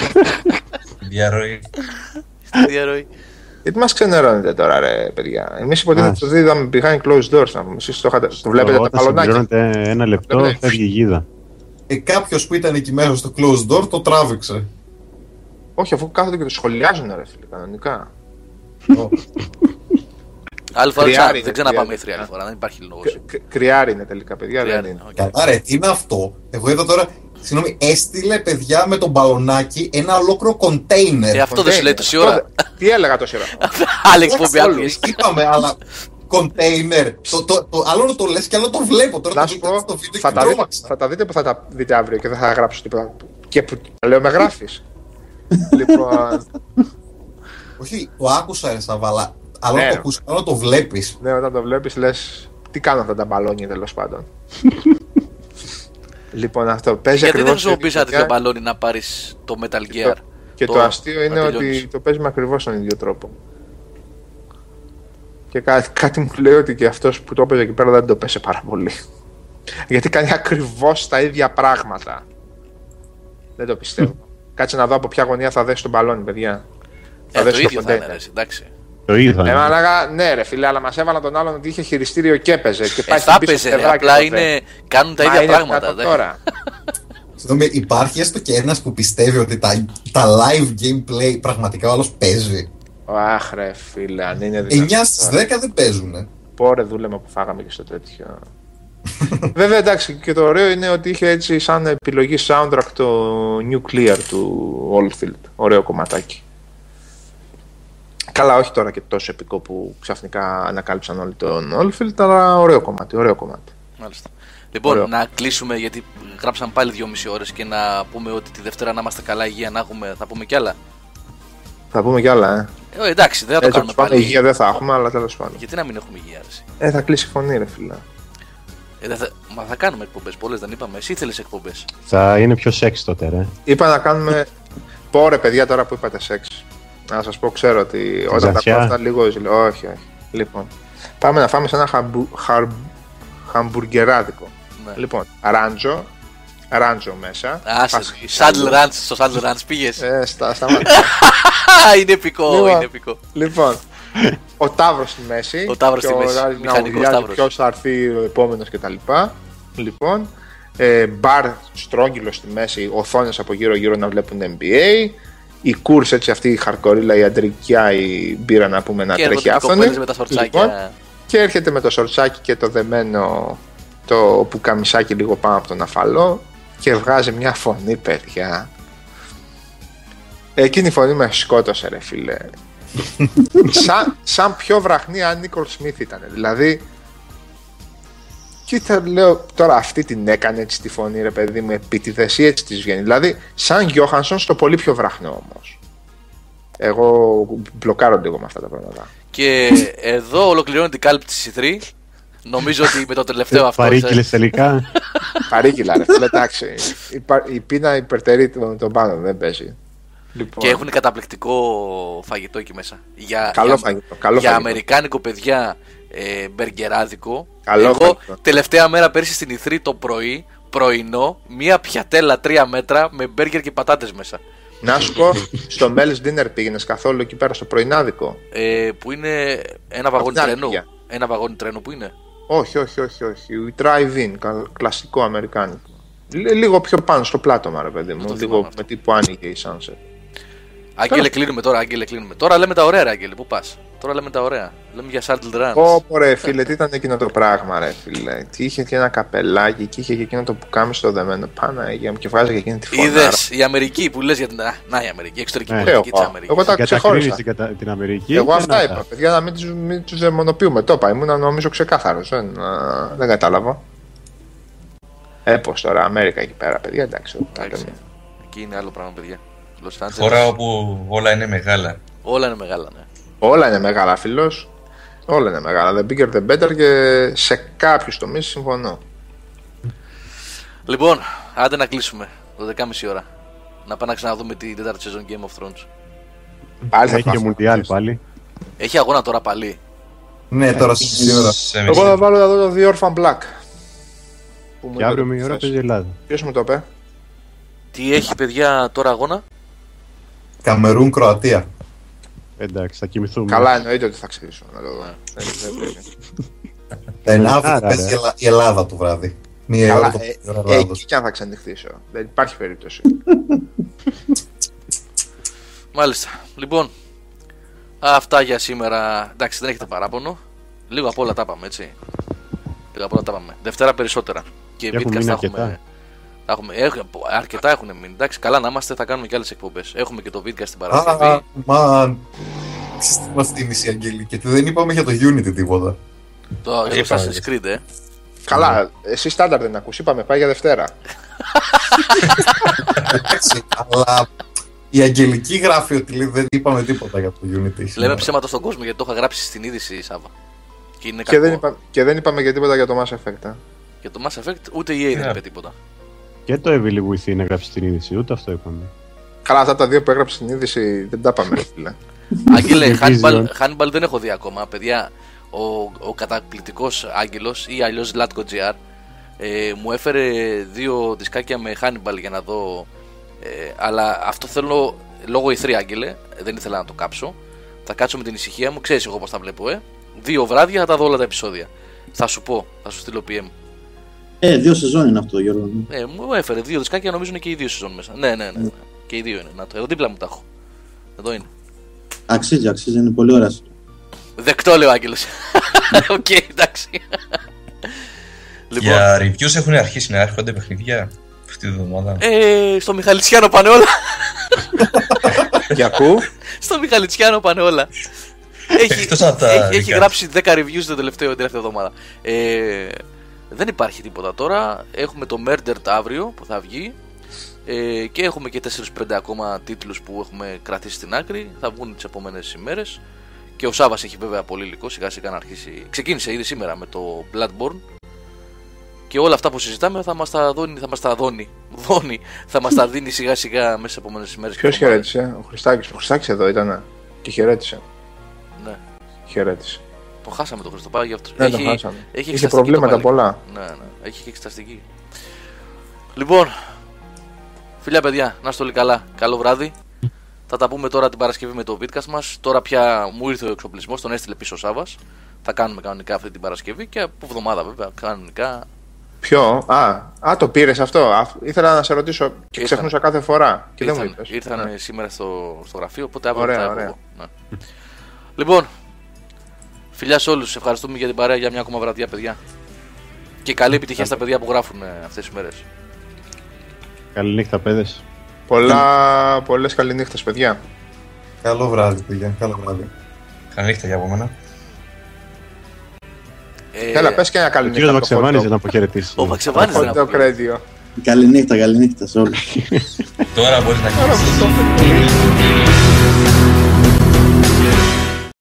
[SPEAKER 5] Διαρροή.
[SPEAKER 1] Στη διαρροή.
[SPEAKER 2] Γιατί μας ξενερώνετε τώρα ρε παιδιά. Εμείς υποτίθεται
[SPEAKER 3] Ας.
[SPEAKER 2] το δίδαμε behind closed doors να πούμε. Εσείς το, είχατε- το βλέπετε τα
[SPEAKER 3] Όταν
[SPEAKER 2] παλονάκια.
[SPEAKER 3] συμπληρώνεται ένα λεπτό,
[SPEAKER 2] Βλέπετε.
[SPEAKER 3] φεύγει η γίδα.
[SPEAKER 6] Ε, Κάποιος που ήταν εκεί μέσα στο closed door το τράβηξε.
[SPEAKER 2] Όχι, αφού κάθονται και το σχολιάζουν ρε φίλε, κανονικά.
[SPEAKER 1] Άλλη φορά
[SPEAKER 2] Τριάρι
[SPEAKER 1] ξανά,
[SPEAKER 2] είναι,
[SPEAKER 1] δεν ξαναπάμε
[SPEAKER 2] τριάρι.
[SPEAKER 1] E3 άλλη φορά, δεν υπάρχει λόγος.
[SPEAKER 2] Κρυ- κρυ- Κρυάρι είναι τελικά παιδιά, δεν είναι.
[SPEAKER 6] Καλά, ρε, τι είναι αυτό; Εγώ είδα τώρα. Συγγνώμη, έστειλε παιδιά με τον μπαλονάκι ένα ολόκληρο κοντέινερ.
[SPEAKER 1] Ε, αυτό δεν σου λέει τόση
[SPEAKER 2] Αυτό
[SPEAKER 1] ώρα.
[SPEAKER 2] δεν- Τι έλεγα τόση ώρα.
[SPEAKER 1] Άλλη εκπομπή
[SPEAKER 6] Όλους,
[SPEAKER 1] άκουες.
[SPEAKER 6] Είπαμε, αλλά κοντέινερ. Το, το, το, άλλο να το λες και άλλο το βλέπω. Τώρα
[SPEAKER 2] Να
[SPEAKER 6] το
[SPEAKER 2] σου
[SPEAKER 6] δείτε
[SPEAKER 2] πω,
[SPEAKER 6] στο βίντεο
[SPEAKER 2] θα
[SPEAKER 6] και
[SPEAKER 2] τα, δείτε,
[SPEAKER 6] τρόμαξα.
[SPEAKER 2] θα τα δείτε που θα τα δείτε αύριο και δεν θα γράψω τίποτα. Και που τα λέω με γράφεις. λοιπόν,
[SPEAKER 6] Όχι, το άκουσα, ρε Σαββαλά. Αλλά
[SPEAKER 2] Ναι,
[SPEAKER 6] να το
[SPEAKER 2] ρε.
[SPEAKER 6] ακούσει, άλλο να το βλέπεις.
[SPEAKER 2] ναι, όταν το βλέπεις λες τι κάνουν αυτά τα μπαλόνια τέλος πάντων. λοιπόν, αυτό παίζει
[SPEAKER 1] Γιατί δεν
[SPEAKER 2] ακριβώς το
[SPEAKER 1] χρησιμοποιείς
[SPEAKER 2] ίδιο,
[SPEAKER 1] ένα τέτοιο
[SPEAKER 2] παιδιά.
[SPEAKER 1] μπαλόνι να πάρεις το Metal Gear.
[SPEAKER 2] Και το, αστείο είναι
[SPEAKER 1] να
[SPEAKER 2] ότι
[SPEAKER 1] τελειώνεις;
[SPEAKER 2] το παίζει με ακριβώς τον ίδιο τρόπο. Και κάτι, κάτι μου λέει ότι και αυτός που το έπαιζε εκεί πέρα δεν το πέσε πάρα πολύ. Γιατί κάνει ακριβώς τα ίδια πράγματα. Δεν το πιστεύω. Κάτσε να δω από ποια γωνία θα δέσει τον μπαλόνι, παιδιά.
[SPEAKER 1] Ε, το
[SPEAKER 2] δέσει
[SPEAKER 1] ίδιο θα είναι,
[SPEAKER 2] container.
[SPEAKER 1] ρε, εντάξει.
[SPEAKER 3] Το είδα.
[SPEAKER 2] Ε, μα λέγα, ναι, ρε φίλε, αλλά μας έβαλαν τον άλλον ότι είχε χειριστήριο και έπαιζε. Και
[SPEAKER 1] Ε,
[SPEAKER 2] πάει
[SPEAKER 1] θα
[SPEAKER 2] στην πίσω
[SPEAKER 1] έπαιζε, ρε,
[SPEAKER 2] πλευρά και
[SPEAKER 1] απλά
[SPEAKER 2] το
[SPEAKER 1] είναι, κάνουν τα
[SPEAKER 2] Μα
[SPEAKER 1] ίδια
[SPEAKER 2] είναι
[SPEAKER 1] πράγματα.
[SPEAKER 2] δυνατόν
[SPEAKER 1] δεν-
[SPEAKER 2] τώρα.
[SPEAKER 6] Συγγνώμη, υπάρχει έστω και ένας που πιστεύει ότι τα, τα live gameplay πραγματικά όλο παίζει;
[SPEAKER 2] Αχ, ρε φίλε, αν είναι
[SPEAKER 6] 9
[SPEAKER 2] δυνατόν.
[SPEAKER 6] στις 10 δεν παίζουν.
[SPEAKER 2] Πόρε δούλεμα που φάγαμε και στο τέτοιο. Βέβαια εντάξει και το ωραίο είναι ότι είχε έτσι σαν επιλογή soundtrack το Nuclear του Oldfield. Ωραίο κομματάκι. Καλά όχι τώρα και τόσο επικό που ξαφνικά ανακάλυψαν όλοι τον Oldfield αλλά ωραίο κομμάτι, ωραίο κομμάτι.
[SPEAKER 1] Μάλιστα. Λοιπόν,
[SPEAKER 2] Ωραίο.
[SPEAKER 1] να κλείσουμε γιατί γράψαν πάλι δυόμιση ώρες και να πούμε ότι τη Δευτέρα να είμαστε καλά υγεία να έχουμε, θα πούμε κι άλλα.
[SPEAKER 2] Θα πούμε κι άλλα, ε.
[SPEAKER 1] Ε, εντάξει, δεν θα το
[SPEAKER 2] Έτσι
[SPEAKER 1] κάνουμε
[SPEAKER 2] όπως πάμε
[SPEAKER 1] πάλι.
[SPEAKER 2] υγεία δεν θα έχουμε, αλλά τέλος πάντων.
[SPEAKER 1] Γιατί να μην έχουμε υγεία, αρέσει.
[SPEAKER 2] Ε, θα κλείσει η φωνή ρε φίλε.
[SPEAKER 1] Ε, δεν θα... Μα θα κάνουμε εκπομπές, πολλές δεν είπαμε. Εσύ ήθελες εκπομπές.
[SPEAKER 3] Θα είναι πιο σεξ τότε, ρε.
[SPEAKER 2] Είπα να κάνουμε. Πόρε, παιδιά, τώρα που είπατε σεξ. Να σας πω, ξέρω ότι όταν τα
[SPEAKER 3] Ζαχιά.
[SPEAKER 2] ακούω αυτά λίγο. ζηλ- Όχι, όχι. Λοιπόν, πάμε να φάμε σε ένα χαμπου... χαρ... χαμπουργκεράδικο.
[SPEAKER 1] Ναι.
[SPEAKER 2] Λοιπόν, ράντζο. Ράντζο μέσα.
[SPEAKER 1] Άσε,
[SPEAKER 2] Πας-
[SPEAKER 1] Saddle Ranch, στο Saddle Ranch πήγες;
[SPEAKER 2] Ε, στα, σταμάτα.
[SPEAKER 1] είναι επικό,
[SPEAKER 2] Λοιπόν.
[SPEAKER 1] είναι επικό.
[SPEAKER 2] λοιπόν, Ο Ταύρος στη μέση.
[SPEAKER 1] Ο Ταύρος
[SPEAKER 2] και
[SPEAKER 1] στη μέση,
[SPEAKER 2] να
[SPEAKER 1] μηχανικός
[SPEAKER 2] ουρλιάζει
[SPEAKER 1] Ταύρος.
[SPEAKER 2] Ποιος θα έρθει ο επόμενος κτλ. Λοιπόν, ε, μπαρ στρόγγυλο στη μέση, οθόνες από γύρω γύρω να βλέπουν NBA. Η κούρς έτσι αυτή η χαρκορίλα, η αντρικιά, η μπύρα να πούμε να
[SPEAKER 1] Και
[SPEAKER 2] τρέχει
[SPEAKER 1] έρχονται οι
[SPEAKER 2] άφθονη.
[SPEAKER 1] κοπέλες με τα σορτσάκια.
[SPEAKER 2] Λοιπόν, και έρχεται με το σορτσάκι και το δεμένο το πουκαμισάκι λίγο πάνω από τον αφαλό και βγάζει μια φωνή παιδιά εκείνη η φωνή με σκότωσε ρε φίλε σαν, σαν πιο βραχνή αν Νίκολ Σμιθ ήταν δηλαδή κοίτα λέω τώρα αυτή την έκανε έτσι τη φωνή ρε παιδί μου επίτηδες ή έτσι της βγαίνει δηλαδή σαν Γιώχανσον στο πολύ πιο βραχνό όμως εγώ μπλοκάρω λίγο με αυτά τα πράγματα
[SPEAKER 1] Και εδώ ολοκληρώνεται η κάλυψη της E3. Νομίζω ότι με το τελευταίο αυτό.
[SPEAKER 3] Παρήκυλε τελικά.
[SPEAKER 2] Παρήκυλα, ρε φίλε, εντάξει. Η, πα- η πείνα υπερτερεί τον, τον πάνω, δεν παίζει. Λοιπόν,
[SPEAKER 1] Και έχουν καταπληκτικό φαγητό εκεί μέσα. Για,
[SPEAKER 2] Καλό
[SPEAKER 1] για,
[SPEAKER 2] φαγητό, καλό
[SPEAKER 1] για
[SPEAKER 2] φαγητό.
[SPEAKER 1] αμερικάνικο παιδιά ε, μπεργκεράδικο.
[SPEAKER 2] Καλό
[SPEAKER 1] Εγώ
[SPEAKER 2] φαγητό.
[SPEAKER 1] τελευταία μέρα πέρσι στην E3 το πρωί, πρωινό, μία πιατέλα τρία μέτρα με μπέργκερ και πατάτες μέσα.
[SPEAKER 2] Να σου πω, στο Mel's Dinner πήγαινες καθόλου εκεί πέρα στο πρωινάδικο;
[SPEAKER 1] Ε, που είναι ένα βαγόνι
[SPEAKER 2] την άλλη
[SPEAKER 1] τρένου.
[SPEAKER 2] μεριά.
[SPEAKER 1] Ένα βαγόνι τρένου που είναι.
[SPEAKER 2] Όχι, όχι, όχι, όχι. Drive-in, κα- κλασικό αμερικάνικο. Λ- λίγο πιο πάνω στο πλάτωμα, ρε παιδί μου.
[SPEAKER 1] το
[SPEAKER 2] Λίγο
[SPEAKER 1] θυμάμαι αυτό.
[SPEAKER 2] με τι που άνοιγε η Sunset.
[SPEAKER 1] Άγγελε, κλείνουμε τώρα, Άγγελε, κλείνουμε. Τώρα λέμε τα ωραία, ρε, Άγγελε, πού πας. Τώρα λέμε τα ωραία. Λέμε για Shuttle Runs.
[SPEAKER 2] Ω, ρε φίλε, τι ήταν εκείνο το πράγμα, ρε φίλε. Τι είχε και ένα καπελάκι και είχε και εκείνο το που στο δεμένο. Παναγία μου και βγάζει και εκείνη τη φωνάρα.
[SPEAKER 1] Είδες η Αμερική που λες για την. Α, Να η Αμερική, η εξωτερική
[SPEAKER 3] Ναι.
[SPEAKER 1] πολιτική της
[SPEAKER 2] Εγώ,
[SPEAKER 1] Αμερικής.
[SPEAKER 2] εγώ τα
[SPEAKER 3] Κατακρίνει
[SPEAKER 2] ξεχώρισα.
[SPEAKER 3] την, κατα- την Αμερική.
[SPEAKER 2] Εγώ
[SPEAKER 3] και
[SPEAKER 2] αυτά
[SPEAKER 3] να
[SPEAKER 2] είπα,
[SPEAKER 3] τα-
[SPEAKER 2] παιδιά, να μην τους, μην τους δαιμονοποιούμε. Το είπα, ήμουν νομίζω ξεκάθαρος. Δεν, α, δεν κατάλαβα. Έπως τώρα, Αμέρικα εκεί πέρα, παιδιά, εντάξει.
[SPEAKER 1] Εντάξει.
[SPEAKER 2] κάντε
[SPEAKER 1] Εκεί είναι άλλο πράγμα, παιδιά. Los Angeles.
[SPEAKER 5] Χώρα όπου όλα είναι μεγάλα.
[SPEAKER 1] Όλα είναι μεγάλα, ναι.
[SPEAKER 2] Όλα είναι μεγάλα, φίλος. Όλα είναι μεγάλα. The bigger the better και σε κάποιους τομείς συμφωνώ.
[SPEAKER 1] Λοιπόν, άντε να κλείσουμε το 10.30 ώρα. Να πάμε να ξαναδούμε την τέταρτη σεζόν Game of Thrones.
[SPEAKER 2] Πάλι θα
[SPEAKER 3] Έχει και
[SPEAKER 2] πάθουμε.
[SPEAKER 3] Μουντιάλ πάλι.
[SPEAKER 1] Έχει αγώνα τώρα πάλι.
[SPEAKER 6] Ναι, τώρα στις μισή ώρα.
[SPEAKER 5] Σε
[SPEAKER 2] Εγώ θα
[SPEAKER 5] μισή.
[SPEAKER 2] βάλω να δω το The Orphan Black. Που μου
[SPEAKER 3] Και αύριο
[SPEAKER 2] είπε
[SPEAKER 3] μία ώρα
[SPEAKER 2] χθες.
[SPEAKER 3] παίζει η Ελλάδα.
[SPEAKER 2] Ποιος μου το είπε;
[SPEAKER 1] Τι έχει, παιδιά, τώρα αγώνα;
[SPEAKER 6] Καμερούν, Κροατία.
[SPEAKER 3] Εντάξει, θα κοιμηθούμε.
[SPEAKER 2] Καλά, εννοείται ότι θα ξυρίσω να το
[SPEAKER 1] Ναι.
[SPEAKER 2] δω. Δεν- δεν πρέπει.
[SPEAKER 6] Την αύριο
[SPEAKER 3] Άρα,
[SPEAKER 6] παίζει η
[SPEAKER 3] ρε.
[SPEAKER 6] Ελλά- η Ελλάδα το βράδυ. Μία ώρα
[SPEAKER 2] Καλά,
[SPEAKER 6] το
[SPEAKER 2] ε,
[SPEAKER 6] ώρα
[SPEAKER 2] ε,
[SPEAKER 6] Ελλάδος.
[SPEAKER 2] εκεί κι αν θα ξενυχτήσω. Δεν υπάρχει περίπτωση.
[SPEAKER 1] Μάλιστα. Λοιπόν, αυτά για σήμερα. Εντάξει, δεν έχετε παράπονο. Λίγο απ' όλα τα είπαμε, έτσι. Λίγο απ' όλα τα είπαμε. Δευτέρα περισσότερα. Και
[SPEAKER 3] Έχουν
[SPEAKER 1] Vidcast
[SPEAKER 3] μείνει
[SPEAKER 1] θα
[SPEAKER 3] αρκετά.
[SPEAKER 1] έχουμε. Θα έχουμε έχουν, αρκετά έχουν μείνει. Εντάξει, καλά να είμαστε, θα κάνουμε και άλλες εκπομπές. Έχουμε και το Vidcast στην
[SPEAKER 6] Α,
[SPEAKER 1] Παρασκευή.
[SPEAKER 6] μαν. Ξέρεις τι μας θύμισε η Αγγέλη, γιατί δεν είπαμε για το Unity τίποτα.
[SPEAKER 1] Το για το
[SPEAKER 5] Είπαμε.
[SPEAKER 1] Assassin's Creed, ε.
[SPEAKER 2] Καλά, εσύ στάνταρ δεν ακούς. Είπαμε, πάει για Δευτέρα.
[SPEAKER 6] Εντάξει, αλλά η Αγγελική γράφει ότι λέει, δεν είπαμε τίποτα για το Unity.
[SPEAKER 1] Λέμε
[SPEAKER 6] σήμερα.
[SPEAKER 1] ψέματα στον κόσμο γιατί το είχα γράψει στην είδηση, Σάβα. Και είναι
[SPEAKER 2] Και
[SPEAKER 1] κακό.
[SPEAKER 2] δεν, είπα, και δεν είπαμε και τίποτα για το Mass Effect. ε.
[SPEAKER 1] Για το Mass Effect ούτε η EA δεν
[SPEAKER 5] Ναι.
[SPEAKER 1] είπε τίποτα.
[SPEAKER 3] Και το Evil Within έγραψε στην είδηση, ούτε αυτό είπαμε.
[SPEAKER 2] Καλά, αυτά τα δύο που έγραψε στην είδηση δεν τα είπαμε, ρε φίλε.
[SPEAKER 1] Άγγελε,
[SPEAKER 3] Division.
[SPEAKER 1] Hannibal, Hannibal δεν έχω δει ακόμα. Παιδιά, ο, ο καταπληκτικός Άγγελος ή αλλιώς Latko GR ε, μου έφερε δύο δισκάκια με Hannibal για να δω. Ε, αλλά αυτό θέλω λόγω E3 Άγγελε, δεν ήθελα να το κάψω. Θα κάτσω με την ησυχία μου, ξέρεις εγώ πώς τα βλέπω, ε. Δύο βράδια θα τα δω όλα τα επεισόδια. Θα σου πω, θα σου στείλω PM.
[SPEAKER 8] Ε, δύο σεζόν είναι αυτό, Γιώργο.
[SPEAKER 1] Ε, μου έφερε δύο δισκάκια, νομίζω είναι και οι δύο σεζόν μέσα. Ναι, ναι, ναι. ναι. Και οι δύο είναι. Να το, εδώ δίπλα μου τα έχω. Εδώ είναι.
[SPEAKER 8] Αξίζει, αξίζει, είναι πολύ ωραία.
[SPEAKER 1] Δεκτό λέει ο Άγγελος. Οκ, εντάξει. λοιπόν,
[SPEAKER 5] Για reviews έχουν αρχίσει να έρχονται παιχνίδια αυτή τη βδομάδα;
[SPEAKER 1] ε, στο Μιχαλητσιάνο πάνε όλα.
[SPEAKER 2] Για κου,
[SPEAKER 1] στο Μιχαλητσιάνο πάνε όλα. έχει,
[SPEAKER 5] Εκτός από τα
[SPEAKER 1] έχει, έχει
[SPEAKER 5] δικά
[SPEAKER 1] γράψει 10 reviews το τελευταίο, την τελευταία εβδομάδα. Ε, δεν υπάρχει τίποτα τώρα. Έχουμε το Murdered αύριο που θα βγει. Ε, και έχουμε και 4-5 ακόμα τίτλους που έχουμε κρατήσει στην άκρη. Θα βγουν τις επόμενες ημέρες. Και ο Σάβας έχει βέβαια πολύ υλικό. Σιγά σιγά να αρχίσει. Ξεκίνησε ήδη σήμερα με το Bloodborne. Και όλα αυτά που συζητάμε θα μας τα δώνει, θα μας τα δώνει, δώνει, θα μας τα δίνει σιγά σιγά μέσα στις επόμενες ημέρες. και
[SPEAKER 2] ποιος
[SPEAKER 1] εβδομάδες.
[SPEAKER 2] χαιρέτησε, ο Χριστάκης. Ο Χριστάκης εδώ ήταν. Και χαιρέτησε.
[SPEAKER 1] Ναι.
[SPEAKER 2] Χαιρέτησε.
[SPEAKER 1] Το χάσαμε το Χριστό, πάει για αυτό.
[SPEAKER 2] Δεν το χάσαμε.
[SPEAKER 1] έχει
[SPEAKER 2] Είχε
[SPEAKER 1] εξεταστική
[SPEAKER 2] προβλήματα
[SPEAKER 1] το παλικάρι.
[SPEAKER 2] πολλά.
[SPEAKER 1] Ναι, ναι, έχει και εξεταστική. Λοιπόν, φιλιά παιδιά, να είστε όλοι καλά. Καλό βράδυ. Θα Θα τα πούμε τώρα την Παρασκευή με το Βίτκας μας. Τώρα πια μου ήρθε ο εξοπλισμός, τον έστειλε πίσω ο Σάβας. Θα κάνουμε κανονικά αυτή την Παρασκευή και από εβδομάδα βέβαια κανονικά.
[SPEAKER 2] Ποιο, α, α το πήρες αυτό. Α, ήθελα να σε ρωτήσω και
[SPEAKER 1] Ήρθαν.
[SPEAKER 2] ξεχνούσα κάθε φορά. Και δεν μου
[SPEAKER 1] Ήρθαν,
[SPEAKER 2] είπες.
[SPEAKER 1] ήρθαν
[SPEAKER 2] Ναι.
[SPEAKER 1] σήμερα στο, στο γραφείο, οπότε αύριο
[SPEAKER 2] Ωραία,
[SPEAKER 1] θα έχω
[SPEAKER 2] ωραία.
[SPEAKER 1] εγώ. Ναι. λοιπόν, φιλιά σε όλους. Ευχαριστούμε για την παρέα για μια ακόμα βραδιά, παιδιά. Και καλή επιτυχία στα παιδιά που γράφουν ε, αυτές τις μέρες.
[SPEAKER 3] Καληνύχτα, παιδες.
[SPEAKER 2] Πολλά, πολλές καληνύχτες, παιδιά.
[SPEAKER 6] Καλό βράδυ, παιδιά. Καλό βράδυ.
[SPEAKER 5] Καλή νύχτα για από μένα.
[SPEAKER 1] Ε,
[SPEAKER 2] Έλα, πες και ένα
[SPEAKER 3] Ο κύριος
[SPEAKER 2] καληνύχτα.
[SPEAKER 3] Μαξεβάνης δεν αποχαιρετήσει.
[SPEAKER 1] Ο Βαξεβάνης δεν
[SPEAKER 2] Το
[SPEAKER 1] αποκλεί.
[SPEAKER 2] κρέντιο.
[SPEAKER 8] Καληνύχτα, καληνύχτα σε όλους.
[SPEAKER 5] Τώρα μπορεί να
[SPEAKER 2] Άρα,
[SPEAKER 5] κλείσει.
[SPEAKER 2] αυτό.